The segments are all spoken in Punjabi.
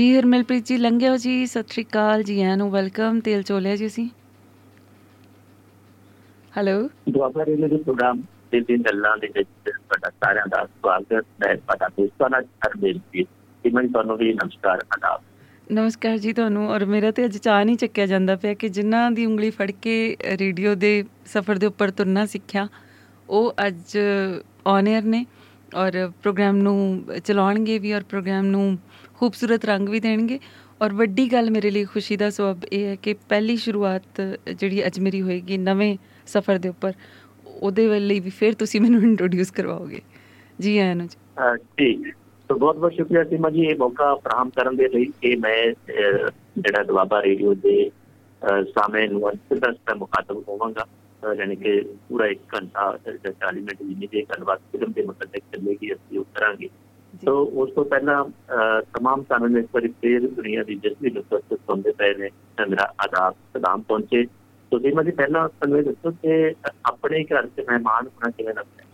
ਜੀ ਹਰਮਨਪ੍ਰੀਤ ਜੀ ਲੰਘਿਓ ਜੀ। ਸਤਿ ਸ਼੍ਰੀ ਅਕਾਲ ਜੀ ਆਇਆਂ ਨੂੰ ਵੈਲਕਮ। ਤੇਲ ਚੋਲਿਆ ਜੀ ਅਸੀਂ। ਹੈਲੋ ਦੁਆਬਾ ਰੇਡੀਓ ਦੇ ਪ੍ਰੋਗਰਾਮ ਦੇ ਦਿਨ ਗੱਲਾਂ ਦੇ ਵਿੱਚ ਤੁਹਾਡਾ ਸਾਰਿਆਂ ਦਾ ਸਵਾਗਤ ਹੈ। ਤੁਹਾਡਾ ਦੋਸਤਾਂ ਨਾਲ ਹਰਮੇਲ ਜੀ। ਇਮਨ ਤੁਹਾਨੂੰ ਵੀ ਨਮਸਕਾਰ ਆਦਾਬ ਨਮਸਕਾਰ ਜੀ ਤੁਹਾਨੂੰ। ਔਰ ਮੇਰਾ ਤੇ ਅੱਜ ਚਾਹ ਨਹੀਂ ਚੱਕਿਆ ਜਾਂਦਾ ਪਿਆ ਕਿ ਜਿਨ੍ਹਾਂ ਦੀ ਉਂਗਲੀ ਫੜ ਕੇ ਰੇਡੀਓ ਦੇ ਸਫ਼ਰ ਦੇ ਉੱਪਰ ਤੁਰਨਾ ਸਿੱਖਿਆ ਉਹ ਅੱਜ ਔਨ 에ਅਰ ਨੇ। ਔਰ ਪ੍ਰੋਗਰਾਮ ਨੂੰ ਚਲਾਉਣਗੇ ਵੀ ਔਰ ਪ੍ਰੋਗਰਾਮ ਨੂੰ ਖੂਬਸੂਰਤ ਰੰਗ ਵੀ ਦੇਣਗੇ। ਔਰ ਵੱਡੀ ਗੱਲ ਮੇਰੇ ਲਈ ਖੁਸ਼ੀ ਦਾ ਸਬਬ ਇਹ ਹੈ ਕਿ ਪਹਿਲੀ ਸ਼ੁਰੂਆਤ ਜਿਹੜੀ ਅੱਜ ਮੇਰੀ ਹੋਏਗੀ ਨਵੇਂ ਸਫ਼ਰ ਦੇ ਉੱਪਰ ਉਹਦੇ ਲਈ ਵੀ ਫਿਰ ਤੁਸੀਂ ਮੈਨੂੰ ਇੰਟਰੋਡਿਊਸ ਕਰਵਾਓਗੇ। ਜੀ ਆਇਆਂ ਨੂੰ ਜੀ। ਅਹ ਠੀਕ ਸੋ ਬਹੁਤ ਬਹੁਤ ਸ਼ੁਕਰੀਆ ਸੀਮਾ ਜੀ ਇਹ ਮੌਕਾ ਫਰਾਹਮ ਕਰਨ ਦੇ ਲਈ ਕਿ ਮੈਂ ਅਹ, ਜਿਹੜਾ ਦੁਆਬਾ ਰੇਡੀਓ ਦੇ ਅਹ, ਸਾਹਮਣੇ ਨੂੰ ਸਿੱਧਾ ਸਿੱਧਾ ਮੁਖਾਤਬ ਹੋਵਾਂਗਾ। ਅਹ, ਯਾਨੀ ਕਿ ਪੂਰਾ 1 ਘੰਟਾ ਜਾਂ 40 ਮਿੰਟ ਜਿੰਨੀ ਦੇ ਗੱਲਬਾਤ ਫਿਲਮ ਦੇ ਮੁਤਲਕ ਚੱਲੇਗੀ ਅਸੀਂ ਉਹ ਕਰਾਂਗੇ। ਸੋ ਉਸ ਤੋਂ ਪਹਿਲਾਂ ਤਮਾਮ ਸਾਨੂੰ ਇੱਕ ਵਾਰੀ ਫੇਰ ਦੁਨੀਆ ਦੀ ਜਿਸ ਵੀ ਨੁਕਤ ਸੁਣਦੇ ਪਏ ਨੇ ਮੇਰਾ ਆਦਾਬ ਸਲਾਮ ਪਹੁੰਚੇ। ਸੋ ਜੀ ਪਹਿਲਾਂ ਸਾਨੂੰ ਇਹ ਦੱਸੋ ਕਿ ਆਪਣੇ ਘਰ 'ਚ ਮਹਿਮਾਨ ਹੋਣਾ ਕਿਵੇਂ ਲੱਗਦਾ ਹੈ?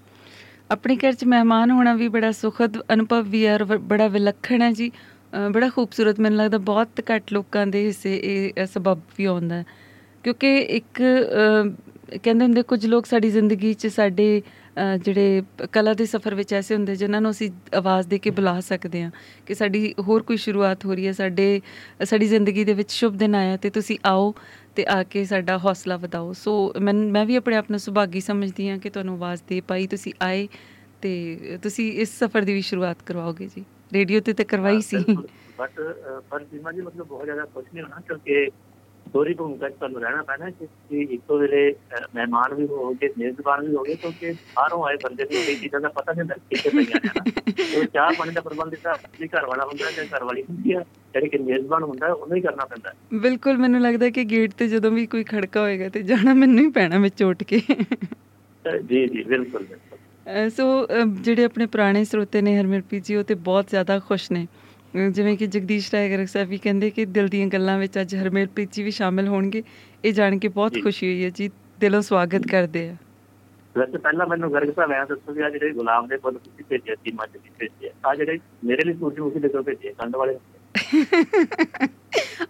ਆਪਣੇ ਘਰ 'ਚ ਮਹਿਮਾਨ ਹੋਣਾ ਵੀ ਬੜਾ ਸੁਖਦ ਅਨੁਭਵ ਵੀ ਹੈ ਬੜਾ ਵਿਲੱਖਣ ਹੈ ਜੀ। ਬੜਾ ਖੂਬਸੂਰਤ ਮੈਨੂੰ ਲੱਗਦਾ ਬਹੁਤ ਘੱਟ ਲੋਕਾਂ ਦੇ ਹਿੱਸੇ ਇਹ ਸਬਬ ਵੀ ਆਉਂਦਾ ਕਿਉਂਕਿ ਇੱਕ ਕਹਿੰਦੇ ਹੁੰਦੇ ਕੁਝ ਲੋਕ ਸਾਡੀ ਜ਼ਿੰਦਗੀ 'ਚ ਸਾਡੇ ਜਿਹੜੇ ਪ- ਕਲਾ ਦੇ ਸਫ਼ਰ ਵਿੱਚ ਐਸੇ ਹੁੰਦੇ ਜਿਨ੍ਹਾਂ ਨੂੰ ਅਸੀਂ ਆਵਾਜ਼ ਦੇ ਕੇ ਬੁਲਾ ਸਕਦੇ ਹਾਂ ਕਿ ਸਾਡੀ ਹੋਰ ਕੋਈ ਸ਼ੁਰੂਆਤ ਹੋ ਰਹੀ ਹੈ, ਸਾਡੇ, ਸਾਡੀ ਜ਼ਿੰਦਗੀ ਦੇ ਵਿੱਚ ਸ਼ੁਭ ਦਿਨ ਆਇਆ ਤੇ ਤੁਸੀਂ ਆਓ ਤੇ ਆ ਕੇ ਸਾਡਾ ਹੌਸਲਾ ਵਧਾਓ। ਸੋ ਮੈਂ ਮੈਂ ਵੀ ਆਪਣੇ ਆਪ ਨੂੰ ਸੁਭਾਗੀ ਸਮਝਦੀ ਹਾਂ ਕਿ ਤੁਹਾਨੂੰ ਆਵਾਜ਼ ਦੇ ਪਾਈ, ਤੁਸੀਂ ਆਏ ਤੇ ਤੁਸੀਂ ਇਸ ਸਫ਼ਰ ਦੀ ਵੀ ਸ਼ੁਰੂਆਤ ਕਰਵਾਓਗੇ ਜੀ। ਰੇਡੀਓ ਤੇ ਤਾਂ ਕਰਵਾਈ ਸੀ। ਬਟ ਪਰ ਸੀਮਾ ਜੀ, ਮਤਲਬ ਬਹੁਤ ਜ਼ਿਆਦਾ ਖੁਸ਼ ਨਹੀਂ ਹੋਣਾ ਕਿਉਂਕਿ ਦੋਰੀ ਭੂਮਿਕਾ ਤੁਹਾਨੂੰ ਰਹਿਣਾ ਪੈਣਾ ਕਿ ਇੱਕੋ ਵੇਲੇ ਮਹਿਮਾਨ ਵੀ ਹੋਗੇ ਮੇਜ਼ਬਾਨ ਵੀ ਹੋਗੇ ਕਿਉਂਕਿ ਬਾਹਰੋਂ ਆਏ ਬੰਦੇ ਨੂੰ ਕਈ ਚੀਜ਼ਾਂ ਦਾ ਪਤਾ ਨਹੀਂ ਹੁੰਦਾ ਕਿੱਥੇ ਪਈਆਂ ਨੇ। ਉਹ ਚਾਹ ਪਾਣੀ ਦਾ ਪ੍ਰਬੰਧ ਤਾਂ ਆਪਣੀ ਘਰ ਵਾਲਾ ਹੁੰਦਾ ਜਾਂ ਘਰ ਵਾਲੀ ਹੁੰਦੀ ਆ ਜਿਹੜੀ ਕਿ ਮੇਜ਼ਬਾਨ ਹੁੰਦਾ ਉਹਨੂੰ ਹੀ ਕਰਨਾ ਪੈਂਦਾ ਹੈ। ਬਿਲਕੁਲ ਮੈਨੂੰ ਲੱਗਦਾ ਕਿ ਗੇਟ ਤੇ ਜਦੋਂ ਵੀ ਕੋਈ ਖੜਕਾ ਹੋਏਗਾ ਤੇ ਜਾਣਾ ਮੈਨੂੰ ਹੀ ਪੈਣਾ ਵਿੱਚ ਉੱਠ ਕੇ ਜੀ ਜੀ ਬਿਲਕੁਲ ਸੋ ਜਿਹੜੇ ਆਪਣੇ ਪੁਰਾਣੇ ਸਰੋਤੇ ਨੇ ਹਰਮਨਪ੍ਰੀਤ ਜੀ ਉਹ ਤੇ ਬਹੁਤ ਜ਼ਿਆਦਾ ਖੁਸ਼ ਨੇ ਜਿਵੇਂ ਕਿ ਜਗਦੀਸ਼ ਰਾਏ ਗਰਗ ਸਾਹਿਬ ਵੀ ਕਹਿੰਦੇ ਕਿ ਦਿਲ ਦੀਆਂ ਗੱਲਾਂ ਵਿੱਚ ਅੱਜ ਹਰਮਨਪ੍ਰੀਤ ਜੀ ਵੀ ਸ਼ਾਮਿਲ ਹੋਣਗੇ ਇਹ ਜਾਣ ਕੇ ਬਹੁਤ। ਖੁਸ਼ੀ ਹੋਈ ਹੈ ਜੀ ਦਿਲੋਂ ਸਵਾਗਤ ਕਰਦੇ ਆ। ਵੈਸੇ ਪਹਿਲਾਂ ਮੈਨੂੰ ਗਰਗ ਸਾਹਿਬ ਐਂ ਦੱਸੋ ਵੀ ਆ ਜਿਹੜੇ ਗੁਲਾਮ ਦੇ ਫੁੱਲ ਤੁਸੀਂ ਭੇਜੇ ਸੀ ਮੱਝ ਦੀ ਭੇਜੇ ਆ ਜਿਹੜੇ ਮੇਰੇ ਲਈ ਸੂਰਜਮੁਖੀ ਦੇ ਕਿਉਂ ਭੇਜੇ ਕੰਡ ਵਾਲੇ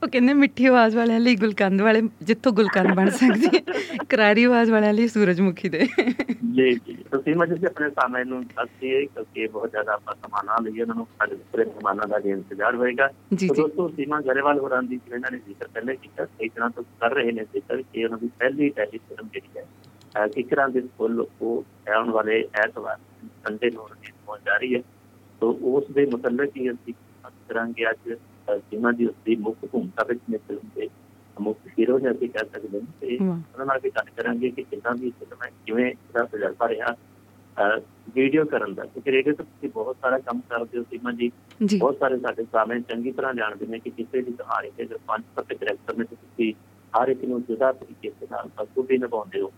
ਉਹ ਕਹਿੰਦੇ ਮਿੱਠੀ ਆਵਾਜ਼ ਵਾਲਿਆਂ ਲਈ ਗੁਲਕੰਦ ਵਾਲੇ ਜਿੱਥੋਂ ਗੁਲਕੰਦ ਬਣ ਸਕਦੀ ਹੈ। ਕਰਾਰੀ ਆਵਾਜ਼ ਵਾਲਿਆਂ ਲਈ ਸੂਰਜਮੁਖੀ ਦੇ। ਜੀ ਜੀ। ਤੁਸੀਂ ਮੈਂ ਜਿਸ ਆਪਣੇ ਸਾਹਮਣੇ ਨੂੰ ਦੱਸਦੀ ਕਿਉਂਕਿ ਬਹੁਤ ਜ਼ਿਆਦਾ ਆਪਾਂ ਸਮਾਨਾਂ ਲਈ ਉਹਨਾਂ ਨੂੰ ਸਾਡੇ ਪੂਰੇ ਸਮਾਨਾਂ ਦਾ ਇੰਤਜ਼ਾਰ ਹੋਏਗਾ। ਜੀ ਦੋਸਤੋ ਸੀਮਾ ਗਰੇਵਾਲ ਹੋਰਾਂ ਦੀ ਇਹਨਾਂ ਨੇ ਜ਼ਿਕਰ ਪਹਿਲੇ ਕੀਤਾ ਇਸ ਤਰ੍ਹਾਂ ਤੋਂ ਕਰ ਰਹੇ ਨੇ ਜ਼ਿਕਰ ਕਿ ਉਹਨਾਂ ਦੀ ਪਹਿਲੀ ਟੈਲੀ ਫਿਲਮ ਜਿਹੜੀ ਹੈ ਕਿਕਰਾਂ ਦੇ ਫੁੱਲ ਉਹ ਆਉਣ ਵਾਲੇ ਐਤਵਾਰ ਸੰਡੇ ਨੂੰ ਰਿਲੀਜ਼ ਹੋਣ ਜਾ ਰਹੀ ਹੈ। ਤੋ ਉਸ ਦੇ ਮੁਤਲਕ ਹੀ ਅਸੀਂ ਗੱਲ ਕਰਾਂਗੇ ਅੱਜ ਸੀਮਾ ਦੀ ਉਸ ਦੀ ਮੁੱਖ ਭੂਮਿਕਾ ਵਿੱਚ ਨੇ ਫਿਲਮ ਦੇ ਮੁੱਖ ਹੀਰੋ ਨੇ ਅਸੀਂ ਕਹਿ ਸਕਦੇ ਹਾਂ ਤੇ ਉਹਨਾਂ ਨਾਲ ਵੀ ਗੱਲ ਕਰਾਂਗੇ ਕਿ ਕਿੱਦਾਂ ਦੀ ਫਿਲਮ ਹੈ ਕਿਵੇਂ ਇਹਦਾ ਤਜਰਬਾ ਰਿਹਾ। ਵੀਡੀਓ ਕਰਨ ਦਾ ਕਿਉਂਕਿ ਰੇਡੀਓ ਤੋਂ ਤੁਸੀਂ ਬਹੁਤ ਸਾਰਾ ਕੰਮ ਕਰਦੇ ਹੋ ਸੀਮਾ ਜੀ। ਬਹੁਤ ਸਾਰੇ ਸਾਡੇ ਸਾਹਮਣੇ ਚੰਗੀ ਤਰ੍ਹਾਂ ਜਾਣਦੇ ਨੇ ਕਿ ਕਿਸੇ ਵੀ ਕਹਾਣੀ ਦੇ ਪੰਜ ਸੱਤ ਕਰੈਕਟਰ ਨੇ ਤੁਸੀਂ ਹਰ ਇੱਕ ਨੂੰ ਜੁਦਾ ਤਰੀਕੇ ਦੇ ਨਾਲ ਬਖੂਬੀ ਨਿਭਾਉਂਦੇ ਹੋ।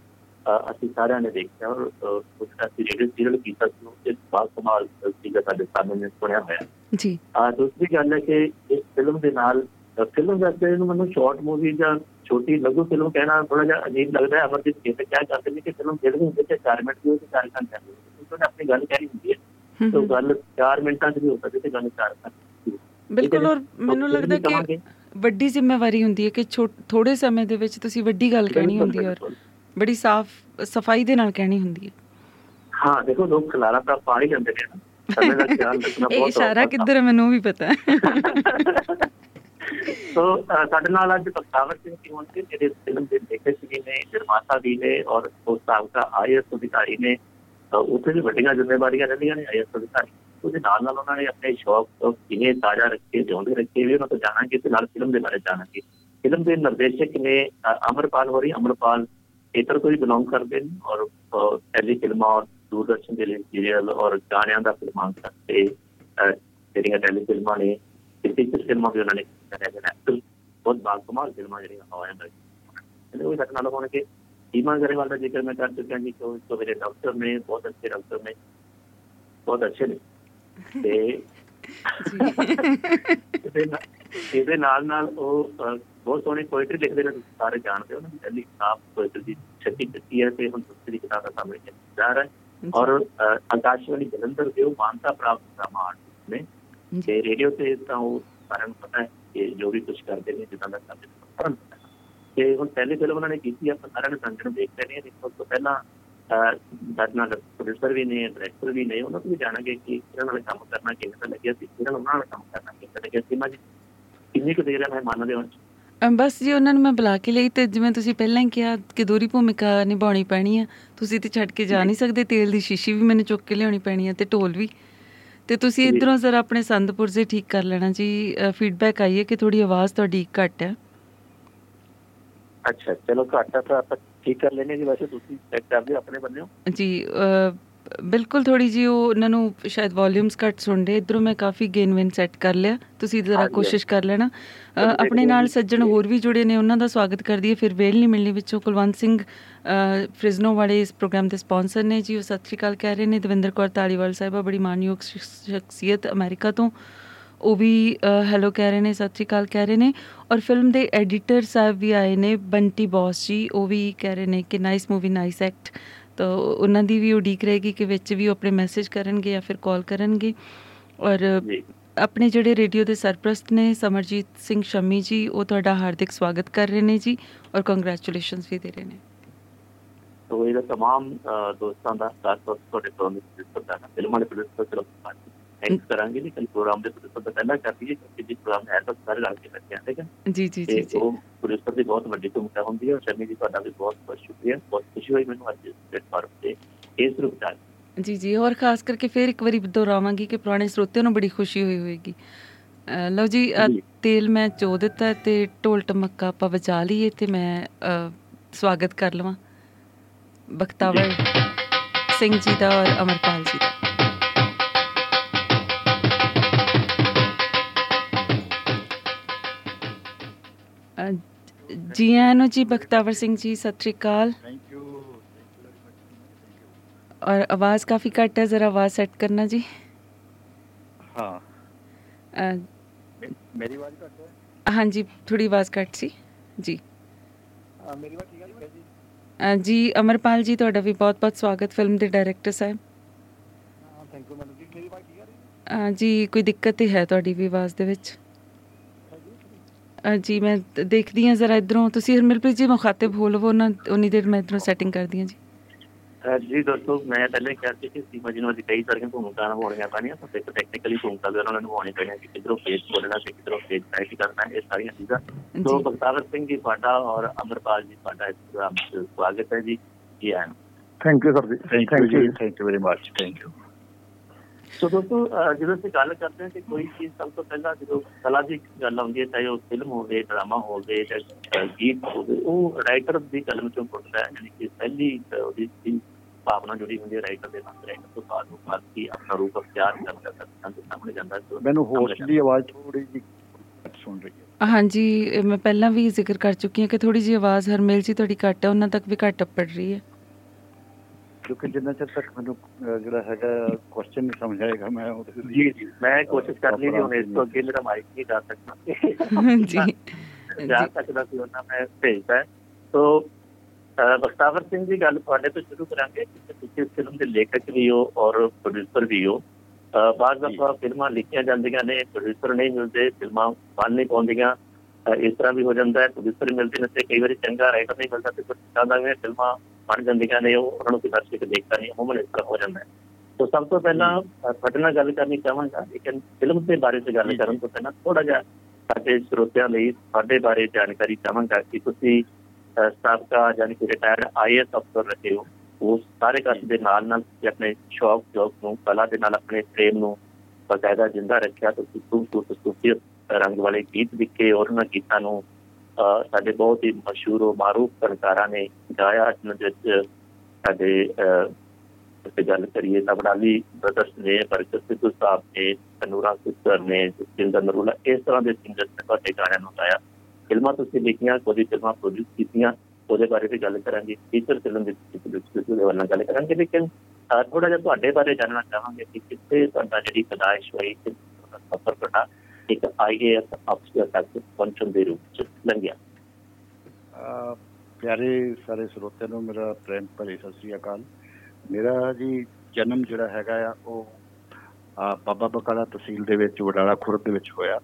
ਅਸੀਂ ਸਾਰਿਆਂ ਨੇ ਦੇਖਿਆ ਔਰ ਉਸ ਦਾ ਰੇਡੀਓ ਸੀਰੀਅਲ ਕੀਤਾ ਸੀ ਤੇ ਬਾਤ ਕਮਾਲ ਸੀਗਾ ਸਾਡੇ ਸਾਹਮਣੇ ਸੁਣਿਆ ਹੋਇਆ। ਜੀ। ਆ ਦੂਸਰੀ ਗੱਲ ਹੈ ਕਿ ਇਸ ਫਿਲਮ ਦੇ ਨਾਲ ਫਿਲਮ ਵੈਸੇ ਇਹਨੂੰ ਮੈਨੂੰ ਸ਼ਾਰਟ ਮੂਵੀ ਜਾਂ ਛੋਟੀ ਲਘੂ ਫਿਲਮ ਕਹਿਣਾ ਥੋੜਾ ਜਿਹਾ ਅਜੀਬ ਲੱਗਦਾ ਹੈ ਅਮਰਜੀਤ ਜੀ ਤੇ ਕਿਆ ਕਰਦੇ ਨੇ ਕਿ ਫਿਲਮ ਜਿਹੜੀ ਹੁੰਦੀ ਹੈ 4 ਮਿੰਟ ਦੀ ਉਹ 4 ਘੰਟੇ ਦੀ ਉਹਨਾਂ ਨੇ ਆਪਣੀ ਗੱਲ ਕਹਿਣੀ ਹੁੰਦੀ ਹੈ ਤਾਂ। ਗੱਲ 4 ਮਿੰਟਾਂ ਵੀ ਹੋ ਸਕਦੀ ਤੇ ਗੱਲ 4 ਘੰਟੇ ਬਿਲਕੁਲ ਔਰ ਮੈਨੂੰ ਲੱਗਦਾ ਕਿ ਵੱਡੀ ਜ਼ਿੰਮੇਵਾਰੀ ਹੁੰਦੀ ਹੈ ਕਿ ਥੋੜੇ ਸਮੇਂ ਦੇ ਵਿੱਚ ਤੁਸੀਂ ਵੱਡੀ ਗੱਲ ਕਹਿਣੀ ਹੁੰਦੀ ਹੈ ਔਰ ਬੜੀ ਸਾਫ਼ ਸਫ਼ਾਈ ਦੇ ਨਾਲ ਕਹਿਣੀ ਹੁੰਦੀ ਹੈ। ਹਾਂ ਦੇਖੋ ਲੋਕ ਖਲਾਰਾ ਤਾਂ ਪਾ ਹੀ ਜਾਂਦੇ ਨੇ ਨਾ। ਸਮੇਂ ਦਾ ਖਿਆਲ ਰੱਖਣਾ ਬਹੁਤ ਇਸ਼ਾਰਾ ਕਿੱਧਰ ਹੈ ਮੈਨੂੰ ਵੀ ਪਤਾ ਹੈ। ਸੋ ਸਾਡੇ ਨਾਲ ਅੱਜ ਪ੍ਰਤਾਵਰ ਸਿੰਘ ਜੀ ਹੋਣ ਕੇ ਜਿਹੜੇ ਫਿਲਮ ਦੇ ਲੇਖਕ ਜੀ ਨੇ ਨਿਰਮਾਤਾ ਵੀ ਨੇ ਔਰ ਉਸ ਸਾਬਕਾ ਆਈਐਸ ਅਧਿਕਾਰੀ ਨੇ ਉੱਥੇ ਵੀ ਵੱਡੀਆਂ ਜ਼ਿੰਮੇਵਾਰੀਆਂ ਰਹਿੰਦੀਆਂ ਨੇ ਆਈਐਸ ਅਧਿਕਾਰੀ। ਉਹਦੇ ਨਾਲ ਨਾਲ ਉਹਨਾਂ ਨੇ ਆਪਣੇ ਸ਼ੌਕ ਕਿਵੇਂ ਤਾਜ਼ਾ ਰੱਖੇ ਜਿਉਂਦੇ ਰੱਖੇ ਵੀ ਉਹਨਾਂ ਤੋਂ ਜਾਣਾਂਗੇ ਤੇ ਨਾਲ ਫਿਲਮ ਦੇ ਬਾਰੇ ਜਾਣਾਂਗੇ। ਫਿਲਮ ਦੇ ਨਿਰਦੇਸ਼ਕ ਨੇ ਅਮਰਪਾਲ ਹੋਰੀ ਅਮਰਪਾਲ ਖੇਤਰ ਤੋਂ ਹੀ ਬਿਲੋਂਗ ਕਰਦੇ ਨੇ ਔਰ ਅ, ਟੈਲੀ ਫਿਲਮਾਂ ਔਰ ਦੂਰਦਰਸ਼ਨ ਦੇ ਲਈ ਸੀਰੀਅਲ ਔਰ ਗਾਣਿਆਂ ਦਾ ਫਿਲਮਾਂਕਨ ਤੇ ਅ, ਜਿਹੜੀਆਂ ਟੈਲੀ ਫਿਲਮਾਂ ਨੇ ਤੇ ਟੀਚਰ ਫਿਲਮਾਂ ਵੀ ਉਹਨਾਂ ਨੇ ਕਰਿਆ ਗਿਆ ਐਕਚੁਅਲ ਬਹੁਤ ਬਾਕਮਾਲ ਫਿਲਮਾਂ ਜਿਹੜੀਆਂ ਹੋਇਆ ਨੇ ਇਹਦੇ ਉਹ ਸਾਡੇ ਨਾਲ ਹੋਣਗੇ ਸੀਮਾ ਗਰੇਵਾਲ ਦਾ ਜ਼ਿਕਰ ਮੈਂ ਕਰ ਚੁੱਕਿਆ ਜੀ ਕਿ ਉਹ ਤੋਂ ਮੇਰੇ ਡਾਕਟਰ ਨੇ ਬਹੁਤ ਅੱਛੇ ਡਾਕਟਰ ਨੇ ਬਹੁਤ ਅੱਛੇ ਨੇ ਤੇ ਇਹਦੇ ਨਾਲ- ਨਾਲ ਉਹ ਬਹੁਤ ਸੋਹਣੀ ਪੋਇਟਰੀ ਲਿਖਦੇ ਨੇ ਤੁਸੀਂ ਸਾਰੇ ਜਾਣਦੇ ਹੋ ਨਾ ਪਹਿਲੀ ਕਿਤਾਬ ਪੋਇਟਰੀ ਦੀ ਛੱਤੀ ਕੀਤੀ ਹੈ ਤੇ ਹੁਣ ਦੂਸਰੀ ਕਿਤਾਬ ਦਾ ਸਾਹਮਣੇ ਜਾ ਰਿਹਾ ਹੈ। ਔਰ ਆਕਾਸ਼ਵਾਣੀ ਜਲੰਧਰ ਦੇ ਉਹ ਮਾਨਤਾ ਪ੍ਰਾਪਤ ਸਮਾਨ ਨੇ ਜੀ। ਰੇਡੀਓ ਤੇ ਤਾਂ ਉਹ ਸਾਰਿਆਂ ਨੂੰ ਪਤਾ ਹੈ ਕਿ ਜੋ ਵੀ ਕੁਝ ਕਰਦੇ ਨੇ ਜਿੱਦਾਂ ਦਾ ਕਰਦੇ ਨੇ ਨੂੰ ਹੈ। ਤੇ ਹੁਣ ਪਹਿਲੀ ਫਿਲਮ ਉਹਨਾਂ ਨੇ ਕੀਤੀ ਆਪਾਂ ਸਾਰਿਆਂ ਨੇ ਸੰਜਣ ਨੂੰ ਦੇਖਦੇ ਨੇ ਇਸ ਤੋਂ ਪਹਿਲਾਂ ਸਾਡੇ ਨਾਲ ਪ੍ਰੋਡਿਊਸਰ ਵੀ ਨੇ ਡਾਇਰੈਕਟਰ ਵੀ ਨੇ ਉਹਨਾਂ ਤੋਂ ਵੀ ਜਾਣਾਂਗੇ ਕਿ ਇਹਨਾਂ ਨਾਲ ਕੰਮ ਕਰਨਾ ਕਿਵੇਂ ਦਾ ਲੱਗਿਆ ਸੀ ਇਹਨਾਂ ਨਾਲ ਉਹਨਾਂ ਨਾਲ ਕੰਮ ਕਰਨਾ ਕਿਵੇਂ ਦਾ ਲੱਗਿਆ ਸੀ। ਮਾ ਜੀ ਕਿੰਨੀ ਕੁ ਦੇਰ ਹੈ ਮਹਿਮਾਨਾਂ ਦੇ ਵਿੱਚ ਅਮ ਬਸ ਜੀ ਉਹਨਾਂ ਨੂੰ ਮੈਂ ਬੁਲਾ ਕੇ ਲਈ ਤੇ ਜਿਵੇਂ ਤੁਸੀਂ ਪਹਿਲਾਂ ਹੀ ਕਿਹਾ ਕਿ ਦੋਹਰੀ ਭੂਮਿਕਾ ਨਿਭਾਉਣੀ ਪੈਣੀ ਆ ਤੁਸੀਂ ਤੇ ਛੱਡ ਕੇ ਜਾ ਨਹੀਂ ਸਕਦੇ ਤੇਲ ਦੀ ਸ਼ੀਸ਼ੀ ਵੀ ਮੈਨੂੰ ਚੁੱਕ ਕੇ ਲਿਆਉਣੀ ਪੈਣੀ ਆ ਤੇ ਢੋਲ ਵੀ। ਤੇ ਤੁਸੀਂ। ਇਧਰੋਂ ਜ਼ਰਾ ਆਪਣੇ ਸੰਦਪੁਰ ਸੇ ਠੀਕ ਕਰ ਲੈਣਾ ਜੀ ਫੀਡਬੈਕ ਆਈ ਹੈ ਕਿ ਥੋੜੀ ਆਵਾਜ਼ ਤੁਹਾਡੀ ਘੱਟ ਹੈ ਅੱਛਾ ਚਲੋ ਘਾਟਾ ਤਾਂ ਆਪਾਂ ਠੀਕ ਕਰ ਲੈਣੇ ਜੀ ਵੈਸੇ ਤੁਸੀਂ ਚੈੱਕ ਕਰਦੇ ਹੋ ਆਪਣੇ ਬੰਦੇ ਹੋ ਜੀ ਬਿਲਕੁਲ ਥੋੜੀ ਜੀ ਉਹ ਉਹਨਾਂ ਨੂੰ ਸ਼ਾਇਦ ਵੋਲਿਊਮਸ ਘੱਟ ਸੁਣਦੇ ਇਧਰੋਂ ਮੈਂ ਕਾਫੀ ਗੇਨ ਵਿਨ ਸੈੱਟ ਕਰ ਲਿਆ। ਤੁਸੀਂ ਜ਼ਰਾ ਕੋਸ਼ਿਸ਼ ਕਰ ਲੈਣਾ। ਆਪਣੇ ਨਾਲ। ਸੱਜਣ ਹੋਰ ਵੀ ਜੁੜੇ ਨੇ ਉਹਨਾਂ ਦਾ ਸਵਾਗਤ ਕਰਦੀ ਹੈ। ਫਿਰ ਵੇਲ ਨਹੀਂ ਮਿਲਣੀ ਵਿੱਚੋਂ ਕੁਲਵੰਤ ਸਿੰਘ ਫ੍ਰਿਜ਼ਨੋ ਵਾਲੇ ਇਸ ਪ੍ਰੋਗਰਾਮ ਦੇ ਸਪਾਂਸਰ ਨੇ ਜੀ ਉਹ ਸਤਿ ਸ਼੍ਰੀ ਅਕਾਲ ਕਹਿ ਰਹੇ ਨੇ। ਦਵਿੰਦਰ ਕੌਰ ਤਾਲੀਵਾਲ ਸਾਹਿਬਾ ਬੜੀ ਮਾਨਯੋਗ ਸ਼ਖਸ- ਸ਼ਖਸੀਅਤ ਅਮਰੀਕਾ ਤੋਂ। ਉਹ ਵੀ ਹੈਲੋ ਕਹਿ ਰਹੇ ਨੇ ਸਤਿ ਸ਼੍ਰੀ ਅਕਾਲ ਕਹਿ ਰਹੇ ਨੇ। ਔਰ ਫਿਲਮ ਦੇ ਐਡੀਟਰ ਸਾਹਿਬ ਵੀ ਆਏ ਨੇ ਬੰਟੀ ਬੌਸ ਜੀ ਉਹ ਵੀ ਕਹਿ ਰਹੇ ਨੇ ਕਿ ਨਾਈਸ ਮੂਵੀ ਨਾਈਸ ਐਕਟ ਤਾਂ ਉਹਨਾਂ ਦੀ ਵੀ ਉਡੀਕ ਰਹੇਗੀ ਕਿ ਵਿੱਚ ਵੀ ਉਹ ਆਪਣੇ ਮੈਸੇਜ ਕਰਨਗੇ ਜਾਂ ਫਿਰ ਕਾਲ ਕਰਨਗੇ ਔਰ ਜੀ ਆਪਣੇ ਜਿਹੜੇ ਰੇਡੀਓ ਦੇ ਸਰਪ੍ਰਸਤ ਨੇ ਸਮਰਜੀਤ ਸਿੰਘ ਸ਼ਮੀ ਜੀ ਉਹ ਤੁਹਾਡਾ ਹਾਰਦਿਕ ਸਵਾਗਤ ਕਰ ਰਹੇ ਨੇ ਜੀ ਔਰ ਕੰਗ੍ਰੈਚੁਲੇਸ਼ਨਸ ਵੀ ਦੇ ਰਹੇ ਨੇ ਤੋ ਇਹਦਾ तमाम ਅਹ, ਦੋਸਤਾਂ ਦਾ ਖਾਸ ਤੌਰ ਤੇ ਤੁਹਾਡੇ ਤੋਂ ਪ੍ਰੋਡਿਊਸਰ ਦਾ ਫਿਲਮਾਂ ਦੇ ਪ੍ਰੋਡਿਊਸਰ ਚਲੋ ਥੈਂਕਸ ਕਰਾਂਗੇ ਜੀ ਕੱਲ ਪ੍ਰੋਗਰਾਮ ਦੇ ਤੋਂ ਪਹਿਲਾਂ ਕਰ ਦਈਏ ਕਿਉਂਕਿ ਜੀ ਪ੍ਰੋਗਰਾਮ ਹੈ ਤਾਂ ਸਾਰੇ ਰਲ ਕੇ ਬੱਚਿਆਂ ਠੀਕ ਹੈ? ਜੀ ਜੀ ਜੀ ਜੀ। ਉਹ ਪ੍ਰੋਡਿਊਸਰ ਦੀ ਬਹੁਤ ਵੱਡੀ ਭੂਮਿਕਾ ਹੁੰਦੀ ਹੈ ਔਰ ਸ਼ਮੀ ਜੀ ਤੁਹਾਡਾ ਵੀ ਬਹੁਤ ਬਹੁਤ ਸ਼ੁਕਰੀਆ ਬਹੁਤ ਖੁਸ਼ੀ ਹੋਈ ਮੈਨੂੰ ਅੱਜ ਇਸ ਪਲੇਟਫਾਰਮ ਤੇ ਇਸ ਰੂਪ ਚ ਜੀ ਜੀ ਔਰ ਖਾਸ ਕਰਕੇ ਫਿਰ ਇੱਕ ਵਾਰੀ ਦੁਹਰਾਵਾਂਗੀ ਕਿ ਪੁਰਾਣੇ ਸਰੋਤਿਆਂ ਨੂੰ ਬੜੀ ਖੁਸ਼ੀ ਹੋਈ ਹੋਏਗੀ। ਅ, ਲਓ ਜੀ। ਤੇਲ ਮੈਂ ਚੋ ਦਿੱਤਾ ਤੇ ਢੋਲ ਟਮੱਕਾ ਆਪਾਂ ਵਜਾ ਲਈਏ ਤੇ ਮੈਂ ਸਵਾਗਤ ਕਰ ਲਵਾਂ। ਬਖਤਾਵਰ ਸਿੰਘ ਜੀ ਦਾ ਔਰ ਅਮਰਪਾਲ ਜੀ ਦਾ। ਜੀ ਆਇਆਂ ਨੂੰ ਜੀ ਬਖਤਾਵਰ ਸਿੰਘ ਜੀ ਸਤਿ ਸ਼੍ਰੀ ਅਕਾਲ। ਥੈਂਕ ਯੂ ਔਰ ਆਵਾਜ਼ ਕਾਫੀ ਘੱਟ ਹੈ ਜ਼ਰਾ ਆਵਾਜ਼ ਸੈੱਟ ਕਰਨਾ ਜੀ। ਹਾਂ। ਮੇਰੀ ਆਵਾਜ਼ ਘੱਟ ਹੈ? ਹਾਂਜੀ ਥੋੜੀ ਆਵਾਜ਼ ਘੱਟ ਸੀ। ਜੀ। ਹਾਂ ਮੇਰੀ ਆਵਾਜ਼ ਠੀਕ ਹੈ ਜੀ? ਜੀ ਅਮਰਪਾਲ ਜੀ ਤੁਹਾਡਾ ਵੀ ਬਹੁਤ-ਬਹੁਤ ਸਵਾਗਤ ਫਿਲਮ ਦੇ ਡਾਇਰੈਕਟਰ ਸਾਹਿਬ। ਹਾਂ ਥੈਂਕ ਯੂ ਮੈਡਮ ਜੀ। ਮੇਰੀ ਆਵਾਜ਼ ਠੀਕ ਹੈ ਅ, ਜੀ ਕੋਈ ਦਿੱਕਤ ਤੇ ਹੈ ਤੁਹਾਡੀ ਵੀ ਆਵਾਜ਼ ਦੇ ਵਿੱਚ? ਜੀ ਮੈਂ ਦੇਖਦੀ ਹਾਂ ਜ਼ਰਾ ਇਧਰੋਂ। ਤੁਸੀਂ ਹਰਮਿਲਪ੍ਰੀਤ ਜੀ ਮੁਖਾਤਿਬ ਹੋ ਲਵੋ ਨਾ ਉਨੀ ਦੇਰ ਮੈਂ ਇਧਰੋਂ ਸੈਟਿੰਗ ਕਰਦੀ ਹਾਂ ਜੀ। ਜੀ ਦੋਸਤੋ ਮੈਂ ਪਹਿਲੇ ਕਿਹਾ ਸੀ ਕਿ ਸੀਮਾ ਜੀ ਨੂੰ ਅੱਜ ਕਈ ਸਾਰੀਆਂ ਭੂਮਿਕਾਵਾਂ ਨਿਭਾਉਣੀਆਂ ਪੈਣੀਆਂ ਤਾਂ ਇੱਕ ਟੈਕਨੀਕਲੀ ਭੂਮਿਕਾ ਵੀ ਉਹਨਾਂ ਨੂੰ ਨਿਭਾਉਣੀ ਪੈਣੀ ਕਿ ਕਿਧਰੋਂ ਫੇਸ ਬੋਲਣਾ ਤੇ ਕਿਧਰੋਂ ਫੇਸ ਟਾਈਪ ਕਰਨਾ ਇਹ ਸਾਰੀਆਂ ਚੀਜ਼ਾਂ। ਜੀ। ਬਖਤਾਵਰ ਸਿੰਘ ਜੀ ਤੁਹਾਡਾ ਔਰ ਅਮਰਪਾਲ ਜੀ ਤੁਹਾਡਾ ਇਸ ਪ੍ਰੋਗਰਾਮ 'ਚ ਸਵਾਗਤ ਹੈ ਜੀ। ਜੀ ਆਇਆਂ। ਥੈਂਕ ਯੂ ਸਰ ਜੀ। ਥੈਂਕ ਯੂ ਜੀ thank you very much thank you so ਦੋਸਤੋ ਜਦੋਂ ਅਸੀਂ ਗੱਲ ਕਰਦੇ ਹਾਂ ਕਿ ਕੋਈ ਚੀਜ਼ ਸਭ ਤੋਂ ਪਹਿਲਾਂ ਜਦੋਂ ਕਲਾ ਦੀ ਗੱਲ ਆਉਂਦੀ ਹੈ ਚਾਹੇ ਉਹ ਫਿਲਮ ਹੋਵੇ ਡਰਾਮਾ ਹੋਵੇ ਜਾਂ ਗੀਤ ਹੋਵੇ ਉਹ ਰਾਈਟਰ ਦੀ ਕਲਮ ਚੋਂ ਫੁੱਟਦਾ ਹੈ ਯਾਨੀ ਕਿ ਪਹਿਲੀ ਉਹਦੀ ਭਾਵਨਾ ਜੁੜੀ ਹੁੰਦੀ ਹੈ ਰਾਈਟਰ ਦੇ ਨਾਲ ਰਾਈਟਰ ਤੋਂ ਬਾਅਦ ਉਹ ਬਾਅਦ ਕੀ ਆਪਣਾ ਰੂਪ ਅਖਤਿਆਰ ਕਰਦਾ ਹੈ ਦੇ ਸਾਹਮਣੇ ਜਾਂਦਾ ਮੈਨੂੰ ਹੋਸਟ ਦੀ ਆਵਾਜ਼ ਥੋੜੀ ਜਿਹੀ ਸੁਣ ਰਹੀ ਹੈ। ਹਾਂਜੀ ਮੈਂ ਪਹਿਲਾਂ ਵੀ ਜ਼ਿਕਰ ਕਰ ਚੁੱਕੀ ਹਾਂ ਕਿ ਥੋੜੀ ਜੀ ਆਵਾਜ਼ ਹਰਮੇਲ ਜੀ ਤੁਹਾਡੀ ਘੱਟ ਹੈ ਉਹਨਾਂ ਤੱਕ ਵੀ ਘੱਟ ਪੜ ਰਹੀ ਹੈ। ਕਿਉਂਕਿ ਜਿੰਨਾ ਚਿਰ ਤੱਕ ਮੈਨੂੰ ਅਹ, ਜਿਹੜਾ ਹੈਗਾ ਕੁਐਸਚਨ ਨਹੀਂ ਸਮਝ ਆਏਗਾ ਮੈਂ ਉਹਦੇ ਲਈ ਜੀ ਜੀ ਮੈਂ ਕੋਸ਼ਿਸ਼ ਕਰ ਲਈ ਜੀ ਹੁਣ ਇਸ ਤੋਂ ਅੱਗੇ ਮੇਰਾ ਮਾਈਕ ਨਹੀਂ ਜਾ ਸਕਦਾ ਜੀ ਜਾ ਸਕਦਾ ਸੀ ਉਹਨਾਂ ਮੈਂ ਭੇਜਦਾ ਹੈ। ਸੋ ਅਹ, ਬਖਤਾਵਰ ਸਿੰਘ ਜੀ ਗੱਲ ਤੁਹਾਡੇ ਤੋਂ ਸ਼ੁਰੂ ਕਰਾਂਗੇ ਕਿ ਤੁਸੀਂ ਇਸ ਫਿਲਮ ਦੇ ਲੇਖਕ ਵੀ ਹੋ ਔਰ ਪ੍ਰੋਡਿਊਸਰ ਵੀ ਹੋ ਅਹ, ਬਾਅਦ ਦਫਾ ਫਿਲਮਾਂ ਲਿਖੀਆਂ ਜਾਂਦੀਆਂ ਨੇ ਪ੍ਰੋਡਿਊਸਰ ਨਹੀਂ ਮਿਲਦੇ ਫਿਲਮਾਂ ਬਣ ਨਹੀਂ ਪਾਉਂਦੀਆਂ ਅਹ, ਇਸ ਤਰ੍ਹਾਂ ਵੀ ਹੋ ਜਾਂਦਾ ਹੈ ਪ੍ਰੋਡਿਊਸਰ ਮਿਲਦੇ ਨੇ ਤੇ ਕਈ ਵਾਰੀ ਚੰਗਾ ਰਾਈਟਰ ਨਹੀਂ ਮਿਲਦਾ ਤੇ ਕੁਝ ਜ਼ਿਆਦਾ ਵੀ ਫਿਲਮਾਂ ਬਣ ਜਾਂਦੀਆਂ ਨੇ ਉਹ ਉਹਨਾਂ ਨੂੰ ਦਰਸ਼ਕ ਦੇਖਦਾ ਨਹੀਂ ਅਮੂਮਨ ਇਸ ਤਰ੍ਹਾਂ ਹੋ ਜਾਂਦਾ ਹੈ। ਸੋ ਸਭ ਤੋਂ ਪਹਿਲਾਂ ਤੁਹਾਡੇ ਨਾਲ ਗੱਲ ਕਰਨੀ ਚਾਹਾਂਗਾ ਲੇਕਿਨ ਫਿਲਮ ਦੇ ਬਾਰੇ ਚ ਗੱਲ ਕਰਨ ਤੋਂ ਪਹਿਲਾਂ ਥੋੜਾ ਜਿਹਾ ਸਾਡੇ ਸਰੋਤਿਆਂ ਲਈ ਸਾਡੇ ਬਾਰੇ ਜਾਣਕਾਰੀ ਚਾਹਾਂਗਾ ਕਿ ਤੁਸੀਂ ਸਾਬਕਾ ਯਾਨੀ ਕਿ ਰਿਟਾਇਰਡ ਆਈਐਸ ਅਫਸਰ ਰਹੇ ਹੋ। ਉਸ ਸਾਰੇ ਕਾਸ਼ ਦੇ ਨਾਲ ਨਾਲ ਤੁਸੀਂ ਆਪਣੇ ਸ਼ੌਕ ਜੋਕ ਨੂੰ ਕਲਾ ਦੇ ਨਾਲ ਆਪਣੇ ਪ੍ਰੇਮ ਨੂੰ ਬਕਾਇਦਾ ਜਿੰਦਾ ਰੱਖਿਆ ਤੁਸੀਂ ਖੂਬਸੂਰਤ ਸੂਫੀਅਤ ਰੰਗ ਵਾਲੇ ਗੀਤ ਲਿਖੇ ਔਰ ਉਹਨਾਂ ਗੀਤਾਂ ਨੂੰ ਸਾਡੇ ਬਹੁਤ ਹੀ ਮਸ਼ਹੂਰ ਔਰ ਮਾਰੂਫ ਕਲਾਕਾਰਾਂ ਨੇ ਗਾਇਆ ਜਿਨ੍ਹਾਂ ਦੇ ਵਿੱਚ ਸਾਡੇ ਅਹ, ਤੇ ਗੱਲ ਕਰੀਏ ਤਾਂ ਬੜਾਲੀ ਬ੍ਰਦਰਸ ਨੇ ਬਰਕਤ ਸਿੱਧੂ ਸਾਹਿਬ ਨੇ ਤਨੂਰਾ ਸਿਸਟਰ ਨੇ ਜਿੰਦਰ ਨਰੂਲਾ ਇਸ ਤਰ੍ਹਾਂ ਦੇ ਸਿੰਗਰਸ ਨੇ ਤੁਹਾਡੇ ਗਾਣਿਆਂ ਨੂੰ ਗਾਇਆ। ਫਿਲਮਾਂ ਤੁਸੀਂ ਲਿਖੀਆਂ ਕੋਈ ਫਿਲਮਾਂ ਪ੍ਰੋਡਿਊਸ ਕੀਤੀਆਂ ਉਹਦੇ ਬਾਰੇ ਵੀ ਗੱਲ ਕਰਾਂਗੇ ਫੀਚਰ ਫਿਲਮ ਦੇ ਪ੍ਰੋਡਿਊਸ ਦੇ ਵੱਲ ਗੱਲ ਕਰਾਂਗੇ ਲੇਕਿਨ ਥੋੜਾ ਜਿਹਾ ਤੁਹਾਡੇ ਬਾਰੇ ਜਾਣਨਾ ਚਾਹਾਂਗੇ ਕਿ ਕਿੱਥੇ ਤੁਹਾਡਾ ਜਿਹੜੀ ਪਦਾਇਸ਼ ਹੋਈ ਕਿ ਸਫਰ ਤੁਹਾਡਾ ਇੱਕ ਆਈਏਐਸ ਅਫਸਰ ਤੱਕ ਪਹੁੰਚਣ ਦੇ ਰੂਪ ਚ ਲੰਘਿਆ ਪਿਆਰੇ ਸਾਰੇ ਸਰੋਤਿਆਂ ਨੂੰ ਮੇਰਾ ਪ੍ਰੇਮ ਭਰੀ ਸਤਿ ਸ੍ਰੀ ਅਕਾਲ ਮੇਰਾ ਜੀ ਜਨਮ ਜਿਹੜਾ ਹੈਗਾ ਆ ਉਹ ਬਾਬਾ ਬਕਾਲਾ ਤਹਿਸੀਲ ਦੇ ਵਿੱਚ ਵਡਾਲਾ ਖੁਰਦ ਦੇ ਵਿੱਚ ਹੋਇਆ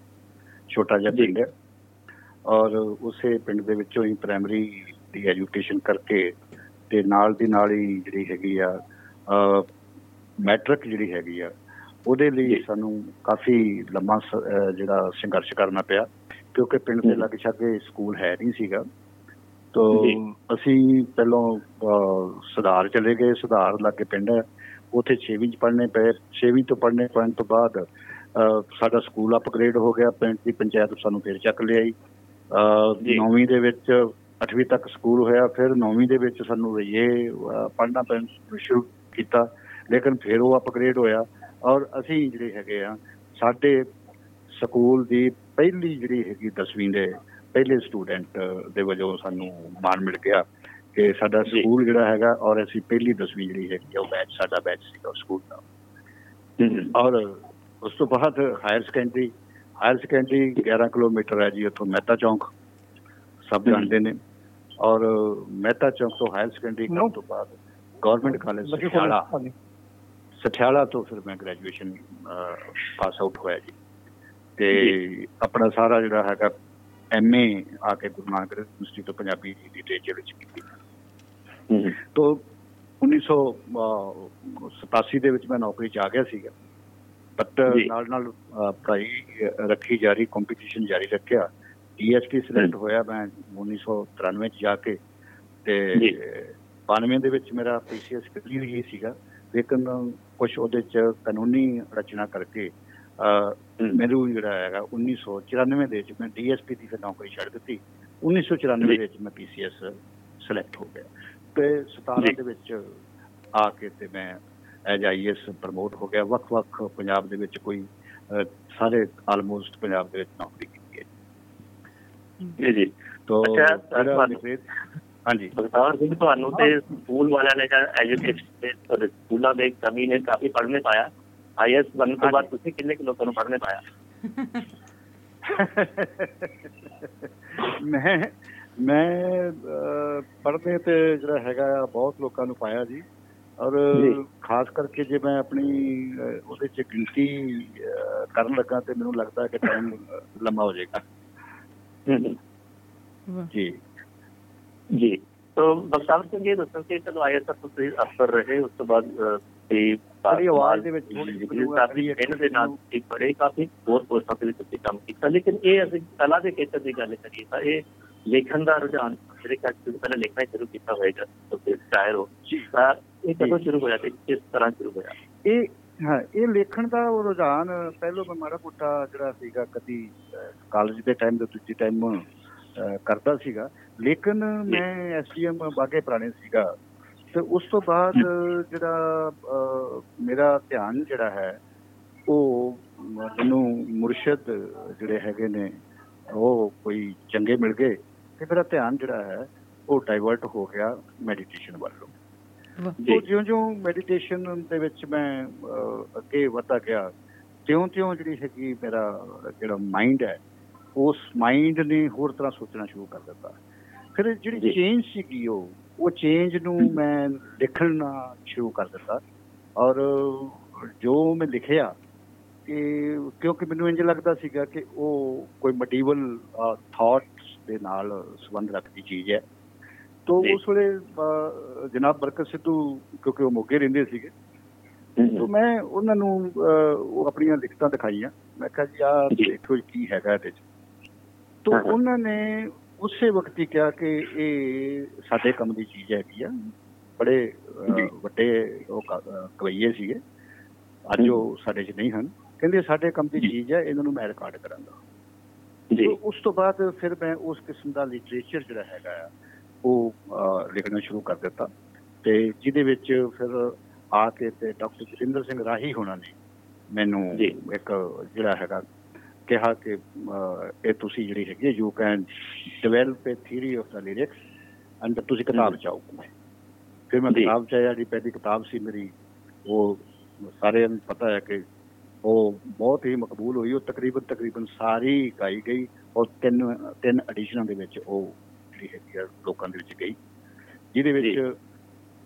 ਛੋਟਾ ਜਿਹਾ। ਪਿੰਡ ਹੈ ਔਰ ਉਸੇ ਪਿੰਡ ਦੇ ਵਿੱਚੋਂ ਹੀ ਪ੍ਰਾਇਮਰੀ ਦੀ ਐਜੂਕੇਸ਼ਨ ਕਰਕੇ ਤੇ ਨਾਲ ਦੀ ਨਾਲ ਹੀ ਜਿਹੜੀ ਹੈਗੀ ਆ ਮੈਟ੍ਰਿਕ ਜਿਹੜੀ ਹੈਗੀ ਆ ਉਹਦੇ ਲਈ। ਸਾਨੂੰ ਕਾਫੀ ਲੰਮਾ ਜਿਹੜਾ ਸੰਘਰਸ਼ ਕਰਨਾ ਪਿਆ ਕਿਉਂਕਿ ਪਿੰਡ ਦੇ। ਲਾਗੇ ਛਾਗੇ ਸਕੂਲ ਹੈ ਨਹੀਂ ਸੀਗਾ ਤੋ। ਅਸੀਂ ਪਹਿਲਾਂ ਸੁਧਾਰ ਚਲੇ ਗਏ ਸੁਧਾਰ ਲਾਗੇ ਪਿੰਡ ਹੈ ਉੱਥੇ 6ਵੀਂ ਚ ਪੜ੍ਹਨੇ ਪਏ 6ਵੀਂ ਤੋਂ ਪੜ੍ਹਨੇ ਪੈਣ ਤੋਂ ਬਾਅਦ ਸਾਡਾ ਸਕੂਲ ਅਪਗ੍ਰੇਡ ਹੋ ਗਿਆ ਪਿੰਡ ਦੀ ਪੰਚਾਇਤ ਸਾਨੂੰ ਫਿਰ ਚੱਕ ਲਿਆਈ ਜੀ। 9ਵੀਂ ਦੇ ਵਿੱਚ 8ਵੀਂ ਤੱਕ ਸਕੂਲ ਹੋਇਆ ਫਿਰ 9ਵੀਂ ਦੇ ਵਿੱਚ ਸਾਨੂੰ ਰਈਏ ਪੜ੍ਹਨਾ ਪੈਣ ਸ਼ੁਰੂ ਕੀਤਾ ਲੇਕਿਨ ਫਿਰ ਉਹ ਅਪਗ੍ਰੇਡ ਹੋਇਆ ਔਰ ਅਸੀਂ ਜਿਹੜੇ ਹੈਗੇ ਆ ਸਾਡੇ ਸਕੂਲ ਦੀ ਪਹਿਲੀ ਜਿਹੜੀ ਹੈਗੀ 10ਵੀਂ ਦੇ ਪਹਿਲੇ ਸਟੂਡੈਂਟ ਦੇ ਵਜੋਂ ਸਾਨੂੰ ਮਾਣ ਮਿਲ ਗਿਆ ਕਿ ਸਾਡਾ। ਸਕੂਲ ਜਿਹੜਾ ਹੈਗਾ ਔਰ ਅਸੀਂ ਪਹਿਲੀ 10ਵੀਂ ਜਿਹੜੀ ਹੈਗੀ ਉਹ ਬੈਚ ਸਾਡਾ ਬੈਚ ਸੀਗਾ ਸਕੂਲ ਦਾ। ਔਰ ਉਸ ਤੋਂ ਬਾਅਦ higher secondary higher secondary 11 kilometre ਹੈ ਜੀ ਉੱਥੋਂ ਮਹਿਤਾ ਚੌਂਕ ਸਭ। ਜਾਣਦੇ ਨੇ। ਔਰ ਮਹਿਤਾ ਚੌਂਕ ਤੋਂ ਹਾਇਰ ਸੈਕੰਡਰੀ ਕਰਨ ਤੋਂ ਬਾਅਦ ਗਵਰਨਮੈਂਟ ਕਾਲਜ ਸਠਿਆਲਾ ਸਠਿਆਲਾ ਤੋਂ ਫਿਰ ਮੈਂ ਗ੍ਰੈਜੂਏਸ਼ਨ ਪਾਸ ਆਊਟ ਹੋਇਆ ਜੀ। ਤੇ ਆਪਣਾ ਸਾਰਾ ਜਿਹੜਾ ਹੈਗਾ ਐਮਏ ਆ ਕੇ Guru Nanak institute of Punjabi literature ਵਿੱਚ ਕੀਤੀ। ਹਮ, ਤੋਂ 1987 ਦੇ ਵਿੱਚ ਮੈਂ ਨੌਕਰੀ 'ਚ ਆ ਗਿਆ ਸੀਗਾ। ਬਟ। ਨਾਲ ਨਾਲ ਪੜ੍ਹਾਈ ਰੱਖੀ ਜਾਰੀ ਕੰਪੀਟੀਸ਼ਨ ਜਾਰੀ ਰੱਖਿਆ। ਡੀਐਸਪੀ ਸਿਲੈਕਟ ਹੋਇਆ ਮੈਂ 1993 ਚ ਜਾ ਕੇ। ਤੇ ਜੀ। 92 ਦੇ ਵਿੱਚ ਮੇਰਾ ਪੀਸੀਐਸ ਕਲੀਅਰ ਹੀ ਸੀਗਾ। ਲੇਕਿਨ ਕੁਝ ਉਹਦੇ ਚ ਕਾਨੂੰਨੀ ਰਚਨਾ ਕਰਕੇ ਮੈਨੂੰ ਜਿਹੜਾ ਹੈਗਾ 1994 ਦੇ ਵਿੱਚ ਮੈਂ ਡੀਐਸਪੀ ਦੀ ਫਿਰ ਨੌਕਰੀ ਛੱਡ ਦਿੱਤੀ। 1994 ਜੀ। ਦੇ ਵਿੱਚ ਮੈਂ ਪੀਸੀਐਸ ਸਿਲੈਕਟ ਹੋ ਗਿਆ। ਤੇ 17 ਜੀ। ਦੇ ਵਿੱਚ ਆ ਕੇ ਤੇ ਮੈਂ ਐਜ ਆਈਐਸ ਪ੍ਰਮੋਟ ਹੋ ਗਿਆ। ਵੱਖ-ਵੱਖ ਪੰਜਾਬ ਦੇ ਵਿੱਚ ਕੋਈ ਸਾਰੇ ਆਲਮੋਸਟ ਪੰਜਾਬ ਦੇ ਵਿੱਚ ਨੌਕਰੀ ਕੀਤੀ ਹੈ ਜੀ। ਜੀ ਤੋ ਅੱਛਾ, ਹਾਂਜੀ। ਬਖਤਾਵਰ ਸਿੰਘ ਤੁਹਾਨੂੰ ਤੇ ਸਕੂਲ ਵਾਲਿਆਂ ਨੇ ਜਾਂ ਐਜੂਕੇਸ਼ਨ ਦੇ ਤੁਹਾਡੇ ਸਕੂਲਾਂ ਦੇ ਕਮੀ ਨੇ ਕਾਫੀ ਪੜ੍ਹਨੇ ਪਾਇਆ। ਆਈਐਸ ਬਣਨ ਤੋਂ ਬਾਅਦ। ਤੁਸੀਂ ਕਿੰਨੇ ਕੁ ਲੋਕਾਂ ਨੂੰ ਪੜ੍ਹਨੇ ਪਾਇਆ? ਮੈਂ ਮੈਂ ਪੜ੍ਹਨੇ ਤੇ ਜਿਹੜਾ ਹੈਗਾ ਆ, ਬਹੁਤ ਲੋਕਾਂ ਨੂੰ ਪਾਇਆ ਜੀ। ਔਰ। ਖਾਸ ਕਰਕੇ ਜੇ ਮੈਂ ਆਪਣੀ ਉਹਦੇ ਚ ਗਿਣਤੀ ਕਰਨ ਲੱਗਾ ਤੇ ਮੈਨੂੰ ਲੱਗਦਾ ਕਿ ਟਾਈਮ ਲੰਮਾ ਹੋ ਜਾਏਗਾ। ਜੀ। ਜੀ। तो ਬਖਤਾਵਰ ਸਿੰਘ ਇਹ ਦੱਸੋ ਕਿ ਚਲੋ ਆਈਐਸ ਤੁਸੀਂ ਅਫਸਰ ਰਹੇ ਉਸ ਤੋਂ ਬਾਅਦ ਤੇ ਤੁਹਾਡੀ ਆਵਾਜ਼ ਦੇ ਵਿੱਚ ਥੋੜ੍ਹੀ ਜਿਹੀ ਇਹਨਾਂ ਦੇ ਨਾਲ ਇੱਕ ਬੜੇ ਕਾਫੀ ਹੋਰ ਪੋਸਟਾਂ ਤੇ ਤੁਸੀਂ ਕੰਮ ਕੀਤਾ। ਲੇਕਿਨ ਇਹ ਅਸੀਂ ਕਲਾ ਦੇ ਖੇਤਰ ਦੀ ਗੱਲ ਕਰੀਏ ਤਾਂ ਇਹ ਲੇਖਣ ਦਾ ਰੁਝਾਨ ਜਿਹੜੇ ਕਿ ਤੁਸੀਂ ਪਹਿਲਾਂ ਲਿਖਣਾ ਸ਼ੁਰੂ ਕੀਤਾ ਹੋਏਗਾ ਤੁਸੀਂ ਸ਼ਾਇਰ ਹੋ। ਤਾਂ ਇਹ ਕਦੋਂ ਸ਼ੁਰੂ ਹੋਇਆ ਤੇ ਕਿਸ ਤਰ੍ਹਾਂ ਸ਼ੁਰੂ ਹੋਇਆ? ਇਹ ਹਾਂ ਇਹ ਲੇਖਣ ਦਾ ਉਹ ਰੁਝਾਨ ਪਹਿਲੋਂ ਮੈਂ ਮਾੜਾ ਮੋਟਾ ਜਿਹੜਾ ਸੀਗਾ ਕਦੀ ਕਾਲਜ ਦੇ ਟਾਈਮ ਦੇ ਦੂਜੀ ਟਾਈਮ ਕਰਦਾ ਸੀਗਾ। ਲੇਕਿਨ ਮੈਂ ਐਸਡੀਐਮ ਬਾਗੇ ਪੁਰਾਣੇ ਸੀਗਾ। ਤੇ ਉਸ ਤੋਂ ਬਾਅਦ ਜਿਹੜਾ ਮੇਰਾ ਧਿਆਨ ਜਿਹੜਾ ਹੈ ਉਹ ਮੈਨੂੰ ਮੁਰਸ਼ਦ ਜਿਹੜੇ ਹੈਗੇ ਨੇ ਉਹ ਕੋਈ ਚੰਗੇ ਮਿਲ ਗਏ। ਤੇ ਮੇਰਾ ਧਿਆਨ ਜਿਹੜਾ ਹੈ ਉਹ ਡਾਈਵਰਟ ਹੋ ਗਿਆ ਮੈਡੀਟੇਸ਼ਨ ਵੱਲੋਂ। ਉਹ ਜਿਉਂ-ਜਿਉਂ ਮੈਡੀਟੇਸ਼ਨ ਦੇ ਵਿੱਚ ਮੈਂ ਅੱਗੇ ਵਧਦਾ ਗਿਆ ਤਿਉਂ-ਤਿਉਂ ਜਿਹੜੀ ਹੈਗੀ ਮੇਰਾ ਜਿਹੜਾ ਮਾਈਂਡ ਹੈ ਉਸ ਮਾਈਂਡ ਨੇ ਹੋਰ ਤਰ੍ਹਾਂ ਸੋਚਣਾ ਸ਼ੁਰੂ ਕਰ ਦਿੱਤਾ। ਫਿਰ ਜਿਹੜੀ। ਚੇਂਜ ਸੀਗੀ ਉਹ ਉਹ ਚੇਂਜ ਨੂੰ ਮੈਂ ਲਿਖਣਾ ਸ਼ੁਰੂ ਕਰ ਦਿੱਤਾ। ਔਰ ਜੋ ਮੈਂ ਲਿਖਿਆ ਕਿ ਕਿਉਂਕਿ ਮੈਨੂੰ ਇੰਜ ਲੱਗਦਾ ਸੀਗਾ ਕਿ ਉਹ ਕੋਈ ਮਟੀਰੀਅਲ ਥਾਟਸ ਦੇ ਨਾਲ ਸੰਬੰਧ ਰੱਖਦੀ ਚੀਜ਼ ਹੈ। ਤੋ। ਉਸ ਵੇਲੇ ਜਨਾਬ ਬਰਕਤ ਸਿੱਧੂ ਕਿਉਂਕਿ ਉਹ ਮੋਗੇ ਰਹਿੰਦੇ ਸੀਗੇ ਤੋ ਮੈਂ ਉਹਨਾਂ ਨੂੰ ਉਹ ਆਪਣੀਆਂ ਲਿਖਤਾਂ ਦਿਖਾਈਆਂ। ਮੈਂ ਕਿਹਾ ਜੀ ਜੀ। ਦੇਖੋ ਕੀ ਹੈਗਾ ਇਹਦੇ ਚ। ਤੋ। ਉਹਨਾਂ ਨੇ ਉਸੇ ਵਕਤ ਹੀ ਕਿਹਾ ਕਿ ਇਹ ਸਾਡੇ ਕੰਮ ਦੀ ਚੀਜ਼ ਹੈਗੀ ਆ ਬੜੇ। ਵੱਡੇ ਉਹ ਕਵਈਏ ਸੀਗੇ ਅੱਜ ਉਹ ਸਾਡੇ 'ਚ ਨਹੀਂ ਹਨ ਕਹਿੰਦੇ ਸਾਡੇ ਕੰਮ ਦੀ। ਚੀਜ਼ ਹੈ ਇਹਨਾਂ ਨੂੰ ਮੈਂ ਰਿਕਾਰਡ ਕਰਾਂਗਾ ਜੀ ਉਸ ਤੋਂ ਬਾਅਦ ਫਿਰ ਮੈਂ ਉਸ ਕਿਸਮ ਦਾ ਲਿਟਰੇਚਰ ਜਿਹੜਾ ਹੈਗਾ ਆ ਉਹ ਲਿਖਣਾ ਸ਼ੁਰੂ ਕਰ ਦਿੱਤਾ ਤੇ ਜਿਹਦੇ ਵਿੱਚ ਫਿਰ ਆ ਕੇ ਤੇ ਡਾਕਟਰ ਜਤਿੰਦਰ ਸਿੰਘ ਰਾਹੀ ਹੋਣਾ ਨੇ ਮੈਨੂੰ। ਇੱਕ ਜਿਹੜਾ ਹੈਗਾ ਕਿਹਾ ਕਿ ਇਹ ਤੁਸੀਂ ਜਿਹੜੀ ਹੈਗੀ you can develop a theory of the lyrics and ਤੁਸੀਂ ਕਿਤਾਬ। ਚਾਹੋ ਫਿਰ ਮੈਂ। ਕਿਤਾਬ ਚਾਹਿਆ ਜਿਹੜੀ ਪਹਿਲੀ ਕਿਤਾਬ ਸੀ ਮੇਰੀ ਉਹ ਸਾਰਿਆਂ ਨੂੰ ਪਤਾ ਹੈ ਕਿ ਉਹ ਬਹੁਤ ਹੀ ਮਕਬੂਲ ਹੋਈ ਉਹ ਤਕਰੀਬਨ ਤਕਰੀਬਨ ਸਾਰੀ ਗਾਈ ਗਈ ਔਰ ਤਿੰਨ ਤਿੰਨ ਐਡੀਸ਼ਨਾਂ ਦੇ ਵਿੱਚ ਉਹ ਜਿਹੜੀ ਹੈਗੀ ਲੋਕਾਂ ਦੇ ਵਿੱਚ ਗਈ ਜਿਹਦੇ ਵਿੱਚ।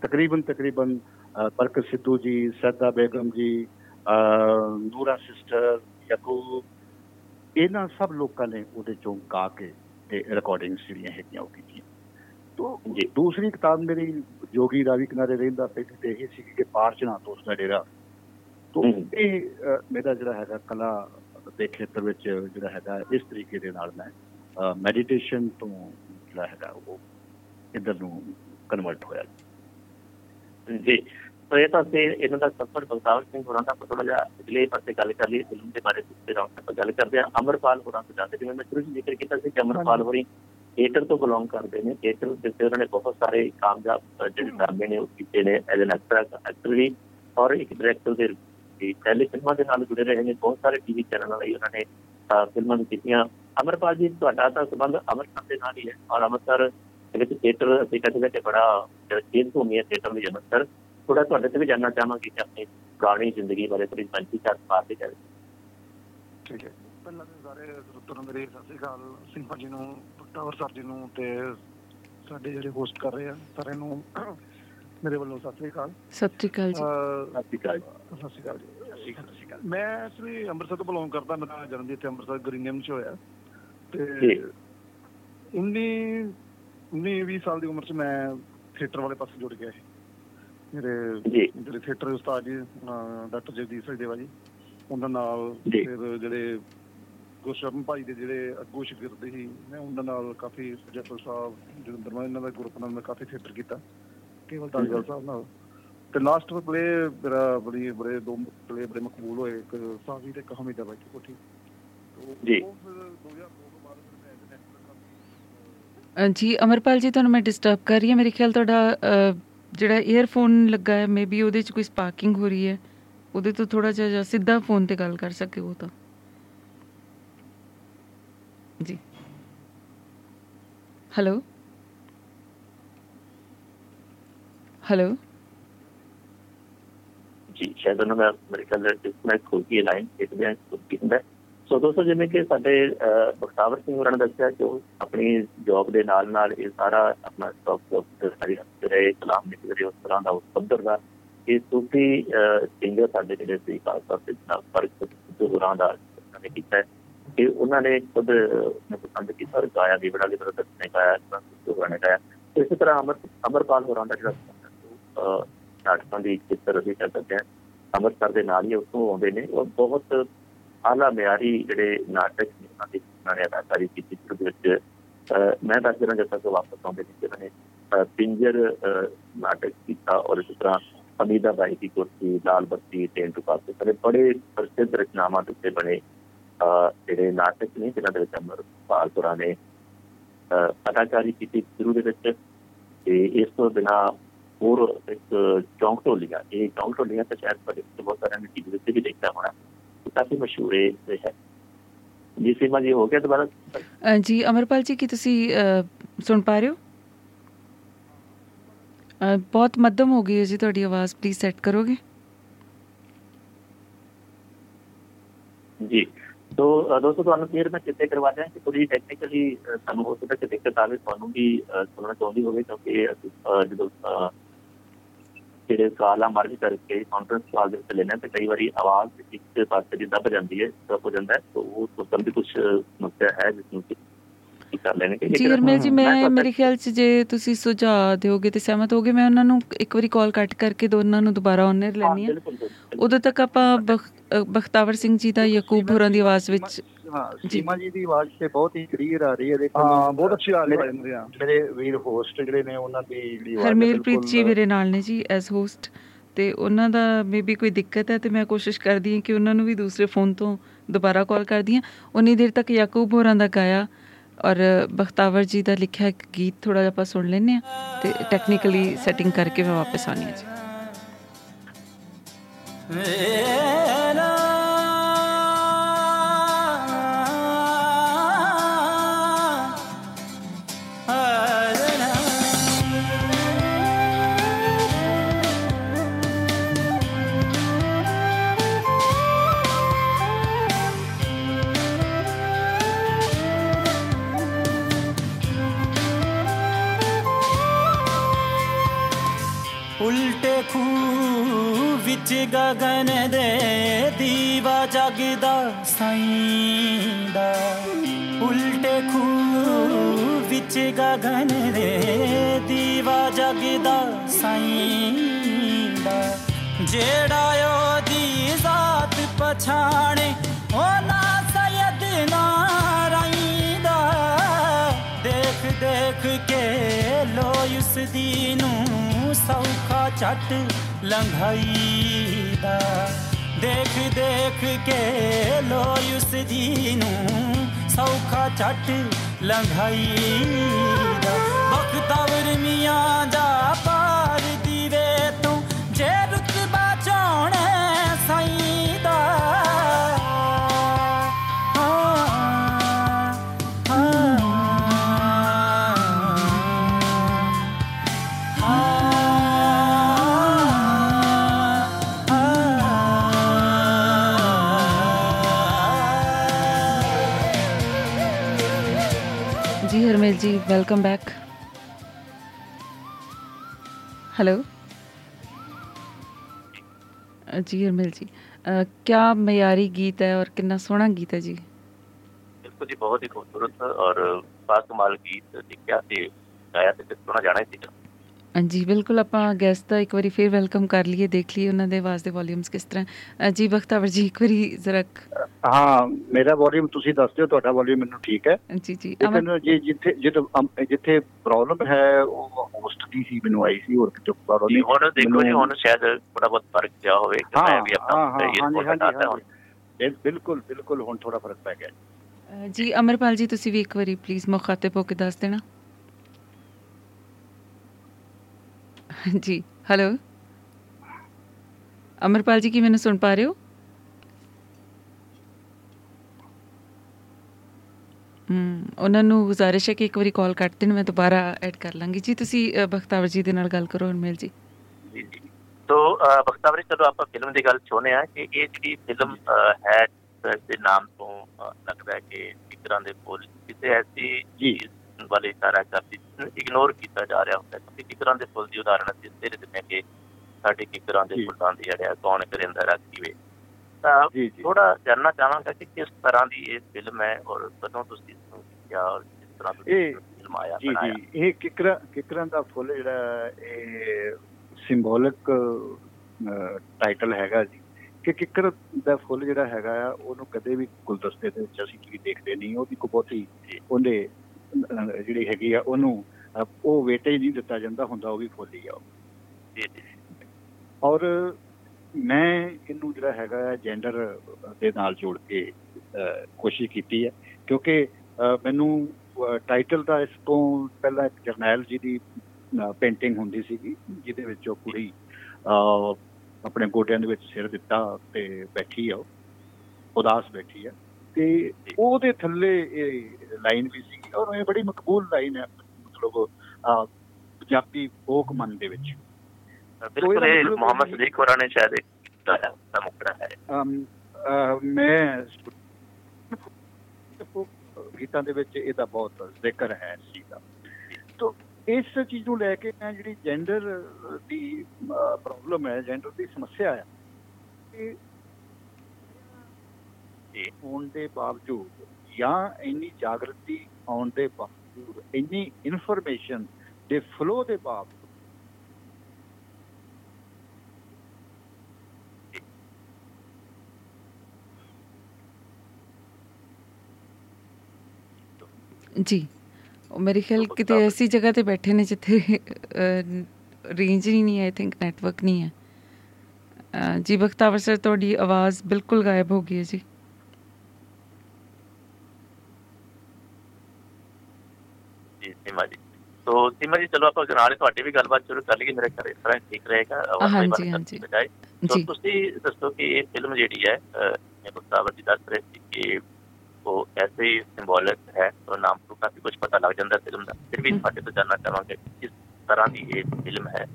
ਤਕਰੀਬਨ ਤਕਰੀਬਨ ਬਰਕਤ ਸਿੱਧੂ ਜੀ ਸੈਦਾ ਬੇਗਮ ਜੀ ਨੂਰਾ ਸਿਸਟਰ ਯਾਕੂਬ ਇਹਨਾਂ ਸਭ ਲੋਕਾਂ ਨੇ ਉਹਦੇ ਚੋਂ ਗਾ ਕੇ ਤੇ ਰਿਕਾਰਡਿੰਗਸ ਜਿਹੜੀਆਂ ਹੈਗੀਆਂ ਉਹ ਕੀਤੀਆਂ ਤੋਂ ਜੀ। ਦੂਸਰੀ ਕਿਤਾਬ ਮੇਰੀ ਜੋਗੀ ਰਾਵੀ ਕਿਨਾਰੇ ਰਹਿੰਦਾ ਪਹਿਲੀ ਤੇ ਇਹ ਸੀ ਕਿ ਪਾਰਚਨਾ ਤੋਂ ਉਸਦਾ ਡੇਰਾ ਤੋਂ। ਇਹ ਮੇਰਾ ਜਿਹੜਾ ਹੈਗਾ ਕਲਾ ਦੇ ਖੇਤਰ ਵਿੱਚ ਜਿਹੜਾ ਹੈਗਾ ਇਸ ਤਰੀਕੇ ਦੇ ਨਾਲ ਮੈਂ ਮੈਡੀਟੇਸ਼ਨ ਤੋਂ ਜਿਹੜਾ ਹੈਗਾ ਉਹ ਇੱਧਰ ਨੂੰ ਕਨਵਰਟ ਹੋਇਆ ਜੀ ਸੋ ਇਹ ਤਾਂ ਤੇ ਇਹਨਾਂ ਦਾ ਸਫਰ ਬਲਤਾਵ ਸਿੰਘ ਹੋਰਾਂ ਦਾ ਥੋੜਾ ਜਿਹਾ ਅਗਲੇ ਪਾਸੇ ਗੱਲ ਕਰ ਲਈ ਫਿਲਮ ਦੇ ਬਾਰੇ ਤੇ ਰਾਉਂਡ ਆਪਾਂ ਗੱਲ ਕਰਦੇ ਆ ਅਮਰਪਾਲ ਹੋਰਾਂ ਤੋਂ ਜਾਂਦੇ ਜਿਵੇਂ ਮੈਂ ਸ਼ੁਰੂ 'ਚ ਜ਼ਿਕਰ ਕੀਤਾ ਸੀ ਕਿ ਅਮਰਪਾਲ ਹੋਰੀ ਥੀਏਟਰ ਤੋਂ ਬਿਲੋਂਗ ਕਰਦੇ ਨੇ। ਥੀਏਟਰ ਦੇ ਉੱਤੇ ਉਹਨਾਂ ਨੇ ਬਹੁਤ ਸਾਰੇ ਕਾਮਯਾਬ ਜਿਹੜੇ ਡਰਾਮੇ ਨੇ ਉਹ ਕੀਤੇ ਨੇ ਐਜ਼ ਐਨ ਐਕਟਰ ਐਕਟਰ ਵੀ। ਔਰ ਇੱਕ ਡਾਇਰੈਕਟਰ ਦੇ ਰੂਪ ਪਹਿਲੇ ਫਿਲਮਾਂ ਦੇ ਨਾਲ ਜੁੜੇ ਰਹੇ ਨੇ। ਬਹੁਤ ਸਾਰੇ ਟੀਵੀ ਚੈਨਲਾਂ ਲਈ ਉਹਨਾਂ ਨੇ ਫਿਲਮਾਂ ਵੀ ਕੀਤੀਆਂ। ਅਮਰਪਾਲ ਜੀ, ਤੁਹਾਡਾ ਤਾਂ ਸੰਬੰਧ ਅੰਮ੍ਰਿਤਸਰ ਦੇ ਨਾਲ ਹੀ ਹੈ। ਔਰ ਅੰਮ੍ਰਿਤਸਰ ਦੇ ਵਿੱਚ ਥੀਏਟਰ ਅਸੀਂ ਕਹਿੰਦੇ ਕਿ ਬੜਾ ਚੇਂਜ ਭੂਮੀ ਹੈ ਥੀਏਟਰ ਦੀ ਅੰਮ੍ਰਿਤਸਰ ਥੋੜਾ ਤੁਹਾਡੇ ਤੋਂ ਵੀ ਜਾਨਣਾ ਚਾਹਾਂਗੇ ਕਿ ਆਪਣੀ ਪੁਰਾਣੀ ਜ਼ਿੰਦਗੀ ਬਾਰੇ ਥੋੜੀ ਪੰਛੀ ਚਾਰ ਪਾ ਕੇ ਜਾਵੇ। ਠੀਕ ਹੈ। ਪਹਿਲਾਂ ਤਾਂ ਸਾਰੇ ਸਰੋਤਿਆਂ ਨੂੰ ਮੇਰੇ ਸਤਿ ਸ੍ਰੀ ਅਕਾਲ। ਸਿੰਘਾ ਜੀ ਨੂੰ ਟਾਵਰ ਸਰ ਜੀ ਨੂੰ ਤੇ ਸਾਡੇ ਜਿਹੜੇ ਹੋਸਟ ਕਰ ਰਹੇ ਆ ਸਾਰਿਆਂ ਨੂੰ ਮੇਰੇ ਵੱਲੋਂ ਸਤਿ ਸ੍ਰੀ ਅਕਾਲ। ਸਤਿ ਸ਼੍ਰੀ ਅਕਾਲ ਜੀ। ਸਤਿ ਸ਼੍ਰੀ ਅਕਾਲ ਸਤਿ ਸ੍ਰੀ ਅਕਾਲ ਜੀ। ਮੈਂ ਐਕਚੁਅਲੀ ਅੰਮ੍ਰਿਤਸਰ ਤੋਂ ਬਿਲੋਂਗ ਕਰਦਾ ਮੇਰਾ ਜਨਮ ਇੱਥੇ ਅੰਮ੍ਰਿਤਸਰ ਗ੍ਰੀਨਮ ਚ ਹੋਇਆ। ਤੇ ਜੀ। 19 19 20 ਸਾਲ ਦੀ ਉਮਰ ਚ ਮੈਂ ਥੀਏਟਰ ਵਾਲੇ ਪਾਸੇ ਜੁੜ ਗਿਆ ਸੀ। ਮੇਰੇ ਜਿਹੜੇ ਥੀਏਟਰ ਦੇ ਉਸਤਾਦ ਜੀ ਡਾਕਟਰ ਜਗਦੀਪ ਸਿੰਘ ਦੇਵਾ ਜੀ ਉਹਨਾਂ ਨਾਲ। ਫਿਰ ਜਿਹੜੇ ਗੁਰਸ਼ਰਨ ਭਾਈ ਦੇ ਜਿਹੜੇ ਅੱਗੂ ਸ਼ਾਗਿਰਦ ਸੀ ਮੈਂ ਉਹਨਾਂ ਨਾਲ ਕਾਫੀ ਜੈਪਲ ਸਾਹਿਬ ਜਗਿੰਦਰ ਮਾਨ ਇਹਨਾਂ ਦਾ ਗਰੁੱਪ ਨਾਲ ਮੈਂ ਕਾਫੀ ਥੀਏਟਰ ਕੀਤਾ ਕੇਵਲ ਧਾਲੀਵਾਲ ਸਾਹਿਬ ਨਾਲ। ਤੇ ਲਾਸਟ ਪਲੇ ਮੇਰਾ ਬੜੀ ਬੜੇ ਦੋ ਪਲੇ ਬੜੇ ਮਕਬੂਲ ਹੋਏ ਇੱਕ ਸਾਵੀ ਤੇ ਇੱਕ ਹਮੀਦਾ ਬਾਈ ਦੀ ਕੋਠੀ। ਜੀ। ਉਹ ਫਿਰ 2002 ਤੋਂ ਬਾਅਦ ਫਿਰ ਮੈਂ ਐਜ਼ ਐਕਟਰ ਕਾਫੀ ਅ, ਜੀ ਅਮਰਪਾਲ ਜੀ ਤੁਹਾਨੂੰ ਮੈਂ ਡਿਸਟਰਬ ਕਰ ਰਹੀ ਹਾਂ। ਮੇਰੇ ਖਿਆਲ ਤੁਹਾਡਾ ਅ, ਜਿਹੜਾ ਈਅਰਫੋਨ ਲੱਗਾ ਹੈ ਮੇਬੀ ਉਹਦੇ 'ਚ ਕੋਈ ਸਪਾਰਕਿੰਗ ਹੋ ਰਹੀ ਹੈ ਉਹਦੇ ਤੋਂ ਥੋੜਾ ਜਿਹਾ ਜਾਂ ਸਿੱਧਾ ਫੋਨ ਤੇ ਗੱਲ ਕਰ ਸਕੇ ਉਹ ਤਾਂ। ਜੀ। ਹੈਲੋ ਹੈਲੋ ਜੀ ਸ਼ਾਇਦ ਉਹਨਾਂ ਦਾ ਮੇਰੇ ਖਿਆਲ ਨਾਲ ਡਿਸਕਨੈਕਟ ਹੋ ਗਈ ਲਾਈਨ ਇੱਕ ਬਿਆਨ ਕੀ ਹੁੰਦਾ ਹੈ। ਸੋ ਦੋਸਤੋ ਜਿਵੇਂ ਕਿ ਸਾਡੇ ਅਹ, ਬਖਤਾਵਰ ਸਿੰਘ ਹੋਰਾਂ ਨੇ ਦੱਸਿਆ ਕਿ ਉਹ ਆਪਣੀ ਜੌਬ ਦੇ ਨਾਲ ਨਾਲ ਇਹ ਸਾਰਾ ਆਪਣਾ ਸਟਾਕ ਦੇ ਸਾਰੀ ਜਿਹੜੇ ਕਲਾਮ ਲਿਖ ਰਹੇ ਉਸ ਤਰ੍ਹਾਂ ਦਾ ਉਸ ਪੱਧਰ ਦਾ। ਇਹ ਸੂਫੀ ਸਿੰਗਰ ਸਾਡੇ ਜਿਹੜੇ ਸੀ ਖਾਸ ਤੌਰ ਤੇ ਜਨਾਬ ਫ਼ਰਕ ਸਿੱਧੂ ਹੋਰਾਂ ਦਾ ਉਹਨਾਂ ਨੇ ਕੀਤਾ। ਹੈ ਕਿ ਉਹਨਾਂ ਨੇ ਖੁਦ ਨੇ ਪਸੰਦ ਕੀਤਾ ਔਰ ਗਾਇਆ ਵੀ ਬੜਾ ਲਿਬਰਤ ਨੇ ਗਾਇਆ ਸਿੱਧੂ ਹੋਰਾਂ ਨੇ ਗਾਇਆ। ਤੇ ਇਸੇ ਤਰ੍ਹਾਂ ਅਮਰ ਅਮਰਪਾਲ ਹੋਰਾਂ ਦਾ ਜਿਹੜਾ ਅਹ, ਨਾਟਕਾਂ ਦੀ ਚਿੱਤਰ ਅਸੀਂ ਕਹਿ ਸਕਦੇ ਹਾਂ। ਅੰਮ੍ਰਿਤਸਰ ਦੇ ਨਾਲ ਹੀ ਉੱਥੋਂ ਆਉਂਦੇ ਨੇ। ਉਹ ਬਹੁਤ ਆਲਾ ਮਿਆਰੀ ਜਿਹੜੇ ਨਾਟਕ ਨੇ ਉਹਨਾਂ ਦੀ ਉਹਨਾਂ ਨੇ ਅਦਾਕਾਰੀ ਕੀਤੀ ਜਿਹਦੇ ਵਿੱਚ ਅਹ, ਮੈਂ ਦੱਸ ਦਿਨਾਂ ਜਦ ਤੱਕ ਵਾਪਸ ਆਉਂਦੇ ਨੇ ਜਿਹਨਾਂ ਨੇ ਅਹ, ਪਿੰਜਰ ਨਾਟਕ ਕੀਤਾ ਔਰ ਇਸ ਤਰ੍ਹਾਂ ਅਮੀਦਾ ਬਾਈ ਦੀ ਕੁਰਸੀ ਲਾਲ ਬੱਤੀ ਟੇਨ ਟੂ ਪਾਸੇ ਸਾਰੇ ਬੜੇ ਪ੍ਰਸਿੱਧ ਰਚਨਾਵਾਂ ਦੇ ਉੱਤੇ ਬਣੇ ਅਹ, ਜਿਹੜੇ ਨਾਟਕ ਨੇ ਜਿਨ੍ਹਾਂ ਦੇ ਵਿੱਚ ਅਮਰਪਾਲ ਹੋਰਾਂ ਨੇ ਅਹ, ਅਦਾਕਾਰੀ ਕੀਤੀ ਸ਼ੁਰੂ ਦੇ ਵਿੱਚ। ਤੇ ਇਸ ਤੋਂ ਬਿਨਾਂ ਹੋਰ ਇੱਕ ਚੌਂਕ ਢੋਲੀਆਂ ਇਹ ਚੌਂਕ ਢੋਲੀਆਂ ਤਾਂ ਸ਼ਾਇਦ ਤੁਹਾਡੇ ਵਿੱਚ ਬਹੁਤ ਸਾਰਿਆਂ ਨੇ ਟੀਵੀ ਉੱਤੇ ਵੀ ਦੇਖਿਆ ਹੋਣਾ। ਕਾਫੀ ਮਸ਼ਹੂਰ ਹੈ। ਜੀ ਸੀਮਾ ਜੀ ਹੋ ਗਿਆ ਦੁਬਾਰਾ? ਜੀ ਅਮਰਪਾਲ ਜੀ ਕੀ ਤੁਸੀਂ ਸੁਣ ਪਾ ਰਹੇ ਹੋ? ਬਹੁਤ ਮੱਧਮ ਹੋ ਗਈ ਹੈ ਜੀ ਤੁਹਾਡੀ ਆਵਾਜ਼ ਪਲੀਜ਼ ਸੈੱਟ ਕਰੋਗੇ? ਜੀ ਤੋ ਦੋਸਤੋ ਤੁਹਾਨੂੰ ਫਿਰ ਮੈਂ ਚਿੱਤੇ ਕਰਵਾ ਦਿਆਂ ਕਿ ਥੋੜੀ ਟੈਕਨੀਕਲੀ ਸਾਨੂੰ ਹੋ ਸਕਦਾ ਕਿ ਦਿੱਕਤ ਆਵੇ ਤੁਹਾਨੂੰ ਵੀ ਸੁਣਨਾ ਚਾਹੁੰਦੀ ਹੋਵੇ ਕਿਉਂਕਿ ਜਦੋਂ ਜਿਹੜੇ ਕਾਲਾ ਮਰਜ ਕਰਕੇ ਕਾਨਫਰੰਸ ਕਾਲ ਦੇ ਵਿੱਚ ਲੈਣਾ ਤੇ ਕਈ ਵਾਰੀ ਆਵਾਜ਼ ਇੱਕ ਪਾਸੇ ਦੀ ਦਬ ਜਾਂਦੀ ਹੈ ਦਬ ਹੋ ਜਾਂਦਾ ਹੈ ਤਾਂ ਉਹ ਸੁਣਨ ਦੀ ਕੁਝ ਸਮੱਸਿਆ ਹੈ ਜਿਸ ਨੂੰ ਜੀ ਹਰਮੇਲ ਜੀ ਮੈਂ ਮੇਰੇ ਖਿਆਲ 'ਚ ਜੇ ਤੁਸੀਂ ਸੁਝਾਅ ਦਿਓਗੇ ਤੇ ਸਹਿਮਤ ਹੋਗੇ ਮੈਂ ਉਹਨਾਂ ਨੂੰ ਇੱਕ ਵਾਰੀ ਕਾਲ ਕੱਟ ਕਰਕੇ ਦੋਨਾਂ ਨੂੰ ਦੁਬਾਰਾ ਆਨਰ ਲੈਣੀ ਆ ਉਦੋਂ ਤੱਕ ਆਪਾਂ ਬਖਤਾਵਰ ਸਿੰਘ ਜੀ ਦਾ ਯਕੂਬ ਹੋਰਾਂ ਦੀ ਆਵਾਜ਼ ਵਿੱਚ ਹਾਂ। ਸੀਮਾ ਜੀ ਦੀ ਆਵਾਜ਼ ਤੇ ਬਹੁਤ ਹੀ ਕਲੀਅਰ ਆ ਰਹੀ ਹੈ ਦੇਖੋ ਹਾਂ ਬਹੁਤ ਅੱਛੀ ਆ ਰਹੀ ਹੈ ਮੇਰੇ ਵੀਰ ਹੋਸਟ ਜਿਹੜੇ ਨੇ ਉਹਨਾਂ ਦੀ ਜਿਹੜੀ ਆਵਾਜ਼ ਹੈ ਹਰਮੇਲਪ੍ਰੀਤ ਜੀ ਮੇਰੇ ਨਾਲ ਨੇ ਜੀ ਐਸ ਹੋਸਟ ਤੇ ਉਹਨਾਂ ਦਾ ਮੇਬੀ ਕੋਈ ਦਿੱਕਤ ਹੈ ਤੇ ਮੈਂ ਕੋਸ਼ਿਸ਼ ਕਰਦੀ ਹਾਂ ਕਿ ਉਹਨਾਂ ਨੂੰ ਵੀ ਦੂਸਰੇ ਫੋਨ ਤੋਂ ਦੁਬਾਰਾ ਕਾਲ ਕਰਦੀ ਹਾਂ। ਉਨੀ ਦੇਰ ਤੱਕ ਯਾਕੂਬ ਹੋਰਾਂ ਦਾ ਗਾਇਆ ਔਰ ਬਖਤਾਵਰ ਜੀ ਦਾ ਲਿਖਿਆ ਇੱਕ ਗੀਤ ਥੋੜਾ ਜਿਹਾ ਆਪਾਂ ਸੁਣ ਲੈਂਦੇ ਆ ਤੇ ਟੈਕਨੀਕਲੀ ਸੈਟਿੰਗ ਕਰਕੇ ਮੈਂ ਵਾਪਸ ਆਉਣੀ ਹਾਂ ਜੀ। ਉਲਟੇ ਖੂਹ ਵਿੱਚ ਗਗਨ ਦੇ ਦੀਵਾ ਜਗਦਾ ਸਾਈਂ ਦਾ ਉਲਟੇ ਖੂਹ ਵਿੱਚ ਗਗਨ ਦੇ ਦੀਵਾ ਜਗਦਾ ਸਾਈਂ ਦਾ ਜਿਹੜਾ ਉਹਦੀ ਜ਼ਾਤ ਪਛਾਣੇ ਉਹ ਨਾ ਸਯਦ ਨਾਰਾਇਣ ਦਾ ਦੇਖ ਦੇਖ ਕੇ ਲੋ ਉਸ ਦੀ ਨੂੰ ਸੌਖਾ ਛੱਟ ਲੰਘਾਈ ਦਾ ਦੇਖ ਦੇਖ ਕੇ ਲੋ ਉਸ ਦੀ ਨੂੰ ਸੌਖਾ ਛੱਟ ਲੰਘਾਈ ਦਾ ਬਖਤਵਰ ਮੀਆਂ ਦਾ ਪਾਰ Harmel ji welcome back hello अ, जी हरमेल जी अ, क्या मयारी गीत है और कितना सोहना गीत है जी ਬਿਲਕੁਲ ਜੀ ਬਹੁਤ ਹੀ ਖੂਬਸੂਰਤ ਔਰ ਬਾਕਮਾਲ ਗੀਤ ਲਿਖਿਆ ਤੇ ਗਾਇਆ ਤੇ ਸੁਣਾ ਜਾਣਾ ਹੀ ਸੀਗਾ ਅ, ਜੀ ਬਿਲਕੁਲ ਆਪਾਂ ਗੈਸਟ ਦਾ ਇੱਕ ਵਾਰੀ ਫਿਰ ਵੈਲਕਮ ਕਰ ਲਈਏ ਦੇਖ ਲਈਏ ਉਹਨਾਂ ਦੇ ਆਵਾਜ਼ ਦੇ ਵੋਲਿਊਮਸ ਕਿਸ ਤਰ੍ਹਾਂ। ਜੀ ਬਖਤਾਵਰ ਜੀ ਇੱਕ ਵਾਰੀ ਜ਼ਰਾ ਹਾਂ ਮੇਰਾ ਵੋਲਿਊਮ ਤੁਸੀਂ ਦੱਸ ਦਿਓ ਤੁਹਾਡਾ ਵੋਲਿਊਮ ਮੈਨੂੰ ਠੀਕ ਹੈ। ਜੀ ਜੀ ਅਮਨ ਲੇਕਿਨ ਜੇ ਜਿੱਥੇ ਜਿੱਥੇ ਪ੍ਰੋਬਲਮ ਹੈ ਉਹ ਹੋਸਟ ਦੀ ਸੀ ਮੈਨੂੰ ਆਈ ਸੀ ਹੋਰ ਕਿਤੇ ਪ੍ਰੋਬਲਮ ਨਹੀਂ। ਹੁਣ ਦੇਖੋ ਜੀ ਹੁਣ ਸ਼ਾਇਦ ਥੋੜਾ ਬਹੁਤ ਫ਼ਰਕ ਪਿਆ ਹੋਵੇ ਕਿ ਹਾਂ ਮੈਂ ਵੀ ਹਾਂ ਹਾਂ ਆਪਣਾ ਇਹ ਹਾਂਜੀ ਬਿਲ- ਬਿਲਕੁਲ ਬਿਲਕੁਲ ਹੁਣ ਥੋੜਾ ਫ਼ਰਕ ਪੈ ਗਿਆ। ਜੀ ਅਮਰਪਾਲ ਜੀ ਤੁਸੀਂ ਵੀ ਇੱਕ ਵਾਰੀ ਪਲੀਜ਼ ਮੁਖਾਤਬ ਹੋ ਕੇ ਦੱਸ ਦੇਣਾ। ਜੀ ਹੈਲੋ ਅਮਰਪਾਲ ਜੀ ਕੀ ਮੈਨੂੰ ਸੁਣ ਪਾ ਰਹੇ ਹੋ? ਹਮ ਉਹਨਾਂ ਨੂੰ ਗੁਜ਼ਾਰਿਸ਼ ਹੈ ਕਿ ਇੱਕ ਵਾਰੀ ਕਾਲ ਕੱਟ ਦੇਣ ਮੈਂ ਦੁਬਾਰਾ ਐਡ ਕਰ ਲਾਂਗੀ। ਜੀ ਤੁਸੀਂ ਬਖਤਾਵਰ ਜੀ ਦੇ ਨਾਲ ਗੱਲ ਕਰੋ ਅਨਮੇਲ ਜੀ। ਜੀ ਜੀ। ਤੋ ਬਖਤਾਵਰੀ ਚਲੋ ਆਪਾਂ ਫਿਲਮ ਦੀ ਗੱਲ ਚਾਹੁੰਦੇ ਆ ਕਿ ਇਹ ਜਿਹੜੀ ਫਿਲਮ ਹੈ ਦੇ ਨਾਮ ਤੋਂ ਲੱਗਦਾ ਹੈ ਕਿ ਫਿਕਰਾਂ ਦੇ ਫੁੱਲ ਕਿਸੇ ਐਸੀ ਜੀ। ਚੀਜ਼ ਵਾਲੇ ਇਸ਼ਾਰਾ ਕਰਦੀ ਇਗਨੋਰ ਕੀਤਾ ਜਾ ਰਿਹਾ ਹੁੰਦਾ ਕਿ ਫਿਕਰਾਂ ਦੇ ਫੁੱਲ ਦੀ ਉਦਾਹਰਣ ਅਸੀਂ ਤੇਰੇ ਦਿੰਦੇ ਕਿ ਸਾਡੇ ਫਿਕਰਾਂ ਦੇ। ਫੁੱਲਾਂ ਦੀ ਅੜਿਆ ਕੌਣ ਕਰਿੰਦਾ ਰੱਖੀ ਵੇ ਤਾਂ ਥੋੜਾ ਜਾਨਣਾ ਚਾਹਾਂਗਾ ਕਿ ਕਿਸ ਤਰ੍ਹਾਂ ਦੀ ਇਹ ਫਿਲਮ ਹੈ ਔਰ ਕਦੋਂ ਤੁਸੀਂ ਇਸ ਨੂੰ ਦੇਖਿਆ ਔਰ ਕਿਸ ਤਰ੍ਹਾਂ ਇਹ- ਫਿਲਮ ਆਇਆ ਜੀ ਜੀ। ਇਹ ਕਿਕਰਾਂ ਕਿਕਰਾਂ ਦਾ ਫੁੱਲ ਜਿਹੜਾ ਇਹ ਸਿੰਬੋਲਿਕ ਟਾਈਟਲ ਹੈਗਾ ਜੀ। ਕਿ ਕਿਕਰ ਦਾ ਫੁੱਲ ਜਿਹੜਾ ਹੈਗਾ ਆ ਉਹਨੂੰ ਕਦੇ ਵੀ ਗੁਲਦਸਤੇ ਦੇ ਵਿੱਚ ਅਸੀਂ ਕੀ ਦੇਖਦੇ ਨਹੀਂ ਉਹਦੀ ਕੋਈ ਬਹੁਤੀ ਉਹਦੇ ਜਿਹੜੀ ਹੈਗੀ ਆ ਉਹਨੂੰ ਉਹ ਵੇਟੇਜ ਨਹੀਂ ਦਿੱਤਾ ਜਾਂਦਾ ਹੁੰਦਾ ਉਹ ਵੀ ਫੁੱਲ ਆ ਔਰ ਮੈਂ ਇਹਨੂੰ ਜਿਹੜਾ ਹੈਗਾ ਜੈਂਡਰ ਦੇ ਨਾਲ ਜੋੜ ਕੇ ਕੋਸ਼ਿਸ਼ ਕੀਤੀ ਹੈ ਕਿਉਂਕਿ ਮੈਨੂੰ ਟਾਈਟਲ ਦਾ ਇਸ ਤੋਂ ਪਹਿਲਾਂ ਇੱਕ ਜਰਨੈਲ ਜੀ ਦੀ ਪੇਂਟਿੰਗ ਹੁੰਦੀ ਸੀਗੀ ਜਿਹਦੇ ਵਿੱਚ ਉਹ ਕੁੜੀ ਆਪਣੇ ਗੋਡਿਆਂ ਦੇ ਵਿੱਚ ਸਿਰ ਦਿੱਤਾ ਤੇ ਬੈਠੀ ਆ ਉਦਾਸ ਬੈਠੀ ਆ। ਤੇ ਉਹਦੇ ਥੱਲੇ ਇਹ ਲਾਈਨ ਵੀ ਸੀਗੀ ਔਰ ਇਹ ਬੜੀ ਮਕਬੂਲ ਲਾਈਨ ਹੈ ਮਤਲਬ ਪੰਜਾਬੀ ਫੋਕ ਮਨ ਦੇ ਵਿੱਚ। ਬਿਲਕੁਲ ਇਹ ਮੁਹੰਮਦ ਸਦੀਕ ਹੋਰਾਂ ਨੇ ਸ਼ਾਇਦ ਦਾ ਮੁਕਰਾ ਹੈ। ਮੈਂ ਗੀਤਾਂ ਦੇ ਵਿੱਚ ਇਹਦਾ ਬਹੁਤ ਜ਼ਿਕਰ ਹੈ ਦਾ। ਤੋ ਇਸ ਚੀਜ਼ ਨੂੰ ਲੈ ਕੇ ਮੈਂ ਜਿਹੜੀ ਜੈਂਡਰ ਦੀ ਪ੍ਰੋਬਲਮ ਹੈ ਜੈਂਡਰ ਦੀ ਸਮੱਸਿਆ ਹੈ ਜੀ ਹੋਣ ਦੇ ਬਾਵਜੂਦ ਜਾਂ ਇੰਨੀ ਜਾਗਰਤੀ ਆਉਣ ਦੇ ਬਾਵਜੂਦ ਇੰਨੀ ਇਨਫੋਰਮੇਸ਼ਨ ਦੇ ਫਲੋ ਦੇ ਬਾਵਜੂਦ ਜੀ ਉਹ ਮੇਰੇ ਖਿਆਲ ਕਿਤੇ ਐਸੀ ਜਗ੍ਹਾ ਤੇ ਬੈਠੇ ਨੇ ਜਿੱਥੇ ਰੇਂਜ ਹੀ ਨਹੀਂ ਆਈ ਥਿੰਕ ਨੈਟਵਰਕ ਨਹੀਂ ਹੈ। ਜੀ ਬਖਤਾਵਰ ਸਰ ਤੁਹਾਡੀ ਆਵਾਜ਼ ਬਿਲਕੁਲ ਗਾਇਬ ਹੋ ਗਈ ਹੈ ਜੀ ਸੀਮਾ ਜੀ ਤੋ ਸੀਮਾ ਜੀ ਚਲੋ ਆਪਾਂ ਨਾਲ ਹੀ ਤੁਹਾਡੀ ਵੀ ਗੱਲਬਾਤ ਸ਼ੁਰੂ ਕਰ ਲਈਏ ਮੇਰੇ ਖਿਆਲ ਇਸ ਤਰ੍ਹਾਂ ਠੀਕ ਰਹੇਗਾ ਆਵਾਜ਼ ਹਾਂਜੀ, ਬੰਦ ਕਰਨ ਹਾਂਜੀ। ਦੀ ਬਜਾਏ ਤੋ ਜੀ ਤੁਸੀਂ ਦੱਸੋ ਕਿ ਇਹ ਫਿਲਮ ਜਿਹੜੀ ਹੈ ਇਹ ਬਖਤਾਵਰ ਜੀ ਦੱਸ ਰਹੇ ਸੀ ਕਿ ਉਹ ਐਸੇ ਹੀ ਸਿੰਬੋਲਿਕ ਹੈ ਉਹ ਨਾਮ ਤੋਂ ਕਾਫੀ ਕੁਝ ਪਤਾ ਲੱਗ ਜਾਂਦਾ ਫਿਲਮ ਦਾ ਫਿਰ ਵੀ ਹਮ। ਤੁਹਾਡੇ ਤੋਂ ਜਾਨਣਾ ਚਾਹਾਂਗੇ ਕਿ ਕਿਸ ਤਰ੍ਹਾਂ ਦੀ ਇਹ ਫਿਲਮ ਹੈ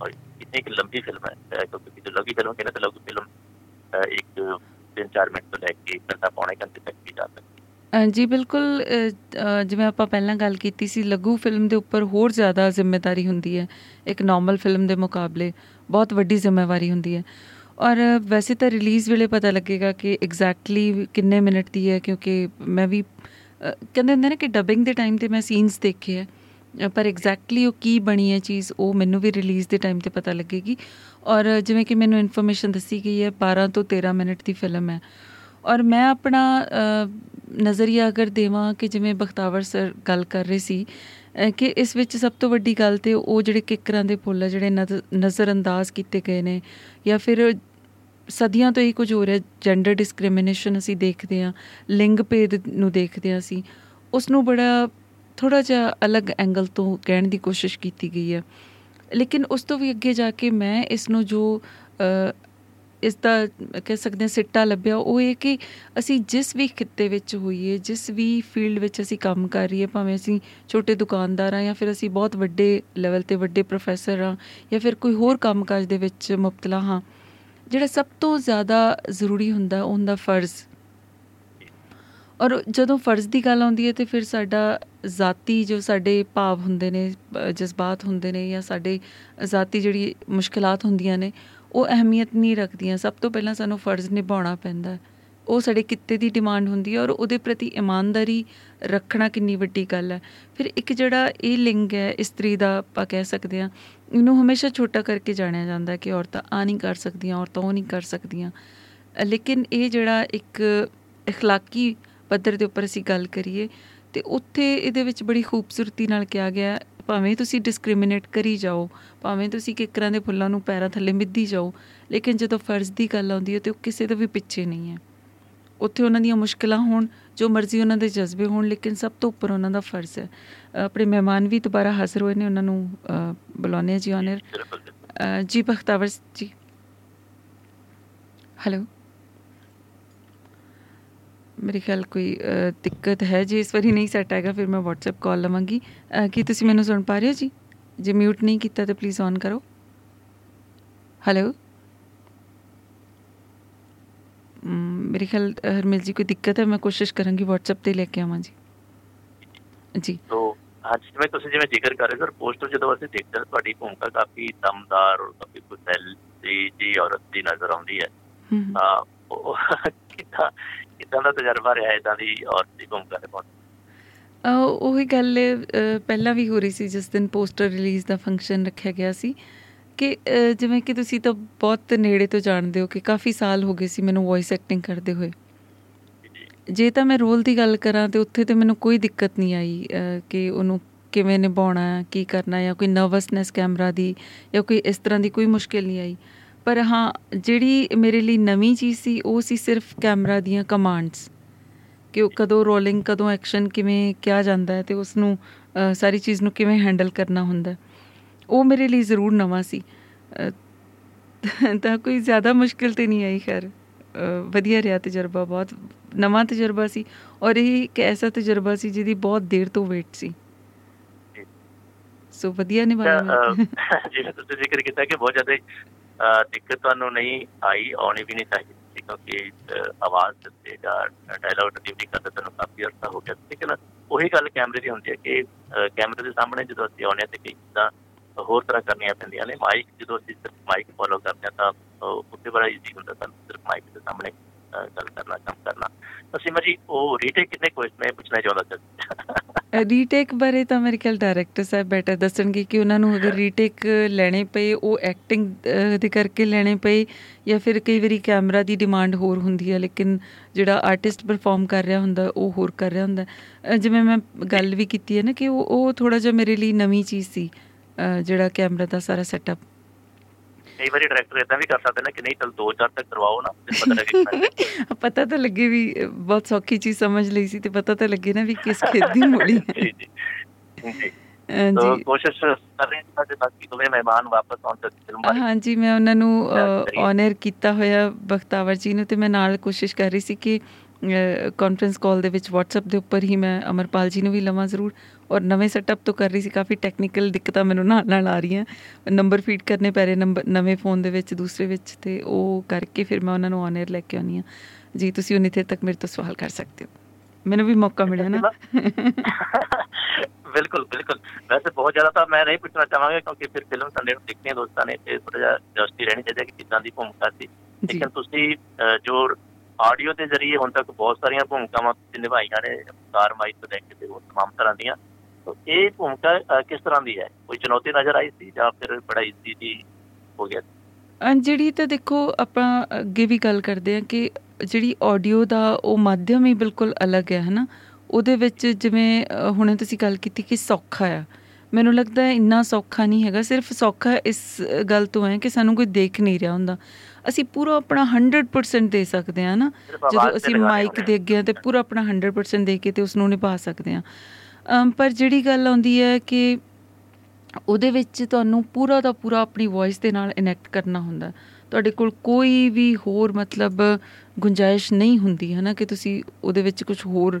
ਔਰ ਕਿੰਨੀ ਕੁ ਲੰਬੀ ਫਿਲਮ ਹੈ ਅਹ, ਕਿਉਂਕਿ ਜੋ ਲੰਬੀ ਫਿਲਮ ਕਹਿੰਦੇ ਤਾਂ ਲੰਬੀ ਫਿਲਮ ਅਹ, ਇੱਕ ਤਿੰਨ ਚਾਰ ਮਿੰਟ ਤੋਂ ਲੈ ਕੇ ਇੱਕ ਘੰਟਾ ਪੌਣੇ ਘੰਟੇ ਤੱਕ ਵੀ ਜਾ ਸਕਦੀ ਅ, ਜੀ ਬਿਲਕੁਲ ਅ, ਅ, ਜਿਵੇਂ ਆਪਾਂ ਪਹਿਲਾਂ ਗੱਲ ਕੀਤੀ ਸੀ ਲਘੂ ਫਿਲਮ ਦੇ ਉੱਪਰ ਹੋਰ ਜ਼ਿਆਦਾ ਜ਼ਿੰਮੇਵਾਰੀ ਹੁੰਦੀ ਹੈ ਇੱਕ ਨਾਰਮਲ ਫਿਲਮ ਦੇ ਮੁਕਾਬਲੇ ਬਹੁਤ ਵੱਡੀ ਜ਼ਿੰਮੇਵਾਰੀ ਹੁੰਦੀ ਹੈ। ਔਰ ਵੈਸੇ ਤਾਂ ਰਿਲੀਜ਼ ਵੇਲੇ ਪਤਾ ਲੱਗੇਗਾ ਕਿ ਐਗਜ਼ੈਕਟਲੀ ਕਿੰਨੇ ਮਿੰਟ ਦੀ ਹੈ ਕਿਉਂਕਿ ਮੈਂ ਵੀ ਅ, ਕਹਿੰਦੇ ਹੁੰਦੇ ਨੇ ਕਿ ਡਬਿੰਗ ਦੇ ਟਾਈਮ ਤੇ ਮੈਂ ਸੀਨਸ ਦੇਖੇ ਹੈ ਅ, ਪਰ ਐਗਜ਼ੈਕਟਲੀ ਉਹ ਕੀ ਬਣੀ ਹੈ ਚੀਜ਼ ਉਹ ਮੈਨੂੰ ਵੀ ਰਿਲੀਜ਼ ਦੇ ਟਾਈਮ ਤੇ ਪਤਾ ਲੱਗੇਗੀ। ਔਰ ਜਿਵੇਂ ਕਿ ਮੈਨੂੰ ਇਨਫੋਰਮੇਸ਼ਨ ਦੱਸੀ ਗਈ ਹੈ 12 ਤੋਂ 13 ਮਿੰਟ ਦੀ ਫਿਲਮ ਹੈ ਔਰ ਮੈਂ ਆਪਣਾ ਅ, ਨਜ਼ਰੀਆ ਅਗਰ ਦੇਵਾਂ ਕਿ ਜਿਵੇਂ ਬਖਤਾਵਰ ਸਰ ਗੱਲ ਕਰ ਰਹੇ ਸੀ ਅ, ਕਿ ਇਸ ਵਿੱਚ ਸਭ ਤੋਂ ਵੱਡੀ ਗੱਲ ਤੇ ਉਹ ਜਿਹੜੇ ਕਿੱਕਰਾਂ ਦੇ ਫੁੱਲ ਆ ਜਿਹੜੇ ਨਜ਼- ਨਜ਼ਰਅੰਦਾਜ਼ ਕੀਤੇ ਗਏ ਨੇ ਜਾਂ ਫਿਰ ਸਦੀਆਂ ਤੋਂ ਹੀ ਕੁਝ ਹੋ ਰਿਹਾ ਜੈਂਡਰ ਡਿਸਕ੍ਰਿਮੀਨੇਸ਼ਨ ਅਸੀਂ ਦੇਖਦੇ ਹਾਂ ਲਿੰਗ ਭੇਦ ਨੂੰ ਦੇਖਦੇ ਹਾਂ ਅਸੀਂ ਉਸ ਨੂੰ ਬੜਾ ਥੋੜਾ ਜਿਹਾ ਅਲੱਗ ਐਂਗਲ ਤੋਂ ਕਹਿਣ ਦੀ ਕੋਸ਼ਿਸ਼ ਕੀਤੀ ਗਈ ਹੈ। ਲੇਕਿਨ ਉਸ ਤੋਂ ਵੀ ਅੱਗੇ ਜਾ ਕੇ ਮੈਂ ਇਸ ਨੂੰ ਜੋ ਅ, ਇਸ ਦਾ ਕਹਿ ਸਕਦੇ ਹਾਂ ਸਿੱਟਾ ਲੱਭਿਆ ਉਹ ਇਹ ਕਿ ਅਸੀਂ ਜਿਸ ਵੀ ਖਿੱਤੇ ਵਿੱਚ ਹੋਈਏ ਜਿਸ ਵੀ ਫੀਲਡ ਵਿੱਚ ਅਸੀਂ ਕੰਮ ਕਰ ਰਹੀਏ ਭਾਵੇਂ ਅਸੀਂ ਛੋਟੇ ਦੁਕਾਨਦਾਰ ਹਾਂ ਜਾਂ ਫਿਰ ਅਸੀਂ ਬਹੁਤ ਵੱਡੇ ਲੈਵਲ ਤੇ ਵੱਡੇ ਪ੍ਰੋਫੈਸਰ ਹਾਂ ਜਾਂ ਫਿਰ ਕੋਈ ਹੋਰ ਕੰਮਕਾਜ ਦੇ ਵਿੱਚ ਮੁਬਤਲਾ ਹਾਂ ਜਿਹੜਾ ਸਭ ਤੋਂ ਜ਼ਿਆਦਾ ਜ਼ਰੂਰੀ ਹੁੰਦਾ ਉਹ ਹੁੰਦਾ ਫਰਜ਼। ਔਰ ਜਦੋਂ ਫਰਜ਼ ਦੀ ਗੱਲ ਆਉਂਦੀ ਹੈ ਤੇ ਫਿਰ ਸਾਡਾ ਜ਼ਾਤੀ ਜੋ ਸਾਡੇ ਭਾਵ ਹੁੰਦੇ ਨੇ ਅ, ਜਜ਼ਬਾਤ ਹੁੰਦੇ ਨੇ ਜਾਂ ਸਾਡੇ ਜ਼ਾਤੀ ਜਿਹੜੀ ਮੁਸ਼ਕਲਾਤ ਹੁੰਦੀਆਂ ਨੇ ਉਹ ਅਹਿਮੀਅਤ ਨਹੀਂ ਰੱਖਦੀਆਂ ਸਭ ਤੋਂ ਪਹਿਲਾਂ ਸਾਨੂੰ ਫਰਜ਼ ਨਿਭਾਉਣਾ ਪੈਂਦਾ ਹੈ। ਉਹ ਸਾਡੇ ਕਿੱਤੇ ਦੀ ਡਿਮਾਂਡ ਹੁੰਦੀ ਹੈ ਔਰ ਉਹਦੇ ਪ੍ਰਤੀ ਇਮਾਨਦਾਰੀ ਰੱਖਣਾ ਕਿੰਨੀ ਵੱਡੀ ਗੱਲ ਹੈ ਫਿਰ ਇੱਕ ਜਿਹੜਾ ਇਹ ਲਿੰਗ ਹੈ ਇਸਤਰੀ ਦਾ ਆਪਾਂ ਕਹਿ ਸਕਦੇ ਹਾਂ ਇਹਨੂੰ ਹਮੇਸ਼ਾ ਛੋਟਾ ਕਰਕੇ ਜਾਣਿਆ ਜਾਂਦਾ ਹੈ ਕਿ ਔਰਤਾਂ ਆ ਨਹੀਂ ਕਰ ਸਕਦੀਆਂ ਔਰਤਾਂ ਉਹ ਨਹੀਂ ਕਰ ਸਕਦੀਆਂ ਅ, ਲੇਕਿਨ ਇਹ ਜਿਹੜਾ ਇੱਕ اخلاقی ਪੱਧਰ ਦੇ ਉੱਪਰ ਅਸੀਂ ਗੱਲ ਕਰੀਏ ਤੇ ਉੱਥੇ ਇਹਦੇ ਵਿੱਚ ਬੜੀ ਖੂਬਸੂਰਤੀ ਨਾਲ ਕਿਹਾ ਗਿਆ ਹੈ, ਭਾਵੇਂ ਤੁਸੀਂ ਡਿਸਕ੍ਰਿਮੀਨੇਟ ਕਰੀ ਜਾਓ ਭਾਵੇਂ ਤੁਸੀਂ ਕਿਕਰਾਂ ਦੇ ਫੁੱਲਾਂ ਨੂੰ ਪੈਰਾਂ ਥੱਲੇ ਮਿੱਧੀ ਜਾਓ ਲੇਕਿਨ ਜਦੋਂ ਫਰਜ਼ ਦੀ ਗੱਲ ਆਉਂਦੀ ਹੈ ਤੇ ਉਹ ਕਿਸੇ ਤੋਂ ਵੀ ਪਿੱਛੇ ਨਹੀਂ ਹੈ। ਉੱਥੇ ਉਹਨਾਂ ਦੀਆਂ ਮੁਸ਼ਕਲਾਂ ਹੋਣ ਜੋ ਮਰਜ਼ੀ ਉਹਨਾਂ ਦੇ ਜਜ਼ਬੇ ਹੋਣ ਲੇਕਿਨ ਸਭ ਤੋਂ ਉੱਪਰ ਉਹਨਾਂ ਦਾ ਫਰਜ਼ ਹੈ। ਆਪਣੇ ਮਹਿਮਾਨ ਵੀ ਦੁਬਾਰਾ ਹਾਜ਼ਰ ਹੋਏ ਨੇ ਉਹਨਾਂ ਨੂੰ ਹਾਂ ਜੀ ਆਨਰ। ਜੀ ਬਖਤਾਵਰ ਜੀ। ਹੈਲੋ ਮੇਰੇ ਖਿਆਲ ਕੋਈ ਦਿੱਕਤ ਹੈ ਜੇ ਇਸ ਵਾਰੀ ਨਹੀਂ ਸੈੱਟ ਆਏਗਾ ਫਿਰ ਮੈਂ WhatsApp ਕਾਲ ਲਵਾਂਗੀ। ਕੀ ਤੁਸੀਂ ਮੈਨੂੰ ਸੁਣ ਪਾ ਰਹੇ ਹੋ ਜੀ? ਜੇ ਮਿਊਟ ਨਹੀਂ ਕੀਤਾ ਤਾਂ ਪਲੀਜ਼ ਔਨ ਕਰੋ। ਹੈਲੋ ਮੇਰੇ ਖਿਆਲ ਹਰਮਿਲ ਜੀ ਕੋਈ ਦਿੱਕਤ ਹੈ ਮੈਂ ਕੋਸ਼ਿਸ਼ ਕਰਾਂਗੀ WhatsApp ਤੇ ਲੈ ਕੇ ਆਵਾਂ ਜੀ। ਜੀ। ਤੋ ਅੱਜ ਜਿਵੇਂ ਤੁਸੀਂ ਜਿਵੇਂ ਜ਼ਿਕਰ ਕਰ ਰਹੇ ਸਰ ਪੋਸਟਰ ਜਦੋਂ ਅਸੀਂ ਦੇਖਦੇ ਹਾਂ ਤੁਹਾਡੀ ਭੂਮਿਕਾ ਕਾਫੀ ਦਮਦਾਰ ਔਰ ਕਾਫੀ ਕੁਸੈਲ ਦੀ ਜੀ ਔਰਤ ਦੀ ਨਜ਼ਰ ਆਉਂਦੀ ਹੈ। ਹਮ, ਹਮ। ਕਿੱਦਾਂ ਦਾ ਤਜਰਬਾ ਰਿਹਾ ਇਦਾਂ ਦੀ ਔਰਤ ਦੀ ਭੂਮਿਕਾ ਨਿਭਾਉਣ ਉਹੀ ਗੱਲ ਪਹਿਲਾਂ ਵੀ ਹੋ ਰਹੀ ਸੀ ਜਿਸ ਦਿਨ ਪੋਸਟਰ ਰਿਲੀਜ਼ ਦਾ ਫੰਕਸ਼ਨ ਰੱਖਿਆ ਗਿਆ ਸੀ ਕਿ ਜਿਵੇਂ ਕਿ ਤੁਸੀਂ ਤਾਂ ਬਹੁਤ ਨੇੜੇ ਤੋਂ ਜਾਣਦੇ ਹੋ ਕਿ ਕਾਫੀ ਸਾਲ ਹੋ ਗਏ ਸੀ ਮੈਨੂੰ ਵੌਇਸ ਐਕਟਿੰਗ ਕਰਦੇ ਹੋਏ। ਜੇ। ਤਾਂ ਮੈਂ ਰੋਲ ਦੀ ਗੱਲ ਕਰਾਂ ਤੇ ਉੱਥੇ ਤੇ ਮੈਨੂੰ ਕੋਈ ਦਿੱਕਤ ਨਹੀਂ ਆਈ ਕਿ ਉਹਨੂੰ ਕਿਵੇਂ ਨਿਭਾਉਣਾ ਹੈ ਕੀ ਕਰਨਾ ਹੈ ਜਾਂ ਕੋਈ ਨਰਵਸਨੈਸ ਕੈਮਰਾ ਦੀ ਜਾਂ ਕੋਈ ਇਸ ਤਰ੍ਹਾਂ ਦੀ ਕੋਈ ਮੁਸ਼ਕਿਲ ਨਹੀਂ ਆਈ। ਪਰ ਹਾਂ ਜਿਹੜੀ ਮੇਰੇ ਲਈ ਨਵੀਂ ਚੀਜ਼ ਸੀ ਉਹ ਸੀ ਸਿਰਫ ਕੈਮਰਾ ਦੀਆਂ ਕਮਾਂਡਸ। ਕਿ ਉਹ ਕਦੋਂ ਰੋਲਿੰਗ ਕਦੋਂ ਐਕਸ਼ਨ ਕਿਵੇਂ ਕਿਹਾ ਜਾਂਦਾ ਹੈ ਤੇ ਉਸ ਨੂੰ ਸਾਰੀ ਚੀਜ਼ ਨੂੰ ਕਿਵੇਂ ਹੈਂਡਲ ਕਰਨਾ ਹੁੰਦਾ। ਉਹ ਮੇਰੇ ਲਈ ਜ਼ਰੂਰ ਨਵਾਂ ਸੀ। ਤਾਂ ਕੋਈ ਜ਼ਿਆਦਾ ਮੁਸ਼ਕਿਲ ਤੇ ਨਹੀਂ ਆਈ ਖੈਰ। ਵਧੀਆ ਰਿਹਾ ਤਜਰਬਾ ਬਹੁਤ। ਨਵਾਂ ਤਜਰਬਾ ਸੀ ਔਰ ਇਹ ਇੱਕ ਐਸਾ ਤਜਰਬਾ ਸੀ ਜਿਹਦੀ ਬਹੁਤ ਦੇਰ ਤੋਂ ਵੇਟ ਸੀ। ਜੀ। ਸੋ ਵਧੀਆ ਨਿਭਾਇਆ। ਜਿਵੇਂ ਤੁਸੀਂ ਜ਼ਿਕਰ ਕੀਤਾ ਕਿ ਬਹੁਤ ਜ਼ਿਆਦਾ ਦਿੱਕਤ ਤੁਹਾਨੂੰ ਨਹੀਂ ਆਈ ਆਉਣੀ ਵੀ ਨਹੀਂ ਚਾਹੀਦੀ ਸੀ ਕਿਉਂਕਿ ਅਹ, ਆਵਾਜ਼ ਤੇ ਜਾਂ ਡਾਇਲੌਗ ਡਿਲੀਵਰੀ ਕਰਦੇ ਤੁਹਾਨੂੰ ਕਾਫੀ ਅਰਸਾ ਹੋ ਗਿਆ। ਸੀ। ਲੇਕਿਨ ਉਹੀ ਗੱਲ ਕੈਮਰੇ ਦੀ ਹੁੰਦੀ ਹੈ ਕਿ ਅਹ, ਕੈਮਰੇ ਦੇ ਸਾਹਮਣੇ ਜਦੋਂ ਅਸੀਂ ਆਉਂਦੇ ਹਾਂ ਤੇ ਕਈ ਚੀਜ਼ਾਂ ਹੋਰ ਤਰ੍ਹਾਂ ਕਰਨੀਆਂ ਪੈਂਦੀਆਂ ਨੇ ਮਾਈਕ ਜਦੋਂ ਅਸੀਂ ਸਿਰਫ ਮਾਈਕ ਫੋਲੋ ਕਰਦੇ ਹਾਂ ਤਾਂ ਅਹ, ਉੱਥੇ ਬੜਾ ਈਜ਼ੀ ਹੁੰਦਾ ਸਾਨੂੰ ਸਿਰਫ ਮਾਈਕ ਦੇ ਸਾਹਮਣੇ ਅਹ, ਗੱਲ ਕਰਨਾ ਕੰਮ ਕਰਨਾ। ਅਸੀਂ ਜੀ ਉਹ ਰੀਟੇਕ ਕਿੰਨੇ ਕੁਐਸਚਨ ਮੈਂ ਪੁੱਛਣਾ ਚਾਹੁੰਦਾ ਸੀ। ਰੀਟੇਕ ਬਾਰੇ ਤਾਂ ਮੇਰੇ ਖਿਆਲ ਡਾਇਰੈਕਟਰ ਸਾਹਿਬ ਬੈਟਰ ਦੱਸਣਗੇ ਕਿ ਉਹਨਾਂ ਨੂੰ ਅਗਰ ਰੀਟੇਕ ਲੈਣੇ ਪਏ ਉਹ ਐਕਟਿੰਗ ਦੇ ਕਰਕੇ ਲੈਣੇ ਪਏ ਜਾਂ ਫਿਰ ਕਈ ਵਾਰੀ ਕੈਮਰਾ ਦੀ ਡਿਮਾਂਡ ਹੋਰ ਹੁੰਦੀ ਹੈ ਲੇਕਿਨ ਜਿਹੜਾ ਆਰਟਿਸਟ ਪਰਫਾਰਮ ਕਰ ਰਿਹਾ ਹੁੰਦਾ ਉਹ ਹੋਰ ਕਰ ਰਿਹਾ ਹੁੰਦਾ। ਅ, ਜਿਵੇਂ ਮੈਂ ਗੱਲ ਵੀ ਕੀਤੀ ਹੈ ਨਾ ਕਿ ਉਹ ਉਹ ਥੋੜਾ ਜਿਹਾ ਮੇਰੇ ਲਈ ਨਵੀਂ ਚੀਜ਼ ਸੀ ਅ, ਜਿਹੜਾ ਕੈਮਰਾ ਦਾ ਸਾਰਾ ਸੈਟਅਪ ਕਈ ਵਾਰੀ ਡਾਇਰੈਕਟਰ ਇਦਾਂ ਵੀ ਕਰ ਸਕਦੇ ਨੇ ਕਿ ਨਹੀਂ ਚਲ ਦੋ ਚਾਰ ਤੱਕ ਕਰਵਾਓ ਨਾ ਫਿਰ ਪਤਾ ਲੱਗੇ ਪਤਾ ਤਾਂ ਲੱਗੇ ਵੀ ਬਹੁਤ ਸੌਖੀ ਚੀਜ਼ ਸਮਝ ਲਈ ਸੀ ਤੇ ਪਤਾ ਤਾਂ ਲੱਗੇ ਨਾ ਵੀ ਕਿਸ ਖੇਤ ਦੀ ਮੋੜੀ ਹੈ। ਜੀ ਜੀ। ਤੋ ਕੋਸ਼ਿਸ਼ ਕਰ ਰਹੇ ਹਾਂ ਕਿ ਬਾਕੀ ਦੋਵੇਂ ਮਹਿਮਾਨ ਵਾਪਸ ਆਉਣ ਤੱਕ ਫਿਲਮ ਬਾਰੇ ਹਾਂਜੀ ਮੈਂ ਉਹਨਾਂ ਨੂੰ। ਆਨਰ ਕੀਤਾ ਹੋਇਆ ਬਖਤਾਵਰ ਜੀ ਨੂੰ ਤੇ ਮੈਂ ਨਾਲ ਕੋਸ਼ਿਸ਼ ਕਰ ਰਹੀ ਸੀ ਕਿ ਕਾਨਫਰੰਸ ਕਾਲ ਦੇ ਵਿੱਚ WhatsApp ਦੇ ਉੱਪਰ ਹੀ ਮੈਂ ਅਮਰਪਾਲ ਜੀ ਨੂੰ ਵੀ ਲਵਾਂ ਜ਼ਰੂਰ। ਔਰ ਨਵੇਂ ਸੈਟਅਪ ਤੋਂ ਕਰ ਰਹੀ ਸੀ ਕਾਫੀ ਟੈਕਨੀਕਲ ਦਿੱਕਤਾਂ ਮੈਨੂੰ ਨਾਲ ਨਾਲ ਆ ਰਹੀਆਂ। ਨੰਬਰ ਫੀਡ ਕਰਨੇ ਪੈ ਰਹੇ ਨੰਬਰ ਨਵੇਂ ਫੋਨ ਦੇ ਵਿੱਚ ਦੂਸਰੇ ਵਿੱਚ ਤੇ ਉਹ ਕਰਕੇ ਫਿਰ ਮੈਂ ਉਹਨਾਂ ਨੂੰ ਆਨਰ ਲੈ ਕੇ ਆਉਣੀ ਆ ਜੀ ਤੁਸੀਂ ਉਨੀ ਦੇਰ ਤੱਕ ਮੇਰੇ ਤੋਂ ਸਵਾਲ ਕਰ ਸਕਦੇ ਹੋ। ਮੈਨੂੰ ਵੀ ਮੌਕਾ ਮਿਲਿਆ ਨਾ। ਬਿਲਕੁਲ ਬਿਲਕੁਲ। ਵੈਸੇ ਬਹੁਤ ਜ਼ਿਆਦਾ ਤਾਂ ਮੈਂ ਨਹੀਂ ਪੁੱਛਣਾ ਚਾਹਾਂਗਾ ਕਿਉਂਕਿ ਫਿਰ ਫਿਲਮ ਸੰਡੇ ਨੂੰ ਦੇਖਣੀ ਹੈ ਦੋਸਤਾਂ ਨੇ ਤੇ ਥੋੜਾ ਜਿਹਾ ਜਸਟੀ ਰਹਿਣੀ ਚਾਹੀਦੀ ਹੈ ਕਿ ਕਿੱਦਾਂ ਦੀ ਭੂਮਿਕਾ ਸੀ। ਲੇਕਿਨ ਤੁਸੀਂ ਜੋ ਆਡੀਓ ਦੇ ਜ਼ਰੀਏ ਹੁਣ ਤੱਕ ਬਹੁਤ ਸਾਰੀਆਂ ਭੂਮਿਕਾਵਾਂ ਤੁਸੀਂ ਨਿਭਾਈਆਂ ਨੇ ਕਾਰ ਮਾਈ ਤੋਂ ਲੈ ਕੇ ਤੇ ਉਹ ਤਮਾਮ ਤਰ੍ਹਾਂ ਦੀਆਂ। ਭੂਮਿਕਾ ਅਹ, ਕਿਸ ਤਰ੍ਹਾਂ ਦੀ ਹੈ ਕੋਈ ਚੁਣੌਤੀ ਨਜ਼ਰ ਆਈ ਸੀ ਜਾਂ ਫਿਰ ਬੜਾ ਈਜ਼ੀ ਦੀ ਹੋ ਗਿਆ ਅਹ ਜਿਹੜੀ ਤਾਂ ਦੇਖੋ ਆਪਾਂ ਅੱਗੇ ਵੀ ਗੱਲ ਕਰਦੇ ਹਾਂ ਕਿ ਜਿਹੜੀ ਆਡੀਓ ਦਾ ਉਹ ਮਾਧਿਅਮ ਹੀ ਬਿਲਕੁਲ ਅਲੱਗ ਹੈ ਹਨਾ ਉਹਦੇ ਵਿੱਚ ਜਿਵੇਂ ਹੁਣੇ ਤੁਸੀਂ ਗੱਲ ਕੀਤੀ ਕਿ ਸੌਖਾ ਆ ਮੈਨੂੰ ਲੱਗਦਾ ਹੈ ਇੰਨਾ ਸੌਖਾ ਨਹੀਂ ਹੈਗਾ ਸਿਰਫ ਸੌਖਾ ਇਸ ਗੱਲ ਤੋਂ ਹੈ ਕਿ ਸਾਨੂੰ ਕੋਈ ਦੇਖ ਨਹੀਂ ਰਿਹਾ ਹੁੰਦਾ ਅਸੀਂ ਪੂਰਾ ਆਪਣਾ 100% ਦੇ ਸਕਦੇ ਹਾਂ ਨਾ ਜਦੋਂ ਅਸੀਂ ਮਾਈਕ ਦੇ ਅੱਗੇ ਹਾਂ ਤੇ ਪੂਰਾ ਆਪਣਾ 100% ਦੇ ਕੇ ਤੇ ਉਸ ਨੂੰ ਨਿਭਾ ਸਕਦੇ ਹਾਂ ਪਰ ਜਿਹੜੀ ਗੱਲ ਆਉਂਦੀ ਹੈ ਕਿ ਉਹਦੇ ਵਿੱਚ ਤੁਹਾਨੂੰ ਪੂਰਾ ਦਾ ਪੂਰਾ ਆਪਣੀ ਵੌਇਸ ਦੇ ਨਾਲ ਇਨੈਕਟ ਕਰਨਾ ਹੁੰਦਾ ਤੁਹਾਡੇ ਕੋਲ ਕੋਈ ਵੀ ਹੋਰ ਮਤਲਬ ਗੁੰਜਾਇਸ਼ ਨਹੀਂ ਹੁੰਦੀ ਹੈ ਨਾ ਕਿ ਤੁਸੀਂ ਉਹਦੇ ਵਿੱਚ ਕੁਝ ਹੋਰ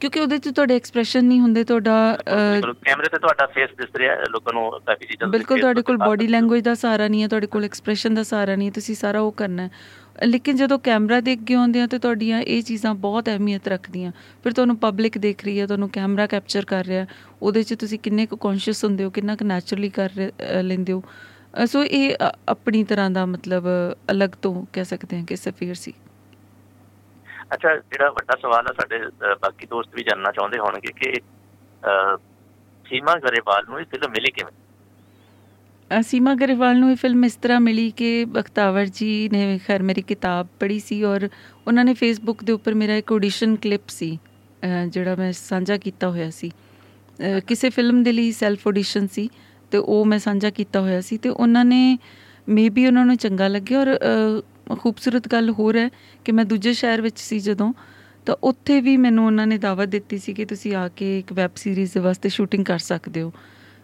ਕਿਉਂਕਿ ਉਹਦੇ 'ਚ ਤੁਹਾਡੇ ਐਕਸਪ੍ਰੈਸ਼ਨ ਨਹੀਂ ਹੁੰਦੇ ਤੁਹਾਡਾ ਕੈਮਰੇ ਤੇ ਤੁਹਾਡਾ ਫੇਸ ਦਿਸ ਰਿਹਾ ਹੈ, ਲੋਕਾਂ ਨੂੰ ਕਾਫੀ ਚੀਜ਼ਾਂ ਬਿਲਕੁਲ ਤੁਹਾਡੇ ਕੋਲ ਬਾਡੀ। ਲੈਂਗੁਏਜ ਦਾ ਸਹਾਰਾ ਨਹੀਂ ਹੈ ਤੁਹਾਡੇ ਕੋਲ ਐਕਸਪ੍ਰੈਸ਼ਨ ਦਾ ਸਹਾਰਾ ਨਹੀਂ ਹੈ, ਤੁਸੀਂ ਸਾਰਾ ਉਹ ਕਰਨਾ ਹੈ ਲੇਕਿਨ ਜਦੋਂ ਕੈਮਰਾ ਦੇ ਅੱਗੇ ਆਉਂਦੇ ਆ ਤੇ ਤੁਹਾਡੀਆਂ ਇਹ ਚੀਜ਼ਾਂ ਬਹੁਤ ਅਹਿਮੀਅਤ ਰੱਖਦੀਆਂ। ਫਿਰ ਤੁਹਾਨੂੰ ਪਬਲਿਕ ਦੇਖ ਰਹੀ ਹੈ ਤੁਹਾਨੂੰ ਕੈਮਰਾ ਕੈਪਚਰ ਕਰ ਰਿਹਾ ਉਹਦੇ 'ਚ ਤੁਸੀਂ ਕਿੰਨੇ ਕੁ ਕੌਨਸ਼ੀਅਸ ਹੁੰਦੇ ਹੋ ਕਿੰਨਾ ਕੁ ਨੈਚੁਰਲੀ ਕਰ ਰਹੇ- ਅ, ਲੈਂਦੇ ਹੋ। ਅ, ਸੋ ਇਹ ਅ, ਆਪਣੀ ਤਰ੍ਹਾਂ ਦਾ ਮਤਲਬ ਅਲੱਗ ਤੋਂ ਕਹਿ ਸਕਦੇ ਹਾਂ ਕਿ ਸਫੀਰ ਸੀ। ਅੱਛਾ ਜਿਹੜਾ ਵੱਡਾ ਸਵਾਲ ਹੈ ਸਾਡੇ ਅ, ਬਾਕੀ ਦੋਸਤ ਵੀ ਜਾਨਣਾ ਚਾਹੁੰਦੇ ਹੋਣਗੇ ਕਿ ਅ, ਸੀਮਾ ਗਰੇਵਾਲ ਨੂੰ ਇਹ ਫਿਲਮ ਮਿਲੀ ਕਿਵੇਂ? ਅ, ਸੀਮਾ ਗਰੇਵਾਲ ਨੂੰ ਇਹ ਫਿਲਮ ਇਸ ਤਰ੍ਹਾਂ ਮਿਲੀ ਕਿ ਬਖਤਾਵਰ ਜੀ ਨੇ ਖੈਰ ਮੇਰੀ ਕਿਤਾਬ ਪੜ੍ਹੀ ਸੀ ਔਰ ਉਹਨਾਂ ਨੇ ਫੇਸਬੁੱਕ ਦੇ ਉੱਪਰ ਮੇਰਾ ਇੱਕ ਆਡੀਸ਼ਨ ਕਲਿੱਪ ਸੀ ਅ, ਜਿਹੜਾ ਮੈਂ ਸਾਂਝਾ ਕੀਤਾ ਹੋਇਆ ਸੀ। ਅ, ਕਿਸੇ ਫਿਲਮ ਦੇ ਲਈ ਸੈਲਫ ਆਡੀਸ਼ਨ ਸੀ ਤੇ ਉਹ ਮੈਂ ਸਾਂਝਾ ਕੀਤਾ ਹੋਇਆ ਸੀ ਤੇ ਉਹਨਾਂ ਨੇ ਮੇਬੀ ਉਹਨਾਂ ਨੂੰ ਚੰਗਾ ਲੱਗਿਆ ਔਰ ਅ, ਖੂਬਸੂਰਤ ਗੱਲ ਹੋਰ ਹੈ ਕਿ ਮੈਂ ਦੂਜੇ ਸ਼ਹਿਰ ਵਿੱਚ ਸੀ ਜਦੋਂ ਤਾਂ ਉੱਥੇ ਵੀ ਮੈਨੂੰ ਉਹਨਾਂ ਨੇ ਦਾਵਤ ਦਿੱਤੀ ਸੀ ਕਿ ਤੁਸੀਂ ਆ ਕੇ ਇੱਕ ਵੈਬ ਸੀਰੀਜ਼ ਦੇ ਵਾਸਤੇ ਸ਼ੂਟਿੰਗ ਕਰ ਸਕਦੇ ਹੋ।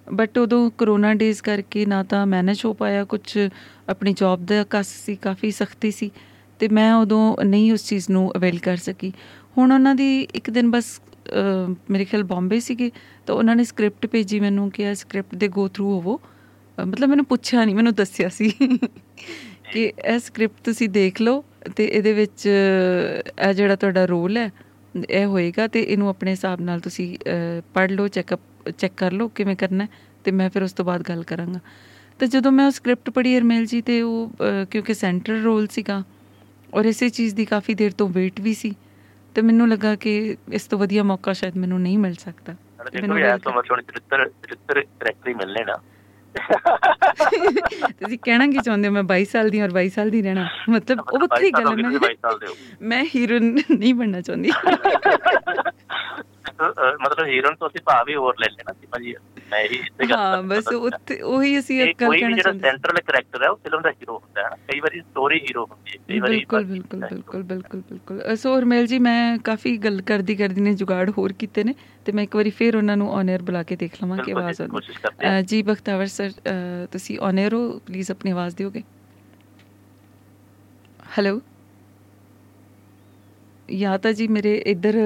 ਬਟ ਉਦੋਂ ਕਰੋਨਾ ਡੇਜ਼ ਕਰਕੇ ਨਾ ਤਾਂ ਮੈਨੇਜ ਹੋ ਪਾਇਆ ਕੁਝ ਆਪਣੀ ਜੌਬ ਦਾ ਕਸ ਸੀ ਕਾਫੀ ਸਖਤੀ ਸੀ ਤੇ ਮੈਂ ਉਦੋਂ ਨਹੀਂ ਉਸ ਚੀਜ਼ ਨੂੰ ਅਵੇਲ ਕਰ ਸਕੀ। ਹੁਣ ਉਹਨਾਂ ਦੀ ਇੱਕ ਦਿਨ ਬਸ ਅਹ, ਮੇਰੇ ਖਿਆਲ ਬੰਬੇ ਸੀਗੇ ਤਾਂ ਉਹਨਾਂ ਨੇ ਸਕ੍ਰਿਪਟ ਭੇਜੀ ਮੈਨੂੰ ਕਿ ਇਹ ਸਕ੍ਰਿਪਟ ਦੇ ਗੋ ਥਰੂ ਹੋਵੋ। ਅਹ, ਮਤਲਬ ਮੈਨੂੰ ਪੁੱਛਿਆ ਨਹੀਂ ਮੈਨੂੰ ਦੱਸਿਆ ਸੀ ਕਿ ਇਹ ਸਕ੍ਰਿਪਟ ਤੁਸੀਂ ਦੇਖ ਲਓ ਤੇ ਇਹਦੇ ਵਿੱਚ ਅਹ, ਇਹ ਜਿਹੜਾ ਤੁਹਾਡਾ ਰੋਲ ਹੈ ਇਹ ਹੋਏਗਾ ਤੇ ਇਹਨੂੰ ਆਪਣੇ ਹਿਸਾਬ ਨਾਲ ਤੁਸੀਂ ਪੜ੍ਹ ਲਓ ਚੈੱਕਅਪ ਚੈੱਕ ਕਰ ਲਓ ਕਿਵੇਂ ਕਰਨਾ ਤੇ ਮੈਂ ਫਿਰ ਉਸ ਤੋਂ ਬਾਅਦ ਗੱਲ ਕਰਾਂਗਾ। ਤੇ ਜਦੋਂ ਮੈਂ ਉਹ ਸਕ੍ਰਿਪਟ ਪੜ੍ਹੀ ਅਰਮੇਲ ਜੀ ਤੇ ਉਹ ਕਿਉਂਕਿ ਸੈਂਟਰਲ ਰੋਲ ਸੀਗਾ ਔਰ ਇਸੇ ਚੀਜ਼ ਦੀ ਕਾਫੀ ਦੇਰ ਤੋਂ ਵੇਟ ਵੀ ਸੀ ਤੇ ਮੈਨੂੰ ਲੱਗਾ ਕਿ ਇਸ ਤੋਂ ਵਧੀਆ ਮੌਕਾ ਸ਼ਾਇਦ ਮੈਨੂੰ ਨਹੀਂ ਮਿਲ ਸਕਦਾ। ਮੈਨੂੰ ਗੱਲ ਤੋਂ ਮਤਲਬ ਚਰਿੱਤਰ ਚਰਿੱਤਰ ਕਰੈਕਟਰ ਹੀ ਮਿਲਨੇ ਨਾ। ਤੁਸੀਂ ਕਹਿਣਾ ਕੀ ਚਾਹੁੰਦੇ ਹੋ? ਮੈਂ 22 ਸਾਲ ਦੀ ਔਰ 22 ਸਾਲ ਦੀ ਰਹਿਣਾ। ਮਤਲਬ ਉਹ ਵੱਖਰੀ ਗੱਲ ਹੈ ਮੈਂ 22 ਸਾਲ ਦੇ ਹੋ। ਮੈਂ ਹੀਰੋਇਨ ਨਹੀਂ ਬਣਨਾ ਚਾਹੁੰਦੀ। ਮਤਲਬ ਹੀਰੋਇਨ ਤੋਂ ਅਸੀਂ ਭਾਵ ਹੀ ਹੋਰ ਲੈ ਲੈਣਾ ਸੀ ਭਾਜੀ। ਮੈਂ ਇਹੀ ਇਸੇ ਗੱਲ ਹਾਂ ਬਸ ਉੱਥੇ ਉਹੀ ਅਸੀਂ ਇੱਕ ਗੱਲ ਕਹਿਣਾ ਜਿਹੜਾ ਚਾਹੁੰਦੇ ਸੈਂਟਰਲ ਕਰੈਕਟਰ ਹੈ ਉਹ ਫਿਲਮ ਦਾ ਹੀਰੋ ਹੁੰਦਾ ਹੈ ਕਈ ਵਾਰੀ ਸਟੋਰੀ ਹੀਰੋ ਹੁੰਦੀ ਹੈ ਕਈ ਵਾਰੀ ਬਿਲਕੁਲ ਬਿਲਕੁਲ। ਬਿਲਕੁਲ ਬਿਲਕੁਲ ਬਿਲਕੁਲ। ਸੋ ਹਰਮੇਲ ਜੀ ਮੈਂ ਕਾਫੀ ਗੱਲ ਕਰਦੀ ਕਰਦੀ ਨੇ ਜੁਗਾੜ ਹੋਰ ਕੀਤੇ ਨੇ ਤੇ ਮੈਂ ਇੱਕ ਵਾਰੀ ਫੇਰ ਉਹਨਾਂ ਨੂੰ ਔਨ 에ਅਰ ਬੁਲਾ ਕੇ ਦੇਖ ਲਵਾਂ ਕਿ ਆਵਾਜ਼ ਆਉਂਦੀ ਜੀ ਬਖਤਾਵਰ ਸਰ ਤੁਸੀਂ ਔਨ 에ਅਰ ਹੋ ਪਲੀਜ਼ ਆਪਣੀ ਆਵਾਜ਼ ਦਿਓਗੇ। ਹੈਲੋ ਜਾਂ ਤਾਂ ਜੀ ਮੇਰੇ ਇੱਧਰ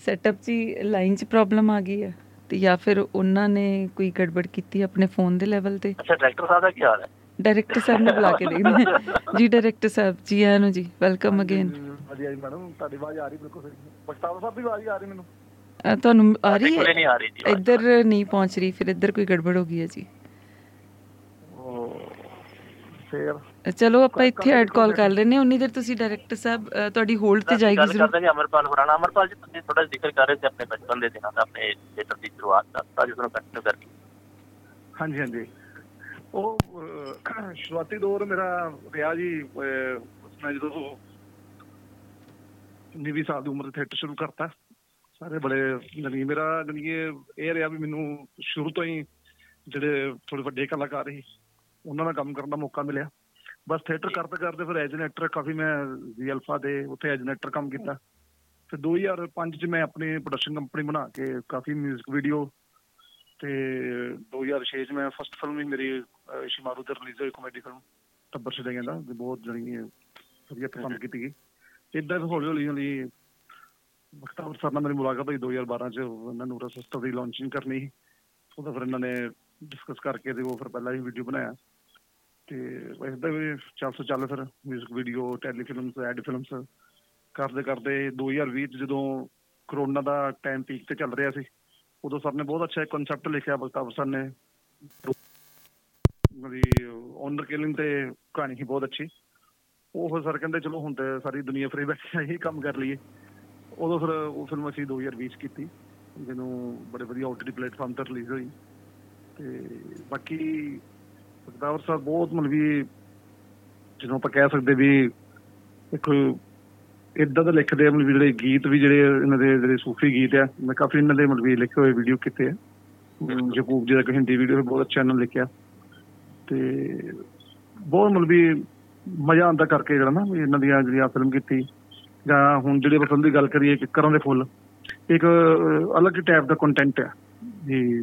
ਸੈਟਅਪ 'ਚ ਲਾਈਨ 'ਚ ਪ੍ਰੋਬਲਮ ਆ ਗਈ ਹੈ ਤੇ ਜਾਂ ਫਿਰ ਉਹਨਾਂ ਨੇ ਕੋਈ ਗੜਬੜ ਕੀਤੀ ਆਪਣੇ ਫੋਨ ਦੇ ਲੈਵਲ ਤੇ? ਅੱਛਾ ਡਾਇਰੈਕਟਰ ਸਾਹਿਬ ਦਾ ਕੀ ਹਾਲ ਹੈ? ਡਾਇਰੈਕਟਰ ਸਾਹਿਬ ਨੂੰ ਬੁਲਾ ਕੇ ਦੇਖਦੇ ਹਾਂ ਜੀ ਡਾਇਰੈਕਟਰ ਸਾਹਿਬ ਜੀ ਆਇਆਂ ਨੂੰ ਜੀ ਵੈਲਕਮ ਅਗੇਨ ਵਧੀਆ ਜੀ ਮੈਡਮ ਤੁਹਾਡੀ ਆਵਾਜ਼ ਆ ਰਹੀ ਬਿਲਕੁਲ ਸਹੀ। ਬਖਤਾਵਰ ਸਾਹਿਬ ਦੀ ਆਵਾਜ਼ ਆ ਰਹੀ ਮੈਨੂੰ। ਤੁਹਾਨੂੰ ਆ ਰਹੀ ਹੈ? ਨਹੀਂ ਆ ਰਹੀ ਜੀ ਆਵਾਜ਼। ਇੱਧਰ ਨਹੀਂ ਪਹੁੰਚ ਰਹੀ ਫਿਰ ਇੱਧਰ ਕੋਈ ਗੜਬੜ ਹੋ ਗਈ ਹੈ ਜੀ। ਉਹ ਫੇਰ? ਚਲੋ ਆਪਾਂ ਇੱਥੇ ਐਡ ਕਾਲ ਕਰ ਲੈਨੇ ਉਨੀ ਦੇਰ ਤੁਸੀਂ ਡਾਇਰੈਕਟਰ ਸਾਹਿਬ ਤੁਹਾਡੀ ਹੋਲਡ ਤੇ ਜਾਏਗੀ ਗੱਲ ਜ਼ਰੂਰ ਕਰਦੇ ਹਾਂ ਅਮਰਪਾਲ ਹੋਰਾਣਾ ਅਮਰਪਾਲ ਜੀ ਤੁਸੀਂ ਥੋੜਾ ਜ਼ਿਕਰ ਕਰ ਰਹੇ ਸੀ ਆਪਣੇ ਬਚਪਨ ਦੇ ਦਿਨਾਂ ਦਾ ਆਪਣੇ ਥੀਏਟਰ ਦੀ ਸ਼ੁਰੂਆਤ ਦਾ ਤਾਂ ਜਿਸ ਨੂੰ ਕੰਟੀਨਿਊ ਕਰਕੇ। ਹਾਂਜੀ ਹਾਂਜੀ। ਉਹ ਸ਼ੁਰੂਆਤੀ ਦੌਰ ਮੇਰਾ ਰਿਹਾ ਜੀ ਮੈਂ ਜਦੋਂ 19 ਸਾਲ ਦੀ ਉਮਰ ਤੇ ਥੀਏਟਰ ਸ਼ੁਰੂ ਕਰਤਾ। ਸਾਰੇ ਬੜੇ ਜਾਣੀ ਮੇਰਾ ਇਹ ਇਹ ਰਿਹਾ ਵੀ ਮੈਨੂੰ ਸ਼ੁਰੂ ਤੋਂ ਹੀ ਜਿਹੜੇ ਥੋੜੇ ਵੱਡੇ ਕਲਾਕਾਰ ਸੀ ਉਹਨਾਂ ਨਾਲ ਕੰਮ ਕਰਨ ਦਾ ਮੌਕਾ ਮਿਲਿਆ। ਬਸ ਥੀਏਟਰ ਕਰਦੇ ਕਰਦੇ ਫਿਰ ਐਜ ਐਕਟਰ ਕਾਫੀ ਮੈਂ ਜੀ ਅਲਫਾ ਦੇ ਉੱਥੇ ਐਜ ਐਕਟਰ ਕੰਮ ਕੀਤਾ। ਫਿਰ 2005 ਚ ਮੈਂ ਆਪਣੀ ਪ੍ਰੋਡਕਸ਼ਨ ਕੰਪਨੀ ਬਣਾ ਕੇ ਕਾਫੀ 뮤직 ਵੀਡੀਓ ਤੇ 2006 ਚ ਮੈਂ ਫਸਟ ਫਿਲਮ ਵੀ ਮੇਰੀ ਸ਼ਿਮਾਰੂ ਤੇ ਰਿਲੀਜ਼ ਹੋਈ ਕਾਮੇਡੀ ਫਿਲਮ ਟੱਬਰ ਛੜੇ ਕਹਿੰਦਾ ਤੇ ਬਹੁਤ ਜਣੀ ਵਧੀਆ ਪਸੰਦ ਕੀਤੀ ਗਈ। ਇਦਾਂ ਹੌਲੀ ਹੌਲੀ ਹੌਲੀ ਬਖਤਾਵਰ ਸਰ ਨਾਲ ਮੇਰੀ ਮੁਲਾਕਾਤ ਹੋਈ 2012 ਚ ਉਹਨਾਂ ਨੂੰ ਰਸਿਸਟਰ ਦੀ ਲਾਂਚਿੰਗ ਕਰਨੀ ਉਹਦਾ ਫਿਰ ਇਹਨਾਂ ਨੇ ਡਿਸਕਸ ਕਰਕੇ ਤੇ ਉਹ ਫਿਰ ਪਹਿਲਾਂ ਹੀ ਵੀਡੀਓ ਬਣਾਇਆ। ਤੇ ਇਸਦਾ ਵੀ ਚੱਲ ਸੋ ਚੱਲ ਫਿਰ 뮤직 video tele films ad films ਕਰਦੇ ਕਰਦੇ 2020 ਚ ਜਦੋਂ ਕਰੋਨਾ ਦਾ ਟਾਈਮ ਪੀਕ ਤੇ ਚੱਲ ਰਿਹਾ ਸੀ, ਉਦੋਂ ਸਰ ਨੇ ਬਹੁਤ ਅੱਛਾ ਕਨਸੈਪਟ ਲਿਖਿਆ ਬਖਤਾਵਰ ਸਰ ਨੇ। ਮੇਰੀ ਓਨਰ ਕਿਲਿੰਗ ਤੇ ਕਹਾਣੀ ਸੀ ਬਹੁਤ ਅੱਛੀ। ਉਹ ਸਰ ਕਹਿੰਦੇ, ਚਲੋ ਹੁਣ ਤੇ ਸਾਰੀ ਦੁਨੀਆ ਫਰੀ ਬੈਠੀ ਆ, ਇਹੀ ਕੰਮ ਕਰ ਲਈਏ। ਉਦੋਂ ਫਿਰ ਉਹ ਫਿਲਮ ਅਸੀਂ 2020 ਚ ਕੀਤੀ, ਜਿਹਨੂੰ ਬੜੇ ਵਧੀਆ OTT ਪਲੇਟਫਾਰਮ ਤੇ ਰਿਲੀਜ਼ ਹੋਈ। ਤੇ ਬਾਕੀ ਬਖਤਾਵਰ ਸਾਹਿਬ ਬਹੁਤ ਮਤਲਬ ਵੀ ਜਿਹਨੂੰ ਆਪਾਂ ਕਹਿ ਸਕਦੇ ਵੀ ਇੱਕ ਇਦਾਂ ਦਾ ਲਿਖਦੇ ਆ ਮਤਲਬ ਜਿਹੜੇ ਗੀਤ ਵੀ ਜਿਹੜੇ ਇਹਨਾਂ ਦੇ ਜਿਹੜੇ ਸੂਫੀ ਗੀਤ ਆ ਮੈਂ ਕਾਫੀ ਇਹਨਾਂ ਦੇ ਮਤਲਬ ਵੀ ਲਿਖੇ ਹੋਏ ਵੀਡੀਓ ਕੀਤੇ ਆ। ਯਕੂਬ ਜੀ ਦਾ ਹਿੰਦੀ ਵੀਡੀਓ ਬਹੁਤ ਅੱਛਾ ਇਹਨਾਂ ਲਿਖਿਆ। ਤੇ ਬਹੁਤ ਮਤਲਬ ਵੀ ਮਜ਼ਾ ਆਉਂਦਾ ਕਰਕੇ ਜਿਹੜਾ ਨਾ ਇਹਨਾਂ ਦੀਆਂ ਜਿਹੜੀਆਂ ਫਿਲਮ ਕੀਤੀ। ਜਾਂ ਹੁਣ ਜਿਹੜੇ ਫਿਲਮ ਦੀ ਗੱਲ ਕਰੀਏ ਕਿੱਕਰਾਂ ਦੇ ਫੁੱਲ। ਇੱਕ ਅਲੱਗ ਟਾਈਪ ਦਾ ਕੰਟੈਂਟ ਹੈ ਜੀ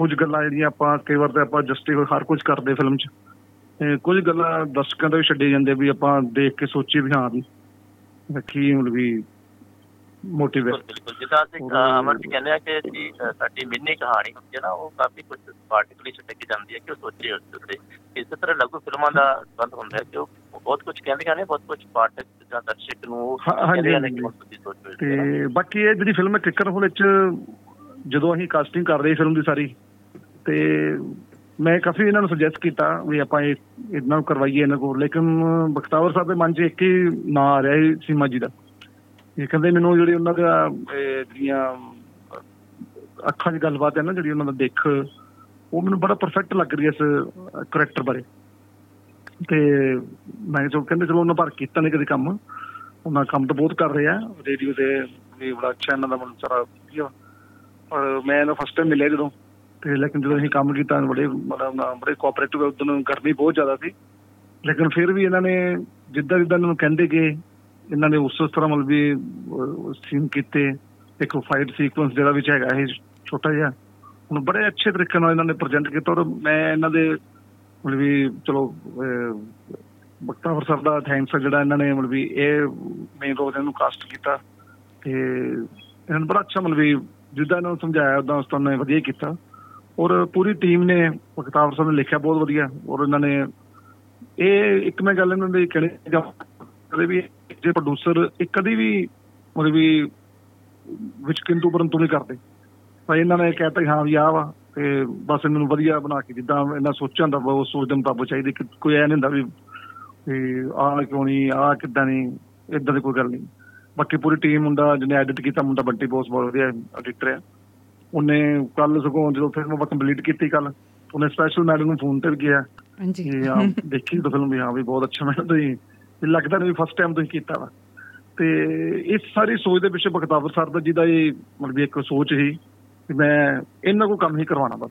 ਕੁਝ ਗੱਲਾਂ ਜਿਹੜੀਆਂ ਆਪਾਂ ਕਈ ਵਾਰ ਤਾਂ ਆਪਾਂ ਜਸਟਿਫਾਈ ਹਰ ਕੁਝ ਕਰਦੇ ਫਿਲਮ 'ਚ। ਤੇ ਕੁਝ ਗੱਲਾਂ ਦਰਸ਼ਕਾਂ ਤੋਂ ਵੀ ਛੱਡੇ ਜਾਂਦੇ ਵੀ ਆਪਾਂ ਦੇਖ ਕੇ ਸੋਚੀਏ ਵੀ ਹਾਂ ਵੀ ਕੀ ਮਤਲਬ ਵੀ ਮੋਟੀਵੇਟ ਬਿਲਕੁਲ ਜਿੱਦਾਂ ਅਸੀਂ ਅਮਰ ਜੀ ਕਹਿੰਦੇ ਆ ਕਿ ਜੀ ਸਾਡੀ ਮਿੰਨੀ ਕਹਾਣੀ ਹੁੰਦੀ ਹੈ ਨਾ ਉਹ ਕਾਫੀ ਕੁਝ ਪਾਰਟਿਕਲੀ ਛੱਡ ਕੇ ਜਾਂਦੀ ਹੈ ਕਿ ਉਹ ਸੋਚੇ ਉਸ ਉੱਤੇ ਇਸੇ ਤਰ੍ਹਾਂ ਲਘੂ ਫਿਲਮਾਂ ਦਾ ਸੰਬੰਧ ਹੁੰਦਾ ਹੈ ਕਿ ਉਹ ਬਹੁਤ ਕੁਝ ਕਹਿੰਦੀਆਂ ਨੇ ਬਹੁਤ ਕੁਝ ਪਾਠਕ ਜਾਂ ਦਰਸ਼ਕ ਨੂੰ ਉਹ ਹਾਂ, ਹਾਂਜੀ, ਕਹਿੰਦੇ ਨੇ ਕਿ ਤੁਸੀਂ ਸੋਚੋ। ਤੇ ਬਾਕੀ ਇਹ ਜਿਹੜੀ ਫਿਲਮ ਹੈ ਕਿੱਕਰ ਹੋਲ ਵਿੱਚ ਜਦੋਂ ਅਸੀਂ ਕਾਸਟਿੰਗ ਕਰ ਰਹੇ ਫਿਲਮ ਦੀ ਸਾਰੀ ਤੇ ਮੈਂ ਕਾਫੀ ਇਹਨਾਂ ਨੂੰ ਸੁਜੈਸਟ ਕੀਤਾ ਵੀ ਆਪਾਂ ਇਹ ਇਹਨਾਂ ਨੂੰ ਕਰਵਾਈਏ ਇਹਨਾਂ ਕੋਲ। ਲੇਕਿਨ ਬਖਤਾਵਰ ਸਾਹਿਬ ਦੇ ਮਨ 'ਚ ਇੱਕ ਹੀ ਨਾਂ ਆ ਰਿਹਾ ਸੀ ਸੀਮਾ ਜੀ ਦਾ। ਇਹ ਕਹਿੰਦੇ ਮੈਨੂੰ ਜਿਹੜੀ ਉਹਨਾਂ ਦਾ, ਇਹ ਜਿਹੜੀਆਂ, ਅੱਖਾਂ 'ਚ ਗੱਲਬਾਤ ਹੈ ਨਾ, ਜਿਹੜੀ ਉਹਨਾਂ ਦਾ ਦੇਖ, ਉਹ ਮੈਨੂੰ ਬੜਾ ਪਰਫੈਕਟ ਲੱਗ ਰਹੀ ਹੈ ਇਸ ਕਰੈਕਟਰ ਬਾਰੇ। ਤੇ ਮੈਂ ਜੋ ਕਹਿੰਦੇ ਚਲੋ ਉਹਨਾਂ ਪਰ ਕੀਤਾ ਨਹੀਂ ਕਦੇ ਕੰਮ। ਉਹਨਾਂ ਕੰਮ ਤਾਂ ਬਹੁਤ ਕਰ ਰਹੇ। ਆ ਰੇਡੀਓ ਤੇ ਵੀ ਬੜਾ ਅੱਛਾ ਇਹਨਾਂ ਦਾ ਮਨ ਸਾਰਾ ਵਧੀਆ। ਪਰ ਮੈਂ ਇਹਨਾਂ ਫਸਟ ਟਾਈਮ ਮਿਲਿਆ ਜਦੋਂ। ਤੇ ਲੇਕਿਨ ਜਦੋਂ ਅਸੀਂ ਕੰਮ ਕੀਤਾ ਬੜੇ ਮਤਲਬ ਨਾ ਬੜੇ ਕੋਆਪਰੇਟਿਵ ਉਦੋਂ ਗਰਮੀ ਬਹੁਤ ਜ਼ਿਆਦਾ ਸੀ। ਲੇਕਿਨ ਫਿਰ ਵੀ ਇਹਨਾਂ ਨੇ ਜਿੱਦਾਂ ਜਿੱਦਾਂ ਇਹਨਾਂ ਨੂੰ ਕਹਿੰਦੇ ਗਏ ਇਹਨਾਂ ਨੇ ਉਸ ਉਸ ਤਰ੍ਹਾਂ ਮਤਲਬ ਵੀ ਸੀਨ ਕੀਤੇ। ਇੱਕ ਫਾਈਟ ਸੀਕੁਐਂਸ ਜਿਹੜਾ ਵਿੱਚ ਹੈਗਾ ਇਹ ਛੋਟਾ ਜਿਹਾ। ਉਹਨੂੰ ਬੜੇ ਅੱਛੇ ਤਰੀਕੇ ਨਾਲ ਇਹਨਾਂ ਨੇ ਪ੍ਰੈਜ਼ੈਂਟ ਕੀਤਾ ਔਰ ਮੈਂ ਇਹਨਾਂ ਦੇ ਮਤਲਬ ਵੀ ਚਲੋ ਅਹ, ਬਖਤਾਵਰ ਸਾਹਿਬ ਦਾ ਥੈਂਕਸ ਜਿਹੜਾ ਇਹਨਾਂ ਨੇ ਮਤਲਬ ਵੀ ਇਹ ਮੇਨ ਰੋਲ ਇਹਨੂੰ ਕਾਸਟ ਕੀਤਾ। ਤੇ ਇਹਨਾਂ ਨੇ ਬੜਾ ਅੱਛਾ ਮਤਲਬ ਵੀ ਜਿੱਦਾਂ ਇਹਨਾਂ ਨੂੰ ਸਮਝਾਇਆ ਉਦਾਂ ਉਸ ਤਰ੍ਹਾਂ ਨੇ ਵਧੀਆ ਹੀ ਕੀਤਾ। ਔਰ ਪੂਰੀ ਟੀਮ ਨੇ ਬਖਤਾਵਰ ਸਾਹਿਬ ਨੇ ਲਿਖਿਆ, ਬਹੁਤ ਵਧੀਆ। ਔਰ ਇਹਨਾਂ ਨੇ ਇਹ ਇੱਕ ਮੈਂ ਗੱਲ ਇਹਨਾਂ ਦੀ ਕਹਿਣੀ ਜਾਂ ਕਦੇ ਵੀ ਜੇ ਪ੍ਰੋਡਿਊਸਰ ਇੱਕ ਕਦੀ ਵੀ ਮਤਲਬ ਵੀ ਵਿੱਚ ਕਿੰਤੂ ਪਰੰਤੂ ਨਹੀਂ ਕਰਦੇ। ਤਾਂ ਇਹਨਾਂ ਨੇ ਕਹਿਤਾ ਕਿ ਹਾਂ ਵੀ ਆਹ ਵਾ ਤੇ ਬਸ ਇਹਨਾਂ ਨੂੰ ਵਧੀਆ ਬਣਾ ਕੇ ਜਿੱਦਾਂ ਇਹਨਾਂ ਸੋਚਾਂ ਦਾ ਉਹ ਸੋਚ ਦੇ ਮੁਤਾਬਕ ਚਾਹੀਦੀ ਕਿ ਕੋਈ ਐ ਨਹੀਂ ਹੁੰਦਾ ਵੀ ਵੀ ਆਹ ਕਿਉਂ ਨਹੀਂ, ਆਹ ਕਿੱਦਾਂ ਨਹੀਂ, ਇਦਾਂ ਦੀ ਕੋਈ ਗੱਲ ਨਹੀਂ। ਬਾਕੀ ਪੂਰੀ ਟੀਮ ਮੁੰਡਾ, ਜਿਹਨੇ ਐਡਿਟ ਕੀਤਾ ਮੁੰਡਾ ਬੰਟੀ ਬੋਸ ਬਹੁਤ ਵਧੀਆ ਐਡੀਟਰ ਆ। ਉਹਨੇ ਕੱਲ ਸਗੋਂ ਜਦੋਂ ਫਿਲਮ ਆਪਾਂ ਕੰਪਲੀਟ ਕੀਤੀ ਕੱਲ ਉਹਨੇ ਸਪੈਸ਼ਲ ਮੈਡਮ ਨੂੰ ਫੋਨ ਤੇ ਵੀ ਗਿਆ ਹਾਂਜੀ। ਕਿ ਆ ਦੇਖੀ ਤਾਂ ਫਿਲਮ ਵੀ ਹਾਂ ਵੀ ਬਹੁਤ ਅੱਛਾ ਮੈਨੂੰ ਤੁਸੀਂ। ਲੱਗਦਾ ਨਹੀਂ ਫਸਟ ਟਾਈਮ ਤੁਸੀਂ ਕੀਤਾ ਵਾ। ਤੇ ਇਸ ਸਾਰੀ ਸੋਚ ਦੇ ਪਿੱਛੇ ਬਖਤਾਵਰ ਸਰ ਦਾ ਜਿਹਦਾ ਇਹ ਮਤਲਬ ਵੀ ਇੱਕ ਸੋਚ ਸੀ ਕਿ ਮੈਂ ਇਹਨਾਂ ਕੋਲ ਕੰਮ ਹੀ ਕਰਵਾਉਣਾ ਬਸ।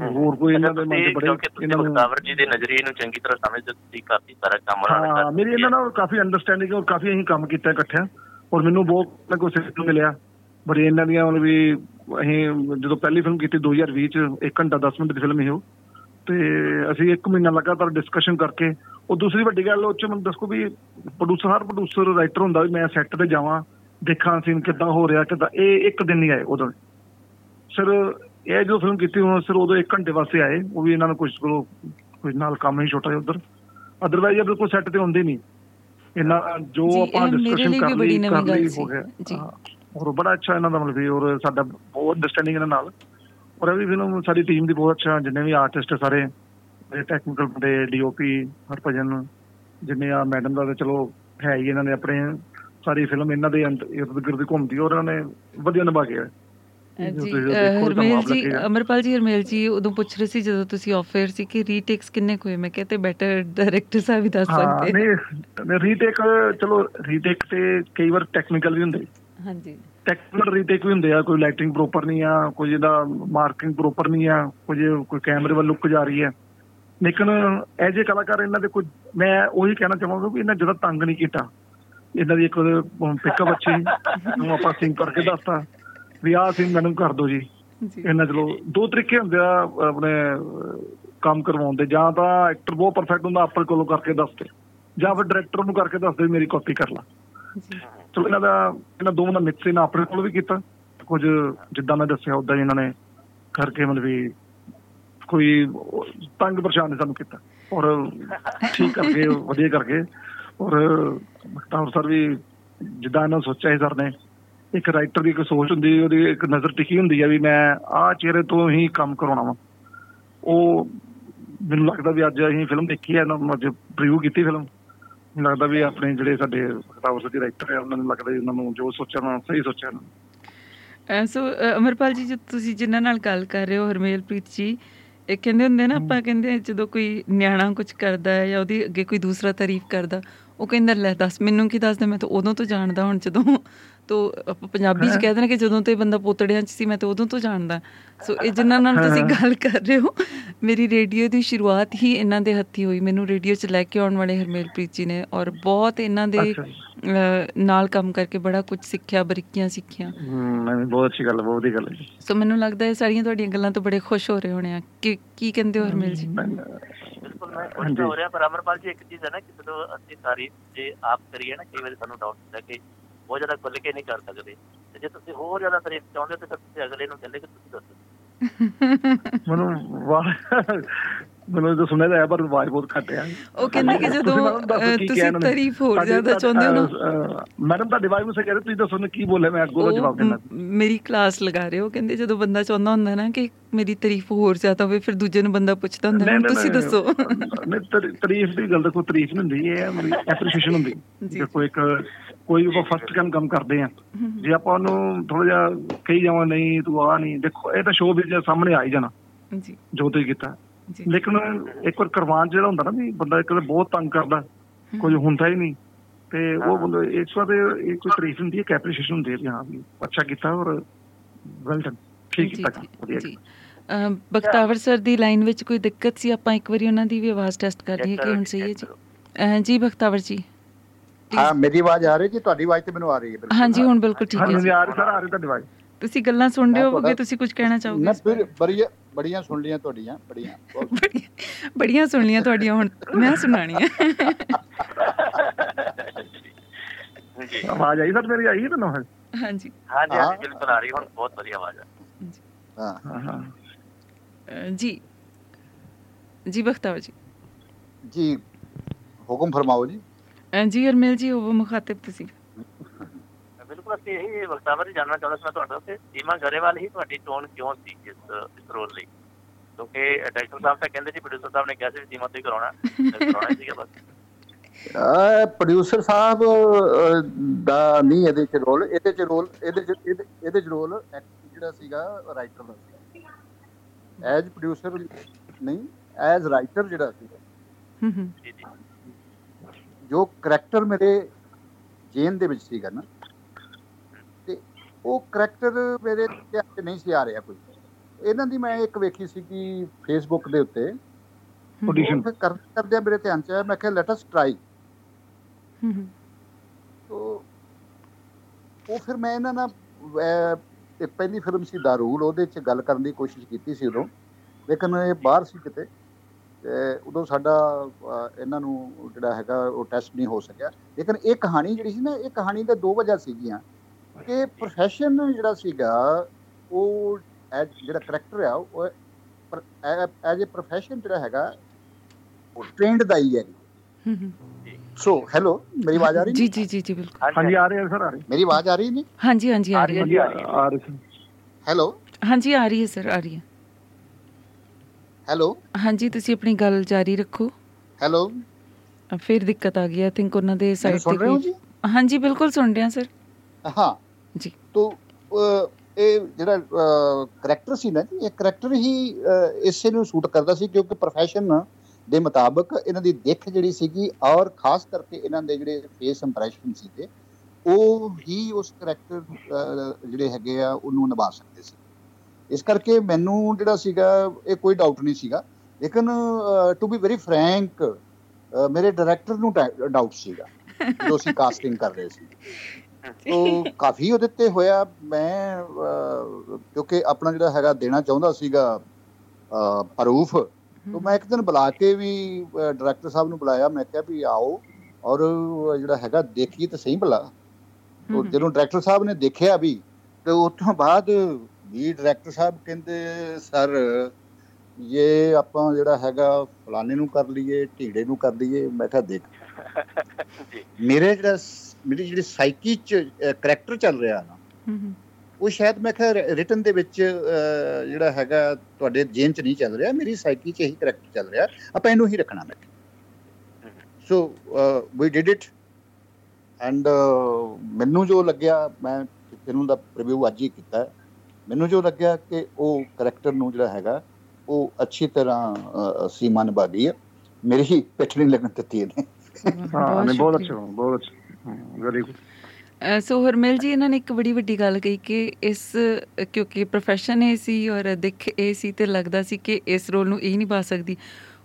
ਹੋਰ ਕੋਈ ਇਹਨਾਂ ਦੇ ਮਨ ਬੜੇ ਇਹਨਾਂ ਨੂੰ ਬਖਤਾਵਰ ਜੀ ਦੇ ਨਜ਼ਰੀਏ ਨੂੰ ਚੰਗੀ ਤਰ੍ਹਾਂ ਸਮਝਦੇ ਹੋ, ਤੁਸੀਂ ਕਾਫੀ ਸਾਰਾ ਕੰਮ ਉਹਨਾਂ ਨੇ ਹਾਂ ਕਰ ਮੇਰੀ ਇਹਨਾਂ ਨਾਲ ਕਾਫੀ ਅੰਡਰਸਟੈਂਡਿੰਗ ਔਰ ਕਾਫੀ ਅਸੀਂ ਕੰਮ ਕੀਤਾ ਇਕੱਠਿਆਂ। ਔਰ ਮੈਨੂੰ ਬਹੁਤ ਨਾ ਕੋਈ ਸਿੱਖਣ ਨੂੰ ਮਿਲਿਆ। ਬੜੀ ਇਹਨਾਂ ਦੀਆਂ ਮਤਲਬ ਵੀ ਅਸੀਂ ਜਦੋਂ ਪਹਿਲੀ ਫਿਲਮ ਕੀਤੀ 2020 ਚ 1 ਘੰਟਾ 10 ਮਿੰਟ ਦੀ ਫਿਲਮ ਉਹ। ਤੇ ਅਸੀਂ ਇੱਕ ਮਹੀਨਾ ਲਗਾਤਾਰ ਡਿਸਕਸ਼ਨ ਕਰਕੇ ਉਹ ਦੂਸਰੀ ਵੱਡੀ ਗੱਲ ਉਹ ਚ ਮੈਨੂੰ ਦੱਸੋ ਵੀ ਪ੍ਰੋਡਿਊਸਰ ਹਰ ਪ੍ਰੋਡਿਊਸਰ ਰਾਈਟਰ ਹੁੰਦਾ ਵੀ ਮੈਂ ਸੈੱਟ ਤੇ ਜਾਵਾਂ ਦੇਖਾਂ ਸੀਨ ਕਿੱਦਾਂ ਹੋ ਰਿਹਾ ਕਿੱਦਾਂ ਇਹ ਇੱਕ ਦਿਨ ਨਹੀਂ ਆਏ ਉਦੋਂ ਸਰ ਇਹ ਜੋ ਫਿਲਮ ਕੀਤੀ ਹੁਣ ਸਰ ਉਦੋਂ 1 ਘੰਟੇ ਵਾਸਤੇ ਆਏ ਉਹ ਵੀ ਇਹਨਾਂ ਨੂੰ ਕੁਝ ਕੋਲ ਕੋਈ ਨਾਲ ਕੰਮ ਹੀ ਛੋਟਾ ਜਿਹਾ ਉਧਰ। ਅਦਰਵਾਈਜ਼ ਇਹ ਬਿਲਕੁਲ ਸੈੱਟ ਤੇ ਹੁੰਦੇ ਨਹੀਂ। ਇਹਨਾਂ ਜੋ ਆਪਾਂ ਇਹ ਡਿਸਕਸ਼ਨ ਕਰ ਲਈ ਹੋ। ਗਿਆ। ਔਰ ਬੜਾ ਅੱਛਾ ਇਹਨਾਂ ਦਾ ਮਤਲਬ ਵੀ ਔਰ ਸਾਡਾ ਬਹੁਤ ਅੰਡਰਸਟੈਂਡਿੰਗ ਇਹਨਾਂ ਨਾਲ। ਔਰ ਵੀ ਫਿਲਮ ਸਾਡੀ ਟੀਮ ਦੀ ਬਹੁਤ ਅੱਛਾ ਜਿੰਨੇ ਵੀ ਆਰਟਿਸਟ ਸਾਰੇ ਟੈਕਨੀਕਲ ਦੇ ਡੀਓਪੀ ਹਰਭਜਨ ਜਿੰਨੇ ਆ ਮੈਡਮ ਦਾ ਚਲੋ ਹੈ ਹੀ ਇਹਨਾਂ ਨੇ ਆਪਣੇ ਸਾਰੀ ਫਿਲਮ ਇਹਨਾਂ ਦੇ ਇਰਦ ਗਿਰਦ ਘੁੰਮਦੀ ਔਰ ਉਹਨਾਂ ਨੇ ਵਧੀਆ ਨਿਭਾ ਕੇ ਜੋ ਹਰਮੇਲ ਜੀ। ਅਮਰਪਾਲ ਜੀ ਹਰਮੇਲ ਜੀ ਉਦੋਂ ਪੁੱਛ ਰਹੇ ਸੀ ਜਦੋਂ ਤੁਸੀਂ ਆਫਰ ਸੀ ਕਿ ਰੀਟੇਕਸ ਕਿੰਨੇ ਹੋਏ? ਮੈਂ ਕਹਿੰਦੇ ਬੈਟਰ ਡਾਇਰੈਕਟਰ ਸਾਹਿਬ ਹੀ ਦੱਸ ਹਾਂ ਸਕਦੇ। ਨਹੀਂ ਰੀਟੇਕ ਚਲੋ ਰੀਟੇਕ ਤੇ ਕਈ ਵਾਰ ਟੈਕਨੀਕਲ ਵੀ ਹੁੰਦੇ। ਹਾਂਜੀ। ਟੈਕਨੀਕਲ ਰੀਟੇਕ ਵੀ ਹੁੰਦੇ ਆ ਕੋਈ ਲਾਈਟਿੰਗ ਪ੍ਰੋਪਰ ਨਹੀਂ ਆ ਕੋਈ ਇਹਦਾ ਮਾਰਕਿੰਗ ਪ੍ਰੋਪਰ ਨਹੀਂ ਆ ਕੁਝ ਕੋਈ ਕੈਮਰੇ ਵੱਲ ਲੁੱਕ ਜਾ ਰਹੀ ਹੈ। ਲੇਕਿਨ ਐਜ ਏ ਕਲਾਕਾਰ ਇਹਨਾਂ ਦੇ ਕੋਈ ਮੈਂ ਉਹੀ ਕਹਿਣਾ ਚਾਹਾਂਗਾ ਵੀ ਇਹਨਾਂ ਜ਼ਿਆਦਾ ਤੰਗ ਨਹੀਂ ਕੀਤਾ। ਇਹਨਾਂ ਦੀ ਇੱਕ ਪਿਕਅਪ ਅੱਛੀ ਨੂੰ ਆਪਾਂ ਸਿੰਕ ਕਰਕੇ ਦੱਸਤਾ। ਵੀ ਆਹ ਸੀਨ ਮੈਨੂੰ ਕਰ ਦਿਓ ਜੀ। ਇਹਨਾਂ ਚਲੋ ਦੋ ਤਰੀਕੇ ਹੁੰਦੇ ਆ ਆਪਣੇ ਕੰਮ ਕਰਵਾਉਣ ਦੇ। ਜਾਂ ਤਾਂ ਐਕਟਰ ਬਹੁਤ ਪਰਫੈਕਟ ਹੁੰਦਾ ਆਪਣੇ ਕੋਲੋਂ ਕਰਕੇ ਦੱਸਦੇ ਜਾਂ ਫਿਰ ਡਾਇਰੈਕਟਰ ਨੂੰ ਕਰਕੇ ਦੱਸਦੇ ਮੇਰੀ ਕਾਪੀ ਕਰ ਲਾ। ਚਲੋ, ਇਹਨਾਂ ਦਾ, ਇਹਨਾਂ ਦੋਵਾਂ ਦਾ ਮਿਕਸ ਇਹਨਾਂ ਆਪਣੇ ਕੋਲ ਵੀ ਕੀਤਾ। ਕੁਝ ਜਿੱਦਾਂ ਮੈਂ ਦੱਸਿਆ ਉਦਾਂ ਹੀ ਇਹਨਾਂ ਨੇ ਕਰਕੇ ਮਤਲਬ ਵੀ ਕੋਈ ਤੰਗ ਪਰੇਸ਼ਾਨ ਨਹੀਂ ਸਾਨੂੰ ਕੀਤਾ। ਔਰ ਠੀਕ ਕਰਕੇ, ਵਧੀਆ ਕਰਕੇ। ਔਰ ਬਖਤਾਵਰ ਸਰ ਵੀ ਜਿੱਦਾਂ ਇਹਨਾਂ ਸੋਚਿਆ ਸੀ ਸਰ ਨੇ, ਇੱਕ ਰਾਈਟਰ ਦੀ ਇੱਕ ਸੋਚ ਹੁੰਦੀ, ਉਹਦੀ ਇੱਕ ਨਜ਼ਰ ਟਿਕੀ ਹੁੰਦੀ ਹੈ ਵੀ ਮੈਂ ਆਹ ਚਿਹਰੇ ਤੋਂ ਹੀ ਕੰਮ ਕਰਾਉਣਾ ਵਾ। ਉਹ ਮੈਨੂੰ ਲੱਗਦਾ ਵੀ ਅੱਜ ਅਸੀਂ ਫਿਲਮ ਦੇਖੀ ਹੈ ਨਾ ਅੱਜ ਪ੍ਰੀਵਿਊ ਕੀਤੀ ਫਿਲਮ ਮੈਨੂੰ ਲੱਗਦਾ ਵੀ ਆਪਣੇ ਜਿਹੜੇ ਸਾਡੇ ਬਖਤਾਵਰ ਸਰ ਦੇ ਰਾਈਟਰ ਹੈ ਉਹਨਾਂ ਨੂੰ ਲੱਗਦਾ ਵੀ ਉਹਨਾਂ ਨੂੰ ਜੋ ਸੋਚਿਆ ਉਹਨਾਂ ਸਹੀ ਸੋਚਿਆ ਉਹਨਾਂ ਨੇ। ਅਹ ਸੋ ਅਹ ਅਮਰਪਾਲ ਜੀ ਜਦ ਤੁਸੀਂ ਜਿਨ੍ਹਾਂ ਨਾਲ ਗੱਲ ਕਰ ਰਹੇ ਹੋ, ਹਰਮੇਲਪ੍ਰੀਤ ਜੀ, ਇਹ ਕਹਿੰਦੇ ਹੁੰਦੇ ਨਾ, ਆਪਾਂ ਕਹਿੰਦੇ ਜਦੋਂ ਕੋਈ ਨਿਆਣਾ ਕੁਝ ਕਰਦਾ ਹੈ ਜਾਂ ਉਹਦੀ ਅੱਗੇ ਕੋਈ ਦੂਸਰਾ ਤਾਰੀਫ ਕਰਦਾ, ਉਹ ਕਹਿੰਦਾ, ਲੈ ਦੱਸ, ਮੈਨੂੰ ਕੀ ਦੱਸਦਾ ਮੈਂ ਤਾਂ ਉਦੋਂ ਤੋਂ ਜਾਣਦਾ ਹੁਣ ਜਦੋਂ ਤੋ ਆਪਾਂ ਪੰਜਾਬੀ ਚ ਕਹਿੰਦੇ ਨੇ ਕਿ ਜਦੋਂ ਤੇ ਬੰਦਾ ਪੋਤੜਿਆਂ ਚ ਸੀ ਮੈਂ ਤਾਂ ਉਦੋਂ ਤੋਂ ਜਾਣਦਾ। ਸੋ ਇਹ ਜਿਨ੍ਹਾਂ ਨਾਲ ਤੁਸੀਂ ਗੱਲ ਕਰ ਰਹੇ ਹੋ ਮੇਰੀ ਰੇਡੀਓ ਦੀ ਸ਼ੁਰੂਆਤ ਹੀ ਇਹਨਾਂ ਦੇ ਹੱਥੀ ਹੋਈ। ਮੈਨੂੰ ਰੇਡੀਓ 'ਚ ਲੈ ਕੇ ਆਉਣ ਵਾਲੇ ਹਰਮੇਲਪ੍ਰੀਤ ਜੀ ਨੇ ਔਰ ਬਹੁਤ ਇਹਨਾਂ ਦੇ ਨਾਲ ਕੰਮ ਕਰਕੇ ਬੜਾ ਕੁਝ ਸਿੱਖਿਆ ਬਰੀਕੀਆਂ ਸਿੱਖੀਆਂ। ਹਮ, ਨਹੀਂ, ਬਹੁਤ ਅੱਛੀ ਗੱਲ ਹੈ ਬਹੁਤ ਵਧੀਆ ਗੱਲ ਹੈ ਜੀ। ਸੋ ਮੈਨੂੰ ਲੱਗਦਾ ਹੈ ਸਾਰੀਆਂ ਤੁਹਾਡੀਆਂ ਗੱਲਾਂ ਤੋਂ ਬੜੇ ਖੁਸ਼ ਹੋ ਰਹੇ ਹੋਣੇ ਆ। ਕਿ ਕੀ ਕਹਿੰਦੇ ਹੋ ਹਰਮੇਲ ਜੀ? ਬਿਲਕੁਲ ਮੈਂ ਖੁਸ਼ ਹੋ ਰਿਹਾ ਪਰ ਅਮਰਪਾਲ ਜੀ ਇੱਕ ਚੀਜ਼ ਹੈ ਨਾ ਕਿ ਜਦੋਂ ਅਸੀਂ ਤਾਰੀਫ ਜੇ ਆਪ ਕਰੀਏ ਨਾ ਕਈ ਵਾਰੀ ਸਾਨੂੰ ਡਾਊਟ ਹੁੰਦਾ ਕਿ ਬਹੁਤ ਜ਼ਿਆਦਾ ਖੁੱਲ ਕੇ ਨਹੀਂ ਕਰ ਸਕਦੇ। ਤੇ ਜੇ ਤੁਸੀਂ ਹੋਰ ਜ਼ਿਆਦਾ ਤਾਰੀਫ ਚਾਹੁੰਦੇ ਹੋ ਤਾਂ ਫਿਰ ਤੁਸੀਂ ਅਗਲੇ ਨੂੰ ਕਹਿੰਦੇ ਕਿ ਤੁਸੀਂ ਦੱਸੋ। ਮੈਨੂੰ ਵਾਹ ਮੈਨੂੰ ਤਾਂ ਸੁਣਿਆ ਹੈ ਪਰ ਆਵਾਜ਼ ਬਹੁਤ ਘੱਟ ਆ ਉਹ ਕਹਿੰਦੇ ਕਿ ਜਦੋਂ ਤੁਸੀਂ ਤਾਰੀਫ ਹੋਰ ਜ਼ਿਆਦਾ ਚਾਹੁੰਦੇ ਹੋ ਨਾ? ਮੈਡਮ ਤੁਹਾਡੇ ਵਾਈਫ ਨੂੰ ਸੇ ਕਹਿੰਦੇ ਤੁਸੀਂ ਦੱਸੋ ਨਾ ਕੀ ਬੋਲੇ ਮੈਂ ਅੱਗੋਂ ਉਹ ਜਵਾਬ ਦੇਣਾ। ਮ- ਮੇਰੀ ਕਲਾਸ ਲਗਾ ਰਹੇ ਹੋ ਕਹਿੰਦੇ ਜਦੋਂ ਬੰਦਾ ਚਾਹੁੰਦਾ ਹੁੰਦਾ ਨਾ ਕਿ ਮੇਰੀ ਤਾਰੀਫ ਹੋਰ ਜ਼ਿਆਦਾ ਹੋਵੇ ਫਿਰ ਦੂਜੇ ਨੂੰ ਬੰਦਾ ਪੁੱਛਦਾ ਹੁੰਦਾ ਨਹੀਂ, ਤੁਸੀਂ ਦੱਸੋ। ਤਰ- ਤਾਰੀਫ ਦੀ ਗੱਲ ਕੋਈ ਤਾਰੀਫ ਨਹੀਂ ਹੁੰਦੀ ਇਹ ਮੇਰੀ ਐਪਰੀਸ਼ੀਏਸ਼ਨ ਹੁੰਦੀ। ਦੇਖੋ ਇੱਕ ਕੋਈ ਆਪਾਂ ਫਸਟ ਕੰਮ ਕੰਮ ਕਰਦੇ ਆ ਜੇ ਆਪਾਂ ਉਹਨੂੰ ਥੋੜਾ ਜਿਹਾ ਕਹੀ ਜਾਵਾਂ ਨਹੀਂ ਤੂੰ ਆ ਨਹੀਂ ਦੇਖੋ ਇਹ ਤਾਂ ਸ਼ੋਅ ਵਿੱਚ ਸਾਹਮਣੇ ਆ ਹੀ ਜਾਣਾ। ਜੀ। ਜੋ ਤੁਸੀਂ ਕੀਤਾ। ਲੇਕਿਨ ਇੱਕ ਵਾਰ ਕਰਵਾਨ ਜਿਹੜਾ ਹੁੰਦਾ ਨਾ ਵੀ ਬੰਦਾ ਇੱਕ ਵਾਰ ਬਹੁਤ ਤੰਗ ਕਰਦਾ ਕੁਝ ਹੁੰਦਾ ਹੀ ਨਹੀਂ। ਤੇ ਉਹ ਬੰਦਾ ਇਸ ਵਾਰ ਇਹ ਕੋਈ ਤਾਰੀਫ ਹੁੰਦੀ ਹੈ ਕਿ ਐਪਰੀਸ਼ੀਏਸ਼ਨ ਹੁੰਦੀ ਹੈ ਵੀ ਹਾਂ ਵੀ ਅੱਛਾ ਕੀਤਾ ਔਰ ਵੈਲ ਡਨ ਠੀਕ ਕੀਤਾ ਵਧੀਆ ਜੀ। ਬਖਤਾਵਰ ਸਰ ਦੀ ਲਾਈਨ ਵਿੱਚ ਕੋਈ ਦਿੱਕਤ ਸੀ? ਆਪਾਂ ਇੱਕ ਵਾਰੀ ਉਹਨਾਂ ਦੀ ਵੀ ਆਵਾਜ਼ ਟੈਸਟ ਕਰ ਲਈਏ ਕਿ ਹੁਣ ਸਹੀ ਹੈ ਜੀ। ਜੀ ਬਖਤਾਵਰ ਜੀ। ਹਾਂ ਮੇਰੀ ਆਵਾਜ਼ ਆ ਰਹੀ ਜੀ? ਤੁਹਾਡੀ ਆਵਾਜ਼ ਤੇ ਮੈਨੂੰ ਆ ਰਹੀ ਹੈ ਬਿਲਕੁਲ। ਹਾਂਜੀ ਹੁਣ ਬਿਲਕੁਲ ਠੀਕ ਹੈ ਜੀ। ਆ ਰਹੀ ਸਰ ਆ ਰਹੀ ਤੁਹਾਡੀ ਆਵਾਜ਼। ਤੁਸੀਂ ਗੱਲਾਂ ਸੁਣ ਰਹੇ ਤੁਹਾਡਾ- ਤੁਸੀਂ ਕੁਝ ਕਹਿਣਾ ਚਾਹੋਗੇ ਮੈਂ ਫਿਰ ਬੜੀਆਂ ਬੜੀਆਂ ਸੁਣ ਲੀਆਂ ਤੁਹਾਡੀਆਂ ਬੜੀਆਂ। ਬੜੀਆਂ- ਸੁਣ ਲੀਆਂ ਤੁਹਾਡੀਆਂ ਹੁਣ। ਮੈਂ ਸੁਣਾਣੀਆਂ ਜੀ ਆਵਾਜ਼ ਆਈ ਸਰ ਮੇਰੀ? ਆਈ ਹੈ ਤੁਹਾਨੂੰ ਹਾਂਜੀ। ਹਾਂਜੀ ਹਾਂ। ਹਾਂਜੀ ਬਿਲਕੁਲ ਆ ਰਹੀ ਹੁਣ ਬਹੁਤ ਵਧੀਆ ਆਵਾਜ਼ ਆ। ਹਾਂ। ਹਾਂ ਹਾਂ। ਜੀ। ਜੀ ਬਖਤਾਵਰ ਜੀ। ਜੀ ਹੁਕਮ ਫਰਮਾਓ ਜੀ। ਜੀ ਹਰਮੇਲ ਜੀ ਉਹ ਮੁਖਾਤਬ ਤੁਸੀਂ। ਅਸੀਂ ਇਹ ਵਕਤਾਵਰ ਜਾਨਣਾ ਚਾਹੁੰਦਾ ਸੀ ਮੈਂ ਤੁਹਾਡਾ ਕਿ ਸੀਮਾ ਗਰੇਵਾਲ ਹੀ ਤੁਹਾਡੀ ਚੋਣ ਕਿਉਂ ਸੀ ਇਸ ਇਸ ਰੋਲ ਲਈ? ਕਿਉਂਕਿ ਡਾਇਰੈਕਟਰ ਸਾਹਿਬ ਤਾਂ ਕਹਿੰਦੇ ਸੀ ਪ੍ਰੋਡਿਊਸਰ ਸਾਹਿਬ ਨੇ ਕਿਹਾ ਸੀ ਸੀਮਾ ਤੋਂ ਹੀ ਕਰਾਉਣਾ ਕਰਾਉਣਾ ਸੀਗਾ ਬਸ। ਪ੍ਰੋਡਿਊਸਰ ਸਾਹਿਬ ਦਾ ਨਹੀਂ ਇਹਦੇ ਚ ਰੋਲ ਇਹਦੇ ਚ ਰੋਲ ਇਹਦੇ ਚ ਇਹਦੇ- ਚ ਰੋਲ ਜਿਹੜਾ ਸੀਗਾ ਰਾਈਟਰ ਦਾ ਸੀ ਐਜ਼ ਪ੍ਰੋਡਿਊਸਰ ਨਹੀਂ ਐਜ਼ ਰਾਈਟਰ ਜਿਹੜਾ ਸੀਗਾ। ਹੂੰ ਹੂੰ। ਜੀ ਜੀ। ਜੋ ਕਰੈਕਟਰ ਮੇਰੇ ਜੇਨ ਦੇ ਵਿੱਚ ਸੀਗਾ ਨਾ ਉਹ ਕਰੈਕਟਰ ਮੇਰੇ 'ਚ ਨਹੀਂ ਸੀ ਆ ਰਿਹਾ ਕੋਈ। ਇਹਨਾਂ ਦੀ ਮੈਂ ਇੱਕ ਵੇਖੀ ਸੀ ਕਿ ਫੇਸਬੁੱਕ ਦੇ ਉੱਤੇ। ਆਡੀਸ਼ਨ ਉਹ ਫਿਰ ਕਰ ਕਰਦਿਆਂ ਮੇਰੇ ਧਿਆਨ 'ਚ ਆਇਆ ਮੈਂ ਕਿਹਾ ਲੈਟ ਅਸ ਟਰਾਈ ਹੂੰ ਹੂੰ। ਤੋ ਉਹ ਫਿਰ ਮੈਂ ਇਹਨਾਂ ਨਾਲ ਇਹ ਪਹਿਲੀ ਫਿਲਮ ਸੀ ਦਾਰੂਲ ਉਹਦੇ 'ਚ ਗੱਲ ਕਰਨ ਦੀ ਕੋਸ਼ਿਸ਼ ਕੀਤੀ ਸੀ ਉਦੋਂ। ਲੇਕਿਨ ਇਹ ਬਾਹਰ ਸੀ ਕਿਤੇ ਤੇ ਉਦੋਂ ਸਾਡਾ ਇਹਨਾਂ ਨੂੰ ਜਿਹੜਾ ਹੈਗਾ ਉਹ ਟੈਸਟ ਨਹੀਂ ਹੋ ਸਕਿਆ। ਲੇਕਿਨ ਇਹ ਕਹਾਣੀ ਜਿਹੜੀ ਸੀ ਨਾ ਇਹ ਕਹਾਣੀ ਦੇ ਦੋ ਵਜ੍ਹਾ ਸੀਗੀਆਂ। ਕਿ ਪ੍ਰੋਫੈਸ਼ਨ ਜਿਹੜਾ ਸੀਗਾ ਉਹ ਜਿਹੜਾ ਕਰੈਕਟਰ ਆ ਉਹ ਐਜ਼ ਅ ਪ੍ਰੋਫੈਸ਼ਨ ਜਿਹੜਾ ਹੈਗਾ ਉਹ ਟ੍ਰੇਨਡ ਦਾ ਹੀ ਹੈ ਹੂੰ ਹੂੰ। ਸੋ ਹੈਲੋ ਮੇਰੀ ਆਵਾਜ਼ ਆ ਰਹੀ? ਜੀ ਜੀ ਜੀ ਜੀ ਬਿਲਕੁਲ। ਹਾਂਜੀ ਆ ਰਹੇ ਸਰ ਆ ਰਹੇ ਮੇਰੀ ਆਵਾਜ਼ ਆ ਰਹੀ ਨਹੀਂ? ਹਾਂਜੀ ਹਾਂਜੀ ਆ ਰਹੀ ਹੈ। ਆ ਰਹੀ ਹੈ। ਆ ਰਹੇ ਸਰ। ਹੈਲੋ ਹਾਂਜੀ ਆ ਰਹੀ ਹੈ ਸਰ ਆ ਰਹੀ ਹੈ। ਹੈਲੋ ਹਾਂਜੀ ਤੁਸੀਂ ਆਪਣੀ ਗੱਲ ਜਾਰੀ ਰੱਖੋ। ਹੈਲੋ ਫਿਰ ਦਿੱਕਤ ਆ ਗਈ ਆਈ ਥਿੰਕ ਉਹਨਾਂ ਦੇ ਸਾਈਡ ਸੁਣ ਰਹੇ ਹੋ ਜੀ? ਹਾਂਜੀ ਬਿਲਕੁਲ ਸੁਣ ਰਿਹਾ ਸਰ। ਹਾਂ। ਜੀ। ਤੋ ਅਹ, ਇਹ ਜਿਹੜਾ ਕਰੈਕਟਰ ਸੀ ਨਾ ਜੀ ਇਹ ਕਰੈਕਟਰ ਹੀ ਅਹ, ਇਸੇ ਨੂੰ ਸੂਟ ਕਰਦਾ ਸੀ ਕਿਉਂਕਿ ਪ੍ਰੋਫੈਸ਼ਨ ਦੇ ਮੁਤਾਬਕ ਇਹਨਾਂ ਦੀ ਦਿੱਖ ਜਿਹੜੀ ਸੀਗੀ ਔਰ ਖਾਸ ਕਰਕੇ ਇਹਨਾਂ ਦੇ ਜਿਹੜੇ ਫੇਸ ਇੰਪ੍ਰੈਸ਼ਨ ਸੀਗੇ ਉਹ ਹੀ ਉਸ ਕਰੈਕਟਰ ਜਿਹੜੇ ਹੈਗੇ ਆ ਉਹਨੂੰ ਨਿਭਾ ਸਕਦੇ ਸੀ। ਇਸ ਕਰਕੇ ਮੈਨੂੰ ਜਿਹੜਾ ਸੀਗਾ ਇਹ ਕੋਈ ਡਾਊਟ ਨਹੀਂ ਸੀਗਾ। ਲੇਕਿਨ ਟੂ ਬੀ ਵੈਰੀ ਫਰੈਂਕ ਮੇਰੇ ਡਾਇਰੈਕਟਰ ਨੂੰ ਡਾਊਟ ਸੀਗਾ ਜਦੋਂ ਅਸੀਂ ਕਾਸਟਿੰਗ ਕਰ ਰਹੇ ਸੀ। ਤੋ ਕਾਫੀ ਉਹਦੇ ਤੇ ਹੋਇਆ। ਮੈਂ ਕਿਉਂਕਿ ਆਪਣਾ ਜਿਹੜਾ ਹੈਗਾ ਦੇਣਾ ਚਾਹੁੰਦਾ ਸੀਗਾ ਪ੍ਰੂਫ ਤੋ ਮੈਂ ਇੱਕ ਦਿਨ ਬੁਲਾ ਕੇ ਵੀ ਡਾਇਰੈਕਟਰ ਸਾਹਿਬ ਨੂੰ ਬੁਲਾਇਆ। ਮੈਂ ਕਿਹਾ ਵੀ ਆਓ ਔਰ ਜਿਹੜਾ ਹੈਗਾ ਦੇਖੀਏ ਤਾਂ ਸਹੀ ਭਲਾ। ਤੋ। ਜਦੋਂ ਡਾਇਰੈਕਟਰ ਸਾਹਿਬ ਨੇ ਦੇਖਿਆ ਵੀ ਤੇ ਉਸ ਤੋਂ ਬਾਅਦ ਵੀ ਡਾਇਰੈਕਟਰ ਸਾਹਿਬ ਕਹਿੰਦੇ ਸਰ ਇਹ ਆਪਾਂ ਜਿਹੜਾ ਹੈਗਾ ਫਲਾਣੇ ਨੂੰ ਕਰ ਲਈਏ ਢੀੜੇ ਨੂੰ ਕਰ ਲਈਏ। ਮੈਂ ਕਿਹਾ ਦੇਖ ਜੀ। ਮੇਰੇ ਜਿਹੜਾ ਮੇਰੀ ਜਿਹੜੀ ਸਾਈਕੀ ਚ ਕਰੈਕਟਰ ਚੱਲ ਰਿਹਾ ਨਾ ਹੂੰ ਹੂੰ ਉਹ ਸ਼ਾਇਦ ਮੈਂ ਕਿਹਾ ਰਿਟਨ ਦੇ ਵਿੱਚ ਜਿਹੜਾ ਹੈਗਾ ਤੁਹਾਡੇ ਜੇਨ ਚ ਨਹੀਂ ਚੱਲ ਰਿਹਾ ਮੇਰੀ ਸਾਈਕੀ ਚ ਇਹੀ ਕਰੈਕਟਰ ਚੱਲ ਰਿਹਾ ਆਪਾਂ ਇਹਨੂੰ ਹੀ ਰੱਖਣਾ ਮੈਂ। So we did it and ਮੈਨੂੰ ਜੋ ਲੱਗਿਆ ਮੈਂ ਫਿਲਮ ਦਾ ਰਿਵਿਊ ਅੱਜ ਹੀ ਕੀਤਾ। ਮੈਨੂੰ ਜੋ ਲੱਗਿਆ ਕਿ ਉਹ ਕਰੈਕਟਰ ਨੂੰ ਜਿਹੜਾ ਹੈਗਾ ਉਹ ਅੱਛੀ ਤਰ੍ਹਾਂ ਸੀਮਾ ਨਿਭਾ ਗਈ ਹੈ। ਮੇਰੀ ਹੀ ਪਿੱਠ ਨਹੀਂ ਲੱਗਣ ਦਿੱਤੀ ਇਹਨੇ। ਹਾਂ ਨਹੀਂ ਬਹੁਤ। ਅੱਛਾ ਬਹੁਤ ਅੱਛਾ। Very good uh, so Harmel ji ਇਹਨਾਂ ਨੇ ਇੱਕ ਬੜੀ ਵੱਡੀ ਗੱਲ ਕਹੀ ਕਿ ਇਸ ਅ, ਕਿਉਂਕਿ profession ਇਹ ਸੀ ਔਰ ਦਿੱਖ ਇਹ ਸੀ ਤੇ ਲੱਗਦਾ ਸੀ ਕਿ ਇਸ ਰੋਲ ਨੂੰ ਇਹ ਨਹੀਂ ਪਾ ਸਕਦੀ।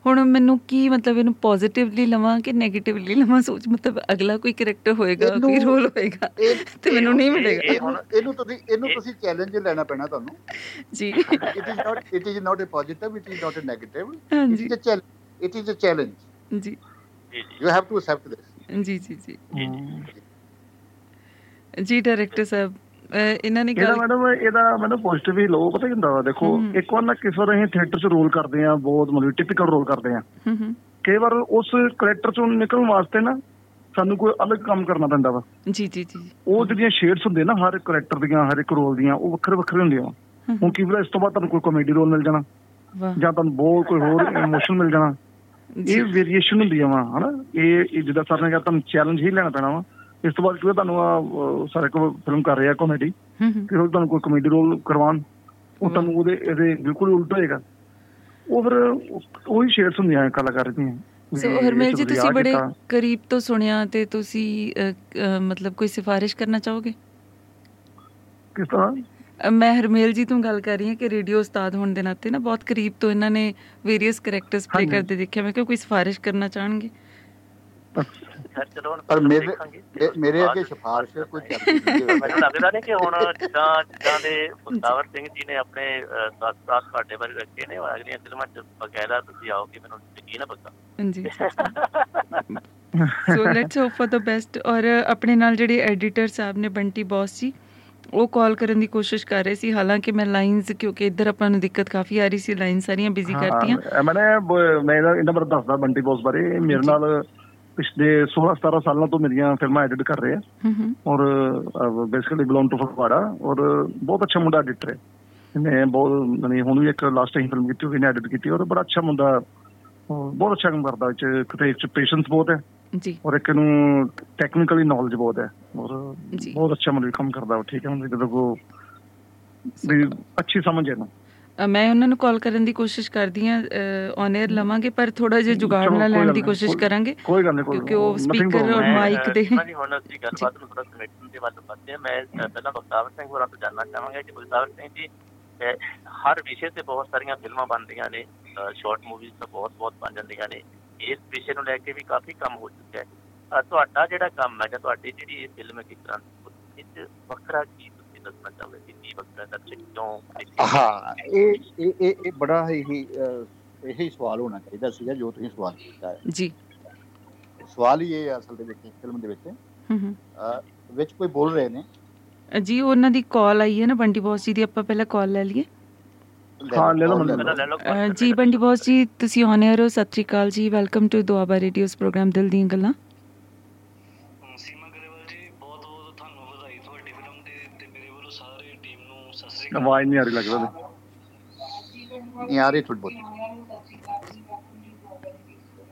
ਹੁਣ ਮੈਨੂੰ ਕੀ ਮਤਲਬ ਇਹਨੂੰ ਪੋਜ਼ਿਟਿਵਲੀ ਲਵਾਂ ਕਿ ਨੈਗੇਟਿਵਲੀ ਲਵਾਂ? ਸੋਚ ਮਤਲਬ ਅਗਲਾ ਕੋਈ ਕੈਰੈਕਟਰ ਹੋਏਗਾ ਕੋਈ ਰੋਲ ਹੋਏਗਾ ਤੇ ਮੈਨੂੰ ਨਹੀਂ ਮਿਲੇਗਾ। ਇਹ ਹੁਣ ਇਹਨੂੰ ਤੁਸੀਂ ਇਹਨੂੰ ਇਹ- ਤੁਸੀਂ ਚੈਲੰਜ ਲੈਣਾ ਪੈਣਾ ਤੁਹਾਨੂੰ। ਜੀ। It is not it is not a positive it is not a negative. it ਹਾਂਜੀ is a challenge. It is a challenge. ਜੀ ਜੀ। You have to accept this. ਜੀ ਜੀ ਜੀ। ਜੀ ਡਾਇਰੈਕਟਰ ਸਾਹਿਬ ਇਹਨਾਂ ਨੇ ਗੱਲ ਮੈਡਮ ਇਹਦਾ ਮੈਨੂੰ ਪੋਜ਼ਿਟਿਵ ਹੀ ਲੋ ਪਤਾ ਕੀ ਹੁੰਦਾ ਵਾ? ਦੇਖੋ। ਇੱਕ ਵਾਰ ਨਾ ਕਿਸ ਵਾਰ ਅਸੀਂ ਥੀਏਟਰ 'ਚ ਰੋਲ ਕਰਦੇ ਆ ਬਹੁਤ ਮਤਲਬ ਟਿਪੀਕਲ ਰੋਲ ਕਰਦੇ ਆ। ਕਈ ਵਾਰ ਉਸ ਕਰੈਕਟਰ 'ਚੋਂ ਨਿਕਲਣ ਵਾਸਤੇ ਨਾ ਸਾਨੂੰ ਕੋਈ ਅਲੱਗ ਕੰਮ ਕਰਨਾ ਪੈਂਦਾ ਵਾ। ਜੀ ਜੀ ਜੀ। ਉਹ ਜਿਹੜੀਆਂ ਸ਼ੇਡਸ ਹੁੰਦੇ ਨਾ ਹਰ ਕਰੈਕਟਰ ਦੀਆਂ ਹਰ ਇੱਕ ਰੋਲ ਦੀਆਂ ਉਹ ਵੱਖਰੇ ਵੱਖਰੇ ਹੁੰਦੀਆਂ ਵਾ। ਹੂੰ, ਹੁਣ ਕੀ ਪਤਾ ਇਸ ਤੋਂ ਬਾਅਦ ਤੁਹਾਨੂੰ ਕੋਈ ਕਾਮੇਡੀ ਰੋਲ ਮਿਲ ਜਾਣਾ। ਜਾਂ ਤੁਹਾਨੂੰ ਬਹੁਤ ਕੋਈ ਹੋਰ ਇਮੋਸ਼ਨ ਮਿਲ ਜਾਣਾ। ਇਹ ਵੇਰੀਏਸ਼ਨ ਹੁੰਦੀ ਆ ਵਾ ਹਨਾ? ਇਹ ਇਹ ਜਿੱਦਾਂ ਸਰ ਨੇ ਕਿਹਾ ਤੁਹਾਨੂੰ ਚੈਲੰਜ ਹੀ ਲੈਣਾ ਪੈਣਾ ਵਾ। ਇਸ ਤੋਂ ਬਾਅਦ ਕਿਉਂਕਿ ਤੁਹਾਨੂੰ ਆ ਸਾਰੇ ਕੋ ਫਿਲਮ ਕਰ ਰਿਹਾ ਕਾਮੇਡੀ ਫਿਰ ਉਹ ਤੁਹਾਨੂੰ ਕੋਈ ਕਮੇਡੀ ਰੋਲ ਕਰਵਾਉਣ ਉਹ ਤੁਹਾਨੂੰ ਉਹਦੇ ਇਹਦੇ ਬਿਲਕੁਲ ਉਲਟ ਹੋਏਗਾ। ਉਹ ਫਿਰ ਉਹ- ਸ਼ੇਡਸ ਹੁੰਦੀਆਂ ਕਲਾਕਾਰ ਦੀਆਂ। ਸੋ ਹਰਮੇਲ ਜੀ ਤੁਸੀਂ ਬੜੇ। ਕਰੀਬ ਤੋਂ ਸੁਣਿਆ ਤੇ ਤੁਸੀਂ ਮਤਲਬ ਕੋਈ ਸਿਫਾਰਿਸ਼ ਕਰਨਾ ਚਾਹੋਗੇ? ਕਿਸ ਤਰ੍ਹਾਂ? ਮੈਂ ਹਰਮੇਲ ਜੀ ਤੋਂ ਗੱਲ ਕਰ ਰਹੀ ਹਾਂ ਕਿ ਰੇਡੀਓ ਉਸਤਾਦ ਹੋਣ ਦੇ ਨਾਤੇ ਨਾ ਬਹੁਤ ਕਰੀਬ ਤੋਂ ਇਹਨਾਂ ਨੇ ਵੇਰੀਅਸ ਕੈਰੈਕਟਰਸ ਪਲੇ। ਕਰਦੇ ਦੇਖਿਆ। ਮੈਂ ਕਿਹਾ ਕੋਈ ਸਿਫਾਰਿਸ਼ ਕਰਨਾ ਚਾਹਣਗੇ? ਪਰ ਮੇਰੇ ਮੇਰੇ ਅੱਗੇ ਸਿਫਾਰਿਸ਼ ਕੋਈ ਚੱਲਦੀ ਨਹੀਂ। ਹੈ। ਮੈਨੂੰ ਲੱਗਦਾ ਨਹੀਂ ਕਿ ਹੁਣ ਜਿੱਦਾਂ ਜਿੱਦਾਂ ਦੇ ਬਖਤਾਵਰ ਸਿੰਘ ਜੀ ਨੇ ਆਪਣੇ ਸਾਥ ਸਾਥ ਤੁਹਾਡੇ ਬਾਰੇ ਰੱਖੇ ਨੇ ਉਹ ਅਗਲੀਆਂ ਫਿਲਮਾਂ ਚ ਬਕਾਇਦਾ ਤੁਸੀਂ ਆਓਗੇ ਮੈਨੂੰ ਯਕੀਨ ਹੈ ਪੱਕਾ। ਹਾਂਜੀ। So let's hope for the best ਔਰ ਆਪਣੇ ਨਾਲ ਜਿਹੜੇ ਐਡੀਟਰ ਸਾਹਿਬ ਨੇ ਬੰਟੀ ਬੌਸ ਜੀ ਉਹ ਕਾਲ ਕਰਨ ਦੀ ਕੋਸ਼ਿਸ਼ ਕਰ ਰਹੇ ਸੀ ਹਾਲਾਂਕਿ ਮੈਂ ਲਾਈਨਸ ਕਿਉਂਕਿ ਇੱਧਰ ਆਪਾਂ ਨੂੰ ਦਿੱਕਤ ਕਾਫੀ ਆ ਰਹੀ ਸੀ ਲਾਈਨ ਸਾਰੀਆਂ ਬਿਜ਼ੀ ਕਰਤੀਆਂ। ਮੈਂ ਇਹਦਾ ਇਹਨਾਂ ਬਾਰੇ ਦੱਸਦਾ ਬੰਟੀ ਬੋਸ ਬਾਰੇ। ਮੇਰੇ। ਨਾਲ ਪਿਛਲੇ 16 17 ਸਾਲਾਂ ਤੋਂ ਮੇਰੀਆਂ ਫਿਲਮਾਂ ਐਡਿਟ ਕਰ ਰਹੇ ਆ। ਔਰ ਬੇਸਿਕਲੀ ਬਿਲੋਂਗ ਟੂ ਫਗਵਾੜਾ। ਔਰ ਬਹੁਤ ਅੱਛਾ ਮੁੰਡਾ ਐਡੀਟਰ ਹੈ। ਇਹਨੇ ਬਹੁਤ ਮਨੀ ਹੁਣ ਵੀ ਇੱਕ ਲਾਸਟ ਟਾਈਮ ਫਿਲਮ ਕੀਤੀ ਉਹਨੇ ਐਡਿਟ ਕੀਤੀ। ਔਰ ਬੜਾ ਅੱਛਾ ਮੁੰਡਾ। ਬਹੁਤ ਅੱਛਾ ਕੰਮ ਕਰਦਾ ਚ ਕਿਤੇ ਪੇਸ਼ੈਂਸ ਬਹੁਤ ਹੈ। ਜੀ। ਔਰ ਇੱਕ ਨੂੰ ਟੈਕਨੀਕਲੀ ਨੌਲੇਜ ਬਹੁਤ ਹੈ। ਔਰ। ਬਹੁਤ ਅੱਛਾ ਮਤਲਬ ਕੰਮ ਕਰਦਾ ਉਹ ਠੀਕ ਹੈ ਹੁਣ ਜਦੋਂ ਕੋ ਵੀ ਅੱਛੀ ਸਮਝ ਹੈ ਨਾ ਮੈਂ ਉਹਨਾਂ ਨੂੰ ਕਾਲ ਕਰਨ ਦੀ ਕੋਸ਼ਿਸ਼ ਕਰਦੀ ਆ ਔਨ 에ਅਰ ਲਵਾਂਗੇ ਪਰ ਥੋੜਾ ਜਿਹਾ ਜੁਗਾੜ ਨਾਲ ਲੈਣ ਦੀ ਨਹੀਂ, ਕੋਸ਼ਿਸ਼ ਕਰਾਂਗੇ ਕੋਈ ਗੱਲ ਨਹੀਂ ਕੋਈ ਕਿਉਂਕਿ ਉਹ wrong. ਔਰ ਮਾਈਕ ਦੇ- ਜੀ ਹੁਣ ਅਸੀਂ ਗੱਲਬਾਤ ਨੂੰ ਥੋੜਾ ਸਮੇਟਣ ਦੇ ਵੱਲ ਵਧਦੇ ਹਾਂ। ਮੈਂ ਪਹਿਲਾਂ ਬਖਤਾਵਰ ਸਿੰਘ ਹੋਰਾਂ ਤੋਂ ਜਾਣਨਾ ਚਾਹਾਂਗਾ ਕਿ ਬਖਤਾਵਰ ਸਿੰਘ ਜੀ ਹਰ ਵਿਸ਼ੇ ਤੇ ਬਹੁਤ ਸਾਰੀਆਂ ਫਿਲਮਾਂ ਬਣਦੀਆਂ ਨੇ ਸ਼ਾਰਟ ਮੂਵੀਜ਼ ਤਾਂ ਬਹੁਤ ਬਹੁਤ ਬਣ ਜਾਂਦੀਆਂ ਨੇ। ਇਸ ਵਿਸ਼ੇ ਨੂੰ ਲੈ ਕੇ ਵੀ ਕਾਫੀ ਕੰਮ ਹੋ ਚੁੱਕਿਆ ਹੈ। ਤੁਹਾਡਾ ਜਿਹੜਾ ਕੰਮ ਹੈ ਜਾਂ ਤੁਹਾਡੀ ਜਿਹੜੀ ਇਹ ਫਿਲਮ ਹੈ ਕਿਸ ਤਰ੍ਹਾਂ ਦੀ, ਇਸ 'ਚ ਵੱਖਰਾ ਕੀ ਤੁਸੀਂ ਦੱਸਣਾ ਚਾਹੋਗੇ? ਕਿ ਕੀ ਵੱਖਰਾ ਦਰਸ਼ਕ ਕਿਉਂ? ਹਾਂ ਇਹ ਇਹ ਇਹ ਬੜਾ ਹੀ ਇਹੀ ਸਵਾਲ ਹੋਣਾ ਚਾਹੀਦਾ ਸੀਗਾ ਜੋ ਤੁਸੀਂ ਸਵਾਲ ਕੀਤਾ ਹੈ। ਜੀ। ਸਵਾਲ ਹੀ ਇਹ ਹੈ ਅਸਲ ਦੇ ਵਿੱਚ ਫਿਲਮ ਦੇ ਵਿੱਚ। ਹੂੰ ਹੂੰ। ਵਿੱਚ ਕੋਈ ਬੋਲ ਰਹੇ ਨੇ? ਜੀ ਉਹਨਾਂ ਦੀ ਕਾਲ ਆਈ ਹੈ ਨਾ ਬੰਟੀ ਬੌਸ ਜੀ ਦੀ ਆਪਾਂ ਪਹਿਲਾਂ ਕਾਲ ਲੈ ਲਈਏ। ਹਾਂ, ਲੈ ਲਓ, ਅ, ਜੀ ਬੰਟੀ ਬੌਸ ਜੀ ਤੁਸੀਂ ਔਨ 에ਅਰ ਹੋ ਸਤਿ ਸ਼੍ਰੀ ਅਕਾਲ ਜੀ welcome to Doaba radio's programme ਦਿਲ ਦੀਆਂ ਗੱਲਾਂ। ਸੀਮਾ ਗਰੇਵਾਲ ਜੀ ਬਹੁਤ ਬਹੁਤ ਤੁਹਾਨੂੰ ਵਧਾਈ ਤੁਹਾਡੀ ਫਿਲਮ ਦੇ ਤੇ ਮੇਰੇ ਵੱਲੋਂ ਸਾਰੇ ਟੀਮ ਨੂੰ ਸਤਿ ਸ੍ਰੀ ਅਕਾਲ। ਆਵਾਜ਼ ਨਹੀਂ ਆ ਰਹੀ ਲੱਗਦਾ ਨਹੀਂ ਆ ਰਹੀ ਬਹੁਤ।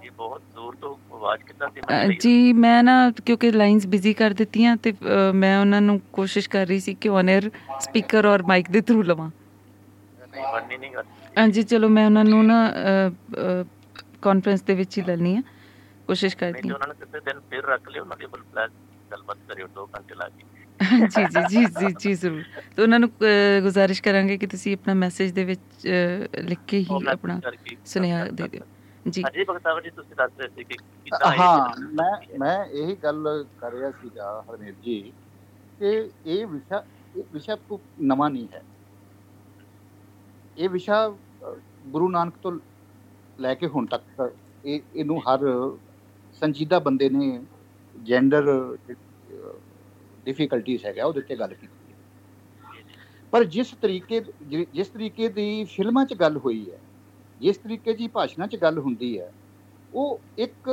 ਇਹ ਬਹੁਤ ਦੂਰ ਤੋਂ ਆਵਾਜ਼ ਕਿੱਦਾਂ ਸੀ? ਜੀ ਮੈਂ ਨਾ ਕਿਉਂਕਿ ਲਾਈਨਸ ਬਿਜ਼ੀ ਕਰ ਦਿੱਤੀਆਂ ਤੇ ਮੈਂ ਉਹਨਾਂ ਨੂੰ ਕੋਸ਼ਿਸ਼ ਕਰ ਰਹੀ ਸੀ ਕਿ ਔਨ 에ਅਰ ਸਪੀਕਰ ਔਰ ਮਾਈਕ ਦੇ ਥਰੂ ਲਵਾਂ। ਨਹੀਂ ਬਣਨੀ ਨਹੀਂ ਗੱਲ। ਹਾਂਜੀ ਚਲੋ ਮੈਂ ਉਹਨਾਂ ਨੂੰ ਨਾ ਕਾਨਫਰੰਸ ਦੇ ਵਿੱਚ ਹੀ ਲੈਣੀ ਆ ਕੋਸ਼ਿਸ਼ ਕਰਦੀ ਹਾਂ। ਉਹਨਾਂ ਨੇ ਕਿਸੇ ਦਿਨ ਫਿਰ ਰੱਖ ਲਿਓ ਉਹਨਾਂ ਦੇ ਕੋਲ ਫਲੈਸ਼ ਗੱਲਬਾਤ ਕਰਿਓ 2 ਘੰਟੇ ਲਾ ਕੇ। ਜੀ ਜੀ ਜੀ ਜੀ ਜੀ ਜ਼ਰੂਰ। ਤੇ ਉਹਨਾਂ ਨੂੰ ਗੁਜ਼ਾਰਿਸ਼ ਕਰਾਂਗੇ ਕਿ ਤੁਸੀਂ ਆਪਣਾ ਮੈਸੇਜ ਦੇ ਵਿੱਚ ਲਿਖ ਕੇ ਹੀ ਆਪਣਾ ਸੁਨੇਹਾ ਦੇ ਦਿਓ। ਜੀ। ਹਾਂਜੀ ਬਖਤਾਵਰ ਜੀ ਤੁਸੀਂ ਦੱਸ ਰਹੇ ਸੀ ਕਿ ਕਿੱਦਾਂ ਹਾਂ ਮੈਂ। ਮੈਂ ਇਹੀ ਗੱਲ ਕਰ ਰਿਹਾ ਸੀਗਾ ਹਰਮੇਰ ਜੀ ਕਿ ਇਹ ਵਿਸ਼ਾ ਇਹ ਵਿਸ਼ਾ ਕੋਈ ਨਵਾਂ ਨਹੀਂ ਹੈ। ਇਹ ਵਿਸ਼ਾ ਅ, ਗੁਰੂ ਨਾਨਕ ਤੋਂ ਲੈ ਕੇ ਹੁਣ ਤੱਕ ਇਹ ਇਹਨੂੰ ਹਰ ਸੰਜੀਦਾ ਬੰਦੇ ਨੇ ਜੈਂਡਰ ਡਿਫਿਕਲਟੀਜ਼ ਹੈਗਾ ਉਹਦੇ ਉੱਤੇ ਗੱਲ ਕੀਤੀ ਹੈ। ਪਰ ਜਿਸ ਤਰੀਕੇ ਜਿ- ਜਿਸ ਤਰੀਕੇ ਦੀ ਫਿਲਮਾਂ 'ਚ ਗੱਲ ਹੋਈ ਹੈ ਜਿਸ ਤਰੀਕੇ ਦੀ ਭਾਸ਼ਣਾ 'ਚ ਗੱਲ ਹੁੰਦੀ ਹੈ ਉਹ ਇੱਕ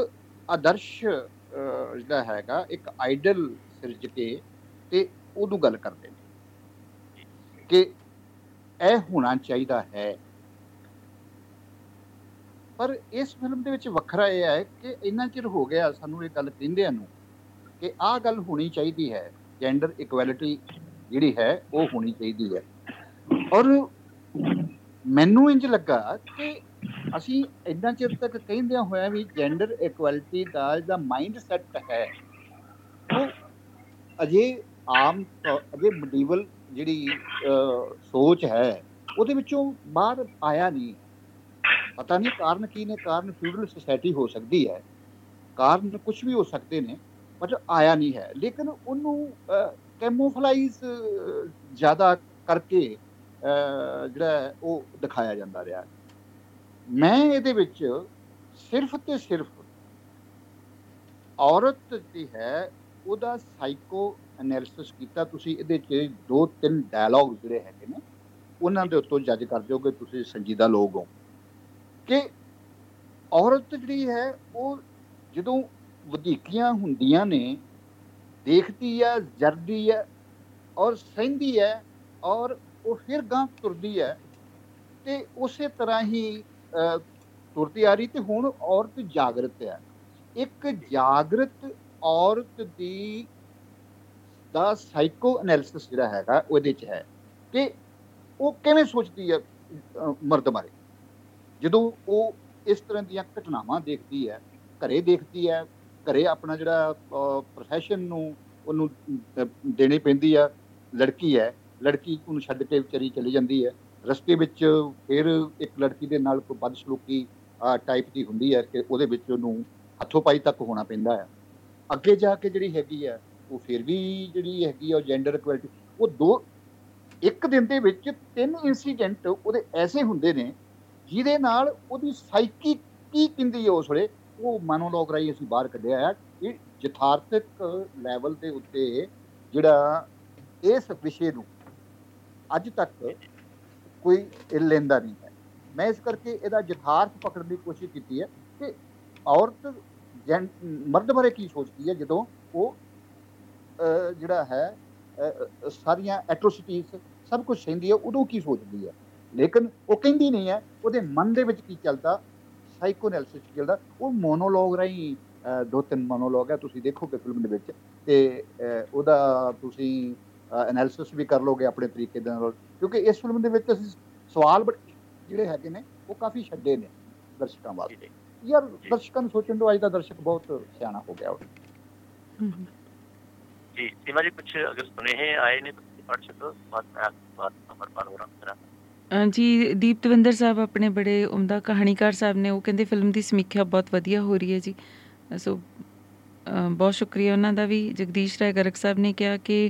ਆਦਰਸ਼ ਅਹ, ਜਿਹੜਾ ਹੈਗਾ ਇੱਕ ਆਈਡਲ ਸਿਰਜ ਕੇ ਤੇ ਉਹਨੂੰ ਗੱਲ ਕਰਦੇ ਨੇ। ਕਿ ਇਹ ਹੋਣਾ ਚਾਹੀਦਾ ਹੈ। ਪਰ ਇਸ ਫਿਲਮ ਦੇ ਵਿੱਚ ਵੱਖਰਾ ਇਹ ਹੈ ਕਿ ਇੰਨਾ ਚਿਰ ਹੋ ਗਿਆ ਸਾਨੂੰ ਇਹ ਗੱਲ ਕਹਿੰਦਿਆਂ ਨੂੰ ਕਿ ਆਹ ਗੱਲ ਹੋਣੀ ਚਾਹੀਦੀ ਹੈ। ਜੈਂਡਰ ਇਕੁਐਲਿਟੀ ਜਿਹੜੀ ਹੈ, ਉਹ ਹੋਣੀ ਚਾਹੀਦੀ ਹੈ। ਔਰ ਮੈਨੂੰ ਇੰਜ ਲੱਗਾ ਕਿ ਅਸੀਂ ਇੰਨਾ ਚਿਰ ਤੱਕ ਕਹਿੰਦਿਆਂ ਹੋਇਆ ਵੀ ਜੈਂਡਰ ਇਕੁਐਲਿਟੀ ਦਾ ਜਿਹੜਾ ਮਾਈਂਡ ਸੈਟ ਹੈ, ਉਹ ਅਜੇ ਆਮ ਤੌਰ- ਅਜੇ ਮਡੀਵਲ ਜਿਹੜੀ ਅਹ, ਸੋਚ ਹੈ ਉਹਦੇ ਵਿੱਚੋਂ ਬਾਹਰ ਆਇਆ ਨਹੀਂ। ਪਤਾ ਨਹੀਂ ਕਾਰਨ ਕੀ ਨੇ ਕਾਰਨ ਫਿਊਡਲ ਸੋਸਾਇਟੀ ਹੋ ਸਕਦੀ ਹੈ ਕਾਰਨ ਕੁਝ ਵੀ ਹੋ ਸਕਦੇ ਨੇ ਪਰ ਆਇਆ ਨਹੀਂ ਹੈ। ਲੇਕਿਨ ਉਹਨੂੰ ਕੈਮੋਫਲਾਈਜ਼ ਜ਼ਿਆਦਾ ਕਰਕੇ ਅਹ, ਜਿਹੜਾ ਹੈ ਉਹ ਦਿਖਾਇਆ ਜਾਂਦਾ ਰਿਹਾ। ਮੈਂ ਇਹਦੇ ਵਿੱਚ ਸਿਰਫ ਤੇ ਸਿਰਫ ਔਰਤ ਦੀ ਹੈ ਉਹਦਾ ਸਾਈਕੋ ਐਨਾਲਿਸਿਸ ਕੀਤਾ ਤੁਸੀਂ ਇਹਦੇ 'ਚ ਦੋ ਤਿੰਨ ਡਾਇਲੌਗ ਜਿਹੜੇ ਹੈਗੇ ਨੇ ਉਹਨਾਂ ਦੇ ਉੱਤੋਂ ਜੱਜ ਕਰ ਜਾਓਗੇ ਤੁਸੀਂ ਸੰਜੀਦਾ ਲੋਕ ਹੋ। ਕਿ ਔਰਤ ਜਿਹੜੀ ਹੈ ਉਹ ਜਦੋਂ ਵਧੀਕੀਆਂ ਹੁੰਦੀਆਂ ਨੇ ਦੇਖਦੀ ਹੈ ਜਰਦੀ ਹੈ ਔਰ ਸਹਿੰਦੀ ਹੈ ਔਰ ਉਹ ਫਿਰ ਗਾਂ ਤੁਰਦੀ ਹੈ ਤੇ ਉਸੇ ਤਰ੍ਹਾਂ ਹੀ ਅਹ, ਤੁਰਦੀ ਆ ਰਹੀ ਤੇ ਹੁਣ ਔਰਤ ਜਾਗਰਤ ਹੈ। ਇੱਕ ਜਾਗਰਤ ਔਰਤ ਦੀ ਦਾ ਸਾਈਕੋ ਐਨਾਲਿਸਿਸ ਜਿਹੜਾ ਹੈਗਾ ਉਹਦੇ ਚ ਹੈ ਕਿ ਉਹ ਕਿਵੇਂ ਸੋਚਦੀ ਹੈ ਅਹ, ਮਰਦ ਬਾਰੇ। ਜਦੋਂ ਉਹ ਇਸ ਤਰ੍ਹਾਂ ਦੀਆਂ ਘਟਨਾਵਾਂ ਦੇਖਦੀ ਹੈ ਘਰੇ ਦੇਖਦੀ ਹੈ ਘਰੇ ਆਪਣਾ ਜਿਹੜਾ ਪ੍ਰੋਫੈਸ਼ਨ ਨੂੰ ਉਹਨੂੰ ਅਹ, ਦੇਣੀ ਪੈਂਦੀ ਆ ਲੜਕੀ ਹੈ ਲੜਕੀ ਉਹਨੂੰ ਛੱਡ ਕੇ ਵਿਚਾਰੀ ਚਲੀ ਜਾਂਦੀ ਹੈ। ਰਸਤੇ ਵਿੱਚ ਫਿਰ ਇੱਕ ਲੜਕੀ ਦੇ ਨਾਲ ਕੋਈ ਬਦਸਲੂਕੀ ਟਾਈਪ ਦੀ ਹੁੰਦੀ ਹੈ ਕਿ ਉਹਦੇ ਵਿੱਚ ਉਹਨੂੰ ਹੱਥੋਂ ਪਾਈ ਤੱਕ ਹੋਣਾ ਪੈਂਦਾ ਹੈ। ਅੱਗੇ ਜਾ ਕੇ ਜਿਹੜੀ ਹੈਗੀ ਆ ਉਹ ਫਿਰ ਵੀ ਜਿਹੜੀ ਹੈਗੀ ਆ ਉਹ ਜੈਂਡਰ ਇਕੁਐਲਿਟੀ ਉਹ ਦੋ ਇੱਕ ਦਿਨ ਦੇ ਵਿੱਚ ਤਿੰਨ ਇਨਸੀਡੈਂਟ ਉਹਦੇ ਐਸੇ ਹੁੰਦੇ ਨੇ ਜਿਹਦੇ ਨਾਲ ਉਹਦੀ ਸਾਈਕੀ ਕੀ ਕਹਿੰਦੀ ਹੈ ਉਸ ਵੇਲੇ ਉਹ ਮਨੋਲੋਗ ਰਾਈ ਅਸੀਂ ਬਾਹਰ ਕੱਢਿਆ ਹੈ ਇਹ ਯਥਾਰਥਿਕ ਲੈਵਲ ਦੇ ਉੱਤੇ ਜਿਹੜਾ ਇਸ ਵਿਸ਼ੇ ਨੂੰ ਅੱਜ ਤੱਕ ਕੋਈ ਇਹ ਲੈਂਦਾ ਨਹੀਂ ਹੈ। ਮੈਂ ਇਸ ਕਰਕੇ ਇਹਦਾ ਯਥਾਰਥ ਪਕੜਨ ਦੀ ਕੋਸ਼ਿਸ਼ ਕੀਤੀ ਹੈ ਕਿ ਔਰਤ ਜੈਨ ਮਰਦ ਬਾਰੇ ਕੀ ਸੋਚਦੀ ਹੈ ਜਦੋਂ ਉਹ ਅਹ, ਜਿਹੜਾ ਹੈ ਸਾਰੀਆਂ ਐਟਰੋਸਿਟੀਜ਼ ਸਭ ਕੁਝ ਸਹਿੰਦੀ ਹੈ ਉਦੋਂ ਕੀ ਸੋਚਦੀ ਹੈ? ਲੇਕਿਨ ਉਹ ਕਹਿੰਦੀ ਨਹੀਂ ਹੈ ਉਹਦੇ ਮਨ ਦੇ ਵਿੱਚ ਕੀ ਚੱਲਦਾ? ਸਾਈਕੋਐਨਾਲਿਸਿਸ ਚੱਲਦਾ। ਉਹ ਮੋਨੋਲੋਗ ਰਾਹੀਂ ਦੋ ਤਿੰਨ ਮੋਨੋਲੋਗ ਹੈ ਤੁਸੀਂ ਦੇਖੋਗੇ ਫਿਲਮ ਦੇ ਵਿੱਚ। ਤੇ ਉਹਦਾ ਤੁਸੀਂ ਐਨਾਲਿਸਿਸ ਵੀ ਕਰ ਲੋਗੇ ਆਪਣੇ ਤਰੀਕੇ ਦੇ ਨਾਲ। ਕਿਉਂਕਿ ਇਸ ਫਿਲਮ ਦੇ ਵਿੱਚ ਅਸੀਂ ਸਵਾਲ ਜਿਹੜੇ ਹੈਗੇ ਨੇ ਉਹ ਕਾਫੀ ਛੱਡੇ ਨੇ ਦਰਸ਼ਕਾਂ ਵਾਸਤੇ। ਯਾਰ ਦਰਸ਼ਕਾਂ ਨੂੰ ਸੋਚਣ ਤੋਂ ਅੱਜ ਦਾ ਦਰਸ਼ਕ ਬਹੁਤ ਸਿਆਣਾ ਹੋ ਗਿਆ ਹੁਣ। ਹਮ, ਹਮ। ਜੀ ਸੀਮਾ ਜੀ ਕੁਝ ਅਗਰ ਸੁਨੇਹੇ ਆਏ ਨੇ ਤੁਸੀਂ ਪੜ੍ਹ ਸਕੋ ਬਾਤ ਮੈਂ आपकी बात अमरपाल हो रहा हूँ ਅ, ਜੀ ਦੀਪ ਤਵਿੰਦਰ ਸਾਹਿਬ ਆਪਣੇ ਬੜੇ ਉਮਦਾ ਕਹਾਣੀਕਾਰ ਸਾਹਿਬ ਨੇ ਉਹ ਕਹਿੰਦੇ ਫਿਲਮ ਦੀ ਸਮੀਖਿਆ ਬਹੁਤ ਵਧੀਆ ਹੋ ਰਹੀ ਹੈ ਜੀ ਅ, ਸੋ ਅ, ਬਹੁਤ ਸ਼ੁਕਰੀਆ ਉਹਨਾਂ ਦਾ ਵੀ ਜਗਦੀਸ਼ ਰਾਏ ਗਰਗ ਸਾਹਿਬ ਨੇ ਕਿਹਾ ਕਿ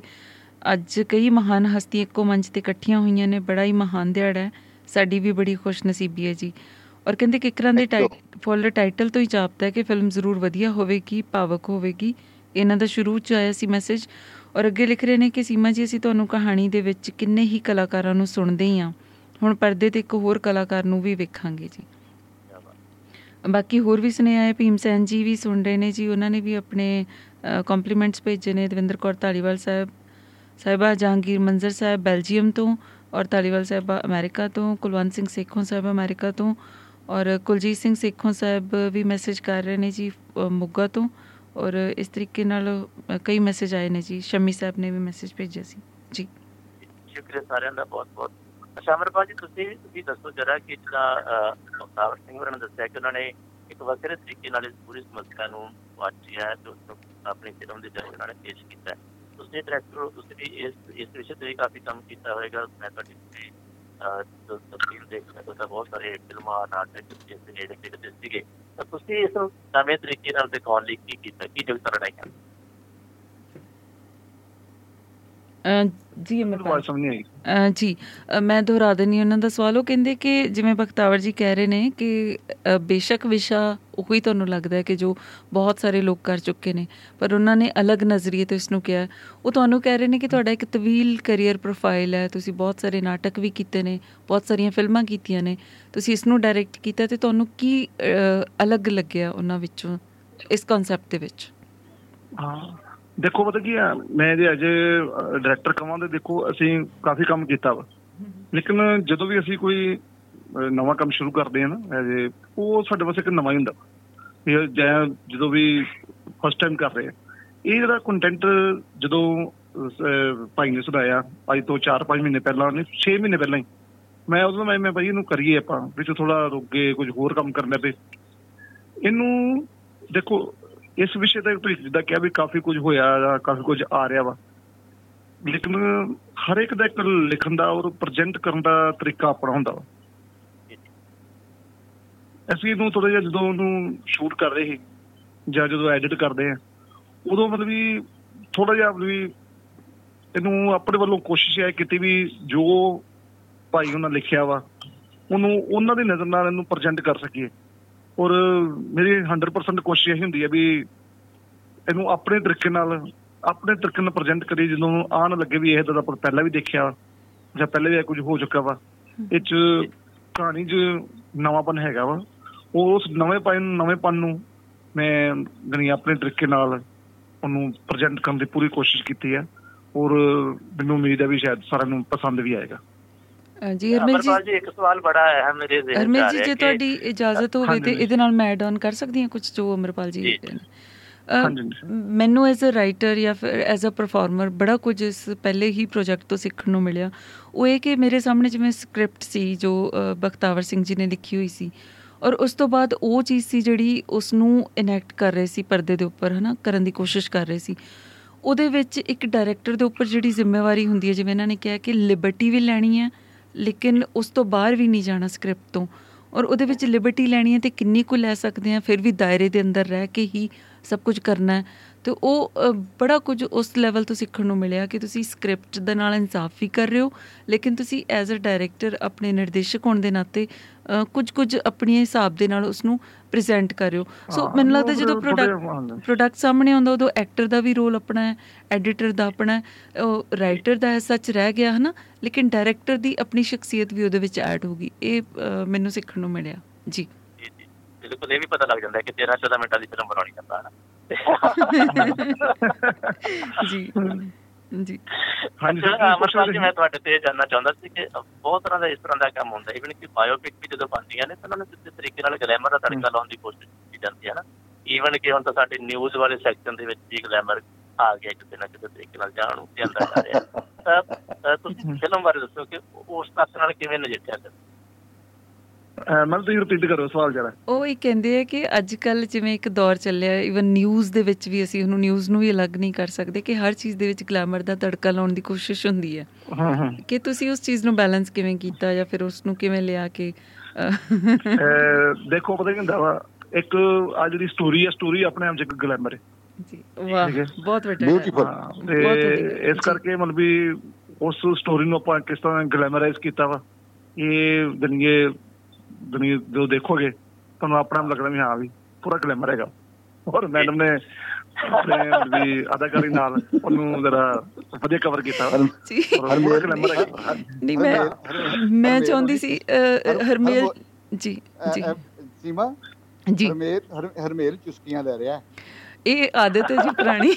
ਅੱਜ ਕਈ ਮਹਾਨ ਹਸਤੀਆਂ ਇੱਕੋ ਮੰਚ ਤੇ ਇਕੱਠੀਆਂ ਹੋਈਆਂ ਨੇ ਬੜਾ ਹੀ ਮਹਾਨ ਦਿਹਾੜਾ ਹੈ ਸਾਡੀ ਵੀ ਬੜੀ ਖੁਸ਼ ਨਸੀਬੀ ਹੈ ਜੀ ਔਰ ਕਹਿੰਦੇ ਕਿਕਰਾਂ ਦੇ ਟਾਈਟ ਫੁੱਲ ਟਾਈਟਲ ਤੋਂ ਹੀ ਜਾਪਦਾ ਹੈ ਕਿ ਫਿਲਮ ਜ਼ਰੂਰ ਵਧੀਆ ਹੋਵੇਗੀ ਭਾਵਕ ਹੋਵੇਗੀ ਇਹਨਾਂ ਦਾ ਸ਼ੁਰੂ ਚ ਆਇਆ ਸੀ ਮੈਸੇਜ ਔਰ ਅੱਗੇ ਲਿਖ ਰਹੇ ਨੇ ਕਿ ਸੀਮਾ ਜੀ ਅਸੀਂ ਤੁਹਾਨੂੰ ਕਹਾਣੀ ਦੇ ਵਿੱਚ ਕਿੰਨੇ ਹੀ ਕਲਾਕਾਰਾਂ ਨੂੰ ਸੁਣਦੇ ਹੀ ਹਾਂ। ਹੁਣ ਪਰਦੇ ਤੇ ਇੱਕ ਹੋਰ ਕਲਾਕਾਰ ਨੂੰ ਵੀ ਵੇਖਾਂਗੇ ਜੀ। ਬਾਕੀ ਹੋਰ ਵੀ ਸੁਨੇਹਾ ਆਏ ਭੀਮ ਸੈਨ ਜੀ ਵੀ ਸੁਣ ਰਹੇ ਨੇ ਜੀ। ਉਹਨਾਂ ਨੇ ਵੀ ਆਪਣੇ ਕੰਪਲੀਮੈਂਟਸ ਭੇਜੇ ਨੇ ਦਵਿੰਦਰ ਕੌਰ ਧਾਲੀਵਾਲ ਸਾਹਿਬ ਸਾਹਿਬਾ ਜਹਾਂਗੀਰ ਮੰਜ਼ਰ ਸਾਹਿਬ ਬੈਲਜੀਅਮ ਤੋਂ ਔਰ ਧਾਲੀਵਾਲ ਸਾਹਿਬ ਅਮਰੀਕਾ ਤੋਂ ਕੁਲਵੰਤ ਸਿੰਘ ਸੇਖੋਂ ਸਾਹਿਬ ਅਮਰੀਕਾ ਤੋਂ ਔਰ ਕੁਲਜੀਤ ਸਿੰਘ ਸੇਖੋਂ ਸਾਹਿਬ ਵੀ ਮੈਸੇਜ ਕਰ ਰਹੇ ਨੇ ਜੀ ਅ, ਮੋਗਾ ਤੋਂ। ਔਰ ਇਸ ਤਰੀਕੇ ਨਾਲ ਅ, ਕਈ ਮੈਸੇਜ ਆਏ ਨੇ ਜੀ। ਸ਼ਮੀ ਸਾਹਿਬ ਨੇ ਵੀ ਮੈਸੇਜ ਭੇਜਿਆ ਸੀ। ਜੀ। ਸ਼ੁਕਰੀਆ ਸਾਰਿਆਂ ਦਾ ਬਹੁਤ ਬਹੁਤ। ਅੱਛਾ ਅਮਰਪਾਲ ਜੀ ਤੁਸੀਂ ਤੁਸੀਂ ਦੱਸੋ ਜਰਾ ਕਿ ਜਿਹੜਾ ਮੁਖਤਾਰ ਸਿੰਘ ਹੋਰਾਂ ਨੇ ਦੱਸਿਆ ਕਿ ਉਹਨਾਂ ਨੇ ਇੱਕ ਵੱਖਰੇ ਤਰੀਕੇ ਨਾਲ ਇਸ ਪੂਰੀ ਸਮੱਸਿਆ ਨੂੰ ਵਾਚਿਆ ਹੈ ਤੇ ਉਸ ਨੂੰ ਆਪਣੀ ਫਿਲਮ ਦੇ ਜਰੀਏ ਉਹਨਾਂ ਨੇ ਪੇਸ਼ ਕੀਤਾ ਹੈ। ਤੁਸੀਂ ਡਾਇਰੈਕਟਰ ਹੋ ਤੁਸੀਂ ਵੀ ਇਸ ਇਸ ਵਿਸ਼ੇ ਤੇ ਵੀ ਕਾਫੀ ਕੰਮ ਕੀਤਾ ਹੋਵੇਗਾ ਮੈਂ ਤੁਹਾਡੀ ਤੇ ਜੋ ਤਸਵੀਰ ਦੇਖਣਾ ਤਾਂ ਬਹੁਤ ਸਾਰੇ ਫਿਲਮਾਂ, ਨਾਟਕ ਜਿਸ ਦੇ ਨੇੜੇ ਤੇੜੇ ਸੀਗੇ। ਤਾਂ ਤੁਸੀਂ ਇਸ ਨੂੰ ਨਵੇਂ ਤਰੀਕੇ ਨਾਲ ਦਿਖਾਉਣ ਲਈ ਕੀ ਕੀਤਾ? ਕੀ ਜਗਤ ਰੜਾਈਆਂ ਅ, ਜੀ ਅਮਰਪਾਲ। ਆਵਾਜ਼ ਸਮਝ ਨਹੀਂ ਆਈ। ਅ, ਜੀ। ਮੈਂ ਦੁਹਰਾ ਦਿੰਦੀ ਉਹਨਾਂ ਦਾ ਸਵਾਲ। ਉਹ ਕਹਿੰਦੇ ਕਿ ਜਿਵੇਂ ਬਖਤਾਵਰ ਜੀ ਕਹਿ ਰਹੇ ਨੇ ਕਿ ਬੇਸ਼ੱਕ ਵਿਸ਼ਾ ਉਹੀ ਤੁਹਾਨੂੰ ਲੱਗਦਾ ਹੈ ਕਿ ਜੋ ਬਹੁਤ ਸਾਰੇ ਲੋਕ ਕਰ ਚੁੱਕੇ ਨੇ ਪਰ ਉਹਨਾਂ ਨੇ ਅਲੱਗ ਨਜ਼ਰੀਏ ਤੋਂ ਇਸ ਨੂੰ ਕਿਹਾ ਉਹ ਤੁਹਾਨੂੰ ਕਹਿ ਰਹੇ ਨੇ ਕਿ ਤੁਹਾਡਾ ਇੱਕ ਤਵੀਲ ਕੈਰੀਅਰ ਪ੍ਰੋਫਾਈਲ ਹੈ। ਤੁਸੀਂ ਬਹੁਤ ਸਾਰੇ ਨਾਟਕ ਵੀ ਕੀਤੇ ਨੇ ਬਹੁਤ ਸਾਰੀਆਂ ਫਿਲਮਾਂ ਕੀਤੀਆਂ ਨੇ। ਤੁਸੀਂ ਇਸ ਨੂੰ ਡਾਇਰੈਕਟ ਕੀਤਾ ਤੇ ਤੁਹਾਨੂੰ ਕੀ ਅਲੱਗ ਲੱਗਿਆ ਉਹਨਾਂ ਵਿੱਚੋਂ ਇਸ ਕਨਸੈਪਟ ਦੇ ਵਿੱਚ? ਹਾਂ। ਦੇਖੋ ਪਤਾ ਕੀ ਆ ਮੈਂ ਜੇ ਅਜੇ ਡਾਇਰੈਕਟਰ ਕਵਾਂ ਤੇ ਦੇਖੋ ਅਸੀਂ ਕਾਫੀ ਕੰਮ ਕੀਤਾ ਵਾ। ਲੇਕਿਨ ਜਦੋਂ ਵੀ ਅਸੀਂ ਕੋਈ ਅਹ, ਨਵਾਂ ਕੰਮ ਸ਼ੁਰੂ ਕਰਦੇ ਆ ਨਾ ਅਜੇ ਉਹ ਸਾਡੇ ਵਾਸਤੇ ਇੱਕ ਨਵਾਂ ਹੀ ਹੁੰਦਾ। ਵਾ। ਇਹ ਜਾਂ ਜਦੋਂ ਵੀ ਫਸਟ ਟਾਈਮ ਕਰ ਰਹੇ ਆ। ਇਹ ਜਿਹੜਾ ਕੰਟੈਂਟ ਜਦੋਂ ਅਹ, ਭਾਈ ਨੇ ਸੁਣਾਇਆ ਅੱਜ ਤੋਂ 4-5 ਮਹੀਨੇ ਪਹਿਲਾਂ ਨਹੀਂ 6 ਮਹੀਨੇ ਪਹਿਲਾਂ ਹੀ ਮੈਂ ਉਦੋਂ ਮੈਂ ਮੈਂ ਭਾਈ ਇਹਨੂੰ ਕਰੀਏ ਆਪਾਂ ਵਿੱਚ ਥੋੜਾ ਰੁਕੇ ਕੁਝ ਹੋਰ ਕੰਮ ਕਰਨੇ ਤੇ ਇਹਨੂੰ ਦੇਖੋ ਇਸ ਵਿਸ਼ੇ ਤੇ ਤੁਸੀਂ ਜਿੱਦਾਂ ਕਿਹਾ ਵੀ ਕਾਫੀ ਕੁਝ ਹੋਇਆ ਜਾਂ ਕਾਫੀ ਕੁਝ ਆ ਰਿਹਾ ਵਾ। ਲੇਕਿਨ ਹਰ ਇੱਕ ਦਾ ਇੱਕ ਲਿਖਣ ਦਾ ਔਰ ਪ੍ਰੈਜ਼ੈਂਟ ਕਰਨ ਦਾ ਤਰੀਕਾ ਆਪਣਾ ਹੁੰਦਾ ਵਾ। ਅਸੀਂ ਇਹਨੂੰ ਥੋੜਾ ਜਿਹਾ ਜਦੋਂ ਉਹਨੂੰ ਸ਼ੂਟ ਕਰ ਰਹੇ ਸੀ ਜਾਂ ਜਦੋਂ ਐਡਿਟ ਕਰਦੇ ਆ, ਉਦੋਂ ਮਤਲਬ ਵੀ ਥੋੜਾ ਜਿਹਾ ਮਤਲਬ ਵੀ ਇਹਨੂੰ ਆਪਣੇ ਵੱਲੋਂ ਕੋਸ਼ਿਸ਼ ਹੈ ਕੀਤੀ ਵੀ ਜੋ ਭਾਈ ਉਹਨਾਂ ਲਿਖਿਆ ਵਾ, ਉਹਨੂੰ ਉਹਨਾਂ ਦੀ ਨਜ਼ਰ ਨਾਲ ਇਹਨੂੰ ਪ੍ਰੈਜ਼ੈਂਟ ਕਰ ਸਕੀਏ। ਔਰ ਮੇਰੀ 100% ਕੋਸ਼ਿਸ਼ ਇਹ ਹੁੰਦੀ ਹੈ ਵੀ ਇਹਨੂੰ ਆਪਣੇ ਤਰੀਕੇ ਨਾਲ ਆਪਣੇ ਤਰੀਕੇ ਨਾਲ ਪ੍ਰੈਜ਼ੈਂਟ ਕਰੀ ਜਦੋਂ ਆਣ ਲੱਗੇ ਵੀ ਇਹ ਤਾਂ ਆਪਾਂ ਪਹਿਲਾਂ ਵੀ ਦੇਖਿਆ ਜਾਂ ਪਹਿਲੇ ਵੀ ਇਹ ਕੁਝ ਹੋ ਚੁੱਕਾ ਵਾ। ਇਹ ਚ ਕਹਾਣੀ 'ਚ ਨਵਾਂਪਨ ਹੈਗਾ ਵਾ। ਉਹ ਉਸ ਨਵੇਂ ਪਨ ਨਵੇਂਪਨ ਨੂੰ ਮੈਂ ਗਣੀ ਆਪਣੇ ਤਰੀਕੇ ਨਾਲ ਉਹਨੂੰ ਪ੍ਰੈਜ਼ੈਂਟ ਕਰਨ ਦੀ ਪੂਰੀ ਕੋਸ਼ਿਸ਼ ਕੀਤੀ ਹੈ। ਔਰ ਮੈਨੂੰ ਉਮੀਦ ਹੈ ਵੀ ਸ਼ਾਇਦ ਸਾਰਿਆਂ ਨੂੰ ਪਸੰਦ ਵੀ ਆਏਗਾ। ਅ, ਜੀ ਹਰਮੇਲ ਜੀ। ਜੀ ਇੱਕ ਸਵਾਲ ਬੜਾ ਹੈ ਮੇਰੇ ਜ਼ਿਹਨ ਆ ਜੀ ਜੇ ਤੁਹਾਡੀ ਇਜਾਜ਼ਤ ਹੋਵੇ ਤੇ। ਇਹਦੇ ਨਾਲ ਮੈਂ ਐਡ ਆਨ ਕਰ ਸਕਦੀ ਹਾਂ ਕੁਝ ਜੋ ਅਮਰਪਾਲ ਜੀ। ਮੈਨੂੰ ਐਜ਼ ਅ ਰਾਈਟਰ ਜਾਂ ਫਿਰ ਐਜ਼ ਅ ਪਰਫਾਰਮਰ ਬੜਾ ਕੁਝ ਇਸ ਪਹਿਲੇ ਹੀ ਪ੍ਰੋਜੈਕਟ ਤੋਂ ਸਿੱਖਣ ਨੂੰ ਮਿਲਿਆ। ਉਹ ਇਹ ਕਿ ਮੇਰੇ ਸਾਹਮਣੇ ਜਿਵੇਂ ਸਕ੍ਰਿਪਟ ਸੀ ਜੋ ਬਖਤਾਵਰ ਸਿੰਘ ਜੀ ਨੇ ਲਿਖੀ ਹੋਈ ਸੀ ਔਰ ਉਸ ਤੋਂ ਬਾਅਦ ਉਹ ਚੀਜ਼ ਸੀ ਜਿਹੜੀ ਉਸ ਨੂੰ ਇਨੈਕਟ ਕਰ ਰਹੇ ਸੀ ਪਰਦੇ ਦੇ ਉੱਪਰ ਹਨਾ ਕਰਨ ਦੀ ਕੋਸ਼ਿਸ਼ ਕਰ ਰਹੇ ਸੀ। ਉਹਦੇ ਵਿੱਚ ਇੱਕ ਡਾਇਰੈਕਟਰ ਦੇ ਉੱਪਰ ਜਿਹੜੀ ਜ਼ਿੰਮੇਵਾਰੀ ਹੁੰਦੀ ਹੈ ਜਿਵੇਂ ਇਹਨਾਂ ਨੇ ਕਿਹਾ ਕਿ ਲਿਬਰਟੀ ਵੀ ਲੈਣੀ ਹੈ ਲੇਕਿਨ ਉਸ ਤੋਂ ਬਾਹਰ ਵੀ ਨਹੀਂ ਜਾਣਾ ਸਕ੍ਰਿਪਟ ਤੋਂ। ਔਰ ਉਹਦੇ ਵਿੱਚ ਲਿਬਰਟੀ ਲੈਣੀ ਹੈ ਤੇ ਕਿੰਨੀ ਕੁ ਲੈ ਸਕਦੇ ਆ ਫਿਰ ਵੀ ਦਾਇਰੇ ਦੇ ਅੰਦਰ ਰਹਿ ਕੇ ਹੀ ਸਭ ਕੁਝ ਕਰਨਾ ਹੈ। ਤੇ ਉਹ ਬੜਾ ਕੁਝ ਉਸ ਲੈਵਲ ਤੋਂ ਸਿੱਖਣ ਨੂੰ ਮਿਲਿਆ ਕਿ ਤੁਸੀਂ ਸਕ੍ਰਿਪਟ ਦੇ ਨਾਲ ਇਨਸਾਫ ਵੀ ਕਰ ਰਹੇ ਹੋ ਲੇਕਿਨ ਤੁਸੀਂ ਐਜ਼ ਅ ਡਾਇਰੈਕਟਰ ਆਪਣੇ ਨਿਰਦੇਸ਼ਕ ਹੋਣ ਦੇ ਨਾਤੇ ਕੁਝ ਕੁਝ ਆਪਣੇ ਹਿਸਾਬ ਦੇ ਨਾਲ ਉਸ ਨੂੰ ਪ੍ਰੈਜ਼ੈਂਟ ਕਰ ਰਹੇ ਹੋ। ਸੋ ਮੈਨੂੰ ਲੱਗਦਾ ਜਦੋਂ ਪ੍ਰੋਡਕਟ। ਪ੍ਰੋਡਕਟ ਸਾਹਮਣੇ ਆਉਂਦਾ ਉਦੋਂ ਐਕਟਰ ਦਾ ਵੀ ਰੋਲ ਆਪਣਾ ਹੈ ਐਡੀਟਰ ਦਾ ਆਪਣਾ ਹੈ ਉਹ ਰਾਈਟਰ ਦਾ ਸੱਚ ਰਹਿ ਗਿਆ ਹਨਾ? ਲੇਕਿਨ ਡਾਇਰੈਕਟਰ ਦੀ ਆਪਣੀ ਸ਼ਖਸੀਅਤ ਵੀ ਉਹਦੇ ਵਿੱਚ ਐਡ ਹੋ ਗਈ। ਇਹ ਮੈਨੂੰ ਸਿੱਖਣ ਨੂੰ ਮਿਲਿਆ। ਜੀ। ਜੀ ਜੀ। ਬਿਲਕੁਲ ਇਹ ਵੀ ਪਤਾ ਲੱਗ ਜਾਂਦਾ ਹੈ ਕਿ 13 14 ਮਿੰਟਾਂ ਦੀ ਫਿਲਮ ਬਣਾਉਣੀ ਜਾਂਦਾ ਹੈ ਜੀ। ਜੀ। ਹਾਂਜੀ ਅਮਰਪਾਲ ਜੀ ਮੈਂ ਤੁਹਾਡੇ ਤੇ ਇਹ ਜਾਨਣਾ ਚਾਹੁੰਦਾ ਸੀ ਕਿ ਬਹੁਤ ਤਰ੍ਹਾਂ ਦਾ ਇਸ ਤਰ੍ਹਾਂ ਦਾ ਕੰਮ ਹੁੰਦਾ ਇਵਨ ਕਿ ਬਾਇਓਪਿਕ ਵੀ ਜਦੋਂ ਬਣਦੀਆਂ ਨੇ ਤਾਂ ਉਹਨਾਂ ਨੂੰ ਕਿਸੇ ਤਰੀਕੇ ਨਾਲ ਗਲੈਮਰ ਦਾ ਤੜਕਾ ਲਾਉਣ ਦੀ ਕੋਸ਼ਿਸ਼ ਕੀਤੀ ਜਾਂਦੀ ਹੈ ਨਾ। ਈਵਨ ਕਿ ਹੁਣ ਤਾਂ ਸਾਡੇ ਨਿਊਜ਼ ਵਾਲੇ ਸੈਕਸ਼ਨ ਦੇ ਵਿੱਚ ਵੀ ਗਲੈਮਰ ਆ ਗਿਆ ਕਿਸੇ ਨਾ ਕਿਸੇ ਤਰੀਕੇ ਨਾਲ ਜਾਣ ਉੱਤੇ ਆਂਦਾ ਜਾ ਰਿਹਾ। ਤਾਂ ਤੁਸੀਂ ਫਿਲਮ ਬਾਰੇ ਦੱਸੋ ਕਿ ਉਸ ਤੱਕ ਨਾਲ ਕਿਵੇਂ ਨਜਿੱਠਿਆ ਕਰਦੇ ਅਹ ਮੈਂ ਤੁਸੀਂ ਰਿਪੀਟ ਕਰੋ ਸਵਾਲ ਜਰਾ। ਉਹ ਇਹ ਕਹਿੰਦੇ ਆ ਕਿ ਅੱਜ ਕੱਲ ਜਿਵੇਂ ਇੱਕ ਦੌਰ ਚੱਲਿਆ ਇਵਨ ਨਿਊਜ਼ ਦੇ ਵਿੱਚ ਵੀ ਅਸੀਂ ਉਹਨੂੰ ਨਿਊਜ਼ ਨੂੰ ਵੀ ਅਲੱਗ ਨਹੀਂ ਕਰ ਸਕਦੇ ਕਿ ਹਰ ਚੀਜ਼ ਦੇ ਵਿੱਚ ਗਲੈਮਰ ਦਾ ਤੜਕਾ ਲਾਉਣ ਦੀ ਕੋਸ਼ਿਸ਼ ਹੁੰਦੀ ਹੈ। ਹਾਂ ਹਾਂ। ਕਿ ਤੁਸੀਂ ਉਸ ਚੀਜ਼ ਨੂੰ ਬੈਲੈਂਸ ਕਿਵੇਂ ਕੀਤਾ ਜਾਂ ਫਿਰ ਉਸ ਨੂੰ ਕਿਵੇਂ ਲਿਆ ਕੇ ਦੇਖੋ ਪਤਾ ਕੀ ਹੁੰਦਾ ਵਾ ਇੱਕ ਆ ਜਿਹੜੀ ਸਟੋਰੀ ਹੈ ਸਟੋਰੀ ਆਪਣੇ ਆਪ ਚ ਇੱਕ ਗਲੈਮਰ ਹੈ। ਜੀ ਵਾਹ। ਬਹੁਤ ਵਧੀਆ। ਇਸ ਕਰਕੇ ਮਤਲਬ ਵੀ ਉਸ ਸਟੋਰੀ ਨੂੰ ਆਪਾਂ ਕਿਸ ਤਰ੍ਹਾਂ ਗਲੈਮਰਾਈਜ਼ ਕੀਤਾ ਵਾ ਇਹ ਦੁਨੀਏ ਦੁਨੀਏ ਜੋ ਦੇਖੋਗੇ ਤੁਹਾਨੂੰ ਆਪਣਾ ਆਪ ਲੱਗਣਾ ਵੀ ਹਾਂ ਵੀ ਪੂਰਾ ਗਲੈਮਰ ਹੈਗਾ। ਔਰ ਮੈਡਮ ਨੇ ਆਪਣੇ ਵੀ ਅਦਾਕਾਰੀ ਨਾਲ ਉਹਨੂੰ ਜਰਾ ਵਧੀਆ ਕਵਰ ਕੀਤਾ। ਹੈਗਾ। ਨਹੀਂ ਮੈਂ ਹਰਮੇਲ- ਮੈਂ ਹਰਮੇਲ ਚਾਹੁੰਦੀ ਸੀ ਹਰਮੇਲ ਹਰਮੋ- ਜੀ ਜੀ। ਸੀਮਾ ਜੀ। ਹਰਮੇਲ ਹਰ- ਹਰਮੇਲ ਚੁਸਕੀਆਂ ਲੈ ਰਿਹਾ। ਹੈ। ਇਹ ਆਦਤ ਹੈ ਜੀ ਪੁਰਾਣੀ।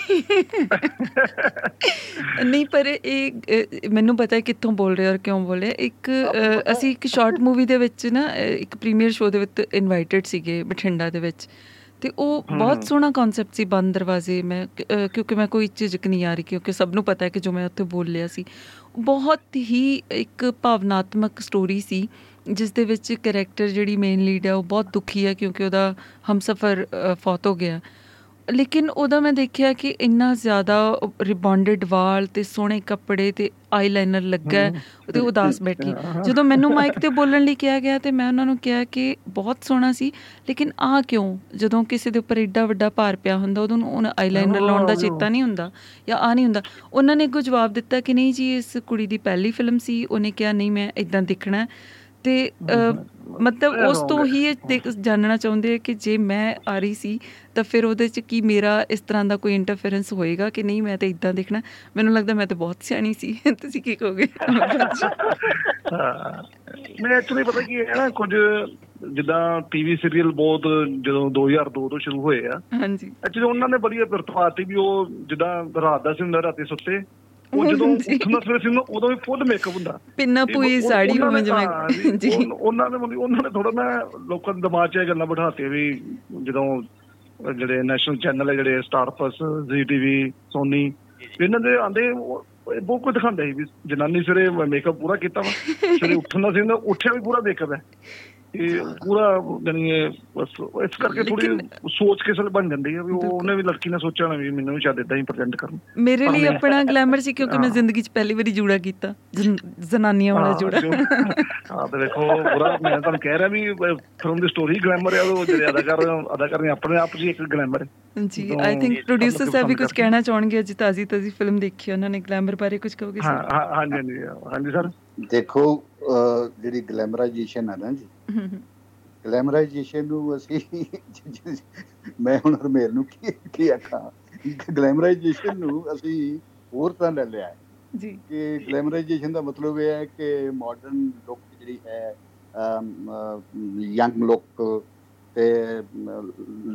ਨਹੀਂ ਪਰ ਇਹ ਮੈਨੂੰ ਪਤਾ ਹੈ ਕਿੱਥੋਂ ਬੋਲ ਰਹੇ ਔਰ ਕਿਉਂ ਬੋਲ ਇੱਕ ਅਸੀਂ ਇੱਕ ਸ਼ਾਰਟ ਮੂਵੀ ਦੇ ਵਿੱਚ ਨਾ ਇੱਕ ਪ੍ਰੀਮੀਅਰ ਸ਼ੋਅ ਦੇ ਵਿੱਚ ਇਨਵਾਈਟਡ ਸੀਗੇ ਬਠਿੰਡਾ ਦੇ ਵਿੱਚ। ਤੇ ਉਹ ਬਹੁਤ ਸੋਹਣਾ ਕਨਸੈਪਟ ਸੀ ਬੰਦ ਦਰਵਾਜ਼ੇ। ਮੈਂ ਕਿਉਂਕਿ ਮੈਂ ਕੋਈ ਝਿਜਕ ਨਹੀਂ ਆ ਰਹੀ ਕਿਉਂਕਿ ਸਭ ਨੂੰ ਪਤਾ ਹੈ ਕਿ ਜੋ ਮੈਂ ਉੱਥੇ ਬੋਲਿਆ ਸੀ। ਬਹੁਤ ਹੀ ਇੱਕ ਭਾਵਨਾਤਮਕ ਸਟੋਰੀ ਸੀ ਜਿਸ ਦੇ ਵਿੱਚ ਕੈਰੈਕਟਰ ਜਿਹੜੀ ਮੇਨ ਲੀਡ ਹੈ ਉਹ ਬਹੁਤ ਦੁਖੀ ਹੈ ਕਿਉਂਕਿ ਉਹਦਾ ਹਮਸਫਰ ਫੌਤ ਹੋ ਗਿਆ। ਲੇਕਿਨ ਉਹਦਾ ਮੈਂ ਦੇਖਿਆ ਕਿ ਇੰਨਾ ਜ਼ਿਆਦਾ ਰਿਬੌਂਡਡ ਵਾਲ ਤੇ ਸੋਹਣੇ ਕੱਪੜੇ ਤੇ ਆਈਲਾਈਨਰ ਲੱਗਾ ਤੇ ਉਦਾਸ ਬੈਠੀ। ਜਦੋਂ ਮੈਨੂੰ ਮਾਈਕ ਤੇ ਬੋਲਣ ਲਈ ਕਿਹਾ ਗਿਆ ਤੇ ਮੈਂ ਉਹਨਾਂ ਨੂੰ ਕਿਹਾ ਕਿ ਬਹੁਤ ਸੋਹਣਾ ਸੀ ਲੇਕਿਨ ਆ ਕਿਉਂ? ਜਦੋਂ ਕਿਸੇ ਦੇ ਉੱਪਰ ਏਡਾ ਵੱਡਾ ਭਾਰ ਪਿਆ ਹੁੰਦਾ ਉਦੋਂ ਉਹਨੂੰ ਆਈਲਾਈਨਰ ਲਾਉਣ ਦਾ ਚੇਤਾ ਨਹੀਂ ਹੁੰਦਾ ਜਾਂ ਆ ਨਹੀਂ ਹੁੰਦਾ। ਉਹਨਾਂ ਨੇ ਅੱਗੋਂ ਜਵਾਬ ਦਿੱਤਾ ਕਿ ਨਹੀਂ ਜੀ ਇਸ ਕੁੜੀ ਦੀ ਪਹਿਲੀ ਫਿਲਮ ਸੀ ਉਹਨੇ ਕਿਹਾ ਨਹੀਂ ਮੈਂ ਇਦਾਂ ਦਿਖਣਾ। ਤੇ ਮਤਲਬ ਉਸ ਤੋਂ ਹੀ? ਇਹ ਜਾਣਨਾ ਚਾਹੁੰਦੇ ਆ ਕਿ ਜੇ ਮੈਂ ਆ ਰਹੀ ਸੀ ਤਾਂ ਫਿਰ ਉਹਦੇ ਚ ਕੀ ਮੇਰਾ ਇਸ ਤਰ੍ਹਾਂ ਦਾ ਕੋਈ ਇੰਟਰਫੇਰੈਂਸ ਹੋਏਗਾ ਕਿ ਨਹੀਂ? ਮੈਂ ਤਾਂ ਇਦਾਂ ਦੇਖਣਾ। ਮੈਨੂੰ ਲੱਗਦਾ ਮੈਂ ਤਾਂ ਬਹੁਤ ਸਿਆਣੀ ਸੀ। ਤੁਸੀਂ ਕੀ ਕਹੋਗੇ? ਹਾਂ। ਮੈਂ ਐਕਚੁਅਲੀ ਪਤਾ ਕੀ ਹੈ ਨਾ ਕੁਝ ਜਿੱਦਾਂ ਟੀਵੀ ਸੀਰੀਅਲ ਬਹੁਤ ਜਦੋਂ 2002 ਤੋਂ ਸ਼ੁਰੂ ਹੋਏ ਆ ਹਾਂਜੀ। ਐਕਚੁਅਲੀ ਉਹਨਾਂ ਨੇ ਬੜੀ ਵਰਤਵਾਤੀ ਵੀ ਉਹ ਜਿੱਦਾਂ ਰਾਤ ਦਾ ਸੀ ਹੁੰਦਾ ਰਾਤੀ ਸੁੱਤੇ। ਉਹ ਜਦੋਂ। ਉੱਠਣਾ ਸਵੇਰੇ ਸੀ ਨਾ, ਉਦੋਂ ਵੀ ਫੁੱਲ ਮੇਕਅਪ ਹੁੰਦਾ। ਪਿੰਨਾ ਉਹ- ਸਾੜੀ ਹੋਵੇ ਜਿਵੇਂ ਜੀ। ਉਹ- ਉਹਨਾਂ ਨੇ ਉਹਨਾਂ ਨੇ ਥੋੜਾ ਨਾ ਲੋਕਾਂ ਦੇ ਦਿਮਾਗ 'ਚ ਇਹ ਗੱਲਾਂ ਬਿਠਾਤੀਆਂ ਵੀ ਜਦੋਂ ਜਿਹੜੇ ਨੈਸ਼ਨਲ ਚੈਨਲ ਹੈ ਜਿਹੜੇ Star Plus Zee TV Sony ਇਹਨਾਂ ਦੇ ਆਂਦੇ ਬਹੁਤ ਕੁਝ ਦਿਖਾਉਂਦੇ ਸੀ ਵੀ ਜਨਾਨੀ ਸਵੇਰੇ ਮੇਕਅਪ ਪੂਰਾ ਕੀਤਾ ਵਾ ਸਵੇਰੇ ਉੱਠਣਾ ਸੀ ਨਾ ਉੱਠਿਆ ਵੀ ਪੂਰਾ ਮੇਕਅਪ ਹੈ। ਇਹ ਪੂਰਾ ਜਾਨੀ ਇਹ ਬਸ ਇਸ ਕਰਕੇ ਥੋੜੀ ਸੋਚ ਕੇ ਸਲ ਬਣ ਜਾਂਦੀ ਹੈ ਵੀ ਉਹ ਉਹਨੇ ਵੀ ਲੜਕੀ ਨੇ ਸੋਚਿਆ ਨਾ ਵੀ ਮੈਨੂੰ ਵੀ ਸ਼ਾਇਦ ਇਦਾਂ ਹੀ ਪ੍ਰੈਜ਼ੈਂਟ ਕਰਨ। ਮੇਰੇ ਲਈ ਆਪਣਾ ਗਲੈਮਰ ਸੀ ਕਿਉਂਕਿ ਮੈਂ ਹਾਂ। ਜ਼ਿੰਦਗੀ 'ਚ ਪਹਿਲੀ ਵਾਰੀ ਜੂੜਾ ਕੀਤਾ ਜਨ- ਜ਼ਨਾਨੀਆਂ ਵਾਲਾ ਹਾਂ, ਜੂੜਾ। ਜੋ- ਹਾਂ ਤੇ ਦੇਖੋ ਪੂਰਾ ਮੈਂ ਤੁਹਾਨੂੰ ਕਹਿ ਰਿਹਾ ਵੀ ਫਿਲਮ ਦੀ ਸਟੋਰੀ ਗਲੈਮਰ ਹੈ ਉਹ ਜਿਹੜੇ ਅਦਾਕਾਰ ਅਦਾਕਾਰ ਨੇ ਆਪਣੇ ਆਪ ਹੀ ਇੱਕ ਗਲੈਮਰ ਹੈ। ਜੀ ਆਈ ਥਿੰਕ ਪ੍ਰੋਡਿਊਸਰ ਸਾਹਿਬ ਵੀ ਕੁਝ ਕਹਿਣਾ ਚਾਹਣਗੇ ਅੱਜ ਤਾਜ਼ੀ ਤਾਜ਼ੀ ਫਿਲਮ ਦੇਖੀ ਉਹਨਾਂ ਨੇ ਗਲੈਮਰ ਬਾਰੇ ਕੁਝ ਕਹੋਗੇ ਹਾਂ ਸਰ ਹਾਂ ਹਾਂਜੀ ਹਾਂਜੀ ਹਾਂਜੀ ਸਰ ਦੇਖੋ ਜਿਹੜੀ ਗਲੈਮਰਾਈਜੇਸ਼ਨ ਹੈ ਨਾ ਜੀ ਗਲੈਮਰਾਈਜੇਸ਼ਨ ਨੂੰ ਅਸੀਂ ਮੈਂ ਹੁਣ ਹਰਮੇਲ ਨੂੰ ਕੀ ਕੀ ਆਖਾਂ? ਗਲੈਮਰਾਈਜੇਸ਼ਨ ਨੂੰ ਅਸੀਂ ਹੋਰ ਤਰ੍ਹਾਂ ਲੈ ਲਿਆ ਜੀ। ਕਿ ਗਲੈਮਰਾਈਜੇਸ਼ਨ ਦਾ ਮਤਲਬ ਇਹ ਹੈ ਕਿ ਮਾਡਰਨ ਲੁੱਕ ਜਿਹੜੀ ਹੈ ਯੰਗ ਲੁੱਕ ਤੇ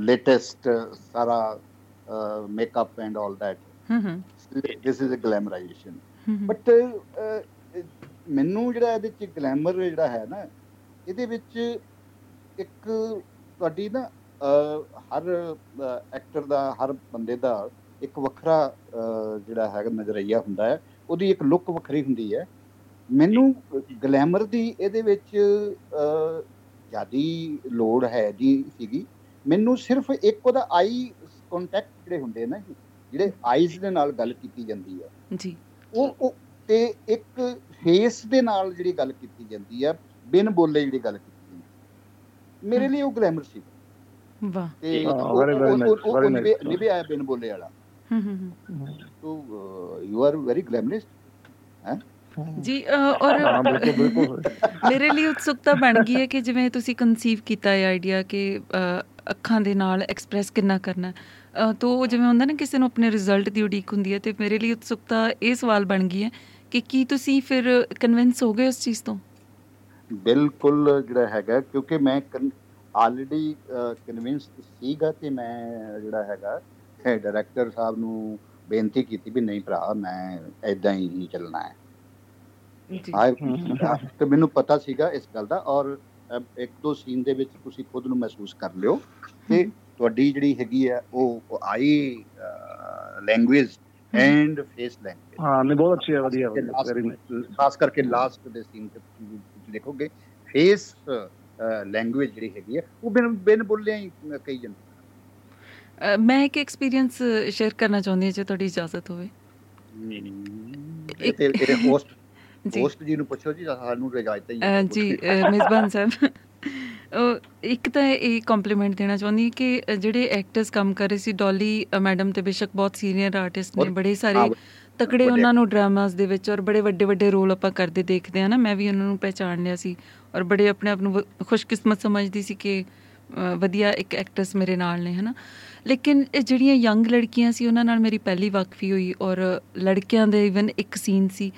ਲੇਟੈਸਟ ਸਾਰਾ makeup and all that a glamorisation hmm, hmm, but ਮੈਨੂੰ ਜਿਹੜਾ ਇਹਦੇ ਚ ਗਲੈਮਰ ਜਿਹੜਾ ਹੈ ਨਾ ਇਹਦੇ ਵਿੱਚ ਇੱਕ ਤੁਹਾਡੀ ਨਾ ਹਰ ਐਕਟਰ ਦਾ ਹਰ ਬੰਦੇ ਦਾ ਇੱਕ ਵੱਖਰਾ ਜਿਹੜਾ ਹੈਗਾ ਨਜ਼ਰੀਆ ਹੁੰਦਾ ਹੈ। ਉਹਦੀ ਇੱਕ ਲੁੱਕ ਵੱਖਰੀ ਹੁੰਦੀ ਹੈ। ਮੈਨੂੰ ਗਲੈਮਰ ਦੀ ਇਹਦੇ ਵਿੱਚ ਜ਼ਿਆਦੀ ਲੋੜ ਹੈ ਜੀ ਸੀਗੀ। ਮੈਨੂੰ ਸਿਰਫ ਇੱਕ ਉਹਦਾ ਆਈ ਕੰਟੈਕਟ ਜਿਹੜੇ ਹੁੰਦੇ ਨਾ ਜਿਹੜੇ ਆਈਜ਼ ਦੇ ਨਾਲ ਗੱਲ ਕੀਤੀ ਜਾਂਦੀ ਹੈ। ਜੀ। ਉਹ ਤੇ ਇੱਕ ਫੇਸ ਦੇ ਨਾਲ ਜਿਹੜੀ ਗੱਲ ਕੀਤੀ ਜਾਂਦੀ ਹੈ ਬਿਨ ਬੋਲੇ ਜਿਹੜੀ ਗੱਲ ਕੀਤੀ ਹੈ। ਮੇਰੇ ਲਈ ਉਹ ਗਲੈਮਰ ਸੀ ਵਾਹ ਤੇ ਹਾਂ, ਉਹ- ਨਿਭੇ-. ਨਿਭਾਇਆ ਬਿਨ ਬੋਲੇ ਵਾਲਾ ਹਮ, ਹਮ। ਤੋ ਯੂ ਆਰ ਵੈਰੀ ਗਲੈਮਰਸ ਜੀ ਔਰ ਹਾਂ ਬਿਲਕੁਲ ਬਿਲਕੁਲ ਮੇਰੇ ਲਈ ਉਤਸੁਕਤਾ ਬਣ ਗਈ ਹੈ ਕਿ ਜਿਵੇਂ ਤੁਸੀਂ ਕਨਸੀਵ ਕੀਤਾ ਇਹ ਆਈਡੀਆ ਕਿ ਅੱਖਾਂ ਦੇ ਨਾਲ ਐਕਸਪ੍ਰੈਸ ਕਿੰਨਾ ਕਰਨਾ ਹੈ। ਤੋ ਜਿਵੇਂ ਹੁੰਦਾ ਨਾ ਕਿਸੇ ਨੂੰ ਆਪਣੇ ਰਿਜ਼ਲਟ ਦੀ ਉਡੀਕ ਹੁੰਦੀ ਹੈ ਤੇ ਮੇਰੇ ਲਈ ਉਤਸੁਕਤਾ ਇਹ ਸਵਾਲ ਬਣ ਗਈ ਹੈ ਕਿ ਕੀ ਤੁਸੀਂ ਫਿਰ ਕਨਵਿੰਸ ਹੋ ਗਏ ਉਸ ਚੀਜ਼ ਤੋਂ ਬਿਲਕੁਲ ਜਿਹੜਾ ਹੈਗਾ ਕਿਉਂਕਿ ਮੈਂ ਆਲਰੇਡੀ ਕਨਵਿੰਸ ਸੀਗਾ ਤੇ ਮੈਂ ਜਿਹੜਾ ਹੈਗਾ ਡਾਇਰੈਕਟਰ ਸਾਹਿਬ ਨੂੰ ਬੇਨਤੀ ਕੀਤੀ ਵੀ ਨਹੀਂ ਭਰਾ ਮੈਂ ਐਦਾਂ ਹੀ ਚੱਲਣਾ ਹੈ। ਜੀ। ਤੇ ਮੈਨੂੰ ਪਤਾ ਸੀਗਾ ਇਸ ਗੱਲ ਦਾ ਔਰ ਇੱਕ ਦੋ ਸੀਨ ਦੇ ਵਿੱਚ ਤੁਸੀਂ ਖੁਦ ਨੂੰ ਮਹਿਸੂਸ ਕਰ ਲਿਓ ਕਿ ਤੁਹਾਡੀ ਜਿਹੜੀ ਹੈਗੀ ਆ ਉਹ eye language and face language ਹਾਂ ਨਹੀਂ ਬਹੁਤ ਅੱਛੀ ਹੈ ਵਧੀਆ ਤੇ. ਖਾਸ ਕਰਕੇ ਲਾਸਟ ਦੇ ਸੀਨ ਤੇ ਦੇਖੋਗੇ ਫੇਸ ਲੈਂਗੁਏਜ ਜਿਹੜੀ ਹੈਗੀ ਹੈ ਉਹ ਬਿਨ ਬਿਨ ਬੋਲਿਆ ਹੀ ਕਹੀ ਜਾਂਦੀ ਮੈਂ ਇੱਕ ਐਕਸਪੀਰੀਅੰਸ ਸ਼ੇਅਰ ਕਰਨਾ ਚਾਹੁੰਦੀ ਹਾਂ ਜੇ ਤੁਹਾਡੀ ਇਜਾਜ਼ਤ ਹੋਵੇ। ਇਹ ਤੇ ਇਹ ਹੋਸਟ ਹੋਸਟ ਜੀ। ਨੂੰ ਪੁੱਛੋ ਜੀ ਸਾਨੂੰ ਰਜਾਇਤ ਹੀ ਜੀ ਅ, ਮੇਜ਼ਬਾਨ ਸਾਹਿਬ। ਇੱਕ ਤਾਂ ਇਹ ਕੰਪਲੀਮੈਂਟ ਦੇਣਾ ਚਾਹੁੰਦੀ ਕਿ ਜਿਹੜੇ ਐਕਟਰਸ ਕੰਮ ਕਰ ਰਹੇ ਸੀ ਡੋਲੀ ਮੈਡਮ ਤੇ ਬੇਸ਼ੱਕ ਬਹੁਤ ਸੀਨੀਅਰ ਆਰਟਿਸਟ ਨੇ ਬੜੇ ਸਾਰੇ ਤਕੜੇ ਉਹਨਾਂ ਨੂੰ ਡਰਾਮਾਸ ਦੇ ਵਿੱਚ ਔਰ ਬੜੇ ਵੱਡੇ ਵੱਡੇ ਰੋਲ ਆਪਾਂ ਕਰਦੇ ਦੇਖਦੇ ਆ ਨਾ ਮੈਂ ਵੀ ਉਹਨਾਂ ਨੂੰ ਪਹਿਚਾਣ ਲਿਆ ਸੀ ਔਰ ਬੜੇ ਆਪਣੇ ਆਪ ਨੂੰ ਖੁਸ਼ਕਿਸਮਤ ਸਮਝਦੀ ਸੀ ਕਿ ਵਧੀਆ ਇੱਕ ਐਕਟਰਸ ਮੇਰੇ ਨਾਲ ਨੇ ਹਨਾ। ਲੇਕਿਨ ਇਹ ਜਿਹੜੀਆਂ ਯੰਗ ਲੜਕੀਆਂ ਸੀ ਉਹਨਾਂ ਨਾਲ ਮੇਰੀ ਪਹਿਲੀ ਵਾਕਫੀ ਹੋਈ ਔਰ ਲੜਕਿਆਂ ਦੇ ਇਵਨ ਇੱਕ ਸੀਨ ਸੀ।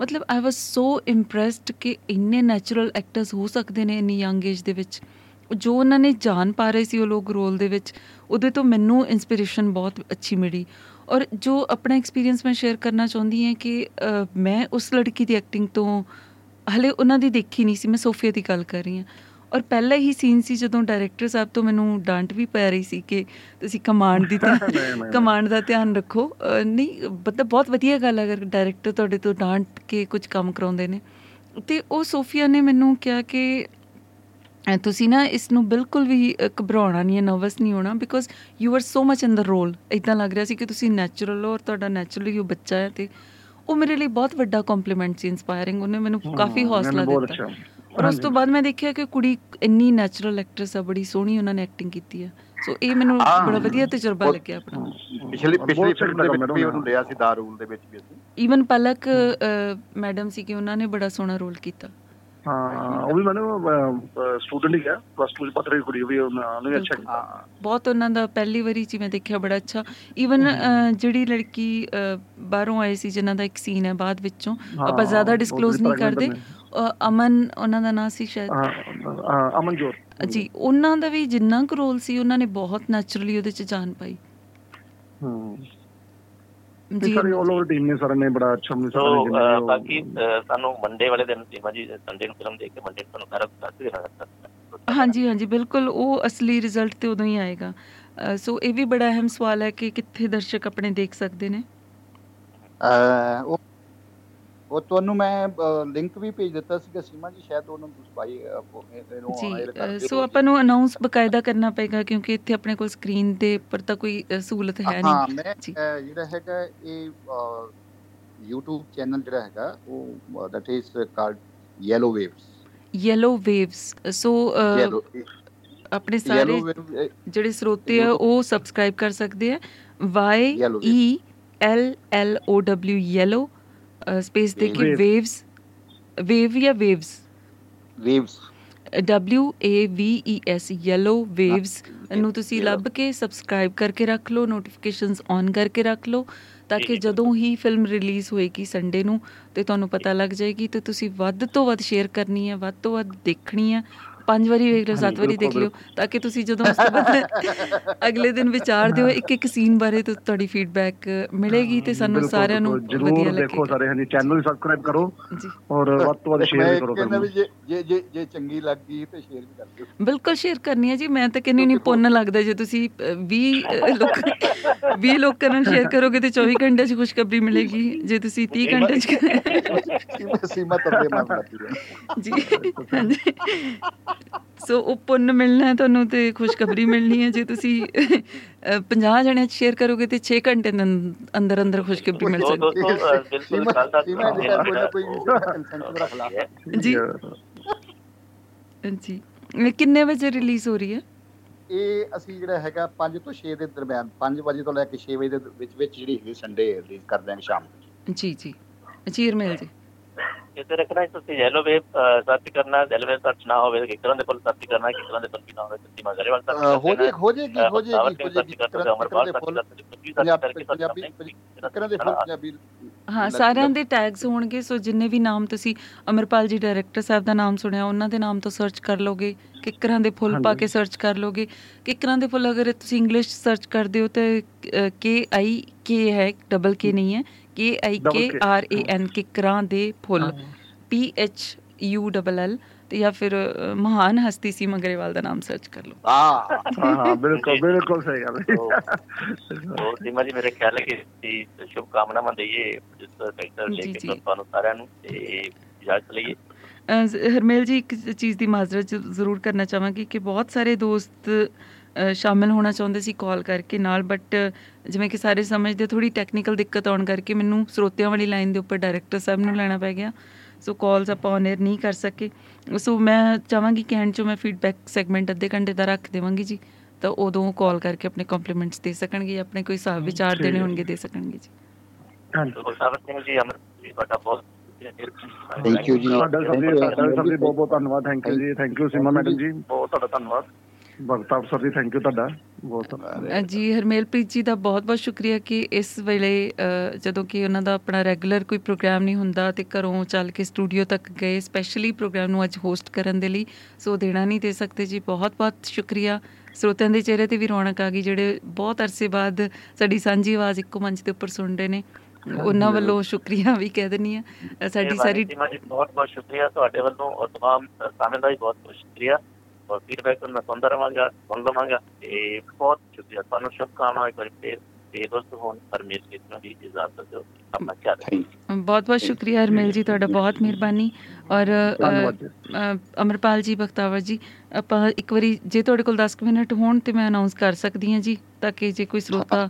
ਮਤਲਬ ਆਈ ਵਾਸ ਸੋ ਇੰਪ੍ਰੈਸਡ ਕਿ ਇੰਨੇ ਨੈਚੁਰਲ ਐਕਟਰਸ ਹੋ ਸਕਦੇ ਨੇ ਇੰਨੀ ਯੰਗ ਏਜ ਦੇ ਵਿੱਚ। ਜੋ ਉਹਨਾਂ ਨੇ ਜਾਣ ਪਾ ਰਹੇ ਸੀ ਉਹ ਲੋਕ ਰੋਲ ਦੇ ਵਿੱਚ ਉਹਦੇ ਤੋਂ ਮੈਨੂੰ ਇਨਸਪੀਰੇਸ਼ਨ ਬਹੁਤ ਅੱਛੀ ਮਿਲੀ। ਔਰ ਜੋ ਆਪਣਾ ਐਕਸਪੀਰੀਅੰਸ ਮੈਂ ਸ਼ੇਅਰ ਕਰਨਾ ਚਾਹੁੰਦੀ ਹਾਂ ਕਿ ਮੈਂ ਉਸ ਲੜਕੀ ਦੀ ਐਕਟਿੰਗ ਤੋਂ ਹਲੇ ਉਹਨਾਂ ਦੀ ਦੇਖੀ ਨਹੀਂ ਸੀ ਮੈਂ ਸੋਫੀਆ ਦੀ ਗੱਲ ਕਰ ਰਹੀ ਹਾਂ। ਔਰ ਪਹਿਲਾ ਹੀ ਸੀਨ ਸੀ ਜਦੋਂ ਡਾਇਰੈਕਟਰ ਸਾਹਿਬ ਤੋਂ ਮੈਨੂੰ ਡਾਂਟ ਵੀ ਪੈ ਰਹੀ ਸੀ ਕਿ ਤੁਸੀਂ ਕਮਾਂਡ ਦੀ। ਕਮਾਂਡ ਦਾ ਧਿਆਨ ਰੱਖੋ। ਨਹੀਂ ਮਤਲਬ ਬਹੁਤ ਵਧੀਆ ਗੱਲ ਹੈ ਅਗਰ ਡਾਇਰੈਕਟਰ ਤੁਹਾਡੇ ਤੋਂ ਡਾਂਟ ਕੇ ਕੁਝ ਕੰਮ ਕਰਾਉਂਦੇ ਨੇ। ਤੇ ਉਹ ਸੋਫੀਆ ਨੇ ਮੈਨੂੰ ਕਿਹਾ ਕਿ ਤੁਸੀਂ ਨਾ ਇਸ ਨੂੰ ਬਿਲਕੁਲ ਵੀ ਘਬਰਾਉਣਾ ਨਹੀਂ ਹੈ ਨਰਵਸ ਨਹੀਂ ਹੋਣਾ because you are so much in the role ਇਦਾਂ ਲੱਗ ਰਿਹਾ ਸੀ ਕਿ ਤੁਸੀਂ ਨੈਚੁਰਲ ਹੋ ਔਰ ਤੁਹਾਡਾ ਨੈਚੁਰਲੀ ਉਹ ਬੱਚਾ ਹੈ ਤੇ ਉਹ ਮੇਰੇ ਲਈ ਬਹੁਤ ਵੱਡਾ ਕੰਪਲੀਮੈਂਟ ਸੀ ਇਨਸਪਾਇਰਿੰਗ ਉਹਨੇ ਮੈਨੂੰ ਕਾਫੀ ਹੌਸਲਾ ਦਿੱਤਾ। ਔਰ ਉਸ ਤੋਂ ਬਾਅਦ ਮੈਂ ਦੇਖਿਆ ਕਿ ਕੁੜੀ ਇੰਨੀ ਨੈਚੁਰਲ ਐਕਟਰਸ ਆ ਬੜੀ ਸੋਹਣੀ ਉਹਨਾਂ ਨੇ ਐਕਟਿੰਗ ਕੀਤੀ ਹੈ ਸੋ ਇਹ ਮੈਨੂੰ। ਬੜਾ ਵਧੀਆ ਤਜਰਬਾ ਲੱਗਿਆ ਆਪਣਾ। ਪਿਛਲੀ ਪਿਛਲੀ ਫਿਲਮ ਦੇ ਵਿੱਚ ਵੀ। ਉਹਨੂੰ ਲਿਆ ਸੀ ਦਾਰੂਲ ਦੇ ਵਿੱਚ ਵੀ ਅਸੀਂ। ਈਵਨ ਪਲਕ ਮੈਡਮ ਸੀ ਕਿ ਉਹਨਾਂ ਨੇ ਬੜਾ ਸੋਹਣਾ ਰੋਲ ਕੀਤਾ। ਹਾਂ ਉਹ ਵੀ ਮੈਨੂੰ ਸਟੂਡੈਂਟ ਹੀ ਹੈ ਪਲੱਸ 2 ਚ ਪੜ੍ਹ ਰਹੀ ਕੁੜੀ ਵੀ ਉਹਨਾਂ ਅੱਛਾ ਕੀਤਾ। ਹਾਂ ਬਹੁਤ ਉਹਨਾਂ ਦਾ ਪਹਿਲੀ ਵਾਰੀ ਚ ਮੈਂ ਦੇਖਿਆ ਬੜਾ ਅੱਛਾ। ਈਵਨ ਜਿਹੜੀ ਲੜਕੀ ਬਾਹਰੋਂ ਆਏ ਸੀ ਜਿਨ੍ਹਾਂ ਦਾ ਇੱਕ ਸੀਨ ਹੈ ਬਾਅਦ ਵਿੱਚੋਂ ਆਪਾਂ ਜ਼ਿਆਦਾ ਡਿਸਕਲੋਜ਼ ਨਹੀਂ ਕਰਦੇ। ਅਮਨ ਉਹਨਾਂ ਦਾ ਨਾਂ ਸੀ ਸ਼ਾਇਦ। ਹਾਂ, ਹਾਂ, ਅਮਨਜੋਤ। ਜੀ ਉਹਨਾਂ ਦਾ ਵੀ ਜਿੰਨਾ ਕੁ ਰੋਲ ਸੀ ਉਹਨਾਂ ਨੇ ਬਹੁਤ ਨੈਚੁਰਲੀ ਉਹਦੇ ਚ ਜਾਨ ਪਾਈ। ਹੂੰ। ਜੀ ਸਾਰੇ ਆਲ ਓਵਰ ਟੀਮ ਨੇ ਸਾਰਿਆਂ ਨੇ ਬੜਾ ਅੱਛਾ ਮਿਲ ਸੋ ਅਹ, ਬਾਕੀ ਸਾਨੂੰ ਮੰਡੇ ਵਾਲੇ ਦਿਨ ਸੀਮਾ ਜੀ ਸੰਡੇ ਨੂੰ ਫਿਲਮ ਦੇਖ ਕੇ ਮੰਡੇ ਨੂੰ ਤੁਹਾਨੂੰ ਸਾਰਾ ਦੱਸ ਦੇਣਾ। ਹਾਂਜੀ ਹਾਂਜੀ ਬਿਲਕੁਲ ਉਹ ਅਸਲੀ ਰਿਜ਼ਲਟ ਤੇ ਉਦੋਂ ਹੀ ਆਏਗਾ। ਸੋ ਇਹ ਵੀ ਬੜਾ ਅਹਿਮ ਸਵਾਲ ਹੈ ਕਿ ਕਿੱਥੇ ਦਰਸ਼ਕ ਆਪਣੇ ਦੇਖ ਸਕਦੇ ਨੇ? ਉਹ ਉਹ ਤੁਹਾਨੂੰ ਮੈਂ ਲਿੰਕ ਵੀ ਭੇਜ ਦਿੱਤਾ ਸੀਗਾ ਸੀਮਾ ਜੀ ਸ਼ਾਇਦ ਉਹਨੂੰ ਤੁਸੀਂ ਪਾਈ ਇਹਨੂੰ ਜੀ ਹਾਇਰ ਅ, ਕਰ ਦਿਓ ਸੋ ਆਪਾਂ ਨੂੰ ਅਨਾਉਂਸ ਬਕਾਇਦਾ ਕਰਨਾ ਪਏਗਾ ਕਿਉਂਕਿ ਇੱਥੇ ਆਪਣੇ ਕੋਲ ਸਕਰੀਨ ਦੇ ਉੱਪਰ ਤਾਂ ਕੋਈ ਸਹੂਲਤ ਹੈ ਹਾਂ ਨਹੀਂ। ਮੈਂ ਜੀ। ਅਹ, ਜਿਹੜਾ ਹੈਗਾ ਇਹ YouTube ਚੈਨਲ ਜਿਹੜਾ ਹੈਗਾ ਉਹ that is called yellow waves yellow waves so ਆਪਣੇ ਸਾਰੇ ਜਿਹੜੇ ਸਰੋਤੇ ਆ ਉਹ ਸਬਸਕ੍ਰਾਈਬ ਕਰ ਸਕਦੇ ਆ। Y Yellow E L L O W yellow space ਦੇ ਕੇ Wave. ਵੇਵਸ ਵੇਵ ਜਾਂ waves waves W A V E S yellow waves ਨੂੰ ਤੁਸੀਂ ਲੱਭ ਕੇ ਸਬਸਕ੍ਰਾਈਬ ਕਰਕੇ ਰੱਖ ਲਓ ਨੋਟੀਫਿਕੇਸ਼ਨਸ ਔਨ ਕਰਕੇ ਰੱਖ ਲਓ ਤਾਂ ਕਿ। ਜਦੋਂ ਹੀ ਫਿਲਮ ਰਿਲੀਜ਼ ਹੋਏਗੀ ਸੰਡੇ ਨੂੰ ਤੇ ਤੁਹਾਨੂੰ ਪਤਾ ਲੱਗ ਜਾਏਗੀ ਤੇ ਤੁਸੀਂ ਵੱਧ ਤੋਂ ਵੱਧ ਸ਼ੇਅਰ ਕਰਨੀ ਹੈ ਵੱਧ ਤੋਂ ਵੱਧ ਦੇਖਣੀ ਹੈ। ਪੰਜ ਵਾਰੀ ਵੇਖ ਲਓ ਸੱਤ ਵਾਰੀ ਦੇਖ ਲਿਓ ਤਾਂ ਕਿ ਤੁਸੀਂ ਜਦੋਂ ਉਸ ਤੋਂ ਬਾਅਦ ਅਗਲੇ ਦਿਨ ਵਿਚਾਰ ਦਿਓ ਇੱਕ ਇੱਕ ਸੀਨ ਬਾਰੇ ਤਾਂ ਤੁਹਾਡੀ ਫੀਡਬੈਕ ਮਿਲੇਗੀ ਤੇ ਸਾਨੂੰ ਸਾਰਿਆਂ ਨੂੰ ਵਧੀਆ ਜ਼ਰੂਰ ਦੇਖੋ ਸਾਰੇ ਹਾਂਜੀ ਚੈਨਲ ਵੀ ਸਬਸਕ੍ਰਾਈਬ ਕਰੋ ਜੀ। ਔਰ ਵੱਧ ਤੋਂ ਵੱਧ ਸ਼ੇਅਰ ਕਰੋ ਵੀ ਜੇ ਜੇ ਜੇ ਜੇ ਚੰਗੀ ਲੱਗੀ ਤੇ ਸ਼ੇਅਰ ਵੀ ਕਰ ਦਿਓ। ਬਿਲਕੁਲ ਸ਼ੇਅਰ ਕਰਨੀ ਹੈ ਜੀ ਮੈਂ ਤਾਂ ਕਹਿੰਦੀ ਨਹੀਂ ਪੁੰਨ ਲੱਗਦਾ ਜੇ ਤੁਸੀਂ 20 ਲੋਕ 20 ਲੋਕਾਂ ਨਾਲ ਸ਼ੇਅਰ ਕਰੋਗੇ ਤੇ 24 ਘੰਟੇ 'ਚ ਖੁਸ਼ਖਬਰੀ ਮਿਲੇਗੀ ਜੇ ਤੁਸੀਂ 30 ਘੰਟੇ 'ਚ ਸੀਮਾ ਸੀਮਾ ਤਰਦੇ ਮਾਰ ਲੱਗੀ ਹੈ। ਜੀ ਹਾਂਜੀ। ਸੋ ਉਹ ਪੁੰਨ ਮਿਲਣਾ ਹੈ ਤੁਹਾਨੂੰ ਤੇ ਖੁਸ਼ਖਬਰੀ ਮਿਲਣੀ ਹੈ। ਜੇ ਤੁਸੀਂ 50 ਜਣਿਆਂ 'ਚ ਸ਼ੇਅਰ ਕਰੋਗੇ ਤੇ 6 ਘੰਟੇ ਦੇ ਅੰਦ- ਅੰਦਰ ਅੰਦਰ ਖੁਸ਼ਖਬਰੀ ਮਿਲ ਸਕਦੀ ਅਹ, ਬਿਲਕੁਲ ਗੱਲ ਦਾ ਜੀ। ਜੀ। ਕਿੰਨੇ ਵਜੇ ਰਿਲੀਜ਼ ਹੋ ਰਹੀ ਹੈ? ਇਹ ਅਸੀਂ ਜਿਹੜਾ ਹੈਗਾ 5 ਤੋਂ 6 ਦੇ ਦਰਮਿਆਨ 5 ਵਜੇ ਤੋਂ ਲੈ ਕੇ 6 ਵਜੇ ਦੇ ਵਿੱਚ ਵਿੱਚ ਜਿਹੜੀ ਸੰਡੇ ਰਿਲੀਜ਼ ਕਰ ਦਿਆਂਗੇ ਸ਼ਾਮ ਨੂੰ ਜੀ ਜੀ। ਚੀਰ ਮਿਲ ਜੀ। ਇਸੇ ਰੱਖਣਾ ਹੈ। ਤੁਸੀਂ ਯੈਲੋ ਵੇਵ ਸਰਚ ਕਰਨਾ ਯੈਲੋ ਵੇਵ ਸਰਚ ਨਾ ਹੋਵੇ ਕਿਕਰਾਂ ਦੇ ਕੋਲ ਸਰਚ ਕਰਨਾ ਕਿਕਰਾਂ ਦੇ ਕੋਲ ਵੀ ਨਾ ਹੋਵੇ ਤੁਸੀਂ ਮਗਰੇ ਵਾਲ ਸਰਚ ਹੋ ਜੇ ਹੋ ਹੋ ਜਾਏਗੀ ਹੋ ਕੁਝ ਵੀ ਸਰਚ ਕਰਕੇ ਪੰਜਾਬੀ ਕਿਕਰਾਂ ਦੇ ਫੁੱਲ ਪੰਜਾਬੀ ਹਾਂ ਸਾਰਿਆਂ ਦੇ ਟੈਗਸ ਹੋਣਗੇ ਸੋ ਜਿੰਨੇ ਵੀ ਨਾਮ ਤੁਸੀਂ ਅਮਰਪਾਲ ਜੀ ਡਾਇਰੈਕਟਰ ਸਾਹਿਬ ਦਾ ਨਾਮ ਸੁਣਿਆ ਉਹਨਾਂ ਦੇ ਨਾਮ ਤੋਂ ਸਰਚ ਕਰ ਲੋਗੇ ਕਿੱਕਰਾਂ ਦੇ ਫੁੱਲ ਪਾ ਕੇ ਸਰਚ ਕਰ ਲੋਗੇ ਕਿੱਕਰਾਂ ਦੇ ਫੁੱਲ ਅਗਰ ਤੁਸੀਂ ਇੰਗਲਿਸ਼ ਸਰਚ ਕਰਦੇ ਹੋ ਤੇ ਕੇ ਆਈ ਕੇ ਹੈ ਡਬਲ ਕੇ ਨਹੀਂ ਹੈ ਕੇ ਆਈ ਕੇ ਆਰ ਏ ਐਨ ਕਿੱਕਰਾਂ ਦੇ ਫੁੱਲ P H U double L ਤੇ ਜਾਂ ਫਿਰ ਮਹਾਨ ਹਸਤੀ ਸੀ ਮਗਰੇਵਾਲ ਦਾ ਨਾਮ ਸਰਚ ਕਰ ਲਓ। ਆ ਹਾਂ ਹਾਂ ਬਿਲਕੁਲ ਬਿਲਕੁਲ ਸਹੀ ਗੱਲ ਹੈ। ਉਹ ਜੀ ਮੇਰੇ ਖਿਆਲ ਹੈ ਕਿ ਸ਼ੁਭ ਕਾਮਨਾਵਾਂ ਦਈਏ ਜਿਸ ਲੈ ਜੀ, ਕੇ। ਤੁਹਾਨੂੰ ਸਾਰਿਆਂ ਨੂੰ ਤੇ ਇਜਾਜ਼ਤ ਲਈਏ। ਹਰਮੇਲ ਜੀ ਇੱਕ ਚੀਜ਼ ਦੀ ਮਾਜ਼ਰਤ ਜ਼ਰੂਰ ਕਰਨਾ ਚਾਹਾਂਗੀ ਕਿ ਬਹੁਤ ਸਾਰੇ ਦੋਸਤ ਸ਼ਾਮਿਲ ਹੋਣਾ ਚਾਹੁੰਦੇ ਸੀ ਕਾਲ ਕਰਕੇ ਨਾਲ ਬਟ ਜਿਵੇਂ ਕਿ ਸਾਰੇ ਸਮਝਦੇ ਥੋੜੀ ਟੈਕਨੀਕਲ ਦਿੱਕਤ ਆਉਣ ਕਰਕੇ ਮੈਨੂੰ ਸਰੋਤਿਆਂ ਵਾਲੀ ਲਾਈਨ ਦੇ ਉੱਪਰ ਡਾਇਰੈਕਟਰ ਸਾਹਿਬ ਨੂੰ ਲੈਣਾ ਪੈ ਗਿਆ। ਸੋ ਕਾਲਸ ਆਪਾਂ ਔਨ 에ਅਰ ਨਹੀਂ ਕਰ ਸਕੇ। ਸੋ ਮੈਂ ਚਾਹਾਂਗੀ ਕਿ ਐਂਡ 'ਚੋਂ ਮੈਂ ਫੀਡਬੈਕ ਸੈਗਮੈਂਟ ਅੱਧੇ ਘੰਟੇ ਦਾ ਰੱਖ ਦੇਵਾਂਗੀ ਜੀ। ਤਾਂ ਉਦੋਂ ਕਾਲ ਕਰਕੇ ਆਪਣੇ ਕੰਪਲੀਮੈਂਟਸ ਦੇ ਸਕਣਗੇ ਆਪਣੇ ਕੋਈ ਹਿਸਾਬ ਵਿਚਾਰ ਦੇਣੇ। ਹੋਣਗੇ ਦੇ ਸਕਣਗੇ ਜੀ। ਹਾਂਜੀ ਸੋ ਗੁਰਸਾਵਰ ਸਿੰਘ ਜੀ ਅਮਰ ਜੀ ਤੁਹਾਡਾ ਬਹੁਤ Thank you ਜੀ। ਤੁਹਾਡਾ ਸਭ ਦੀ ਤੁਹਾਡਾ ਸਭ ਦੀ ਬਹੁਤ ਬਹੁਤ ਧੰਨਵਾਦ। ਥੈਂਕ ਯੂ ਜੀ। ਥੈਂਕ ਯੂ ਸੀਮਾ ਮੈਡਮ ਜੀ। ਬਹੁਤ ਤੁਹਾਡਾ ਧੰਨਵਾਦ। ਬਖਤਾਬ ਸਰ ਜੀ ਥੈਂਕ ਯੂ ਤੁਹਾਡਾ। ਬਹੁਤ ਜੀ ਹਰਮੇਲਪ੍ਰੀਤ ਜੀ ਦਾ ਬਹੁਤ-ਬਹੁਤ ਸ਼ੁਕਰੀਆ ਕਿ ਇਸ ਵੇਲੇ ਜਦੋਂ ਕਿ ਉਹਨਾਂ ਦਾ ਆਪਣਾ ਰੈਗੂਲਰ ਕੋਈ ਪ੍ਰੋਗਰਾਮ ਨਹੀਂ ਹੁੰਦਾ ਤੇ ਘਰੋਂ ਚੱਲ ਕੇ ਸਟੂਡੀਓ ਤੱਕ ਗਏ ਸਪੈਸ਼ਲੀ ਪ੍ਰੋਗਰਾਮ ਨੂੰ ਅੱਜ ਹੋਸਟ ਕਰਨ ਦੇ ਲਈ ਸੋ ਦੇਣਾ ਨਹੀਂ ਦੇ ਸਕਦੇ ਜੀ। ਬਹੁਤ-ਬਹੁਤ ਸ਼ੁਕਰੀਆ। ਸਰੋਤਿਆਂ ਦੇ ਚਿਹਰੇ ਤੇ ਵੀ ਰੌਣਕ ਆ ਗਈ ਜਿਹੜੇ ਬਹੁਤ ਅਰਸੇ ਬਾਅਦ ਸਾਡੀ ਸਾਂਝੀ ਆਵਾਜ਼ ਇੱਕੋ ਮੰਚ ਦੇ ਉੱਪਰ ਸੁਣ ਰਹੇ ਨੇ। ਉਹਨਾਂ ਵੱਲੋਂ ਸ਼ੁਕਰੀਆ ਵੀ ਕਹਿ ਦਿੰਨੀ ਆ ਸਾਡੀ ਸਾਰੀ ਸੀਮਾ ਜੀ ਬਹੁਤ ਬਹੁਤ ਸ਼ੁਕਰੀਆ। ਤੁਹਾਡੇ ਵੱਲੋਂ ਔਰ ਤਮਾਮ ਸਾਮਿਲ ਦਾ ਵੀ ਬਹੁਤ ਬਹੁਤ ਸ਼ੁਕਰੀਆ। ਫੀਡਬੈਕ ਨੂੰ ਮੈਂ ਸੁਣਦਾ ਰਵਾਂਗਾ ਸੁਣ ਲਵਾਂਗਾ ਤੇ ਬਹੁਤ ਸ਼ੁਕਰੀਆ ਤੁਹਾਨੂੰ ਸ਼ੁਭ ਕਾਮਨਾ ਇੱਕ ਵਾਰੀ ਫੇਰ ਤੇ ਦੋਸਤੋ ਹੁਣ ਪਰਮੇਸ਼ਰ ਦੀ ਦੀ ਇਜਾਜ਼ਤ ਦਿਓ ਆਪਣਾ ਖਿਆਲ ਰੱਖੋ ਬਹੁਤ ਬਹੁਤ ਸ਼ੁਕਰੀਆ ਹਰਮੇਲ ਜੀ ਤੁਹਾਡਾ ਬਹੁਤ ਮਿਹਰਬਾਨੀ ਔਰ ਅਮਰਪਾਲ ਜੀ ਬਖਤਾਵਰ ਜੀ ਆਪਾਂ ਇੱਕ ਵਾਰੀ ਜੇ ਤੁਹਾਡੇ ਕੋਲ 10 ਕੁ ਮਿੰਟ ਹੋਣ ਤੇ ਮੈਂ ਅਨਾਉਂਸ ਕਰ ਸਕਦੀ ਹਾਂ ਜੀ ਤਾਂ ਕਿ ਜੇ ਕੋਈ ਸਰੋਤਾ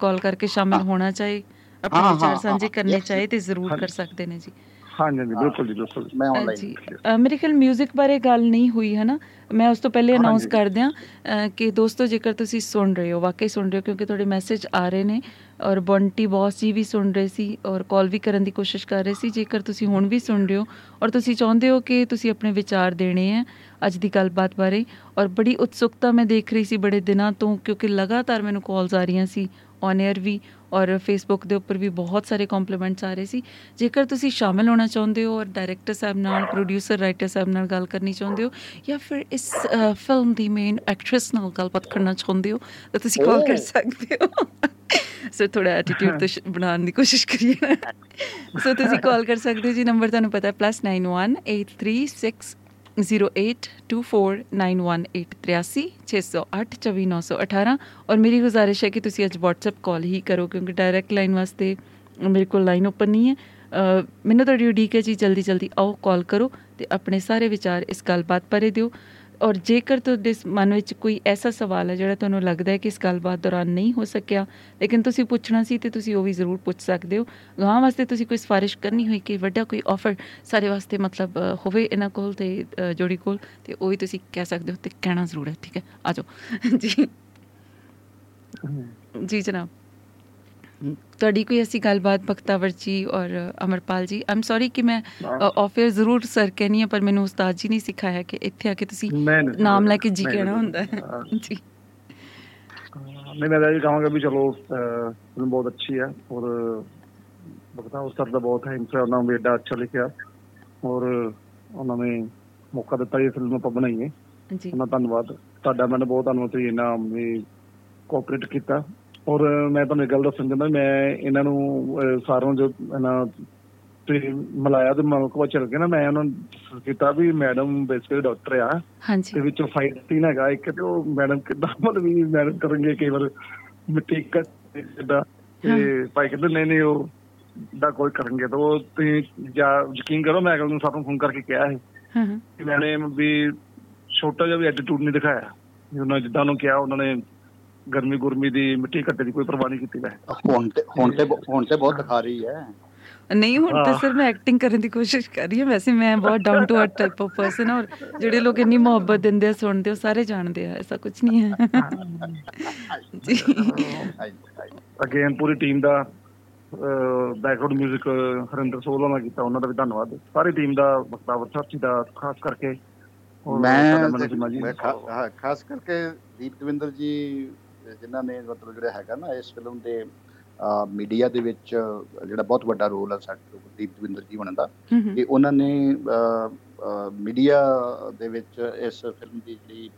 ਕਾਲ ਕਰਕੇ ਸ਼ਾਮਿਲ ਹੋਣਾ ਚਾਹੇ ਆਪਣੇ ਵਿਚਾਰ ਸਾਂਝੇ ਕਰਨੇ ਚਾਹੇ ਤੇ ਜ਼ਰੂਰ ਕਰ ਸਕਦੇ ਨੇ ਜੀ ਹਾਂਜੀ ਹਾਂਜੀ ਬਿਲਕੁਲ ਜੀ ਬਿਲਕੁਲ ਮੈਂ ਜੀ ਅ, ਮੇਰੇ ਖਿਆਲ 뮤직 ਬਾਰੇ ਗੱਲ ਨਹੀਂ ਹੋਈ ਹੈ ਨਾ ਮੈਂ ਉਸ ਤੋਂ ਪਹਿਲੇ ਅਨਾਉਂਸ ਹਾਂਜੀ। ਕਰ ਦਿਆਂ ਅ, ਕਿ ਦੋਸਤੋ ਜੇਕਰ ਤੁਸੀਂ ਸੁਣ ਰਹੇ ਹੋ ਵਾਕਈ ਸੁਣ ਰਹੇ ਹੋ ਕਿਉਂਕਿ ਤੁਹਾਡੇ ਮੈਸੇਜ ਆ ਰਹੇ ਨੇ ਔਰ ਬੰਟੀ ਬੌਸ ਜੀ ਵੀ ਸੁਣ ਰਹੇ ਸੀ ਔਰ ਕਾਲ ਵੀ ਕਰਨ ਦੀ ਕੋਸ਼ਿਸ਼ ਕਰ ਰਹੇ ਸੀ ਜੇਕਰ ਤੁਸੀਂ ਹੁਣ ਵੀ ਸੁਣ ਰਹੇ ਹੋ ਔਰ ਤੁਸੀਂ ਚਾਹੁੰਦੇ ਹੋ ਕਿ ਤੁਸੀਂ ਆਪਣੇ ਵਿਚਾਰ ਦੇਣੇ ਹੈ ਅੱਜ ਦੀ ਗੱਲਬਾਤ ਬਾਰੇ ਔਰ ਬੜੀ ਉਤਸੁਕਤਾ ਮੈਂ ਦੇਖ ਰਹੀ ਸੀ ਬੜੇ ਦਿਨਾਂ ਤੋਂ ਕਿਉਂਕਿ ਲਗਾਤਾਰ ਮੈਨੂੰ ਕਾਲਸ ਆ ਰਹੀਆਂ ਸੀ ਔਨ 에ਅਰ ਵੀ ਔਰ ਫੇਸਬੁੱਕ ਦੇ ਉੱਪਰ ਵੀ ਬਹੁਤ ਸਾਰੇ ਕੰਪਲੀਮੈਂਟਸ ਆ ਰਹੇ ਸੀ। ਜੇਕਰ ਤੁਸੀਂ ਸ਼ਾਮਿਲ ਹੋਣਾ ਚਾਹੁੰਦੇ ਹੋ ਔਰ ਡਾਇਰੈਕਟਰ ਸਾਹਿਬ ਨਾਲ ਪ੍ਰੋਡਿਊਸਰ ਰਾਈਟਰ ਸਾਹਿਬ ਨਾਲ ਗੱਲ ਕਰਨੀ ਚਾਹੁੰਦੇ ਹੋ ਜਾਂ ਫਿਰ ਇਸ ਫਿਲਮ ਦੀ ਮੇਨ ਐਕਟਰੈਸ ਨਾਲ ਗੱਲਬਾਤ ਕਰਨਾ ਚਾਹੁੰਦੇ ਹੋ ਤਾਂ ਤੁਸੀਂ ਕਾਲ ਕਰ ਸਕਦੇ ਹੋ। ਸੋ ਥੋੜਾ ਐਟੀਟਿਊਡ ਤਾਂ ਬਣਾਉਣ ਦੀ ਕੋਸ਼ਿਸ਼ ਕਰੀਏ। ਸੋ ਤੁਸੀਂ ਕਾਲ ਕਰ ਸਕਦੇ ਹੋ। ਜੀ ਨੰਬਰ ਤੁਹਾਨੂੰ ਪਤਾ ਹੈ +918360 089249183 ਔਰ ਮੇਰੀ ਗੁਜ਼ਾਰਿਸ਼ ਹੈ ਕਿ ਤੁਸੀਂ ਅੱਜ WhatsApp ਕਾਲ ਹੀ ਕਰੋ ਕਿਉਂਕਿ ਡਾਇਰੈਕਟ ਲਾਈਨ ਵਾਸਤੇ ਮੇਰੇ ਕੋਲ ਲਾਈਨ ਓਪਨ ਨਹੀਂ ਹੈ ਅ, ਮੈਨੂੰ ਤੁਹਾਡੀ ਉਡੀਕ ਹੈ ਜੀ ਜਲਦੀ ਜਲਦੀ ਆਓ ਕਾਲ ਕਰੋ ਤੇ ਆਪਣੇ ਸਾਰੇ ਵਿਚਾਰ ਇਸ ਗੱਲਬਾਤ ਬਾਰੇ ਦਿਓ ਔਰ ਜੇਕਰ ਤੁਹਾਡੇ ਮਨ ਵਿੱਚ ਕੋਈ ਐਸਾ ਸਵਾਲ ਹੈ ਜਿਹੜਾ ਤੁਹਾਨੂੰ ਲੱਗਦਾ ਹੈ ਕਿ ਇਸ ਗੱਲਬਾਤ ਦੌਰਾਨ ਨਹੀਂ ਹੋ ਸਕਿਆ ਲੇਕਿਨ ਤੁਸੀਂ ਪੁੱਛਣਾ ਸੀ ਤੇ ਤੁਸੀਂ ਉਹ ਵੀ ਜ਼ਰੂਰ ਪੁੱਛ ਸਕਦੇ ਹੋ। ਗਾਂ ਵਾਸਤੇ ਤੁਸੀਂ ਕੋਈ ਸਿਫਾਰਿਸ਼ ਕਰਨੀ ਹੋਈ ਕਿ ਵੱਡਾ ਕੋਈ ਆਫਰ ਸਾਡੇ ਵਾਸਤੇ ਮਤਲਬ ਹੋਵੇ ਇਹਨਾਂ ਕੋਲ ਤੇ ਜੋੜੀ ਕੋਲ ਤੇ ਉਹ ਵੀ ਤੁਸੀਂ ਕਹਿ ਸਕਦੇ ਹੋ ਤੇ ਕਹਿਣਾ ਜ਼ਰੂਰ ਹੈ ਠੀਕ ਹੈ? ਆ ਜਾਓ। ਜੀ। ਜੀ ਜਨਾਬ। ਤੁਹਾਡੀ ਕੋਈ ਐਸੀ ਗੱਲਬਾਤ ਬਖਤਾਵਰ ਜੀ ਔਰ ਅਮਰਪਾਲ ਜੀ? ਆਮ ਸੌਰੀ ਕਿ ਮੈਂ ਆਫਰ ਜ਼ਰੂਰ ਸਰ ਕਹਿਨੀ ਆ ਪਰ ਮੈਨੂੰ ਉਸਤਾਦ ਜੀ ਨੇ ਸਿਖਾਇਆ ਕਿ ਇੱਥੇ ਆ ਕੇ ਤੁਸੀਂ ਨਾਮ ਲੈ ਕੇ ਜੀ ਕਹਿਣਾ ਹੁੰਦਾ ਹੈ। ਜੀ। ਮੈਂ ਮੈਂ ਇਹ ਕਹਾਂਗਾ ਵੀ ਚਲੋ ਫਿਲਮ ਬਹੁਤ ਅੱਛੀ ਹੈ ਔਰ ਬਖਤਾ ਉਸਤਾਦ ਦਾ ਬਹੁਤ ਹੈ ਇਨਸਾ ਉਹਨਾਂ ਨੇ ਏਡਾ ਅੱਛਾ ਲਿਖਿਆ ਔਰ ਉਹਨਾਂ ਨੇ ਮੌਕਾ ਦਿੱਤਾ ਇਹ ਫਿਲਮ ਆਪਾਂ ਬਣਾਈਏ। ਜੀ। ਉਹਨਾਂ ਧੰਨਵਾਦ। ਤੁਹਾਡਾ ਮੈਨੂੰ ਬਹੁਤ ਧੰਨਵਾਦ ਤੁਸੀਂ ਇਨਾ ਕੋਆਪਰੇਟ ਕੀਤਾ। ਔਰ ਮੈਂ ਤੁਹਾਨੂੰ ਇੱਕ ਗੱਲ ਦੱਸਣ ਚਾਹੁੰਦਾ ਮੈਂ ਇਹਨਾਂ ਨੂੰ ਨੂੰ ਜੋ ਇਹਨਾਂ ਤੇ ਮਲਾਇਆ ਤੇ ਮਲਕਵਾ ਚਲ ਕੇ ਨਾ ਮੈਂ ਉਹਨਾਂ ਨੂੰ ਕੀਤਾ ਵੀ ਮੈਡਮ ਬੇਸਿਕਲੀ ਡਾਕਟਰ ਆ। ਤੇ ਹਾਂਜੀ ਵਿੱਚੋਂ ਫਾਈਟ ਸੀਨ ਹੈਗਾ ਇੱਕ ਤੇ ਉਹ ਮੈਡਮ ਕਿੱਦਾਂ ਮਤਲਬ ਵੀ ਮੈਡਮ ਕਰਨਗੇ ਕਈ ਵਾਰ ਮਿੱਟੀ ਕੱਟ ਕਿੱਦਾਂ ਤੇ ਭਾਈ ਕਹਿੰਦੇ ਨਹੀਂ ਨਹੀਂ ਉਹ ਦਾ ਕੋਈ ਕਰਨਗੇ ਤਾਂ ਉਹ ਤੁਸੀਂ ਜਾਂ ਯਕੀਨ ਕਰੋ ਮੈਂ ਅਗਲ ਨੂੰ ਸਾਰਿਆਂ ਨੂੰ ਫੋਨ ਕਰਕੇ ਕਿਹਾ ਸੀ। ਹਾਂ ਹਾਂ। ਕਿ ਮੈਨੇ ਵੀ ਛੋਟਾ ਜਿਹਾ ਵੀ ਐਟੀਟਿਊਡ ਨਹੀਂ ਦਿਖਾਇਆ। ਉਹਨਾਂ ਜਿੱਦਾਂ ਨੂੰ ਕਿਹਾ ਉਹਨਾਂ ਨੇ ਗਰਮੀ ਗੁਰਮੀ ਦੀ ਮਿੱਟੀ ਘੱਟੇ ਦੀ ਕੋਈ ਪਰਵਾਹ ਨਹੀਂ ਕੀਤੀ ਵੈਸੇ ਹੁਣ ਤੇ ਹੁਣ ਤੇ ਹੁਣ ਤੇ ਬਹੁਤ ਦਿਖਾ ਰਹੀ ਹੈ। ਨਹੀਂ ਹੁਣ ਤਾਂ। ਸਰ ਮੈਂ ਐਕਟਿੰਗ ਕਰਨ ਦੀ ਕੋਸ਼ਿਸ਼ ਕਰ ਰਹੀ ਹਾਂ। ਵੈਸੇ ਮੈਂ ਬਹੁਤ down to earth type of person ਔਰ ਜਿਹੜੇ ਲੋਕ ਇੰਨੀ ਮੁਹੱਬਤ ਦਿੰਦੇ ਆ ਸੁਣਦੇ ਆ ਉਹ ਸਾਰੇ ਜਾਣਦੇ ਆ। ਐਸਾ ਕੁਝ ਨਹੀਂ ਹੈ। ਜੀ। ਅਗੇਨ ਪੂਰੀ ਟੀਮ ਦਾ ਬੈਕਗ੍ਰਾਉਂਡ 뮤직 ਹਰਿੰਦਰ ਸੋਹਲਾ ਨਾਲ ਕੀਤਾ ਉਹਨਾਂ ਦਾ ਵੀ ਧੰਨਵਾਦ। ਸਾਰੀ ਟੀਮ ਦਾ ਬਖਤਾਵਰ ਸਾਥੀ ਦਾ ਖਾਸ ਕਰਕੇ। ਮੈਂ ਜੀ। ਮੈਂ ਖਾਸ ਕਰਕੇ ਦੀਪ ਦਵਿੰਦਰ ਜੀ ਜਿਨ੍ਹਾਂ ਨੇ ਮਤਲਬ ਜਿਹੜਾ ਹੈਗਾ ਨਾ ਇਸ ਫਿਲਮ ਦੇ ਮੀਡੀਆ ਦੇ ਵਿੱਚ ਜਿਹੜਾ ਬਹੁਤ ਵੱਡਾ ਰੋਲ ਹੈ ਸਾਡੇ ਦੀਪ ਦਵਿੰਦਰ ਜੀ ਹੋਣ ਦਾ। ਕਿ ਉਹਨਾਂ ਨੇ ਮੀਡੀਆ ਦੇ ਵਿੱਚ ਇਸ ਫਿਲਮ ਦੀ ਜਿਹੜੀ